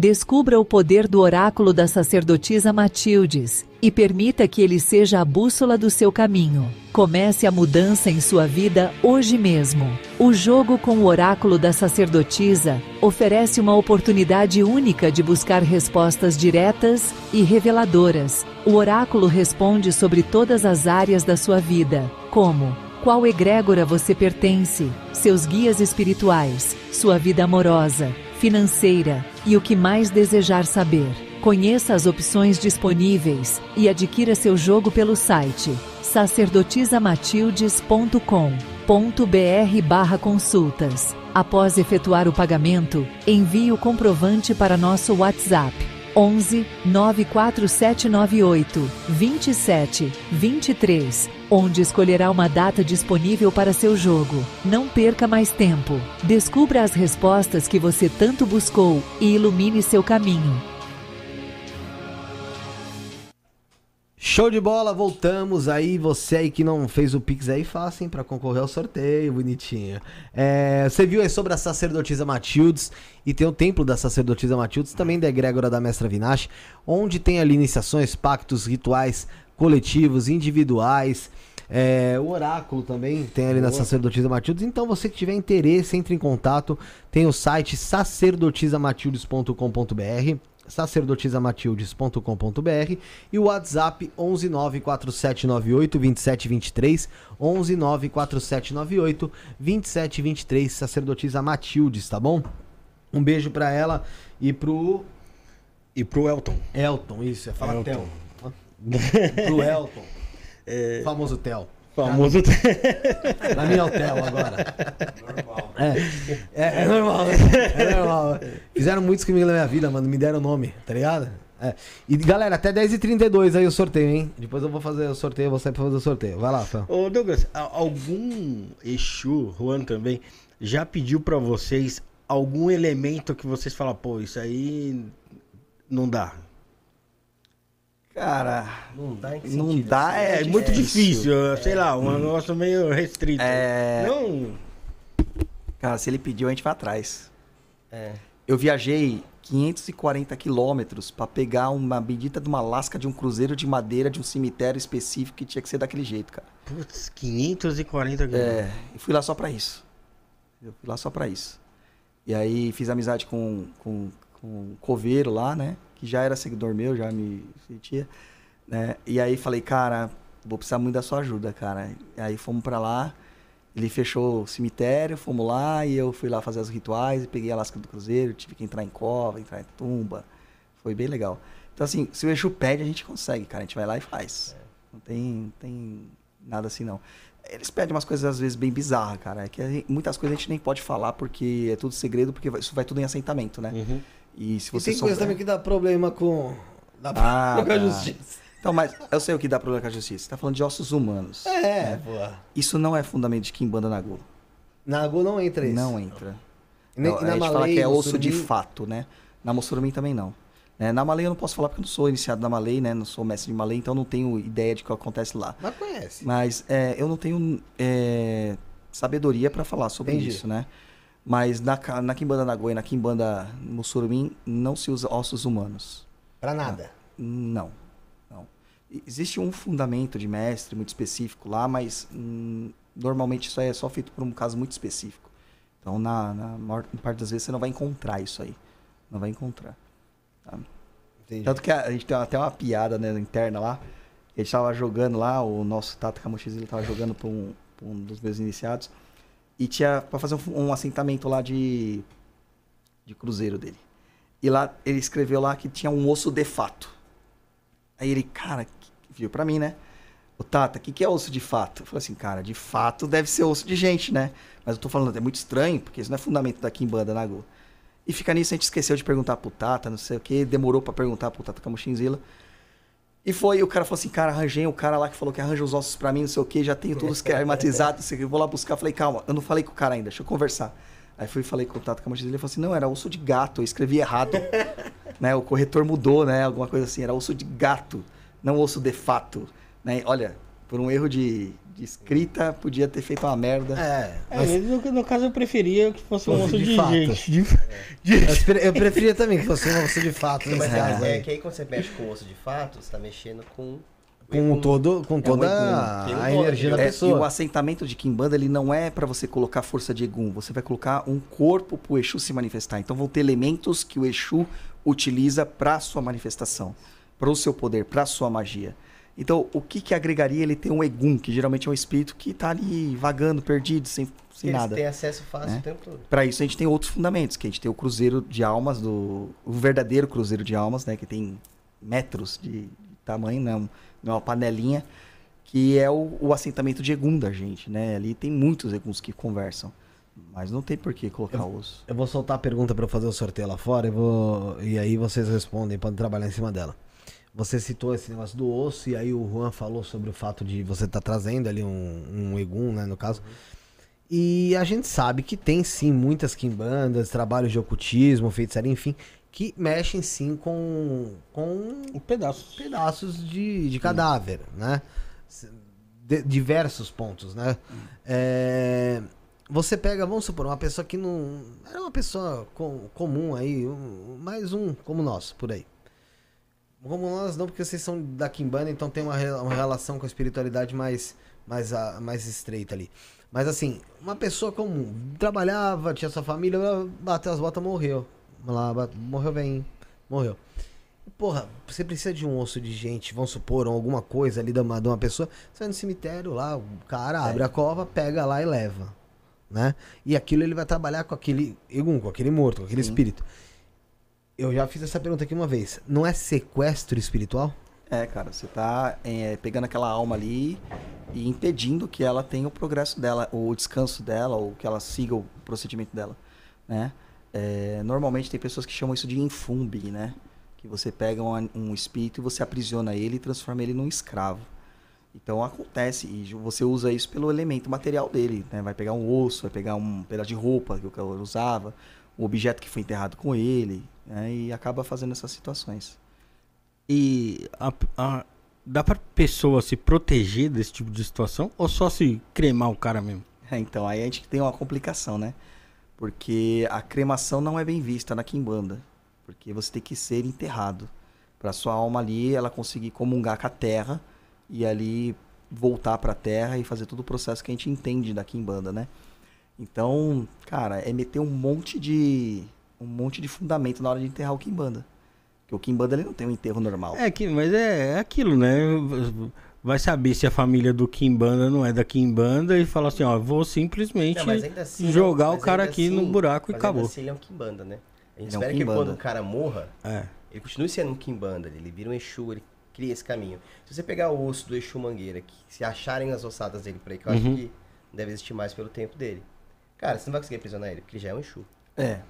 Descubra o poder do oráculo da sacerdotisa Matildes e permita que ele seja a bússola do seu caminho. Comece a mudança em sua vida hoje mesmo. O jogo com o oráculo da sacerdotisa oferece uma oportunidade única de buscar respostas diretas e reveladoras. O oráculo responde sobre todas as áreas da sua vida, como qual egrégora você pertence, seus guias espirituais, sua vida amorosa, financeira e o que mais desejar saber. Conheça as opções disponíveis e adquira seu jogo pelo site sacerdotisamatildes.com.br. barra consultas. Após efetuar o pagamento, envie o comprovante para nosso WhatsApp 11 94798 27 23, onde escolherá uma data disponível para seu jogo. Não perca mais tempo. Descubra as respostas que você tanto buscou e ilumine seu caminho. Show de bola, voltamos aí. Você aí que não fez o Pix aí, faça, hein, pra concorrer ao sorteio, bonitinho. É, você viu aí sobre a sacerdotisa Matildes e tem o templo da sacerdotisa Matildes, também da egrégora da mestra Vinache, onde tem ali iniciações, pactos, rituais coletivos, individuais. É, o oráculo também tem ali na sacerdotisa Matildes. Então, você que tiver interesse, entre em contato. Tem o site sacerdotisamatildes.com.br sacerdotisamatildes.com.br e o WhatsApp 11947982723 11947982723 sacerdotisa Matildes, tá bom? Um beijo pra ela e pro E pro Elton. Elton, isso, é fala Elton. Tel. pro Elton. (laughs) Famoso Tel. Famoso. Pra mim é o Theo agora. É, é, é normal, né? é normal. Fizeram muitos comigo na minha vida, mano. Me deram nome, tá ligado? É. E galera, até 10h32 aí o sorteio, hein? Depois eu vou fazer o sorteio, eu vou sair pra fazer o sorteio. Vai lá, Fel. Ô Douglas, algum Exu, Juan também, já pediu pra vocês algum elemento que vocês falam, pô, isso aí não dá? Cara, Não dá em que não sentido? dá, é, É, muito difícil, sei lá, um negócio meio restrito. É. Não, Cara, se ele pediu, a gente vai atrás. É. Eu viajei 540 quilômetros pra pegar uma bendita de uma lasca de um cruzeiro de madeira de um cemitério específico que tinha que ser daquele jeito, cara. putz, 540 É, e fui lá só pra isso. Eu fui lá só pra isso. E aí fiz amizade com, com, com um coveiro lá, né? Que já era seguidor meu, já me sentia. Né? E aí falei, cara, vou precisar muito da sua ajuda, cara. E aí fomos pra lá. Ele fechou o cemitério, fomos lá e eu fui lá fazer os rituais e peguei a lasca do cruzeiro, tive que entrar em cova, entrar em tumba. Foi bem legal. Então, assim, se o Exu pede, a gente consegue, cara. A gente vai lá e faz. Não tem, tem nada assim, não. Eles pedem umas coisas, às vezes, bem bizarras, cara. É que gente- muitas coisas a gente nem pode falar porque é tudo segredo, porque isso vai tudo em assentamento, né? Uhum. E se E você tem coisa souber- também que dá problema com. Dá Ah, problema com a justiça. Então, mas eu sei o que dá problema com a justiça. Você tá falando de ossos humanos. É, pô. Isso não é fundamento de Kimbanda Nagô. Na Agô não entra isso. Não entra. E nem- Não, e na a gente fala Malay, que é osso de Surumim? fato, né? Na Mossurumim também não. Né, na Malay eu não posso falar porque eu não sou iniciado na Malay, né? Não sou mestre de Malay, então não tenho ideia de o que acontece lá. Mas conhece. Mas é, eu não tenho é, sabedoria para falar sobre Entendi. isso, né? Mas na, na Kimbanda Nagô e na Kimbanda Mussurumim não se usa ossos humanos. Pra nada. Não, não. Existe um fundamento de mestre muito específico lá, mas hum, normalmente isso aí é só feito por um caso muito específico. Então, na, na maior parte das vezes, você não vai encontrar isso aí. Não vai encontrar. tá? Entendi. Tanto que a, a gente tem até uma piada né, interna lá. A gente tava jogando lá, o nosso Tata Kamoshizila tava jogando pra um, um dos meus iniciados. E tinha pra fazer um, um assentamento lá de, de cruzeiro dele. E lá ele escreveu lá que tinha um osso de fato. Aí ele, cara, viu pra mim, né? O Tata, o que, que é osso de fato? Eu falei assim, cara, de fato deve ser osso de gente, né? Mas eu tô falando, é muito estranho, porque isso não é fundamento da Kimbanda Nagô. E fica nisso, a gente esqueceu de perguntar pro Tata, não sei o que, demorou pra perguntar pro Tata Kamushinzila. E foi, e o cara falou assim, cara, arranjei o cara lá que falou que arranja os ossos pra mim, não sei o que, já tenho tudo esquematizado, não sei o que, vou lá buscar. Falei, calma, eu não falei com o cara ainda, deixa eu conversar. Aí fui e falei com o Tata Kamushinzila, ele falou assim, não, era osso de gato, eu escrevi errado. (laughs) né, o corretor mudou, né, alguma coisa assim, era osso de gato, não osso de fato. Né? Olha, por um erro de, de escrita, podia ter feito uma merda. É. É, Mas no, no caso eu preferia que fosse um osso de de, fato. gente. De, de- eu pre- eu preferia também que fosse uma osso de fato Mas caso é, é que aí quando você mexe com osso de fato, você tá mexendo com. Com, todo, com toda. Tem um a energia da É, e o pessoa. assentamento de Kimbanda, ele não é pra você colocar força de Egum, você vai colocar um corpo pro Exu se manifestar. Então vão ter elementos que o Exu utiliza pra sua manifestação, pro seu poder, pra sua magia. Então, o que que agregaria ele ter um Egum, que geralmente é um espírito que tá ali vagando, perdido, sem, sem Eles nada. têm acesso fácil né? o tempo todo. Para isso a gente tem outros fundamentos, que a gente tem o cruzeiro de almas, do, o verdadeiro cruzeiro de almas, né? Que tem metros de, tamanho, né? um- não é uma panelinha. que é o, o assentamento de Egum da gente, né? Ali tem muitos Eguns que conversam. Mas não tem por que colocar osso. Eu vou soltar a pergunta pra eu fazer o sorteio lá fora e, vou... e aí vocês respondem, podem trabalhar em cima dela. Você citou esse negócio do osso e aí o Juan falou sobre o fato de você estar trazendo ali um, um egum, né, no caso. E a gente sabe que tem sim muitas quimbandas, trabalhos de ocultismo, feitiçaria, enfim, que mexem sim com, com Pedaços. pedaços de, de cadáver, né? De- diversos pontos, né? É, você pega, vamos supor, uma pessoa que não. Era uma pessoa com- comum aí, um- mais um como nós, por aí. Como nós não, porque vocês são da Kimbanda, então tem uma, uma relação com a espiritualidade mais, mais, a- mais estreita ali. Mas assim, uma pessoa comum, trabalhava, tinha sua família, bateu as botas, morreu. Lá, morreu bem, morreu. Porra, você precisa de um osso de gente, vamos supor, ou alguma coisa ali de uma, de uma pessoa. Você vai no cemitério lá, o cara abre a cova, pega lá e leva. Né? E aquilo ele vai trabalhar com aquele egum, com aquele morto, com aquele espírito. Eu já fiz essa pergunta aqui uma vez. Não é sequestro espiritual? É, cara, você tá é, pegando aquela alma ali e impedindo que ela tenha o progresso dela, o descanso dela, ou que ela siga o procedimento dela, né? É, normalmente tem pessoas que chamam isso de infumbi, né? Que você pega um, um espírito e você aprisiona ele e transforma ele num escravo. Então acontece, e você usa isso pelo elemento material dele, né? Vai pegar um osso, vai pegar um pedaço de roupa que o cara usava, o objeto que foi enterrado com ele, né? E acaba fazendo essas situações. E a, a- dá pra pessoa se proteger desse tipo de situação ou só se cremar o cara mesmo? É, então, aí a gente tem uma complicação, né? Porque a cremação não é bem vista na Kimbanda. Porque você tem que ser enterrado. Pra sua alma ali, ela conseguir comungar com a terra e ali voltar pra terra e fazer todo o processo que a gente entende da Kimbanda, né? Então, cara, é meter um monte de um monte de fundamento na hora de enterrar o Kimbanda. Porque o Kimbanda ele não tem um enterro normal. É que, mas é, é aquilo, né? Vai saber se a família do Kimbanda não é da Kimbanda e fala assim, ó, vou simplesmente Não, mas assim, jogar não- o mas cara aqui assim- no buraco e mas acabou. assim ele é um Kimbanda, né? A gente Ele é um espera que Kimbanda. quando o cara morra, É. ele continue sendo um Kimbanda, ele vira um Exu, ele cria esse caminho. Se você pegar o osso do Exu Mangueira, que se acharem as ossadas dele por aí, que eu acho Uhum. que deve existir mais pelo tempo dele, cara, você não vai conseguir aprisionar ele, porque ele já é um Exu. É.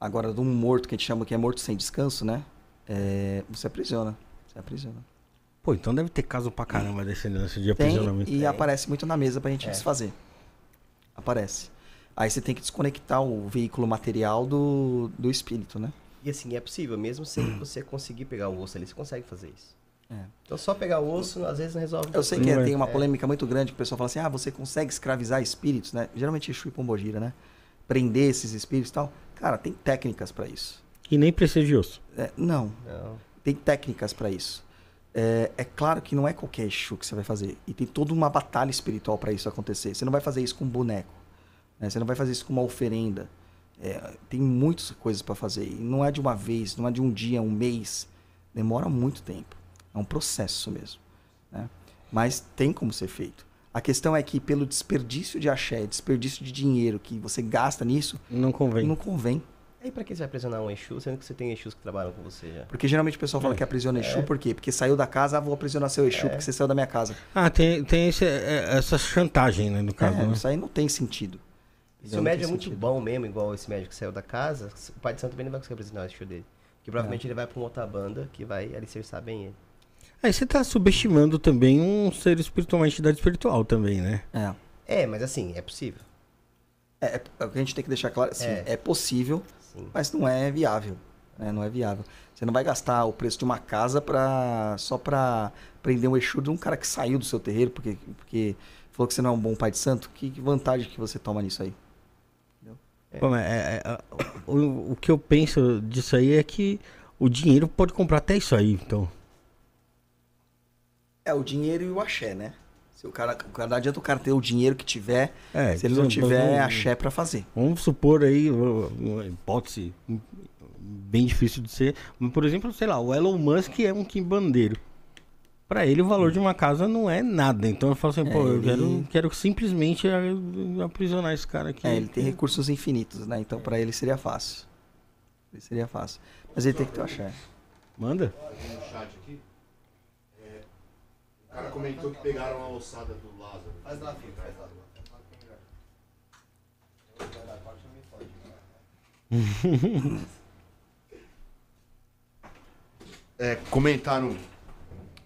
Agora, de um morto que a gente chama que é morto sem descanso, né? É, você aprisiona. Você aprisiona. Pô, então deve ter caso pra caramba desse lance de Tem aprisionamento. e aparece muito na mesa pra gente É. desfazer. Aparece. Aí você tem que desconectar o veículo material do, do espírito, né? E assim, é possível, mesmo sem você conseguir pegar o osso ali, você consegue fazer isso. É. Então só pegar o osso, às vezes não resolve. Eu sei que vai. tem uma É. polêmica muito grande que o pessoal fala assim: ah, você consegue escravizar espíritos, né? Geralmente Exu e Pombogira, né? Prender esses espíritos e tal. Cara, tem técnicas pra isso. E nem precisa de osso. É, não, Não. tem técnicas pra isso. É, é claro que não é qualquer Exu que você vai fazer. E tem toda uma batalha espiritual pra isso acontecer. Você não vai fazer isso com um boneco. né? Você não vai fazer isso com uma oferenda. É, tem muitas coisas pra fazer. E não é de uma vez, não é de um dia, um mês. Demora muito tempo. É um processo mesmo. né? Mas tem como ser feito. A questão é que pelo desperdício de axé, desperdício de dinheiro que você gasta nisso, Não convém. não convém. Aí pra que você vai aprisionar um Exu, sendo que você tem Exus que trabalham com você já? Porque geralmente o pessoal fala que aprisiona Exu, por quê? Porque saiu da casa, ah, vou aprisionar seu Exu, porque você saiu da minha casa. Ah, tem, tem esse- é, essa chantagem, né, no caso, É, né? Isso aí não tem sentido. Se o tem é muito sentido. bom mesmo, igual esse médico que saiu da casa, o pai de santo também não vai conseguir aprisionar o Exu dele. Porque provavelmente É. ele vai pra uma outra banda que vai alicerçar bem ele. Aí você tá subestimando também um ser espiritual, uma entidade espiritual também, né? É. É, mas assim, é possível. É, é- é o que a gente tem que deixar claro, assim, É. é, possível, Sim. mas não é viável. né? Não é viável. Você não vai gastar o preço de uma casa pra, só pra prender um Exu de um cara que saiu do seu terreiro porque, porque falou que você não é um bom pai de santo. Que, que vantagem que você toma nisso aí? É. Pô, mas é- é- o, o que eu penso disso aí é que o dinheiro pode comprar até isso aí, então. É, o dinheiro e o axé, né? Se o cara, o cara- não adianta o cara ter o dinheiro que tiver, É, se ele não tiver vamos- axé pra fazer. Vamos supor aí, uma hipótese bem difícil de ser, mas, por exemplo, sei lá, o Elon Musk é um quimbandeiro. Pra ele, o valor de uma casa não é nada. Então eu falo assim, É, pô, eu ele- quero, quero simplesmente aprisionar esse cara aqui. É, ele tem recursos infinitos, né? Então pra ele seria fácil. Ele seria fácil. Mas ele tem que ter o axé. Manda? no chat aqui. O cara comentou que pegaram a ossada do Lázaro. Faz lá, filho, faz lá. (laughs) É, comentaram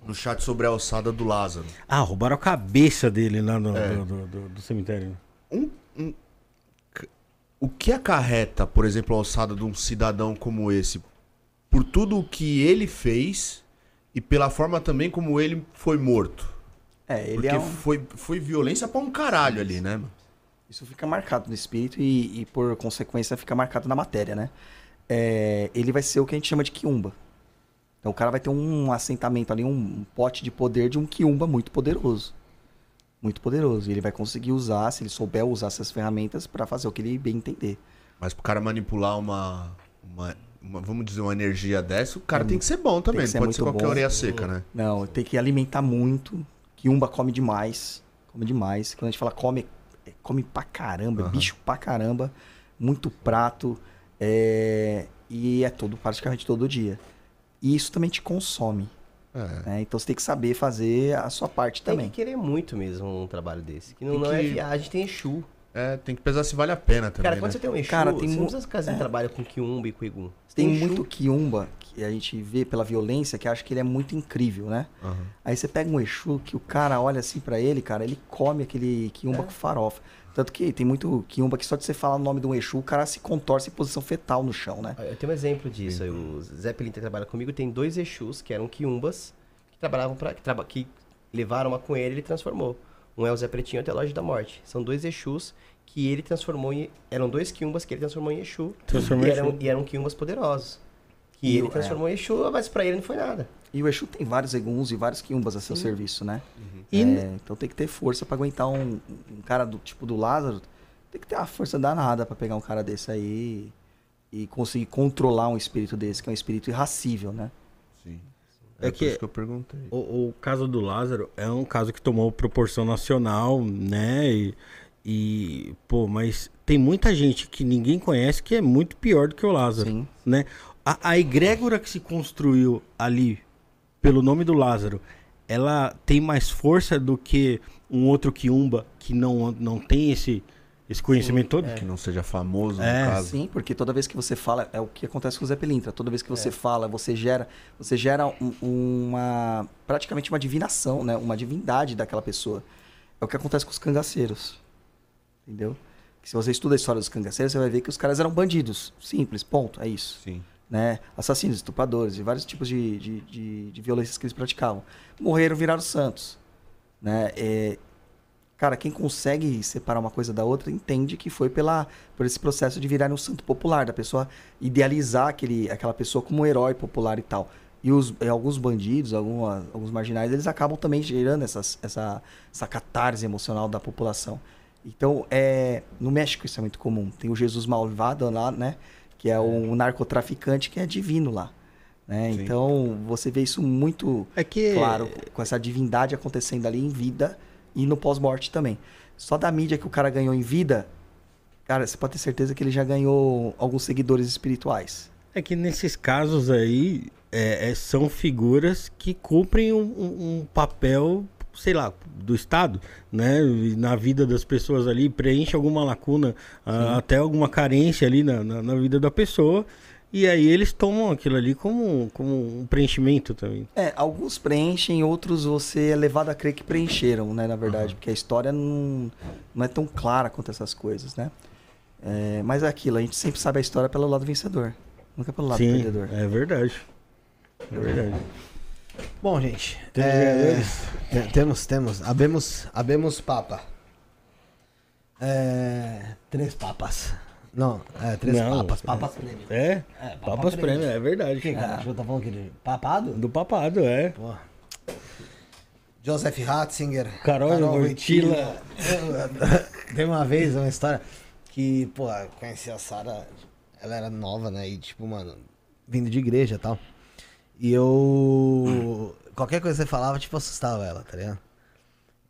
no chat sobre a ossada do Lázaro. Ah, roubaram a cabeça dele lá no, É. do, do- do- do cemitério. Um, um- o que acarreta, por exemplo, a ossada de um cidadão como esse? Por tudo o que ele fez e pela forma também como ele foi morto. É, ele Porque é um... foi, foi violência pra um caralho ali, né? mano? Isso fica marcado no espírito e, e, por consequência, fica marcado na matéria, né? É, ele vai ser o que a gente chama de quiumba. Então o cara vai ter um assentamento ali, um pote de poder de um quiumba muito poderoso. Muito poderoso. E ele vai conseguir usar, se ele souber usar essas ferramentas, pra fazer o que ele bem entender. Mas pro cara manipular uma, uma, uma- vamos dizer, uma energia dessa, o cara tem que ser bom também. que Não ser pode ser qualquer bom. orelha seca, né? Não, tem que alimentar muito. Quiumba come demais. Come demais. Quando a gente fala come, come pra caramba, Aham. bicho pra caramba. Muito prato. é, E é todo, praticamente todo dia. E isso também te consome. É. né? Então você tem que saber fazer a sua parte Tem também. que querer muito mesmo um trabalho desse. Que não, Tem não é que- viagem, tem Exu. É, tem que pesar se vale a pena também, Cara, né? quando você tem um Exu, Cara, tem você mu- fazer é. trabalho com Kiumba e. Você Tem Exu. muito quiumba que a gente vê pela violência que acha que ele é muito incrível, né? Aham. Aí você pega um Exu que o cara olha assim pra ele, cara, ele come aquele quiumba É. com farofa. Tanto que tem muito quiumba que só de você falar o nome de um Exu, o cara se contorce em posição fetal no chão, né? Eu tenho um exemplo disso. aí, O Zé Pelinta que trabalha comigo tem dois Exus que eram Quiumbas que trabalhavam para que, traba- que levaram uma com ele e ele transformou. Um é o Zé Pretinho e outro é o Loja da Morte. São dois Exus que ele transformou em. Eram dois Quiumbas que ele transformou em Exu. Transformou e, em eram, Exu. e eram Quiumbas poderosos. Que E ele o- transformou em Exu, mas pra ele não foi nada. E o Exu tem vários eguns e vários quiumbas a seu serviço, né? E É, então tem que ter força pra aguentar um, um cara do tipo do Lázaro. Tem que ter uma força danada pra pegar um cara desse aí e conseguir controlar um espírito desse, que é um espírito irracível, né? É É, que- por isso que eu perguntei. O, o caso do Lázaro é um caso que tomou proporção nacional, né? E, e, pô, mas tem muita gente que ninguém conhece que é muito pior do que o Lázaro, Sim. né? A, a egrégora que se construiu ali pelo nome do Lázaro, ela tem mais força do que um outro quiumba que não, não tem esse, esse conhecimento todo? Que não seja famoso, no É, caso. Sim, porque toda vez que você fala, é o que acontece com o Zé Pelintra. Toda vez que É. você fala, você gera, você gera um- uma praticamente uma divinação, né? Uma divindade daquela pessoa. É o que acontece com os cangaceiros. Entendeu? Que se você estuda a história dos cangaceiros, você vai ver que os caras eram bandidos. Simples, ponto, é isso. Sim. Né? Assassinos, estupradores e vários tipos de, de, de, de violências que eles praticavam. Morreram, viraram santos. Né? É, cara, quem consegue separar uma coisa da outra entende que foi pela, por esse processo de virar um santo popular, da pessoa idealizar aquele, aquela pessoa como um herói popular e tal. E os, e alguns bandidos, alguma, alguns marginais, eles acabam também gerando essas, essa, essa catarse emocional da população. Então, é, no México isso é muito comum. Tem o Jesus Malvado lá, né? Que é um narcotraficante que é divino lá. Né? Então, você vê isso muito É que claro, com essa divindade acontecendo ali em vida e no pós-morte também. Só da mídia que o cara ganhou em vida, cara, você pode ter certeza que ele já ganhou alguns seguidores espirituais. É que nesses casos aí é, é, são figuras que cumprem um, um- papel, sei lá, do Estado, né? Na vida das pessoas ali, preenche alguma lacuna, ah, até alguma carência ali na, na, na vida da pessoa. E aí eles tomam aquilo ali como, como um preenchimento também. É, alguns preenchem, outros você é levado a crer que preencheram, né, na verdade, porque a história não, não é tão clara quanto essas coisas, né? É, mas é aquilo, a gente sempre sabe a história pelo lado vencedor, nunca pelo lado Sim, perdedor. é verdade. É verdade. Bom, gente. Temos é, te- temos, temos. Abemos, abemos papa. É, três papas. Não, é, três Não, papas. é. Papas prêmio. É, É, papa Papas prêmio. Prêmio, é verdade. Quem, cara? Que eu tô falando aqui de papado? Do papado, é. Pô. Joseph Ratzinger. Carol Wojtyla. (laughs) Tem uma vez uma história que, pô, conheci a Sara, ela era nova, né? E tipo, mano, vindo de igreja e tal. E eu. Qualquer coisa que você falava, tipo, assustava ela, tá ligado?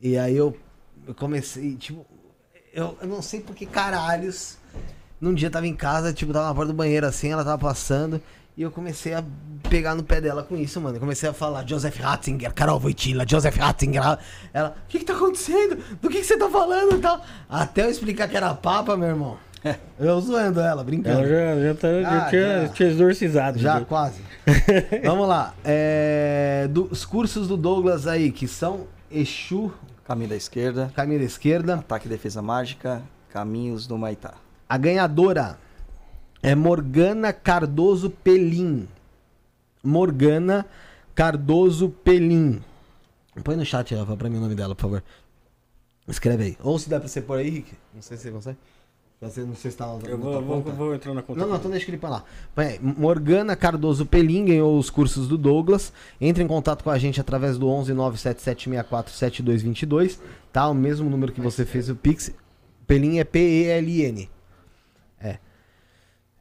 E aí eu, eu comecei, tipo, eu, eu não sei por que caralhos. Num dia eu tava em casa, tipo, tava na porta do banheiro assim, ela tava passando. E eu comecei a pegar no pé dela com isso, mano. Eu comecei a falar, Joseph Ratzinger, Carol Voitila, Joseph Ratzinger. Ela, o que que tá acontecendo? Do que que você tá falando e tal? Até eu explicar que era papa, meu irmão. (laughs) Eu zoando ela, brincando. Ela já, já, tá, já Ah, tinha, já. tinha exorcizado. Já, já. quase. (laughs) Vamos lá. É, dos cursos do Douglas aí, que são Exu, Caminho da esquerda, caminho da esquerda. ataque e defesa mágica, caminhos do Maitá. A ganhadora é Morgana Cardoso Pelim. Morgana Cardoso Pelim. Põe no chat, Rafa, pra mim o nome dela, por favor. Escreve aí. Ou se dá pra você pôr aí, Rick. Não sei se você consegue. Você, não sei se tá Eu vou, vou, vou entrar na conta. Não, não, então deixa ele põe lá. Morgana Cardoso Pelim ganhou os cursos do Douglas. Entre em contato com a gente através do 11 97764 7222, tá? O mesmo número que você fez o Pix. Pelim é P-E-L-I-N.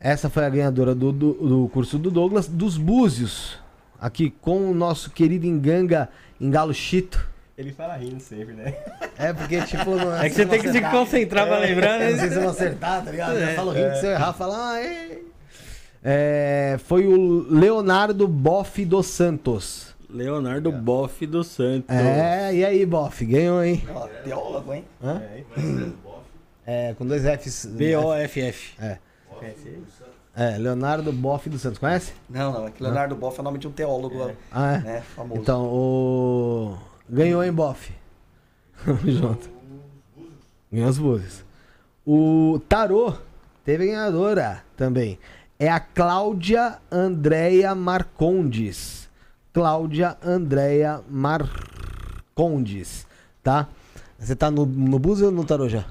É. Essa foi a ganhadora do, do, do curso do Douglas. Dos Búzios, aqui com o nosso querido Enganga Engalo Chito. Ele fala rindo sempre, né? É porque, tipo, não (laughs) É que você tem que se concentrar pra lembrar, (laughs) não sei né? se eu vou acertar, tá ligado? É, eu falo rindo, se eu errar, fala, ah, é. É, foi o Leonardo Boff dos Santos. Leonardo Boff dos Santos. É, e aí, Boff? Ganhou, hein? Ó, teólogo, hein? Hã? É, com dois Fs. B-O-F-F. É. É, Leonardo Boff dos Santos. Conhece? Não, não, é que Leonardo Boff é o nome de um teólogo lá, Ah, é? né? Famoso. Então, o. Ganhou, hein, Boff? Tamo (laughs) junto. Ganhou as búzios. O Tarô teve ganhadora também. É a Cláudia Andréia Marcondes. Cláudia Andréia Marcondes, tá? Você tá no, no búzio ou no tarô já?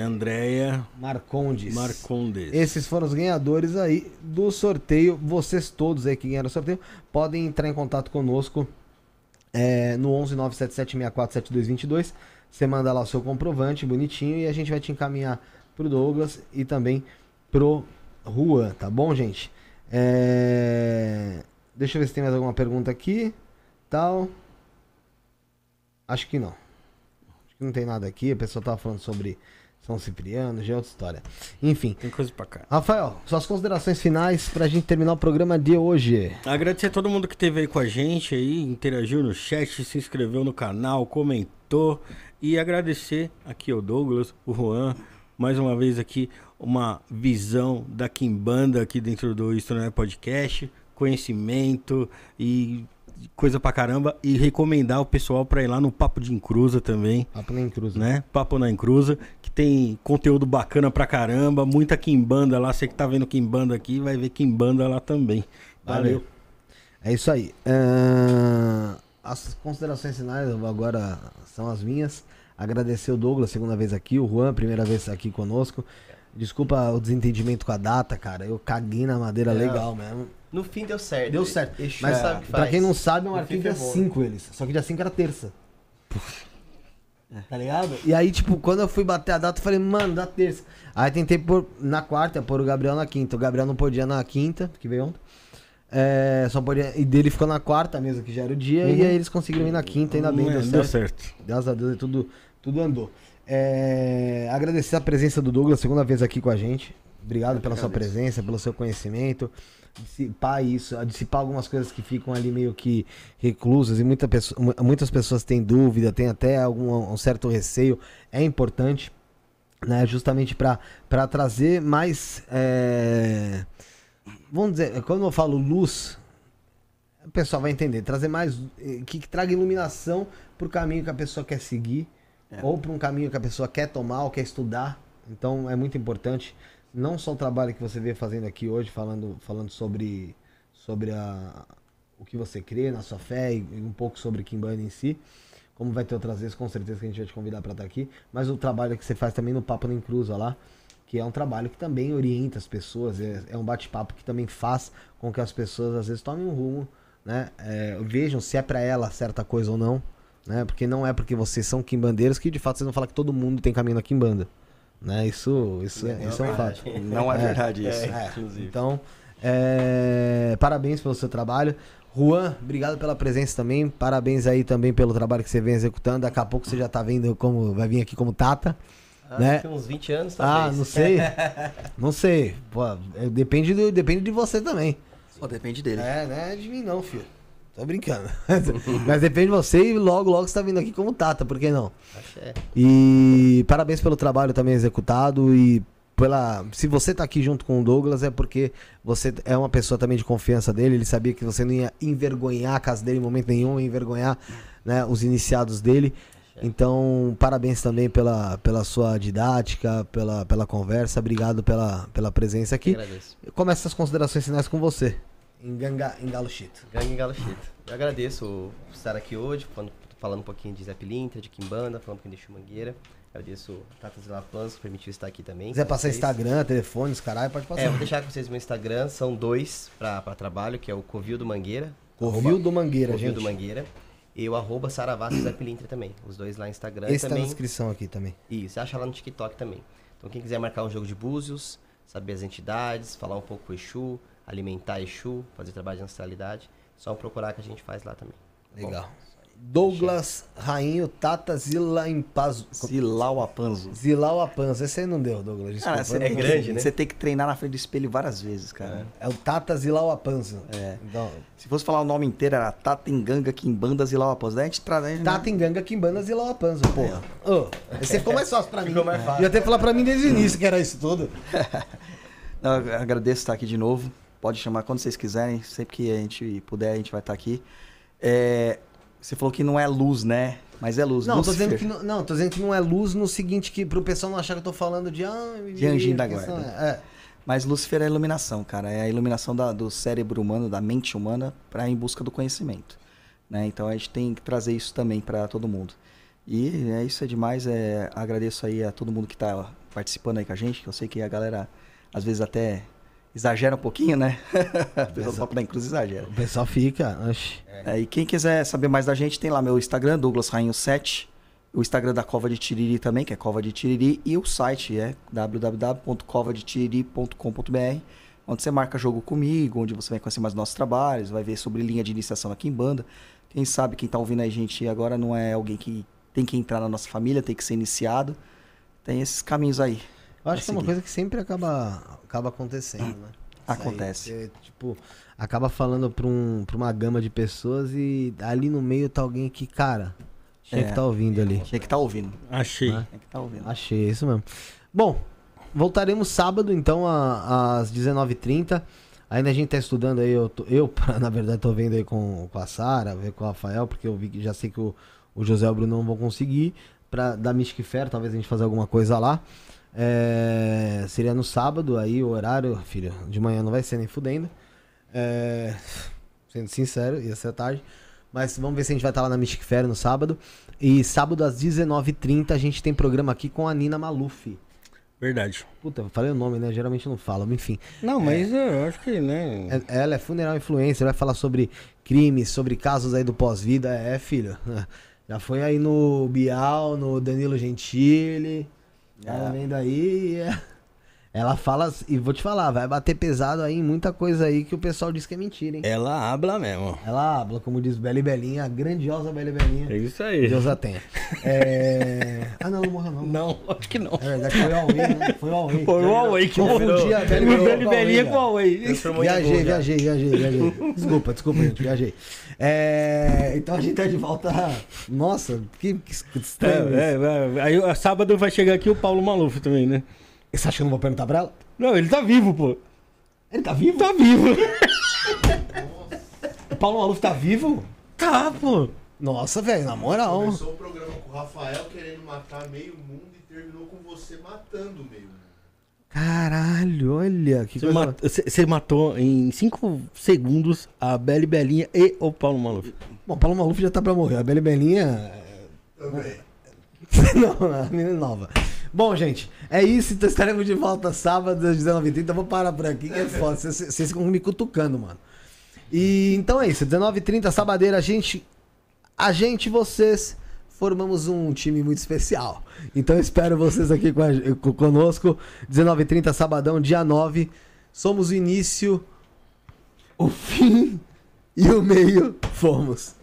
Andréia Marcondes. Marcondes. Esses foram os ganhadores aí do sorteio. Vocês todos aí que ganharam o sorteio podem entrar em contato conosco é, no 11 97764 7222. Você manda lá o seu comprovante bonitinho e a gente vai te encaminhar pro Douglas e também pro Juan, tá bom, gente? É, Deixa eu ver se tem mais alguma pergunta aqui. Tal. Acho que não. Acho que não tem nada aqui. A pessoa tava falando sobre São Cipriano, já é outra história. Enfim. Tem coisa pra cá. Rafael, suas considerações finais pra gente terminar o programa de hoje. Agradecer a todo mundo que esteve aí com a gente aí, interagiu no chat, se inscreveu no canal, comentou. E agradecer aqui ao Douglas, o Juan, mais uma vez aqui, uma visão da Kimbanda aqui dentro do Isto Não é Podcast, conhecimento e coisa pra caramba. E recomendar o pessoal pra ir lá no Papo de Encruza também. Papo na Encruza. Né? Papo na Encruza, tem conteúdo bacana pra caramba, muita Kimbanda lá. Você que tá vendo Kimbanda aqui, vai ver Kimbanda lá também. Valeu. É isso aí. Ahn, as considerações finais agora são as minhas. Agradecer o Douglas, segunda vez aqui, o Juan, primeira vez aqui conosco. Desculpa o desentendimento com a data, cara. Eu caguei na madeira Não. legal mesmo. No fim deu certo. Deu certo. Exu Mas sabe o que pra quem não sabe, é um arquivo dia ferrou. 5 eles. Só que dia 5 era terça. Tá ligado? E aí, tipo, quando eu fui bater a data, eu falei, mano, dá terça. Aí tentei pôr na quarta, pôr o Gabriel na quinta. O Gabriel não podia na quinta, que veio ontem. É, só podia. E dele ficou na quarta mesmo, que já era o dia. E Uhum. aí eles conseguiram ir na quinta, ainda bem, É, deu certo. deu certo. Graças a Deus, tudo, tudo andou. É, agradecer a presença do Douglas, segunda vez aqui com a gente. Obrigado pela sua agradeço. presença, pelo seu conhecimento. Dissipar isso, a dissipar algumas coisas que ficam ali meio que reclusas e muita pessoa, mu- muitas pessoas têm dúvida, têm até algum um certo receio. É importante, né? Justamente para trazer mais. é, vamos dizer, quando eu falo luz, o pessoal vai entender. Trazer mais. eh, Que, que traga iluminação pro caminho que a pessoa quer seguir. Ou para um caminho que a pessoa quer tomar ou quer estudar. Então é muito importante. Não só o trabalho que você vê fazendo aqui hoje, falando, falando sobre, sobre a, o que você crê na sua fé e, e um pouco sobre Kimbanda em si. Como vai ter outras vezes, com certeza que a gente vai te convidar para estar aqui. Mas o trabalho que você faz também no Papo Nem Cruza lá, que é um trabalho que também orienta as pessoas, é, é um bate-papo que também faz com que as pessoas às vezes tomem um rumo, né? É, vejam se é para ela certa coisa ou não, né? Porque não é porque vocês são quimbandeiros que de fato vocês vão falar que todo mundo tem caminho na quimbanda, né? Isso, isso, é, Não é isso é um fato. (laughs) Não é verdade isso, é. inclusive. Então, é, parabéns pelo seu trabalho. Juan, obrigado pela presença também. Parabéns aí também pelo trabalho que você vem executando. Daqui a pouco você já tá vendo como vai vir aqui como Tata. né? Acho que uns 20 anos, Ah, talvez. não sei. (laughs) não sei. Pô, é, depende, do, depende de você também. Pô, depende dele. É, não é de mim não, filho. Tô brincando. (laughs) Mas depende de você e logo, logo você tá vindo aqui como Tata, por que não? Que é. E parabéns pelo trabalho também executado e pela. Se você tá aqui junto com o Douglas é porque você é uma pessoa também de confiança dele. Ele sabia que você não ia envergonhar a casa dele em momento nenhum, envergonhar né, os iniciados dele. Então, parabéns também pela, pela sua didática, pela, pela conversa. Obrigado pela, pela presença aqui. Começa as considerações finais com você. Em, Ganga, em Galo Chito. Gangue Galo Chito. Eu agradeço por estar aqui hoje, falando, falando um pouquinho de Zé Pilintra, de Kimbanda, falando um pouquinho de Chumangueira. Agradeço o Tatas Laplans que permitiu estar aqui também. Se quiser passar vocês. Instagram, telefone, os caralho, pode passar. É, vou deixar com vocês meu Instagram, são dois pra, pra trabalho, que é o Covil do Mangueira. Covil do Mangueira, Covil gente. do Mangueira. E o arroba Saravassi Zé Pilintra também. Os dois lá no Instagram Esse tá na também. descrição aqui também. Isso, acha lá no TikTok também. Então quem quiser marcar um jogo de búzios, saber as entidades, falar um pouco com o Exu, alimentar Exu, fazer trabalho de ancestralidade, só procurar que a gente faz lá também. Tá bom? Legal. Douglas Rainho Tata Zila Impazo. Zilau Apanzo. Zilau Apanzo. Esse aí não deu, Douglas. Desculpa, Cara, você, é grande, né? Você tem que treinar na frente do espelho várias vezes, cara. É o Tata Zilau Apanzo. É. Então, Se fosse falar o nome inteiro, era Tatenganga Kimbanda Zilau Apanzo. Daí a gente traz. né? Tata Enganga Kimbanda Zilau Apanzo, porra. Ô, esse ficou mais fácil pra mim. Ficou mais fácil. Ia que falar pra mim desde o início que era isso tudo. (laughs) Não, eu agradeço estar aqui de novo. Pode chamar quando vocês quiserem. Sempre que a gente puder, a gente vai estar aqui. É, você falou que não é luz, né? Mas é luz. Não, tô dizendo que não, não, tô dizendo que não é luz no seguinte que pro pessoal não achar que eu tô falando de ah, De anjinho da guarda. É, é. Mas Lúcifer é a iluminação, cara. É a iluminação da- do cérebro humano, da mente humana, para em busca do conhecimento. Né? Então a gente tem que trazer isso também para todo mundo. E é isso é demais. É, agradeço aí a todo mundo que está participando aí com a gente. Que eu sei que a galera às vezes até exagera um pouquinho, né? (laughs) a pessoa do Papo da Cruz exagera. O pessoal fica. É, e quem quiser saber mais da gente, tem lá meu Instagram, Douglas Rainho 7. O Instagram da Cova de Tiriri também, que é Cova de Tiriri. E o site é www.covadetiriri.com.br onde você marca jogo comigo, onde você vai conhecer mais nossos trabalhos, vai ver sobre linha de iniciação aqui em banda. Quem sabe quem tá ouvindo a gente agora não é alguém que tem que entrar na nossa família, tem que ser iniciado. Tem esses caminhos aí. Eu acho a que é uma coisa que sempre acaba, acaba acontecendo, né? (clears throat) Isso aí, Acontece. você, tipo, acaba falando pra, um, pra uma gama de pessoas e ali no meio tá alguém que, cara, tinha É. que tá ouvindo ali. Tem que estar ouvindo. Achei. Né? Tem que estar ouvindo. Achei, é isso mesmo. Bom, voltaremos sábado, então, às 19h30. Ainda a gente tá estudando aí, eu, tô- eu (laughs) na verdade, tô vendo aí com, com a Sara, ver com o Rafael, porque eu vi que já sei que o, o José e o Bruno não vão conseguir. Pra, da Mystic Fair, talvez a gente fazer alguma coisa lá. É, seria no sábado, aí o horário, filho, de manhã não vai ser nem fudendo. É, sendo sincero, ia ser tarde. Mas vamos ver se a gente vai estar lá na Mystic Fair no sábado. E sábado às 19h30 a gente tem programa aqui com a Nina Maluf. Verdade. Puta, eu falei o nome, né? Geralmente eu não falo, mas enfim. Não, mas eu acho que, né? É- Ela é funeral influencer, vai falar sobre crimes, sobre casos aí do pós-vida. É, filho. (laughs) Já foi aí no Bial, no Danilo Gentili. Ela vem daí. é. Ela fala, e vou te falar, vai bater pesado aí em muita coisa aí que o pessoal diz que é mentira, hein? Ela habla mesmo. Ela habla, como diz Bela e Belinha, a grandiosa Bela e Belinha. É isso aí. Deus a tenha. É... Ah, não, não morreu não. Não, acho que não. É verdade, foi o Huawei, né? Foi o Huawei. Foi o Huawei que Confundi a Bela e O Belinha com o Huawei. Viajei, viajei, viajei, viajei. (laughs) Desculpa, desculpa, gente, viajei. É, então a gente tá de volta. Nossa, que, que estranho isso. É, é, é. Aí sábado vai chegar aqui o Paulo Maluf também, né? Você acha que eu não vou perguntar pra ela? Não, ele tá vivo, pô. Ele tá vivo? Tá vivo. O (laughs) Paulo Maluf tá vivo? Tá, pô. Nossa, velho, na moral. Começou o programa com o Rafael querendo matar meio mundo e terminou com você matando meio mundo. Caralho, olha que Você, coisa. mat- você- matou em 5 segundos a Bela Belinha e o Paulo Maluf. Bom, o Paulo Maluf já tá pra morrer. A Bela e Belinha. Também. (laughs) Não, a menina é nova. Bom, gente, é isso. Então estaremos de volta sábado às 19h30. Eu vou parar por aqui, que é foda. Vocês, ficam me cutucando, mano. E então é isso. 19h30, sabadeira, a gente. A gente, vocês. Formamos um time muito especial. Então espero vocês aqui com a- co- conosco. 19h30, sabadão, dia 9. Somos o início, o fim e o meio. Fomos.